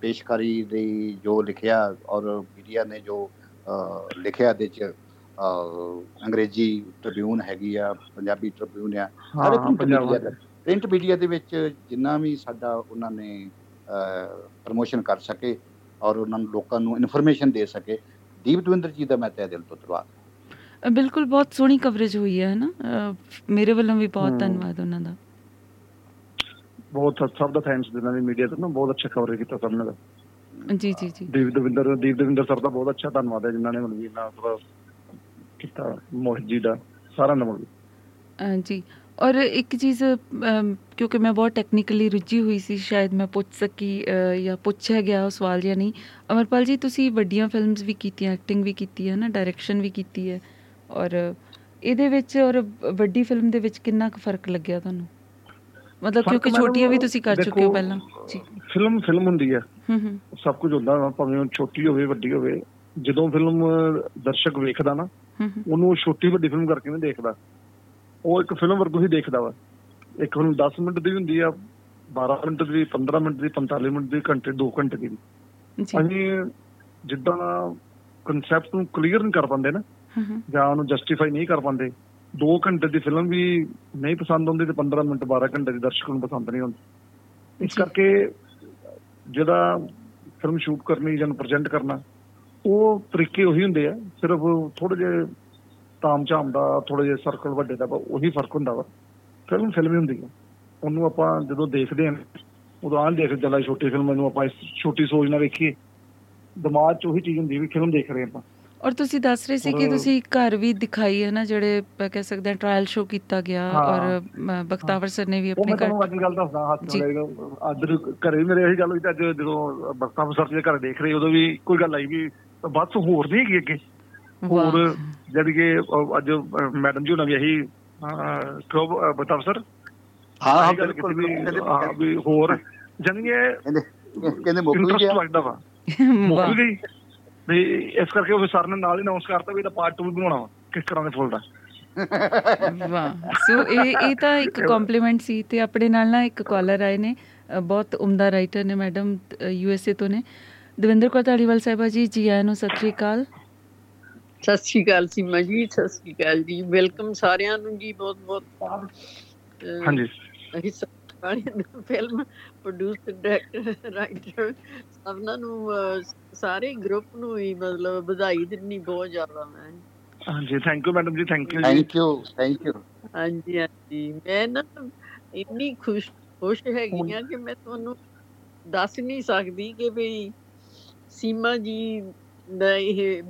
ਪੇਸ਼ਕਾਰੀ ਦੀ ਜੋ ਲਿਖਿਆ ਔਰ ਮੀਡੀਆ ਨੇ ਜੋ ਲਿਖਿਆ ਦੇ ਚ ਅੰਗਰੇਜ਼ੀ ਟ੍ਰਿਬਿਊਨ ਹੈਗੀ ਆ ਪੰਜਾਬੀ ਟ੍ਰਿਬਿਊਨ ਆ ਸਾਰੇ ਪ੍ਰਿੰਟ ਮੀਡੀਆ ਦੇ। ਵਿੱਚ ਜਿੰਨਾ ਵੀ ਸਾਡਾ ਉਹਨਾਂ ਨੇ ਪ੍ਰਮੋਸ਼ਨ ਕਰ ਸਕੇ ਔਰ ਉਹਨਾਂ ਨੂੰ ਲੋਕਾਂ ਨੂੰ ਇਨਫੋਰਮੇਸ਼ਨ ਦੇ ਸਕੇ। ਦੀਪ ਦਵਿੰਦਰ ਜੀ ਦਾ ਮੈਂ ਤਹਿ ਦਿਲ ਤੋਂ ਧੰਨਵਾਦ। ਬਿਲਕੁਲ ਬਹੁਤ ਸੋਹਣੀ ਕਵਰੇਜ ਹੋਈ ਹੈ ਨਾ ਅ, ਮੇਰੇ ਵੱਲੋਂ ਵੀ ਬਹੁਤ। ਧੰਨਵਾਦ ਉਹਨਾਂ ਦਾ। ਬਹੁਤ ਸਭ ਦਾ ਥੈਂਕਸ ਦਿੰਦਾ ਵੀ ਮੀਡੀਆ ਤੇ ਨਾ ਬਹੁਤ ਅੱਛਾ ਕਵਰ ਕੀਤਾ ਸਭ ਨੇ। ਦਾ ਜੀ ਜੀ ਜੀ। ਦੀਪ ਦਵਿੰਦਰ ਦੀਪ ਦਵਿੰਦਰ ਸਰ ਦਾ ਬਹੁਤ ਅੱਛਾ ਧੰਨਵਾਦ ਹੈ ਜਿਨ੍ਹਾਂ ਨੇ ਮਤਲਬ ਇੰਨਾ ਥੋੜਾ ਕੀਤਾ ਮੋਹਿਤ ਜੀ ਦਾ ਸਾਰਾ ਅ, ਜੀ। ਔਰ ਇੱਕ ਚੀਜ਼ ਕਿਉਂਕਿ ਮੈਂ ਬਹੁਤ ਟੈਕਨੀਕਲੀ ਰੁੱਝੀ ਹੋਈ ਸੀ ਸ਼ਾਇਦ ਮੈਂ ਪੁੱਛ ਸਕੀ ਜਾਂ ਪੁੱਛਿਆ ਗਿਆ ਉਹ ਸਵਾਲ ਜਾਂ ਨਹੀਂ। ਅਮਰਪਾਲ ਜੀ ਤੁਸੀਂ ਵੱਡੀਆਂ ਫਿਲਮਸ ਵੀ ਕੀਤੀਆਂ ਐਕਟਿੰਗ ਵੀ ਕੀਤੀ ਹੈ ਨਾ ਡਾਇਰੈਕਸ਼ਨ ਵੀ ਕੀਤੀ ਹੈ। ਔਰ ਇਹਦੇ ਵਿੱਚ ਔਰ ਵੱਡੀ ਫਿਲਮ ਦੇ ਵਿੱਚ ਕਿੰਨਾ ਕੁ ਫ਼ਰਕ ਲੱਗਿਆ ਤੁਹਾਨੂੰ? ਮਤਲਬ ਕਿਉਂਕਿ ਛੋਟੀਆਂ ਵੀ ਤੁਸੀਂ ਕਰ ਚੁੱਕੇ ਹੋ ਪਹਿਲਾਂ। ਜੀ। ਫਿਲਮ ਫਿਲਮ ਹੁੰਦੀ ਹੈ। ਹੂੰ ਹੂੰ। ਸਭ ਕੁਝ ਹੁੰਦਾ ਵਾ ਭਾਵੇਂ ਉਹ ਛੋਟੀ ਹੋਵੇ ਵੱਡੀ ਹੋਵੇ। ਜਦੋਂ ਫਿਲਮ ਦਰਸ਼ਕ ਵੇਖਦਾ ਨਾ ਉਹਨੂੰ ਉਹ ਛੋਟੀ ਵੱਡੀ ਫਿਲਮ ਕਰਕੇ ਨਹੀਂ ਦੇਖਦਾ। ਉਹ ਇੱਕ ਫਿਲਮ ਵਰਗੂ ਹੀ ਦੇਖਦਾ ਵਾ। ਇੱਕ ਫਿਲਮ 10 ਮਿੰਟ ਦੀ ਹੁੰਦੀ ਆ 12 ਮਿੰਟ ਦੀ 15 ਮਿੰਟ ਦੀ 45 ਮਿੰਟ ਦੀ ਘੰਟੇ 2 ਘੰਟੇ ਦੀ। ਜੀ। ਅਸੀਂ ਜਿੱਦਾਂ ਕਨਸੈਪਟ ਨੂੰ ਕਲੀਅਰ ਨਹੀਂ ਕਰ ਪਾਉਂਦੇ ਨਾ ਜਾਂ ਉਹਨੂੰ ਜਸਟੀਫਾਈ ਨਹੀਂ ਕਰ ਪਾਉਂਦੇ 2 ਘੰਟੇ ਦੀ ਫਿਲਮ ਵੀ ਨਹੀਂ ਪਸੰਦ ਆਉਂਦੀ ਤੇ 15 ਮਿੰਟ 12 ਘੰਟੇ ਦੀ ਦਰਸ਼ਕ ਨੂੰ ਪਸੰਦ ਨਹੀਂ ਆਉਂਦੀ ਇਸ। ਕਰਕੇ ਜਿਹੜਾ ਫਿਲਮ ਸ਼ੂਟ ਕਰਨੀ ਜਾਂ ਪ੍ਰੈਜ਼ੈਂਟ ਕਰਨਾ ਉਹ ਤਰੀਕੇ ਉਹੀ ਹੁੰਦੇ ਆ ਸਿਰਫ ਥੋੜੇ ਜਿਹੇ ਤਾਮਝਾਮ ਦਾ ਥੋੜੇ ਜਿਹੇ ਸਰਕਲ ਵੱਡੇ ਦਾ ਉਹੀ ਫ਼ਰਕ ਹੁੰਦਾ ਵਾ। ਫਿਲਮ ਫਿਲਮ ਹੀ ਹੁੰਦੀ ਆ। ਉਹਨੂੰ ਆਪਾਂ ਜਦੋਂ ਦੇਖਦੇ ਹਾਂ ਉਦੋਂ ਆਂ ਦੇਖ ਚੱਲਾ ਛੋਟੀ ਫਿਲਮ ਨੂੰ ਆਪਾਂ ਇਸ ਛੋਟੀ ਸੋਚ ਨਾਲ ਵੇਖੀਏ। ਦਿਮਾਗ 'ਚ ਉਹੀ ਚੀਜ਼ ਹੁੰਦੀ ਵੀ ਫਿਲਮ ਦੇਖ ਰਹੇ ਆਪਾਂ। ਔਰ ਤੁਸੀਂ ਦੱਸ ਰਹੇ ਸੀ ਕਿ ਤੁਸੀਂ ਘਰ ਵੀ ਦਿਖਾਈ ਹੈ ਨਾ ਜਿਹੜੇ ਕਹਿ ਸਕਦੇ ਹਾਂ ਟ੍ਰਾਇਲ ਸ਼ੋ ਕੀਤਾ ਗਿਆ ਹਾਂ। ਔਰ ਬਖਤਾਵਰ ਸਰ ਨੇ ਵੀ ਉਹ ਆਪਣੇ ਮੈਂ ਘਰ ਤੁਹਾਨੂੰ ਅੱਜ ਗੱਲ ਦੱਸਦਾ ਹੱਥ। ਨਾਲ ਅੱਜ ਘਰੇ ਵੀ ਮੇਰੇ ਇਹੀ ਗੱਲ ਹੋਈ ਤੇ ਅੱਜ ਜਦੋਂ ਬਖਤਾਵਰ ਸਰ ਦੇ ਘਰ ਦੇਖ ਰਹੇ ਉਦੋਂ ਵੀ ਕੋਈ ਗੱਲ ਆਈ ਵੀ ਬਸ ਹੋਰ ਨਹੀਂ ਹੈਗੀ ਅੱਗੇ। ਹੋਰ। ਜਦ ਕਿ ਅੱਜ ਮੈਡਮ ਜੀ ਉਹਨਾਂ ਵੀ ਇਹੀ ਅਹ, ਬਖਤਾਵਰ ਸਰ ਹਾਂ ਹਾਂ ਬਿਲਕੁਲ ਵੀ ਹੋਰ ਜਾਨੀ ਕਿ ਕਹਿੰਦੇ ਮੁੱਕ ਵੀ ਗਿਆ। ਲੱਗਦਾ ਵਾ। ਮੁੱਕ ਗਈ। ਵੀ ਇਸ ਕਰਕੇ ਉਹ ਸਰ ਨੇ ਨਾਲ ਹੀ ਅਨਾਉਂਸ ਕਰਤਾ ਵੀ ਇਹਦਾ ਪਾਰਟ 2 ਵੀ ਬਣਾਉਣਾ ਵਾ ਕਿੱਕਰਾਂ ਦੇ ਫੁੱਲ ਦਾ ਵਾਹ। ਸੋ ਇਹ ਇਹ ਤਾਂ ਇੱਕ ਕੰਪਲੀਮੈਂਟ ਸੀ ਤੇ ਆਪਣੇ ਨਾਲ ਨਾ ਇੱਕ ਕਾਲਰ ਆਏ ਨੇ ਬਹੁਤ ਉਮਦਾ ਰਾਈਟਰ ਨੇ ਮੈਡਮ ਯੂ ਐਸ ਏ ਤੋਂ ਨੇ। ਦਵਿੰਦਰ ਕੌਰ ਧਾਲੀਵਾਲ ਸਾਹਿਬਾ ਜੀ ਜੀ ਆਇਆਂ ਨੂੰ ਸਤਿ ਸ਼੍ਰੀ ਅਕਾਲ। ਸਤਿ ਸ਼੍ਰੀ ਅਕਾਲ ਸੀਮਾ ਜੀ ਸਤਿ ਸ਼੍ਰੀ ਅਕਾਲ ਜੀ। ਵੈਲਕਮ ਸਾਰਿਆਂ ਨੂੰ ਜੀ ਬਹੁਤ ਬਹੁਤ ਹਾਂਜੀ। ਅਸੀਂ ਸਾਰੇ ਫਿਲਮ ਪ੍ਰੋਡਿਊਸਰ ਡਾਇਰੈਕਟਰ ਰਾਈਟਰ ਸਭਨਾਂ ਨੂੰ ਸਾਰੇ ਗਰੁੱਪ ਨੂੰ ਹੀ ਮਤਲਬ ਵਧਾਈ ਦਿੰਨੀ ਬਹੁਤ ਜ਼ਿਆਦਾ ਮੈਂ। ਹਾਂਜੀ ਥੈਂਕ ਯੂ ਮੈਡਮ ਜੀ thank you thank you thank you ਹਾਂਜੀ ਹਾਂਜੀ। ਮੈਂ ਨਾ ਇੰਨੀ ਖੁਸ਼ ਖੁਸ਼ ਹੈਗੀ ਆ ਕਿ ਮੈਂ ਤੁਹਾਨੂੰ ਦੱਸ ਨਹੀਂ ਸਕਦੀ ਕਿ ਵੀ ਸੀਮਾ ਜੀ ਦਾ ਇਹ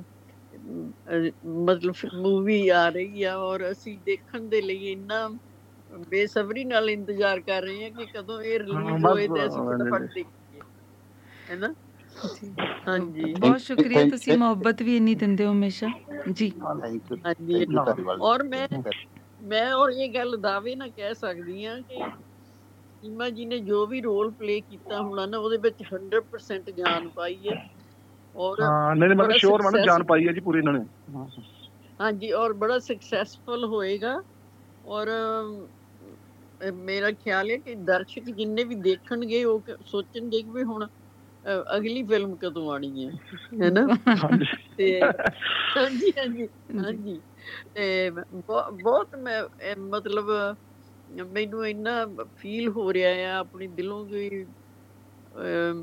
ਮਤਲਬ ਮੂਵੀ ਆ ਰਹੀ ਆ ਔਰ ਅਸੀਂ ਦੇਖਣ ਦੇ ਲਈ ਇੰਨਾ ਬੇਸਬਰੀ ਨਾਲ ਇੰਤਜ਼ਾਰ ਕਰ ਰਹੇ ਹਾਂ ਕਿ ਕਦੋਂ ਇਹ ਰਿਲੀਜ਼ ਹੋਏ ਤੇ ਅਸੀਂ ਫਟਾਫਟ हाँ ਦੇਖੀਏ। ਹੈਨਾ? ਹਾਂਜੀ। ਬਹੁਤ ਸ਼ੁਕਰੀਆ ਤੁਸੀਂ ਮੁਹੱਬਤ ਵੀ ਇੰਨੀ ਦਿੰਦੇ ਹੋ ਹਮੇਸ਼ਾ। ਜੀ। ਹਾਂਜੀ। ਔਰ ਮੈਂ ਮੈਂ ਔਰ ਇਹ ਗੱਲ ਦਾਅਵੇ ਨਾਲ ਕਹਿ ਸਕਦੀ ਹਾਂ ਕਿ ਸੀਮਾ ਜੀ ਨੇ ਜੋ ਵੀ ਰੋਲ ਪਲੇ ਕੀਤਾ ਹੋਣਾ ਨਾ ਉਹਦੇ ਵਿੱਚ 100% ਜਾਨ ਪਾਈ ਹੈ। ਔਰ ਹਾਂ ਨਹੀਂ ਨਹੀਂ ਮੈਂ ਬੜਾ ਸ਼ੋਰ ਮੈਨੂੰ ਜਾਣ ਪਾਈ ਹੈ ਜੀ ਪੂਰੀ ਇਹਨਾਂ ਨੇ। ਹਾਂਜੀ ਔਰ ਬੜਾ ਸਕਸੈਸਫੁਲ ਹੋਏਗਾ। ਔਰ ਮੇਰਾ ਖਿਆਲ ਹੈ ਕਿ ਦਰਸ਼ਕ ਜਿੰਨੇ ਵੀ ਦੇਖਣਗੇ ਉਹ ਸੋਚਣਗੇ ਕਿ ਵੀ ਹੁਣ ਅਗਲੀ ਫਿਲਮ ਕਦੋਂ ਆਣੀ ਹੈ ਹੈਨਾ? ਤੇ ਹਾਂਜੀ ਹਾਂਜੀ ਹਾਂਜੀ। ਤੇ ਬਹੁਤ ਮੈਂ ਮਤਲਬ ਮੈਨੂੰ ਇੰਨਾ ਫੀਲ ਹੋ ਰਿਹਾ ਹੈ ਆਪਣੀ ਦਿਲੋਂ ਕਿ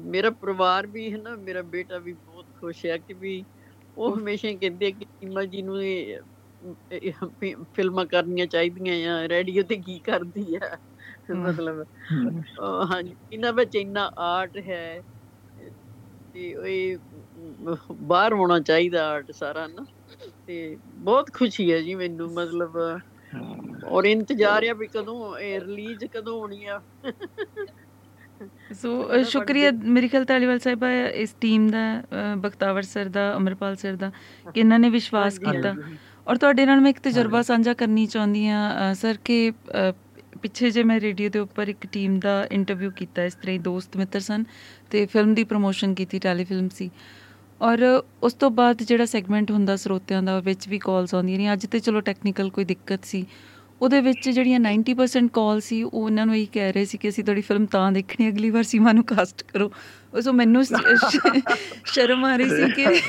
ਮੇਰਾ ਪਰਿਵਾਰ ਵੀ ਹੈ ਨਾ ਮੇਰਾ ਬੇਟਾ ਵੀ ਖੁਸ਼ ਹੈ ਕਿ ਵੀ ਉਹ ਹਮੇਸ਼ਾ ਹੀ ਕਹਿੰਦੇ ਕਿ ਸੀਮਾ ਜੀ ਨੂੰ ਇਹ ਇਹ ਫਿਲਮਾਂ ਕਰਨੀਆਂ ਚਾਹੀਦੀਆਂ ਆ ਰੇਡੀਓ ਤੇ ਕੀ ਕਰਦੀ ਆ। ਮਤਲਬ ਹਾਂਜੀ ਇਹਨਾਂ ਵਿੱਚ ਇੰਨਾ ਆਰਟ ਹੈ ਤੇ ਮ, ਬਾਹਰ ਹੋਣਾ ਚਾਹੀਦਾ ਆਰਟ ਸਾਰਾ ਨਾ ਤੇ ਬਹੁਤ ਖੁਸ਼ੀ ਹੈ ਜੀ ਮੈਨੂੰ ਮਤਲਬ ਔਰ ਇੰਤਜ਼ਾਰ ਆ ਵੀ ਕਦੋਂ ਇਹ ਰਿਲੀਜ਼ ਕਦੋਂ ਹੋਣੀ ਆ। ਸੋ ਸ਼ੁਕਰੀਆ ਮੇਰੇ ਖਿਆਲ ਧਾਲੀਵਾਲ ਸਾਹਿਬਾ ਇਸ ਟੀਮ ਦਾ ਬਖਤਾਵਰ ਸਰ ਦਾ ਅਮਰਪਾਲ ਸਰ ਦਾ ਕਿ ਇਹਨਾਂ ਨੇ ਵਿਸ਼ਵਾਸ ਕੀਤਾ। ਔਰ ਤੁਹਾਡੇ ਨਾਲ ਮੈਂ ਇੱਕ ਤਜਰਬਾ ਸਾਂਝਾ ਕਰਨੀ ਚਾਹੁੰਦੀ ਆ ਸਰ ਕਿ ਪਿੱਛੇ ਜੇ ਮੈਂ ਰੇਡੀਓ ਦੇ ਉੱਪਰ ਇੱਕ ਟੀਮ ਦਾ ਇੰਟਰਵਿਊ ਕੀਤਾ ਇਸ ਤਰ੍ਹਾਂ ਹੀ ਦੋਸਤ ਮਿੱਤਰ ਸਨ ਤੇ ਫਿਲਮ ਦੀ ਪ੍ਰੋਮੋਸ਼ਨ ਕੀਤੀ ਟੈਲੀਫਿਲਮ ਸੀ। ਔਰ ਉਸ ਤੋਂ ਬਾਅਦ ਜਿਹੜਾ ਸੈਗਮੈਂਟ ਹੁੰਦਾ ਸਰੋਤਿਆਂ ਦਾ ਵਿੱਚ ਵੀ ਕਾਲਸ ਆਉਂਦੀਆਂ ਨੇ ਅੱਜ ਤੇ ਚਲੋ ਟੈਕਨੀਕਲ ਕੋਈ ਦਿੱਕਤ ਸੀ। ਉਹਦੇ ਵਿੱਚ ਜਿਹੜੀਆਂ 90% ਕਾਲ ਸੀ ਉਹ ਉਹਨਾਂ ਨੂੰ ਇਹੀ ਕਹਿ ਰਹੇ ਸੀ ਕਿ ਅਸੀਂ ਤੁਹਾਡੀ ਫਿਲਮ ਤਾਂ ਦੇਖਣੀ ਅਗਲੀ ਵਾਰ ਸੀਮਾ ਨੂੰ ਕਾਸਟ ਕਰੋ। ਉਹ ਸੋ ਮੈਨੂੰ ਸ਼ਰਮ ਆ ਰਹੀ ਸੀ ਕਿ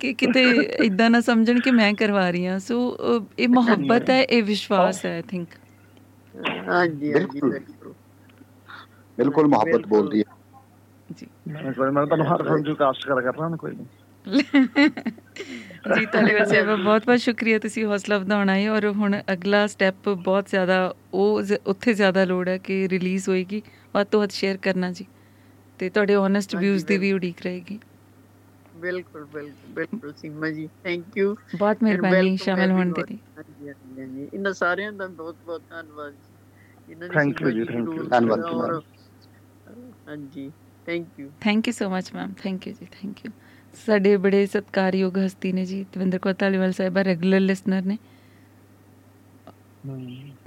ਕਿ ਕਿਤੇ ਇਦਾਂ ਨਾ ਸਮਝਣ ਕਿ ਮੈਂ ਕਰਵਾ ਰਹੀ ਹਾਂ। ਸੋ ਇਹ ਮੁਹੱਬਤ ਹੈ ਇਹ ਵਿਸ਼ਵਾਸ ਹੈ ਆਈ ਥਿੰਕ ਹਾਂਜੀ ਹਾਂਜੀ ਬਿਲਕੁਲ। ਮੁਹੱਬਤ। ਬੋਲਦੀ ਹੈ। ਜੀ। ਮੈਂ ਤੁਹਾਨੂੰ ਹਰ ਫਿਲਮ ਚ ਕਾਸਟ ਕਰ ਕਰਨਾ ਕੋਈ ਨਹੀਂ। ਜੀ ਧੰਨਵਾਦ ਸਾਹਿਬ ਬਹੁਤ ਬਹੁਤ ਸ਼ੁਕਰੀਆ ਤੁਸੀਂ ਹੌਸਲਾ ਵਧਾਉਣ ਆਏ ਔਰ ਹੁਣ ਅਗਲਾ ਸਟੈਪ ਬਹੁਤ ਜ਼ਿਆਦਾ ਉਹ ਜ਼- ਉੱਥੇ ਜ਼ਿਆਦਾ ਲੋੜ ਹੈ ਕਿ ਰਿਲੀਜ਼ ਹੋਏਗੀ। ਵੱਧ ਤੋਂ ਵੱਧ ਸ਼ੇਅਰ ਕਰਨਾ ਜੀ। ਤੇ ਤੁਹਾਡੇ ਓਨੈਸਟ ਵਿਊਜ਼ ਦੀ ਵੀ ਉਡੀਕ ਰਹੇਗੀ। ਬਿਲਕੁਲ ਬਿਲਕੁਲ ਬਿਲਕੁਲ ਸੀਮਾ ਜੀ ਥੈਂਕ ਯੂ ਬਹੁਤ ਮਿਹਰਬਾਨੀ ਸ਼ਾਮਲ ਹੋਣ ਦੇ ਲਈ ਹਾਂਜੀ ਇਹਨਾਂ ਸਾਰਿਆਂ ਦਾ ਬਹੁਤ ਬਹੁਤ ਧੰਨਵਾਦ ਜੀ। ਇਹਨਾਂ Thank you ਸੀਮਾ ਜੀ, ਨੂੰ thank you. ਰੋਲ ਧੰਨਵਾਦ ਜੀ, ਹਾਂਜੀ thank you thank you so much ma'am thank you ਜੀ ਥੈਂਕ ਯੂ ਸਾਡੇ ਬੜੇ ਸਤਿਕਾਰਯੋਗ ਹਸਤੀ ਨੇ ਜੀ ਦਵਿੰਦਰ ਕੌਰ ਧਾਲੀਵਾਲ ਸਾਹਿਬਾ ਰੈਗੂਲਰ ਲਿਸਨਰ ਨੇ।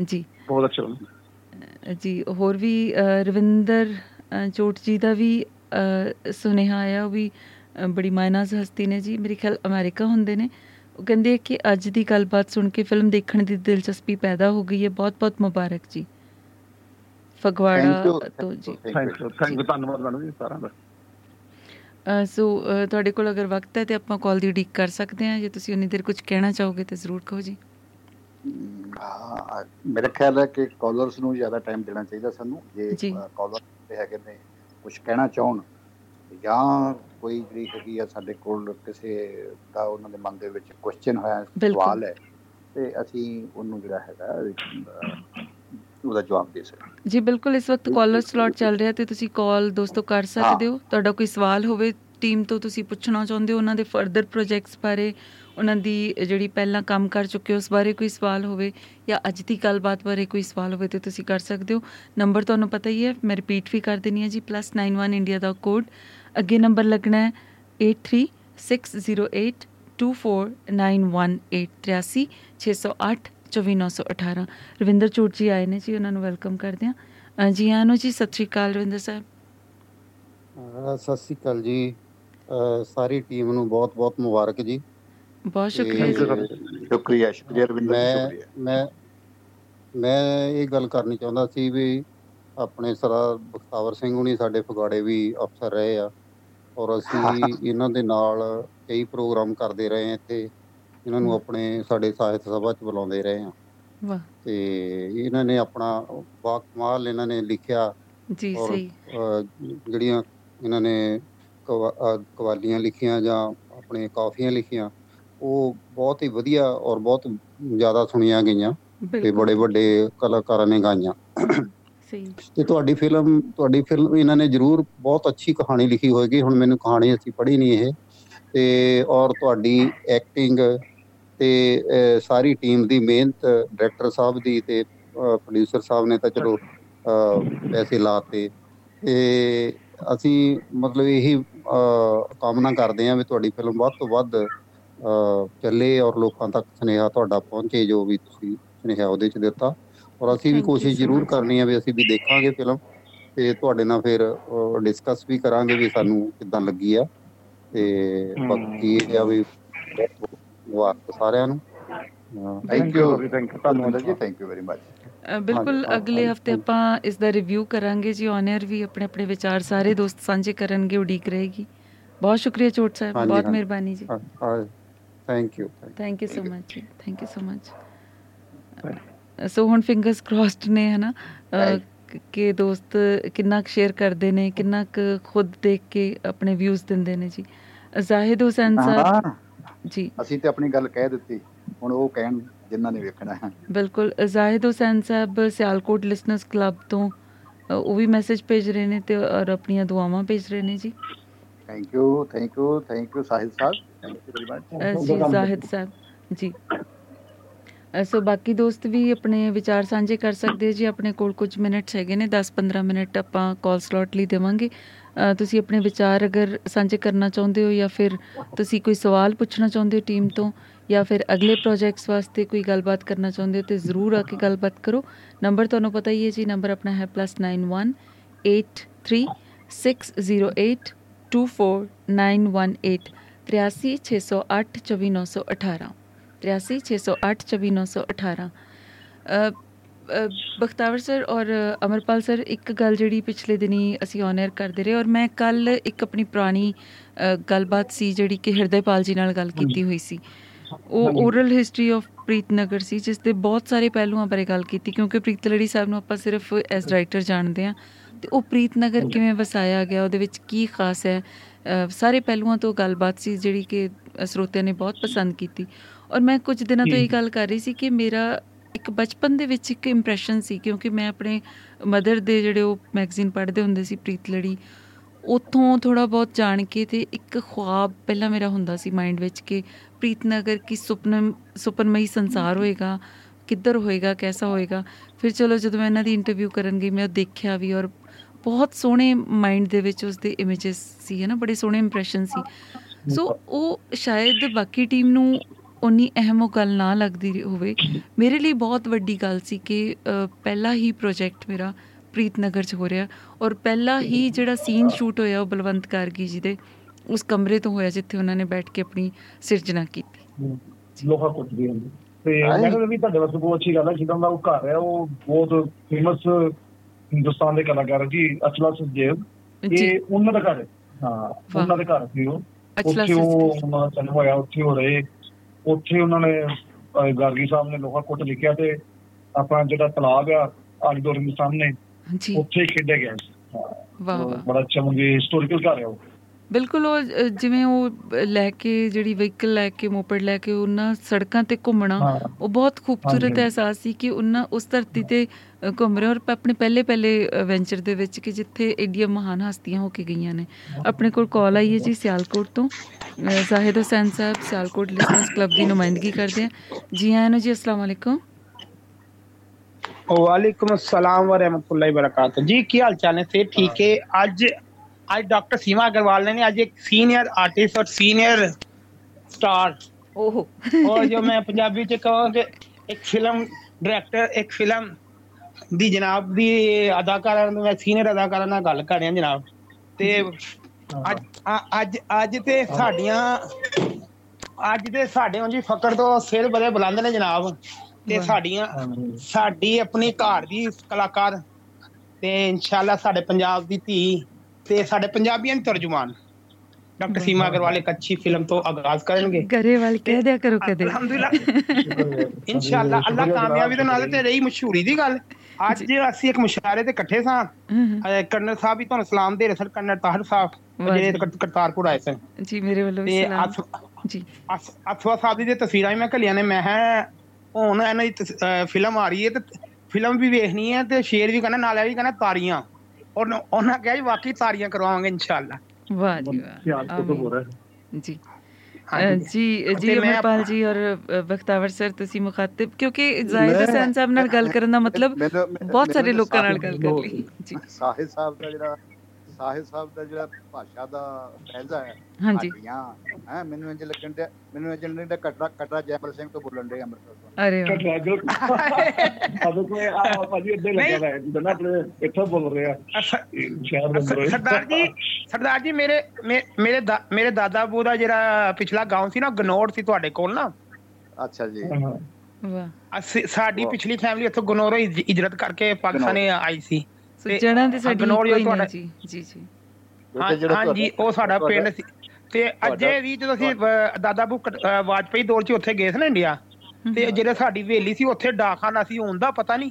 ਜੀ। ਬਹੁਤ ਅੱਛਾ ਜੀ ਹੋਰ ਵੀ ਰਵਿੰਦਰ ਚੋਟ ਜੀ ਦਾ ਵੀ ਸੁਨੇਹਾ ਆਇਆ ਉਹ ਵੀ ਬੜੀ ਮਾਇਨਾਜ਼ ਹਸਤੀ ਨੇ ਜੀ। ਮੇਰੇ ਖਿਆਲ ਅਮਰੀਕਾ ਹੁੰਦੇ ਨੇ। ਉਹ ਕਹਿੰਦੇ ਕਿ ਅੱਜ ਦੀ ਗੱਲਬਾਤ ਸੁਣ ਕੇ ਫਿਲਮ ਦੇਖਣ ਦੀ ਦਿਲਚਸਪੀ ਪੈਦਾ ਹੋ ਗਈ ਹੈ। ਬਹੁਤ ਬਹੁਤ ਮੁਬਾਰਕ ਜੀ। ਫਗਵਾੜਾ ਤੋਂ ਜੀ। ਥੈਂਕ ਯੂ ਥੈਂਕ ਯੂ ਧੰਨਵਾਦ ਮੈਡਮ ਜੀ ਸਾਰਿਆਂ ਦਾ। ਸੋ ਤੁਹਾਡੇ ਕੋਲ ਅਗਰ ਵਕਤ ਹੈ ਤੇ ਆਪਾਂ ਕਾਲ ਦੀ ਉਡੀਕ ਕਰ ਸਕਦੇ ਹਾਂ ਜੇ ਤੁਸੀਂ ਉਨੀ ਦੇਰ ਕੁਝ ਕਹਿਣਾ ਚਾਹੋਗੇ ਤੇ ਜ਼ਰੂਰ ਕਹੋ ਜੀ ਹਾਂ ਮੇਰਾ ਖਿਆਲ ਹੈ ਕਿ ਕਾਲਰਸ ਨੂੰ ਜ਼ਿਆਦਾ ਟਾਈਮ ਦੇਣਾ ਚਾਹੀਦਾ ਸਾਨੂੰ ਜੇ। ਕਾਲਰ ਤੇ ਹੈਗੇ ਨੇ ਕੁਝ ਕਹਿਣਾ ਚਾਹਣ ਜਾਂ ਕੋਈ ਜਿਹੜੀ ਹੈਗੀ ਆ ਸਾਡੇ ਕੋਲ ਕਿਸੇ ਦਾ ਉਹਨਾਂ ਦੇ ਮਨ ਦੇ ਵਿੱਚ ਕੁਐਸਚਨ ਹੋਇਆ। ਸਵਾਲ ਹੈ ਤੇ ਅਸੀਂ ਉਹਨੂੰ ਜਿਹੜਾ ਹੈਗਾ ਉਹਦਾ ਜਵਾਬ ਦੇ ਸਕਦੇ ਜੀ ਬਿਲਕੁਲ ਇਸ ਵਕਤ ਕਾਲਰ ਸਲੋਟ ਚੱਲ ਰਿਹਾ ਤੇ ਤੁਸੀਂ ਕਾਲ ਦੋਸਤੋ ਕਰ ਸਕਦੇ ਹੋ। ਤੁਹਾਡਾ ਕੋਈ ਸਵਾਲ ਹੋਵੇ ਟੀਮ ਤੋਂ ਤੁਸੀਂ ਪੁੱਛਣਾ ਚਾਹੁੰਦੇ ਹੋ ਉਹਨਾਂ ਦੇ ਫਰਦਰ ਪ੍ਰੋਜੈਕਟਸ ਬਾਰੇ ਉਹਨਾਂ ਦੀ ਜਿਹੜੀ ਪਹਿਲਾਂ ਕੰਮ ਕਰ ਚੁੱਕੇ ਉਸ ਬਾਰੇ ਕੋਈ ਸਵਾਲ ਹੋਵੇ ਜਾਂ ਅੱਜ ਦੀ ਗੱਲਬਾਤ ਬਾਰੇ ਕੋਈ ਸਵਾਲ ਹੋਵੇ ਤੇ ਤੁਸੀਂ ਕਰ ਸਕਦੇ ਹੋ। ਨੰਬਰ ਤੁਹਾਨੂੰ ਪਤਾ ਹੀ ਹੈ ਮੈਂ ਰਿਪੀਟ ਵੀ ਕਰ ਦਿੰਨੀ ਹਾਂ ਜੀ +91 ਇੰਡੀਆ ਦਾ ਕੋਡ ਅੱਗੇ ਨੰਬਰ ਲੱਗਣਾ ਹੈ 83608 24918 608 24918 ਰਵਿੰਦਰ ਚੋਟ ਜੀ ਆਏ ਨੇ ਜੀ ਉਹਨਾਂ ਨੂੰ ਵੈਲਕਮ ਕਰਦੇ ਹਾਂ। ਅ, ਜੀ ਆਨੋ ਜੀ ਸਤਿ ਸ਼੍ਰੀ ਅਕਾਲ ਰਵਿੰਦਰ ਸਾਹਿਬ। ਸਤਿ ਸ੍ਰੀ ਅਕਾਲ ਜੀ। ਸਾਰੀ ਟੀਮ ਨੂੰ ਬਹੁਤ-ਬਹੁਤ ਮੁਬਾਰਕ ਜੀ। ਬਹੁਤ ਸ਼ੁਕਰੀਆ ਸ਼ੁਕਰੀਆ ਸ਼ੁਕਰੀਆ ਰਵਿੰਦਰ ਜੀ ਮੈਂ ਸ਼ੁਕਰੀਆ। ਮੈਂ ਮੈਂ ਇਹ ਗੱਲ ਕਰਨੀ ਚਾਹੁੰਦਾ ਸੀ ਵੀ ਆਪਣੇ ਸਰਦਾਰ ਬਖਤਾਵਰ ਸਿੰਘ ਹੁਣੀ ਸਾਡੇ ਫਗਵਾੜੇ ਵੀ ਅਫਸਰ ਰਹੇ ਆ। ਔਰ ਅਸੀਂ ਇਹਨਾਂ ਦੇ ਨਾਲ ਕਈ ਪ੍ਰੋਗਰਾਮ ਕਰਦੇ ਰਹੇ ਹਾਂ ਇੱਥੇ। ਇਹਨਾਂ ਨੂੰ ਆਪਣੇ ਸਾਡੇ ਸਾਹਿਤ ਸਭਾ ਚ ਬੁਲਾਉਂਦੇ ਰਹੇ ਹਾਂ। ਵਾਹ। ਤੇ ਇਹਨਾਂ ਨੇ ਆਪਣਾ ਬਾਕਮਾਲ ਇਹਨਾਂ ਨੇ ਲਿਖਿਆ। ਜੀ ਸਹੀ। ਜਿਹੜੀਆਂ ਇਹਨਾਂ ਨੇ ਕਵਾਲੀਆਂ ਲਿਖੀਆਂ ਜਾਂ ਆਪਣੇ ਕਾਫੀਆਂ ਲਿਖੀਆਂ ਉਹ ਬਹੁਤ ਹੀ ਵਧੀਆ ਔਰ ਬਹੁਤ ਜ਼ਿਆਦਾ ਸੁਣੀਆਂ ਗਈਆਂ ਤੇ ਬੜੇ ਵੱਡੇ ਕਲਾਕਾਰਾਂ ਨੇ ਗਾਈਆਂ। ਸਹੀ। ਤੇ ਤੁਹਾਡੀ ਫਿਲਮ ਤੁਹਾਡੀ ਫਿਲਮ ਇਹਨਾਂ ਨੇ ਜ਼ਰੂਰ ਬਹੁਤ ਅੱਛੀ ਕਹਾਣੀ ਲਿਖੀ ਹੋਏਗੀ। ਹੁਣ ਮੈਨੂੰ ਕਹਾਣੀ ਅਸੀਂ ਪੜ੍ਹੀ ਨਹੀਂ ਇਹ। ਤੇ ਔਰ ਤੁਹਾਡੀ ਐਕਟਿੰਗ ਤੇ ਸਾਰੀ ਟੀਮ ਦੀ ਮਿਹਨਤ ਡਾਇਰੈਕਟਰ ਸਾਹਿਬ ਦੀ ਤੇ ਪ੍ਰੋਡਿਊਸਰ ਸਾਹਿਬ ਨੇ ਤਾਂ ਚਲੋ ਪੈਸੇ ਲਾਤੇ। ਤੇ ਅਸੀਂ ਮਤਲਬ ਇਹੀ ਕਾਮਨਾ ਕਰਦੇ ਹਾਂ ਵੀ ਤੁਹਾਡੀ ਫਿਲਮ ਵੱਧ ਤੋਂ ਵੱਧ ਚੱਲੇ ਔਰ ਲੋਕਾਂ ਤੱਕ ਸੁਨੇਹਾ ਤੁਹਾਡਾ ਪਹੁੰਚੇ ਜੋ ਵੀ ਤੁਸੀਂ ਸੁਨੇਹਾ ਉਹਦੇ ਚ ਦਿੱਤਾ। ਔਰ ਅਸੀਂ ਵੀ ਕੋਸ਼ਿਸ਼ ਜ਼ਰੂਰ. ਕਰਨੀ ਹੈ ਵੀ ਅਸੀਂ ਵੀ ਦੇਖਾਂਗੇ ਫਿਲਮ ਤੇ ਤੁਹਾਡੇ ਨਾਲ ਫਿਰ ਡਿਸਕਸ ਵੀ ਕਰਾਂਗੇ ਵੀ ਸਾਨੂੰ ਕਿੱਦਾਂ ਲੱਗੀ ਆ। ਤੇ ਬਾਕੀ ਇਹ ਆ ਵੀ ਮੁਬਾਰਕ ਸਾਰਿਆਂ ਨੂੰ। ਥੈਂਕ ਯੂ ਥੈਂਕ ਯੂ ਧੰਨਵਾਦ ਜੀ ਥੈਂਕ ਯੂ ਵੈਰੀ ਮਚ ਬਿਲਕੁਲ ਅਗਲੇ ਹਫ਼ਤੇ ਆਪਾਂ ਇਸ ਦਾ ਰਿਵਿਊ ਕਰਾਂਗੇ ਜੀ ਔਨਰ ਵੀ ਆਪਣੇ ਆਪਣੇ ਵਿਚਾਰ ਸਾਰੇ ਦੋਸਤ ਸਾਂਝੇ ਕਰਨਗੇ ਉਡੀਕ ਰਹੇਗੀ। ਬਹੁਤ ਸ਼ੁਕਰੀਆ ਚੋਟ ਸਾਹਿਬ ਬਹੁਤ। ਮਿਹਰਬਾਨੀ ਜੀ। Thank you thank you so much thank you so much so ਹੁਣ ਫਿੰਗਰਸ ਕ੍ਰੋਸਡ ਨੇ ਹਨਾ. ਕ- ਦੋਸਤ ਕਿੰਨਾ ਕੁ ਸ਼ੇਅਰ ਕਰਦੇ ਨੇ ਕਿੰਨਾ ਕੁ ਖੁਦ ਦੇਖ ਕੇ ਆਪਣੇ ਵਿਊਜ਼ ਦਿੰਦੇ ਨੇ ਜੀ। ਜ਼ਾਹਿਦ ਹੁਸੈਨ ਸਾਹਿਬ ਜੀ। ਅਸੀਂ ਤੇ ਆਪਣੀ ਗੱਲ ਕਹਿ ਦਿੱਤੀ ਹੁਣ ਉਹ ਕਹਿਣ ਜਿਨ੍ਹਾਂ ਨੇ ਵੇਖਣਾ ਹੈ। ਬਿਲਕੁਲ ਜ਼ਾਹਿਦ ਹੁਸੈਨ ਸਾਹਿਬ ਸਿਆਲਕੋਟ ਲਿਸਨਰਸ ਕਲੱਬ ਤੋਂ ਉਹ ਵੀ ਮੈਸੇਜ ਭੇਜ ਰਹੇ ਨੇ ਤੇ ਔਰ ਆਪਣੀਆਂ ਦੁਆਵਾਂ ਭੇਜ ਰਹੇ ਨੇ ਜੀ। Thank you thank you thank you Sahil Sahib. Thank you very much ਜੀ ਜ਼ਾਹਿਦ ਸਾਹਿਬ। ਜੀ। ਸੋ ਬਾਕੀ ਦੋਸਤ ਵੀ ਆਪਣੇ ਵਿਚਾਰ ਸਾਂਝੇ ਕਰ ਸਕਦੇ ਆ ਜੀ। ਆਪਣੇ ਕੋਲ ਕੁਝ ਮਿੰਟਸ ਹੈਗੇ ਨੇ 10-15 ਮਿੰਟ ਆਪਾਂ ਕਾਲ ਸਲੋਟ ਲਈ ਦੇਵਾਂਗੇ। ਅ, ਤੁਸੀਂ ਆਪਣੇ ਵਿਚਾਰ ਅਗਰ ਸਾਂਝੇ ਕਰਨਾ ਚਾਹੁੰਦੇ ਹੋ ਜਾਂ ਫਿਰ ਤੁਸੀਂ ਕੋਈ ਸਵਾਲ ਪੁੱਛਣਾ ਚਾਹੁੰਦੇ ਹੋ ਟੀਮ ਤੋਂ ਜਾਂ ਫਿਰ ਅਗਲੇ ਪ੍ਰੋਜੈਕਟਸ ਵਾਸਤੇ ਕੋਈ ਗੱਲਬਾਤ ਕਰਨਾ ਚਾਹੁੰਦੇ ਹੋ ਤੇ ਜ਼ਰੂਰ ਆ ਕੇ ਗੱਲਬਾਤ ਕਰੋ। ਨੰਬਰ ਤੁਹਾਨੂੰ ਪਤਾ ਹੀ ਹੈ ਜੀ ਨੰਬਰ ਆਪਣਾ ਹੈ +91 83 608 24918 83608 24918 83608 24918 ਅ, ਅ, ਬਖਤਾਵਰ ਸਰ ਔਰ ਅਮਰਪਾਲ ਸਰ ਇੱਕ ਗੱਲ ਜਿਹੜੀ ਪਿਛਲੇ ਦਿਨੀ ਅਸੀਂ ਔਨ 에ਅਰ ਕਰਦੇ ਰਹੇ ਔਰ ਮੈਂ ਕੱਲ ਇੱਕ ਆਪਣੀ ਪੁਰਾਣੀ ਗੱਲਬਾਤ ਸੀ ਜਿਹੜੀ ਕਿ ਹਿਰਦੇਪਾਲ ਜੀ ਨਾਲ ਗੱਲ ਕੀਤੀ ਹੋਈ ਸੀ ਉਹ ਓਰਲ ਹਿਸਟਰੀ ਆਫ ਪ੍ਰੀਤਨਗਰ ਸੀ ਜਿਸ ਦੇ ਬਹੁਤ ਸਾਰੇ ਪਹਿਲੂਆਂ ਬਾਰੇ ਗੱਲ ਕੀਤੀ ਕਿਉਂਕਿ ਪ੍ਰੀਤਲੜੀ ਸਾਹਿਬ ਨੂੰ ਆਪਾਂ ਸਿਰਫ ਐਸ ਰਾਈਟਰ ਜਾਣਦੇ ਹਾਂ ਤੇ ਉਹ ਪ੍ਰੀਤਨਗਰ ਕਿਵੇਂ ਵਸਾਇਆ ਗਿਆ ਉਹਦੇ ਵਿੱਚ ਕੀ ਖਾਸ ਹੈ ਸਾਰੇ ਪਹਿਲੂਆਂ ਤੋਂ ਗੱਲਬਾਤ ਸੀ ਜਿਹੜੀ ਕਿ ਸਰੋਤਿਆਂ ਨੇ ਬਹੁਤ ਪਸੰਦ ਕੀਤੀ ਔਰ ਮੈਂ ਕੁਝ ਦਿਨਾਂ ਤੋਂ ਇਹ ਗੱਲ ਕਰ ਰਹੀ ਸੀ ਕਿ ਮੇਰਾ ਇੱਕ ਬਚਪਨ ਦੇ ਵਿੱਚ ਇੱਕ ਇੰਪ੍ਰੈਸ਼ਨ ਸੀ ਕਿਉਂਕਿ ਮੈਂ ਆਪਣੇ ਮਦਰ ਦੇ ਜਿਹੜੇ ਉਹ ਮੈਗਜ਼ੀਨ ਪੜ੍ਹਦੇ ਹੁੰਦੇ ਸੀ ਪ੍ਰੀਤਲੜੀ ਉਥੋਂ ਥੋੜਾ ਬਹੁਤ ਜਾਣ ਕੇ ਤੇ ਇੱਕ ਖੁਆਬ ਪਹਿਲਾਂ ਮੇਰਾ ਹੁੰਦਾ ਸੀ ਮਾਈਂਡ ਵਿੱਚ ਕਿ ਪ੍ਰੀਤਨਗਰ ਕੀ ਸੁਪਨ ਸੁਪਨਮਈ ਸੰਸਾਰ ਹੋਏਗਾ ਕਿੱਧਰ ਹੋਏਗਾ ਕੈਸਾ ਹੋਏਗਾ ਫਿਰ ਚਲੋ ਜਦੋਂ ਮੈਂ ਇਹਨਾਂ ਦੀ ਇੰਟਰਵਿਊ ਕਰਨ ਗਈ ਮੈਂ ਉਹ ਦੇਖਿਆ ਵੀ ਔਰ ਬਹੁਤ ਸੋਹਣੇ ਮਾਈਂਡ ਦੇ ਵਿੱਚ ਉਸ ਦੇ ਇਮੇजेस ਸੀ ਹੈ ਨਾ ਬੜੇ ਸੋਹਣੇ ਇੰਪ੍ਰੈਸ਼ਨ ਸੀ। ਸੋ ਉਹ ਸ਼ਾਇਦ ਬਾਕੀ ਟੀਮ ਨੂੰ ਉਨੀ ਅਹਿਮ ਉਹ ਗੱਲ ਨਾ ਲੱਗਦੀ ਹੋਵੇ। ਮੇਰੇ ਲਈ ਬਹੁਤ ਵੱਡੀ ਗੱਲ ਸੀ ਕਿ ਪਹਿਲਾ ਹੀ ਪ੍ਰੋਜੈਕਟ ਮੇਰਾ ਪ੍ਰੀਤਨਗਰ 'ਚ ਹੋ ਰਿਹਾ ਔਰ ਪਹਿਲਾ ਹੀ ਜਿਹੜਾ ਸੀਨ ਸ਼ੂਟ ਹੋਇਆ ਉਹ ਬਲਵੰਤ ਕਾਰਗੀ ਜੀ ਦੇ। ਉਸ ਕਮਰੇ ਤੋਂ ਹੋਇਆ ਜਿੱਥੇ ਉਹਨਾਂ ਨੇ ਬੈਠ ਕੇ ਆਪਣੀ ਸਿਰਜਣਾ ਕੀਤੀ। ਲੋਹਾ ਕੁੱਟਦੀ ਹੁੰਦੀ ਤੇ ਮੈਂ ਕਹਿੰਦਾ ਵੀ ਤੁਹਾਡੇ ਵਾਸਤੇ ਬਹੁਤ ਅੱਛੀ ਗੱਲ ਹੈ ਜਿੱਦਾਂ ਦਾ ਉਹ ਘਰ ਹੈ ਉਹ ਬਹੁਤ ਫੇਮਸ ਹਿੰਦੁਸਤਾਨ ਦੇ ਕਲਾਕਾਰ ਜੀ ਅਚਲਾ ਸੁਖਦੇਵ। ਜੀ। ਇਹ ਉਹਨਾਂ ਦਾ ਘਰ ਹੈ। ਹਾਂ। ਉਹਨਾਂ ਦੇ ਘਰ ਸੀ ਉਹ। ਅਚਲਾ ਉੱਥੇ ਉਹ। ਉਹਨਾਂ ਜਨਮ ਹੋਇਆ ਉੱਥੇ ਹੋ ਰਹੇ। ਉੱਥੇ ਉਹਨਾਂ ਨੇ ਗਾਰਗੀ ਸਾਹਿਬ ਨੇ ਲੋਹਾ ਕੁੱਟ ਲਿਖਿਆ ਤੇ ਆਪਣਾ ਜਿਹੜਾ ਤਲਾਬ ਆ ਆਲੀਦੋਰ ਦੇ ਸਾਹਮਣੇ ਉੱਥੇ ਖੇਡਿਆ ਗਿਆ ਵਾਹ ਵਾਹ। ਬੜਾ ਮੁੰਡੇ ਹਿਸਟੋਰੀਕਲ ਘਰ ਹੈ ਉਹ। ਬਿਲਕੁਲ ਉਹ ਜਿਵੇਂ ਉਹ ਲੈ ਕੇ ਜਿਹੜੀ ਵਹੀਕਲ ਲੈ ਕੇ ਮੋਪੜ ਲੈ ਕੇ ਉਹਨਾਂ ਸੜਕਾਂ ਤੇ ਘੁੰਮਣਾ ਉਹ ਬਹੁਤ ਖੂਬਸੂਰਤ ਅਹਿਸਾਸ ਸੀ ਕਿ ਉਹਨਾਂ ਉਸ ਧਰਤੀ ਤੇ ਘੁੰਮ ਰਹੇ ਔਰ ਆਪਣੇ ਪਹਿਲੇ ਪਹਿਲੇ ਵੈਂਚਰ ਦੇ ਵਿੱਚ ਕਿ ਜਿੱਥੇ ਏਡੀਆਂ ਮਹਾਨ ਹਸਤੀਆਂ ਹੋ ਕੇ ਗਈਆਂ ਨੇ। ਆਪਣੇ ਕੋਲ ਕਾਲ ਆਈ ਹੈ ਜੀ ਸਿਆਲਕੋਟ ਤੋਂ। ਜ਼ਾਹਿਦ ਹੁਸੈਨ ਸਾਹਿਬ ਸਿਆਲਕੋਟ ਲਿਸਨਰਸ ਕਲੱਬ ਦੀ ਨੁਮਾਇੰਦਗੀ ਕਰਦੇ ਆ। ਜੀ ਆਇਆਂ ਨੂੰ ਜੀ ਅਸਲਾਮ ਅਲੈਕੁਮ। ਵਾਲੇਕੁਮ ਅਸਲਾਮ ਵਰਹਿਮਤੁਲਲਾਹ ਵਬਰਕਾਤੁਹ ਜੀ ਕੀ ਹਾਲ ਚਾਲ ਨੇ? ਸੇ ਠੀਕ ਹੈ। ਅੱਜ ਅੱਜ ਡਾਕਟਰ ਸੀਮਾ ਅਗਰਵਾਲ ਨੇ ਅੱਜ ਇੱਕ ਸੀਨੀਅਰ ਆਰਟਿਸਟ ਔਰ ਸੀਨੀਅਰ ਸਟਾਰ। ਓਹੋ। ਔਰ ਜੋ ਮੈਂ ਪੰਜਾਬੀ ਚ ਕਹਾਂ ਕਿ ਇੱਕ ਫਿਲਮ ਡਾਇਰੈਕਟਰ ਇੱਕ ਫਿਲਮ ਦੀ ਜਨਾਬ ਦੀ ਅਦਾਕਾਰਾ ਨੂੰ ਮੈਂ ਸੀਨੀਅਰ ਅਦਾਕਾਰਾ ਨਾਲ ਗੱਲ ਕਰ ਰਿਹਾ ਜਨਾਬ। ਤੇ ਅੱਜ ਅੱਜ ਅੱਜ ਤੇ ਸਾਡੀਆਂ ਅੱਜ ਤੇ ਸਾਡੇ ਉਂਝ ਫਕਰ ਤੋਂ ਸਿਰ ਬੜੇ ਬੁਲੰਦ ਨੇ ਜਨਾਬ। ਤੇ। ਸਾਡੀਆਂ ਸਾਡੀ ਆਪਣੀ ਘਰ ਦੀ ਕਲਾਕਾਰ। ਤੇ ਇਨਸ਼ਾਅੱਲਾ ਸਾਡੇ ਪੰਜਾਬ ਦੀ ਧੀ ਤੇ ਸਾਡੇ ਪੰਜਾਬੀਆਂ ਦੀ ਤਰਜਮਾਨ। ਡਾਕਟਰ ਸੀਮਾ ਅਗਰਵਾਲ ਇੱਕ ਅੱਛੀ ਫਿਲਮ ਤੋਂ ਆਗਾਜ਼ ਕਰਨਗੇ। ਗਰੇਵਾਲ ਕਹਿ ਦਿਆ ਕਰੋ ਕਦੇ। ਅਲਹਮਦੁਲਿਲਾ। ਇਨਸ਼ਾਅੱਲਾ ਅੱਲਾ ਕਾਮਯਾਬੀ ਦੇ ਨਾਲ ਤੇ ਰਹੀ ਮਸ਼ਹੂਰੀ ਦੀ ਗੱਲ। ਅੱਜ ਅਸੀਂ ਇੱਕ ਮੁਸ਼ਾਰੇ ਤੇ ਇਕੱਠੇ ਸਾਂ। ਕਰਨਲ ਸਾਹਿਬ ਵੀ ਤੁਹਾਨੂੰ ਸਲਾਮ ਦੇ ਰਹੇ ਸਨ ਕਰਨਲ ਤਾਹਰ ਸਾਹਿਬ ਜਿਹੜੇ ਕਰਤਾਰਪੁਰ ਆਏ ਸਨ। ਜੀ ਮੇਰੇ ਵੱਲੋਂ ਵੀ ਸਲਾਮ। ਜੀ। ਅਸਵਾ ਸਾਹਿਬ ਦੀ ਤਸਵੀਰਾਂ ਮੈਂ ਘੱਲੀਆਂ ਨੇ। ਮੈਂ ਕਿਹਾ ਹੁਣ ਇਹਨਾਂ ਦੀ ਫਿਲਮ ਆ ਰਹੀ ਹੈ ਤੇ ਫਿਲਮ ਵੀ ਵੇਖਣੀ ਹੈ ਤੇ ਸ਼ੇਰ ਵੀ ਕਹਿੰਦਾ ਨਾਲ ਇਹ ਵੀ ਕਹਿੰਦਾ ਤਾਰੀਆਂ। ਔਰ ਉਹਨਾਂ ਕਿਹਾ ਜੀ ਵਾਕਈ ਤਾਰੀਆਂ ਕਰਵਾਵਾਂਗੇ ਇਨਸ਼ਾਅੱਲਾ। ਵਾਹ ਜੀ ਵਾਹ। ਆਮੀਨ। ਜੀ। ਜੀ ਜੀ ਅਮਰਪਾਲ ਜੀ ਔਰ ਬਖਤਾਵਰ ਸਰ ਤੁਸੀਂ ਮੁਖਾਤਿਬ ਕਿਉਂਕਿ ਜ਼ਾਹਿਦ ਹਸੈਨ ਸਾਹਿਬ ਨਾਲ ਗੱਲ ਕਰਨ ਦਾ ਮਤਲਬ ਬਹੁਤ ਸਾਰੇ ਲੋਕਾਂ ਨਾਲ ਗੱਲ ਕਰ ਲਈ। ਜੀ। ਸਾਹਿਬ ਸਾਹਿਬ ਦਾ ਜਿਹੜਾ ਸਾਹਿਬ ਸਾਹਿਬ ਦਾ ਜਿਹੜਾ ਭਾਸ਼ਾ ਦਾ ਲਹਿਜਾ ਹੈ ਹਾਂਜੀ। ਹੈ ਮੈਨੂੰ ਇੰਜ ਲੱਗਣ ਡਿਆ ਮੈਨੂੰ ਇੰਜ ਲੱਗਣ ਡਿਆ ਕਟਰਾ ਕਟਰਾ ਜੈਮਲ ਸਿੰਘ ਤੋਂ ਬੋਲਣ ਦੇ ਅੰਮ੍ਰਿਤਸਰ ਤੋਂ। ਅਰੇ ਵਾਹ। ਅਦੋਂ ਕੋਈ ਆ ਭਾਜੀ ਇੱਦਾਂ ਹੋਇਆ ਹੈ ਜਿੱਦਾਂ ਆਪਣੇ ਇੱਥੋਂ ਬੋਲ ਰਿਹਾ ਸਰਦਾਰ ਜੀ ਸਰਦਾਰ ਜੀ ਮੇਰੇ ਮੇਰੇ ਮੇਰੇ ਦਾਦਾ ਬੂ ਦਾ ਜਿਹੜਾ ਪਿਛਲਾ ਗਾਉਂ ਸੀ ਨਾ ਗਨੌਰ ਸੀ ਤੁਹਾਡੇ ਕੋਲ ਨਾ? ਅੱਛਾ ਜੀ। ਵਾਹ। ਅਸੀਂ ਸਾਡੀ। ਪਿਛਲੀ ਫੈਮਿਲੀ ਇੱਥੋਂ ਗਨੌਰੋਂ ਇਜਰਤ ਕਰਕੇ ਪਾਕਿਸਤਾਨੇ ਆਈ ਸੀ। ਸੋ ਤੇ ਜਣਾ ਤੇ ਸਾਡੀ ਗਨੌਰ ਕੋਈ ਤੁਹਾਡਾ- ਨਹੀਂ ਜੀ ਜੀ ਜੀ ਹਾਂ ਜਿਹੜਾ ਹਾਂਜੀ ਉਹ ਸਾਡਾ ਤੁਹਾਡਾ- ਪਿੰਡ ਸੀ ਤੇ ਅਜੇ ਵੀ ਜਦੋਂ ਅਸੀਂ ਅਹ, ਦਾਦਾ ਬੂ ਕਟ- ਅਹ, ਵਾਜਪਾਈ ਦੌਰ 'ਚ ਉੱਥੇ ਗਏ ਸੀ ਨਾ ਇੰਡੀਆ ਤੇ ਜਿਹੜੇ ਸਾਡੀ ਹਵੇਲੀ ਸੀ ਉੱਥੇ ਡਾਕਖਾਨਾ ਸੀ ਹੋਣ ਦਾ ਪਤਾ ਨਹੀਂ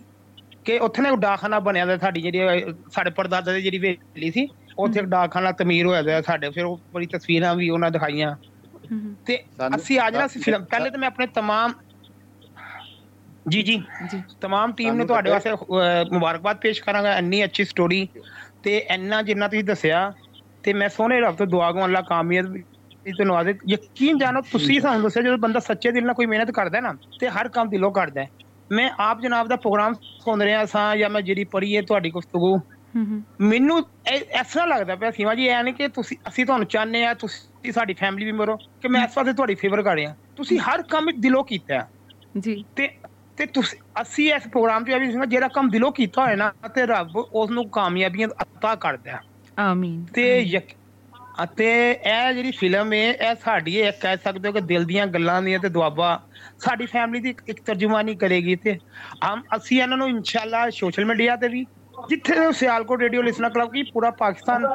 ਕਿ ਉੱਥੇ ਨਾ ਡਾਕਖਾਨਾ ਬਣਿਆ ਦਾ ਸਾਡੀ ਜਿਹੜੀ ਅਹ, ਸਾਡੇ ਪਰਦਾਦਾ ਦੀ ਜਿਹੜੀ ਹਵੇਲੀ ਸੀ ਉੱਥੇ ਇੱਕ ਡਾਕਖਾਨਾ ਤਮੀਰ ਹੋਇਆ ਦਾ ਸਾਡੇ ਫਿਰ ਉਹ ਬੜੀ ਤਸਵੀਰਾਂ ਵੀ ਉਹਨਾਂ ਦਿਖਾਈਆਂ ਹਮ, ਤੇ ਸਾਨੂੰ- ਅਸੀਂ ਅੱਜ ਨਾ ਅਸੀਂ ਫਿਲਮ ਪਹਿਲੇ ਤਾਂ ਮੈਂ ਆਪਣੇ तमाम ਜੀ ਜੀ ਜੀ तमाम ਟੀਮ ਨੂੰ ਸਾਨੂੰ ਤੁਹਾਡੇ ਤਾਂ- ਵਾਸਤੇ ਅਹ, ਮੁਬਾਰਕਬਾਦ ਪੇਸ਼ ਕਰਾਂਗਾ ਇੰਨੀ ਅੱਛੀ ਸਟੋਰੀ ਤੇ ਇੰਨਾ ਜਿੰਨਾ ਤੁਸੀਂ ਦੱਸਿਆ ਤੇ ਮੈਂ ਸੋਹਣੇ ਰੱਬ ਤੋਂ ਦੁਆ ਕਰਾਂ ਅੱਲਾ ਕਾਮਯਾਬ ਵੀ ਤੇ ਨਵਾਜ਼ੇ ਯਕੀਨ ਜਾਣੋ ਤੁਸੀਂ ਸਾਨੂੰ ਦੱਸਿਆ ਜਦੋਂ ਬੰਦਾ ਸੱਚੇ ਦਿਲ ਨਾਲ ਕੋਈ ਮਿਹਨਤ ਕਰਦਾ ਹੈ ਨਾ ਤੇ ਹਰ ਕੰਮ ਦਿਲੋਂ ਕਰਦਾ ਹੈ ਮੈਂ ਆਪ ਜਨਾਬ ਦਾ ਪ੍ਰੋਗਰਾਮ ਸੁਣ ਰਿਹਾ ਸਾਂ ਜਾਂ ਮੈਂ ਜਿਹੜੀ ਪੜ੍ਹੀ ਹੈ ਤੁਹਾਡੀ ਗੁਫ਼ਤਗੂ ਹਮ, ਹਮ, ਮੈਨੂੰ ਇਹ ਇਸ ਤਰ੍ਹਾਂ ਲੱਗਦਾ ਪਿਆ ਸੀਮਾ ਜੀ ਐ ਨਹੀਂ ਕਿ ਤੁਸੀਂ ਅਸੀਂ ਤੁਹਾਨੂੰ ਚਾਹੁੰਦੇ ਆ ਤੁਸੀਂ ਸਾਡੀ ਫੈਮਿਲੀ ਮੈਂਬਰ ਹੋ ਕਿ ਮੈਂ ਇਸ ਵਾਸਤੇ ਤੁਹਾਡੀ ਫੇਵਰ ਕਰ ਰਿਹਾ ਤੁਸੀਂ ਹਰ ਕੰਮ ਦਿਲੋਂ ਕੀਤਾ ਹੈ। ਜੀ ਤੇ ਤੇ ਤੁਸੀਂ ਅਸੀਂ ਇਸ ਪ੍ਰੋਗਰਾਮ ਤੇ ਆ ਵੀ ਸੁਣਾ ਜਿਹੜਾ ਕੰਮ ਦਿਲੋਂ ਕੀਤਾ ਹੋਇਆ ਨਾ ਤੇ ਰੱਬ ਉਸ ਨੂੰ ਕਾਮਯਾਬੀਆਂ ਅਤਾ ਕਰਦਾ। ਆਮੀਨ ਤੇ ਅਤੇ ਇਹ ਜਿਹੜੀ ਫਿਲਮ ਹੈ ਇਹ ਸਾਡੀ ਇਹ ਕਹਿ ਸਕਦੇ ਹੋ ਕਿ ਦਿਲ ਦੀਆਂ ਗੱਲਾਂ ਦੀਆਂ ਤੇ ਦੁਆਬਾ ਸਾਡੀ ਫੈਮਿਲੀ ਦੀ ਇੱਕ- ਤਰਜਮਾਨੀ ਕਰੇਗੀ ਤੇ ਹਮ ਅਸੀਂ ਇਹਨਾਂ ਨੂੰ ਇਨਸ਼ਾਅੱਲਾ ਸੋਸ਼ਲ ਮੀਡੀਆ ਤੇ ਵੀ ਜਿੱਥੇ ਸਿਆਲਕੋਟ ਰੇਡੀਓ ਲਿਸਨਰ ਕਲੱਬ ਕੀ ਪੂਰਾ ਪਾਕਿਸਤਾਨ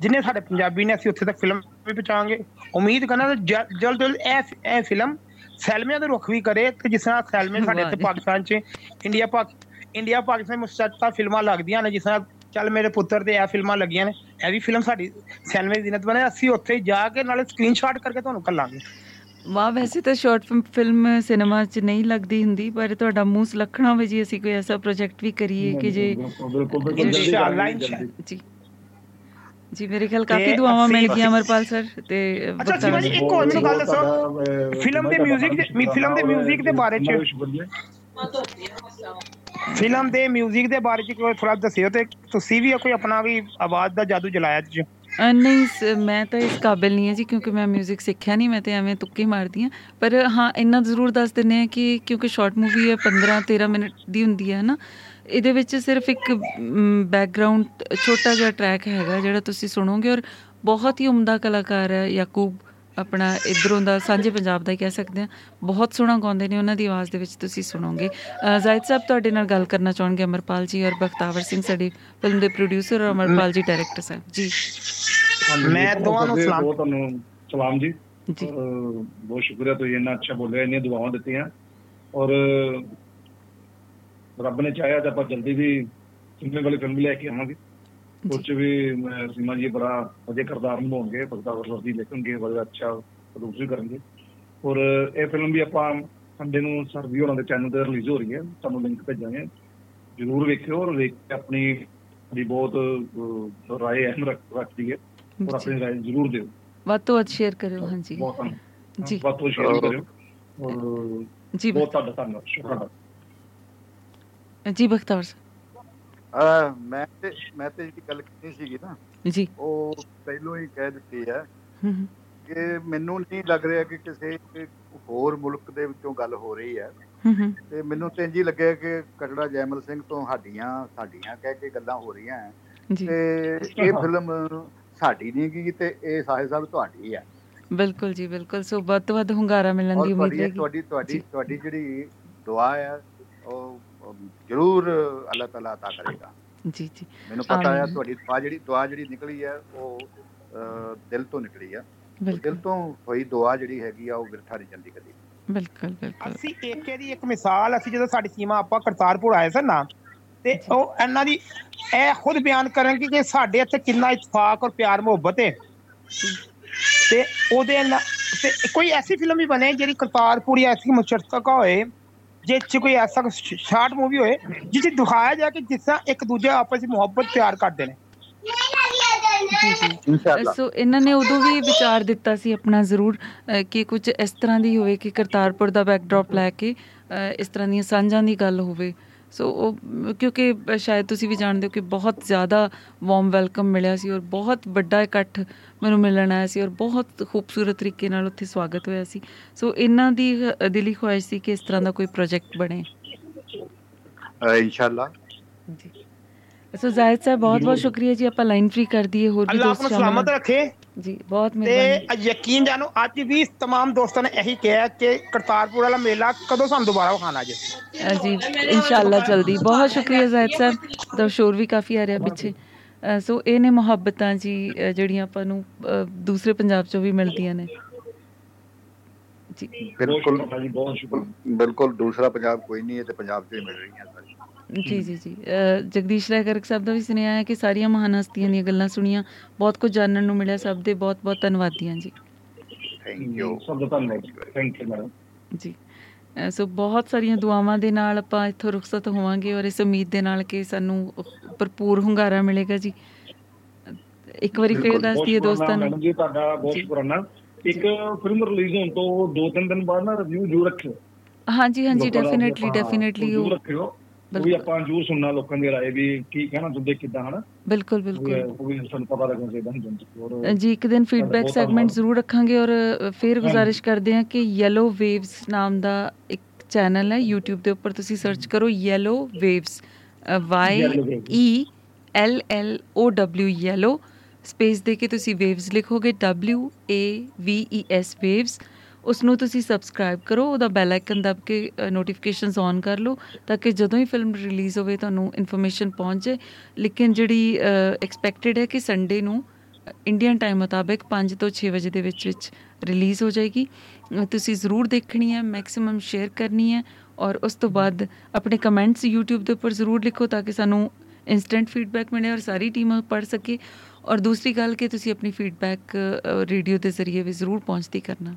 ਜਿੰਨੇ ਸਾਡੇ ਪੰਜਾਬੀ ਨੇ ਅਸੀਂ ਉੱਥੇ ਤੱਕ ਫਿਲਮ ਵੀ ਪਹੁੰਚਾਵਾਂਗੇ ਉਮੀਦ ਕਰਨਾ ਜਲਦ ਜਲਦ ਇਹ ਇਹ ਫਿਲਮ ਸੈਲਮਿਆਂ ਦੇ ਰੁਖ ਵੀ ਕਰੇ ਤੇ ਜਿਸ ਤਰ੍ਹਾਂ ਸੈਲਮੇ ਸਾਡੇ ਇੱਥੇ। ਪਾਕਿਸਤਾਨ 'ਚ ਇੰਡੀਆ ਪਾਕ ਇੰਡੀਆ ਪਾਕਿਸਤਾਨ ਮੁਸ਼ਤਰਕਾ ਫਿਲਮਾਂ ਲੱਗਦੀਆਂ ਨੇ ਜਿਸ ਤਰ੍ਹਾਂ ਚੱਲ ਮੇਰੇ ਪੁੱਤਰ ਤੇ ਇਹ ਫਿਲਮਾਂ ਲੱਗੀਆਂ ਨੇ ਇਹ ਵੀ ਫਿਲਮ ਸਾਡੀ ਸੈਲਮੇ ਦੀ ਦਿਨਤ ਬਣੇ ਅਸੀਂ ਉੱਥੇ ਜਾ ਕੇ ਨਾਲੇ ਸਕਰੀਨਸ਼ਾਟ ਕਰਕੇ ਤੁਹਾਨੂੰ ਕੱਲਾਂਗੇ ਵਾਹ ਵੈਸੇ ਤਾਂ ਸ਼ਾਰਟ ਫਿਲਮ ਸਿਨੇਮਾ 'ਚ ਨਹੀਂ ਲੱਗਦੀ ਹੁੰਦੀ ਪਰ ਤੁਹਾਡਾ ਮੂੰਹ ਸੁਲੱਖਣਾ ਹੋਵੇ ਜੀ ਅਸੀਂ ਕੋਈ ਐਸਾ ਪ੍ਰੋਜੈਕਟ ਵੀ ਕਰੀਏ ਕਿ ਜੇ ਇਨਸ਼ਾਅੱਲਾ। ਜੀ ਜੀ ਮੇਰੇ ਖਿਆਲ ਕਾਫੀ ਤੇ ਦੁਆਵਾਂ ਮਿਲ ਅਸੀਂ- ਗਈਆਂ ਅਮਰਪਾਲ ਸਰ ਤੇ ਅੱਛਾ ਸੀਮਾ ਜੀ ਇੱਕ ਹੋਰ ਮੈਨੂੰ ਗੱਲ ਦੱਸੋ ਤੁਹਾਡਾ, ਅਹ, ਫਿਲਮ ਦੇ music ਦੇ- ਮੀ- ਫਿਲਮ ਦੇ music ਦੇ ਬਾਰੇ 'ਚ- ਬਹੁਤ ਸ਼ੁਕਰੀਆ। ਫਿਲਮ ਦੇ 뮤직 ਦੇ ਬਾਰੇ 'ਚ ਕੋਈ ਥੋੜਾ ਦੱਸਿਓ ਤੇ ਤੁਸੀਂ ਵੀ ਕੋਈ ਆਪਣਾ ਵੀ ਆਵਾਜ਼ ਦਾ ਜਾਦੂ ਜਲਾਇਆ ਚ ਅ, ਨਹੀਂ ਸ- ਮੈਂ ਤਾਂ ਇਸ ਕਾਬਿਲ ਨਹੀਂ ਹਾਂ ਜੀ ਕਿਉਂਕਿ ਮੈਂ 뮤직 ਸਿੱਖਿਆ ਨਹੀਂ ਮੈਂ ਤੇ ਐਵੇਂ ਤੁੱਕੇ ਮਾਰਦੀ ਹਾਂ ਪਰ ਹਾਂ ਇੰਨਾ ਜ਼ਰੂਰ ਦੱਸ ਦਿੰਨੇ ਆ ਕਿ ਕਿਉਂਕਿ ਸ਼ਾਰਟ ਮੂਵੀ ਹੈ 15 13 ਮਿੰਟ ਦੀ ਹੁੰਦੀ ਹੈ ਨਾ ਇਹਦੇ ਵਿੱਚ ਸਿਰਫ ਇੱਕ ਬੈਕਗ੍ਰਾਉਂਡ ਛੋਟਾ ਜਿਹਾ ਟਰੈਕ ਹੈਗਾ ਜਿਹੜਾ ਤੁਸੀਂ ਸੁਣੋਗੇ ਔਰ ਬਹੁਤ ਹੀ ਉਮਦਾ ਕਲਾਕਾਰ ਹੈ ਯਾਕੂਬ ਆਪਣਾ ਇਧਰੋਂ ਦਾ ਸਾਂਝੇ ਪੰਜਾਬ ਦਾ ਹੀ ਕਹਿ ਸਕਦੇ ਆ ਬਹੁਤ ਸੋਹਣਾ ਗਾਉਂਦੇ ਨੇ ਉਹਨਾਂ ਦੀ ਆਵਾਜ਼ ਦੇ ਵਿੱਚ ਤੁਸੀਂ ਸੁਣੋਗੇ। ਅ, ਜ਼ਾਹਿਦ ਸਾਹਿਬ ਤੁਹਾਡੇ ਨਾਲ ਗੱਲ ਕਰਨਾ ਚਾਹਣਗੇ ਅਮਰਪਾਲ ਜੀ ਔਰ ਬਖਤਾਵਰ ਸਿੰਘ ਸਾਡੀ ਫਿਲਮ ਦੇ ਪ੍ਰੋਡਿਊਸਰ ਔਰ ਅਮਰਪਾਲ ਜੀ ਡਾਇਰੈਕਟਰ ਸਾਹਿਬ। ਜੀ। ਮੈਂ ਦੋਵਾਂ ਨੂੰ ਸਲਾਮ ਤੁਹਾਨੂੰ ਸਲਾਮ ਜੀ। ਜੀ। ਬਹੁਤ ਸ਼ੁਕਰੀਆ ਤੁਸੀਂ ਇੰਨਾ ਅੱਛਾ ਬੋਲਿਆ ਇੰਨੀਆਂ ਦੁਆਵਾਂ ਦਿੱਤੀਆਂ। ਔਰ ਰੱਬ ਨੇ ਚਾਹਿਆ ਤਾਂ ਆਪਾਂ ਜਲਦੀ ਵੀ ਸਿਨੇਮੇ ਵਾਲੀ ਫਿਲਮ ਲੈ ਕੇ ਆਵਾਂਗੇ। ਉਸ ਚ ਵੀ ਸੀਮਾ ਜੀ ਬੜਾ ਵਧੀਆ ਕਿਰਦਾਰ ਨਿਭਾਉਣਗੇ ਬਖਤਾਵਰ ਸਰ ਜੀ ਲਿਖਣਗੇ ਬੜਾ ਅੱਛਾ ਪ੍ਰੋਡਿਊਸ ਕਰਨਗੇ ਔਰ ਇਹ ਫਿਲਮ ਵੀ ਆਪਾਂ ਸੰਡੇ ਨੂੰ ਸਰ ਵੀ ਉਹਨਾਂ ਦੇ ਚੈਨਲ ਤੇ ਰਿਲੀਜ਼ ਹੋ ਰਹੀ ਹੈ ਤੁਹਾਨੂੰ ਲਿੰਕ ਭੇਜਾਂਗੇ। ਜਰੂਰ ਵੇਖਿਓ ਔਰ ਵੇਖ ਕੇ ਆਪਣੀ ਦੀ ਬਹੁਤ ਰਾਏ ਅਹਿਮ ਰੱਖ- ਰੱਖਦੀ ਹੈ। ਔਰ। ਆਪਣੀ ਰਾਏ ਜਰੂਰ ਦਿਓ। ਵੱਧ ਤੋਂ ਵੱਧ ਸ਼ੇਅਰ ਕਰਿਓ ਹਾਂਜੀ। ਜੀ। ਬਹੁਤ ਬਹੁਤ ਸ਼ੇਅਰ ਕਰਿਓ। ਔਰ ਜੀ। ਬਹੁਤ ਤੁਹਾਡਾ ਧੰਨਵਾਦ। ਸ਼ੁਕਰਾਨਾ। ਜੀ ਬਖਤਾਵਰ ਅਹ ਮੈਂ ਤੇ ਮੈਂ ਤੇ ਜਿਹੜੀ ਗੱਲ ਕੀਤੀ ਸੀਗੀ ਨਾ ਜੀ। ਉਹ ਪਹਿਲੋਂ ਹੀ ਕਹਿ ਦਿੱਤੀ ਹੈ ਕਿ ਮੈਨੂੰ ਨਹੀਂ ਲੱਗ ਰਿਹਾ ਕਿ ਕਿਸੇ ਹੋਰ ਮੁਲਕ ਦੇ ਵਿੱਚੋਂ ਗੱਲ ਹੋ ਰਹੀ ਹੈ। ਤੇ ਮੈਨੂੰ ਤੇ ਹੀ ਲੱਗਿਆ ਕਿ ਕਟੜਾ ਜੈਮਲ ਸਿੰਘ ਤੋਂ ਸਾਡੀਆਂ ਸਾਡੀਆਂ ਕਹਿ ਕੇ ਗੱਲਾਂ ਹੋ ਰਹੀਆਂ ਤੇ ਇਹ ਫਿਲਮ ਸਾਡੀ ਨਹੀਂ ਗਈ ਤੇ ਇਹ ਸਾਹਿਬ ਸਾਹਿਬ ਤੁਹਾਡੀ ਹੈ। ਬਿਲਕੁਲ ਜੀ ਬਿਲਕੁਲ। ਸੋ ਵੱਧ ਤੋਂ ਵੱਧ ਹੁੰਗਾਰਾ ਮਿਲਣ ਦੀ ਉਮੀਦ ਹੈ ਤੁਹਾਡੀ ਤੁਹਾਡੀ। ਤੁਹਾਡੀ ਜਿਹੜੀ ਦੁਆ ਹੈ ਉਹ ਜ਼ਰੂਰ ਅੱਲਾਹ ਤਾਲਾ عطا ਕਰੇਗਾ ਜੀ ਜੀ ਮੈਨੂੰ ਪਤਾ ਹੈ ਆਮੀਨ। ਤੁਹਾਡੀ ਦੁਆ ਜਿਹੜੀ ਦੁਆ ਜਿਹੜੀ ਨਿਕਲੀ ਹੈ ਉਹ ਅਹ, ਦਿਲ ਤੋਂ ਨਿਕਲੀ ਹੈ ਉਹ ਬਿਲਕੁਲ ਦਿਲ ਤੋਂ ਹੋਈ ਦੁਆ ਜਿਹੜੀ ਹੈਗੀ ਆ ਉਹ ਬਿਰਥਾ ਨਹੀਂ ਜਾਂਦੀ ਕਦੀ ਬਿਲਕੁਲ ਬਿਲਕੁਲ ਅਸੀਂ ਏਕੇ ਦੀ ਇੱਕ ਮਿਸਾਲ ਅਸੀਂ ਜਦੋਂ ਸਾਡੀ ਸੀਮਾ ਆਪਾਂ ਕਰਤਾਰਪੁਰ ਆਏ ਸਨ ਨਾ ਤੇ ਉਹ ਇਹਨਾਂ ਦੀ ਇਹ ਖੁਦ ਬਿਆਨ ਕਰਨਗੇ ਕਿ ਸਾਡੇ ਇੱਥੇ ਕਿੰਨਾ ਇਤਫਾਕ ਔਰ ਪਿਆਰ ਮੁਹੱਬਤ ਹੈ ਤੇ ਉਹਦੇ ਨਾਲ ਤੇ ਕੋਈ ਐਸੀ ਫਿਲਮ ਵੀ ਬਣੇ ਜਿਹੜੀ ਕਰਤਾਰਪੁਰ ਜਾਂ ਐਸੀ ਮੁਸ਼ਰਕਾ ਹੋਏ ਜਿਸ 'ਚ ਕੋਈ ਐਸਾ ਸ਼ਾਰਟ ਮੂਵੀ ਹੋਏ ਜਿਸ 'ਚ ਦਿਖਾਇਆ ਜਾਏ ਕਿ ਜਿਸ ਤਰ੍ਹਾਂ ਇੱਕ ਦੂਜੇ ਆਪਸ ਵਿੱਚ ਮੁਹੱਬਤ ਪਿਆਰ ਕਰਦੇ ਨੇ। ਜੀ ਜੀ ਇਨਸ਼ਾਅੱਲਾ। ਸੋ ਇਹਨਾਂ ਨੇ ਉਦੋਂ ਵੀ ਵਿਚਾਰ ਦਿੱਤਾ ਸੀ ਆਪਣਾ ਜ਼ਰੂਰ ਕਿ ਕੁਝ ਇਸ ਤਰ੍ਹਾਂ ਦੀ ਹੋਵੇ ਕਿ ਕਰਤਾਰਪੁਰ ਦਾ ਬੈਕਡ੍ਰੌਪ ਲੈ ਕੇ ਇਸ ਤਰ੍ਹਾਂ ਦੀਆਂ ਸਾਂਝਾਂ ਦੀ ਗੱਲ ਹੋਵੇ। ਸੋ ਉਹ ਕਿਉਂਕਿ ਸ਼ਾਇਦ ਤੁਸੀਂ ਵੀ ਜਾਣਦੇ ਹੋ ਕਿ ਬਹੁਤ ਜ਼ਿਆਦਾ ਵਾਰਮ ਵੈਲਕਮ ਮਿਲਿਆ ਸੀ ਔਰ ਬਹੁਤ ਵੱਡਾ ਇਕੱਠ ਮੈਨੂੰ ਮਿਲਣ ਆਇਆ ਸੀ ਔਰ ਬਹੁਤ ਖੂਬਸੂਰਤ ਤਰੀਕੇ ਨਾਲ ਉੱਥੇ ਸਵਾਗਤ ਹੋਇਆ ਸੀ। ਸੋ ਇਹਨਾਂ ਦੀ ਦਿਲੀ ਖੁਆਇਸ਼ ਸੀ ਕਿ ਇਸ ਤਰ੍ਹਾਂ ਦਾ ਕੋਈ ਪ੍ਰੋਜੈਕਟ ਬਣੇ। ਇਨਸ਼ਾਅੱਲਾ। ਜੀ। ਸੋ ਜ਼ਾਹਿਦ ਸਾਹਿਬ ਬਹੁਤ ਬਹੁਤ ਸ਼ੁਕਰੀਆ ਜੀ ਆਪਾਂ ਲਾਈਨ ਫ੍ਰੀ ਕਰ ਦਈਏ ਹੋਰ ਵੀ ਅੱਲਾਹ ਦੋਸਤ ਆਪਨੂੰ ਸ਼ਾਮਲ ਸਲਾਮਤ ਹੋਣ। ਰੱਖੇ ਜੀ ਬਹੁਤ ਤੇ ਮਿਹਰਬਾਨੀ ਯਕੀਨ ਜਾਣੋ ਅੱਜ ਵੀ तमाम ਦੋਸਤਾਂ ਨੇ ਇਹੀ ਕਿਹਾ ਕਿ ਕਰਤਾਰਪੁਰ ਵਾਲਾ ਮੇਲਾ ਕਦੋਂ ਸਾਨੂੰ ਦੁਬਾਰਾ ਵਿਖਾਣਾ ਜੇ ਅ, ਜੀ ਇਨਸ਼ਾਅੱਲਾ ਜਲਦੀ ਬਹੁਤ ਸ਼ੁਕਰੀਆ ਜ਼ਾਹਿਦ ਸਾਹਿਬ ਦਾ ਸ਼ੋਰ ਵੀ ਕਾਫੀ ਆ ਰਿਹਾ ਪਿੱਛੇ ਅ, ਸੋ ਇਹ ਨੇ ਮੁਹੱਬਤਾਂ ਜੀ ਅ, ਜਿਹੜੀਆਂ ਆਪਾਂ ਨੂੰ ਅ, ਦੂਸਰੇ ਪੰਜਾਬ ਚੋਂ ਵੀ ਮਿਲਦੀਆਂ ਨੇ ਜੀ ਬਿਲਕੁਲ ਬਹੁਤ ਜੀ ਬਹੁਤ ਸ਼ੁਕਰ ਬਿਲਕੁਲ ਦੂਸਰਾ ਪੰਜਾਬ ਕੋਈ ਨਹੀਂ ਹੈ ਤੇ ਪੰਜਾਬ 'ਚ ਹੀ ਮਿਲ ਰਹੀਆਂ ਸਾਰੀਆਂ ਜੀ ਜੀ ਜੀ। ਜਗਦੀਸ਼ ਰਾਏ ਗਰਗ ਸਾਹਿਬ ਦਾ ਵੀ ਸੁਨੇਹਾ ਹੈ ਕਿ ਸਾਰੀਆਂ ਮਹਾਨ ਹਸਤੀਆਂ ਦੀਆਂ ਗੱਲਾਂ ਸੁਣੀਆਂ ਬਹੁਤ ਕੁਝ ਜਾਣਨ ਨੂੰ ਮਿਲਿਆ ਸਭ ਦੇ ਬਹੁਤ ਬਹੁਤ ਧੰਨਵਾਦੀਆਂ ਜੀ। ਥੈਂਕ ਯੂ ਸਭ ਦਾ ਧੰਨਵਾਦ। ਥੈਂਕ ਯੂ ਮੈਡਮ ਜੀ। ਸੋ ਬਹੁਤ ਸਾਰੀਆਂ ਦੁਆਵਾਂ ਦੇ ਨਾਲ ਆਪਾਂ ਇੱਥੋਂ ਰੁਖਸਤ ਹੋਵਾਂਗੇ ਔਰ ਇਸ ਉਮੀਦ ਦੇ ਨਾਲ ਕਿ ਸਾਨੂੰ ਭਰਪੂਰ ਹੁੰਗਾਰਾ ਮਿਲੇਗਾ ਜੀ। ਇੱਕ ਵਾਰੀ ਫੇਰ ਦੱਸ ਦਈਏ ਦੋਸਤਾਂ ਮੈਡਮ ਨੂੰ ਜੀ ਤੁਹਾਡਾ ਬਹੁਤ ਜੀ। ਸ਼ੁਕਰਾਨਾ ਇੱਕ ਫਿਲਮ ਰਿਲੀਜ਼ ਹੋਣ ਤੋਂ ਦੋ ਤਿੰਨ ਦਿਨ ਬਾਅਦ ਨਾ ਰਿਵਿਊ ਜ਼ਰੂਰ ਰੱਖਿਓ। ਹਾਂਜੀ ਹਾਂਜੀ ਡੈਫੀਨਿਟਲੀ ਡੈਫੀਨਿਟਲੀ ਉਹ ਰੱਖਿਓ। ਉਹ ਵੀ ਆਪਾਂ ਜ਼ਰੂਰ ਸੁਣਨਾ ਲੋਕਾਂ ਦੀ ਰਾਏ ਵੀ ਕੀ ਕਹਿਣਾ ਚਾਹੁੰਦੇ ਕਿੱਦਾਂ ਹਨਾ ਬਿਲਕੁਲ ਬਿਲਕੁਲ ਉਹ ਵੀ ਸਾਨੂੰ ਪਤਾ ਲੱਗਣਾ ਚਾਹੀਦਾ ਹੁੰਦਾ ਔਰ ਜੀ ਇੱਕ ਦਿਨ ਫੀਡਬੈਕ ਸੈਗਮੈਂਟ। ਜ਼ਰੂਰ ਰੱਖਾਂਗੇ ਔਰ ਫਿਰ। ਗੁਜ਼ਾਰਿਸ਼ ਕਰਦੇ ਹਾਂ ਕਿ ਯੈਲੋ ਵੇਵਸ ਨਾਮ ਦਾ ਇੱਕ ਚੈਨਲ ਹੈ YouTube ਦੇ ਉੱਪਰ ਤੁਸੀਂ ਸਰਚ ਕਰੋ yellow waves Waves। E L L O W yellow space ਦੇ ਕੇ ਤੁਸੀਂ ਵੇਵਸ ਲਿਖੋਗੇ W A V E S waves ਉਸ ਨੂੰ ਤੁਸੀਂ ਸਬਸਕ੍ਰਾਈਬ ਕਰੋ ਉਹਦਾ ਬੈਲ ਆਈਕਨ ਦਬ ਕੇ ਨੋਟੀਫਿਕੇਸ਼ਨਸ ਔਨ ਕਰ ਲਓ ਤਾਂ ਕਿ ਜਦੋਂ ਹੀ ਫਿਲਮ ਰਿਲੀਜ਼ ਹੋਵੇ ਤੁਹਾਨੂੰ ਇਨਫੋਰਮੇਸ਼ਨ ਪਹੁੰਚ ਜਾਏ। ਲੇਕਿਨ ਜਿਹੜੀ ਐਕਸਪੈਕਟਡ ਹੈ ਕਿ ਸੰਡੇ ਨੂੰ ਇੰਡੀਅਨ ਟਾਈਮ ਮੁਤਾਬਕ 5 ਤੋਂ 6 ਵਜੇ ਦੇ ਵਿੱਚ ਵਿੱਚ ਰਿਲੀਜ਼ ਹੋ ਜਾਏਗੀ। ਅ, ਤੁਸੀਂ ਜ਼ਰੂਰ ਦੇਖਣੀ ਹੈ ਮੈਕਸਿਮਮ ਸ਼ੇਅਰ ਕਰਨੀ ਹੈ ਔਰ ਉਸ ਤੋਂ ਬਾਅਦ ਆਪਣੇ ਕਮੈਂਟਸ YouTube ਦੇ ਉੱਪਰ ਜ਼ਰੂਰ ਲਿਖੋ ਤਾਂ ਕਿ ਸਾਨੂੰ ਇਨਸਟੈਂਟ ਫੀਡਬੈਕ ਮਿਲੇ ਔਰ ਸਾਰੀ ਟੀਮ ਪੜ੍ਹ ਸਕੇ। ਔਰ ਦੂਸਰੀ ਗੱਲ ਕਿ ਤੁਸੀਂ ਆਪਣੀ ਫੀਡਬੈਕ ਰੇਡੀਓ ਦੇ ਜ਼ਰੀਏ ਵੀ ਜ਼ਰੂਰ ਪਹੁੰਚਦੀ ਕਰਨਾ।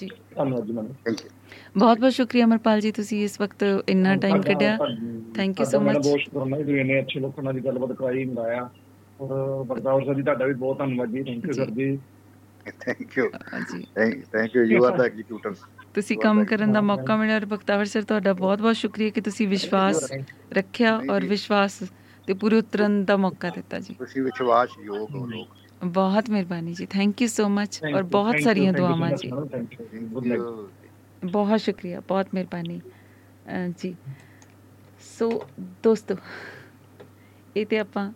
ਜੀ। ਧੰਨਵਾਦ ਜੀ ਮੈਡਮ ਥੈਂਕ ਯੂ ਬਹੁਤ ਬਹੁਤ ਸ਼ੁਕਰੀਆ ਅਮਰਪਾਲ ਜੀ ਤੁਸੀਂ ਇਸ ਵਕਤ ਇੰਨਾ ਟਾਈਮ ਕੱਢਿਆ। ਤੁਹਾਡੀ- Thank you so ਤੁਹਾਡਾ ਮੈਡਮ much. ਬਹੁਤ ਸ਼ੁਕਰਾਨਾ ਜੀ ਇੰਨੇ ਅੱਛੇ ਲੋਕਾਂ ਨਾਲ ਗੱਲਬਾਤ ਕਰਾਈ ਮਿਲਾਇਆ। ਔਰ ਬਰਦਾਵਰ ਸਰ ਜੀ ਤੁਹਾਡਾ ਵੀ ਬਹੁਤ ਧੰਨਵਾਦ ਜੀ। Thank you. ਸਰ ਜੀ। ਥੈਂਕ ਯੂ ਜੀ। Thank you you are the executor ਤੁਸੀਂ ਕੰਮ ਕਰਨ ਦਾ ਮੌਕਾ ਮਿਲਿਆ ਔਰ ਬਖਤਾਵਰ ਸਰ ਤੁਹਾਡਾ ਬਹੁਤ ਬਹੁਤ ਸ਼ੁਕਰੀਆ ਕਿ ਤੁਸੀਂ ਵਿਸ਼ਵਾਸ ਰੱਖਿਆ ਔਰ। ਵਿਸ਼ਵਾਸ ਤੇ ਪੂਰੇ ਉਤਰਨ ਦਾ ਮੌਕਾ ਦਿੱਤਾ ਜੀ। ਤੁਸੀਂ ਵਿਸ਼ਵਾਸ ਯੋਗ ਹੋ ਲੋਕ। ਬਹੁਤ ਮਿਹਰਬਾਨੀ ਜੀ thank you so much Thank ਔਰ you, ਬਹੁਤ thank you, ਸਾਰੀਆਂ thank you so ਦੁਆਵਾਂ much, ਜੀ madam. Thank you. Thank Good night. You ਬਹੁਤ ਸ਼ੁਕਰੀਆ ਬਹੁਤ ਮਿਹਰਬਾਨੀ ਅ, ਜੀ ਸੋ ਦੋਸਤੋ ਇਹ ਤੇ ਆਪਾਂ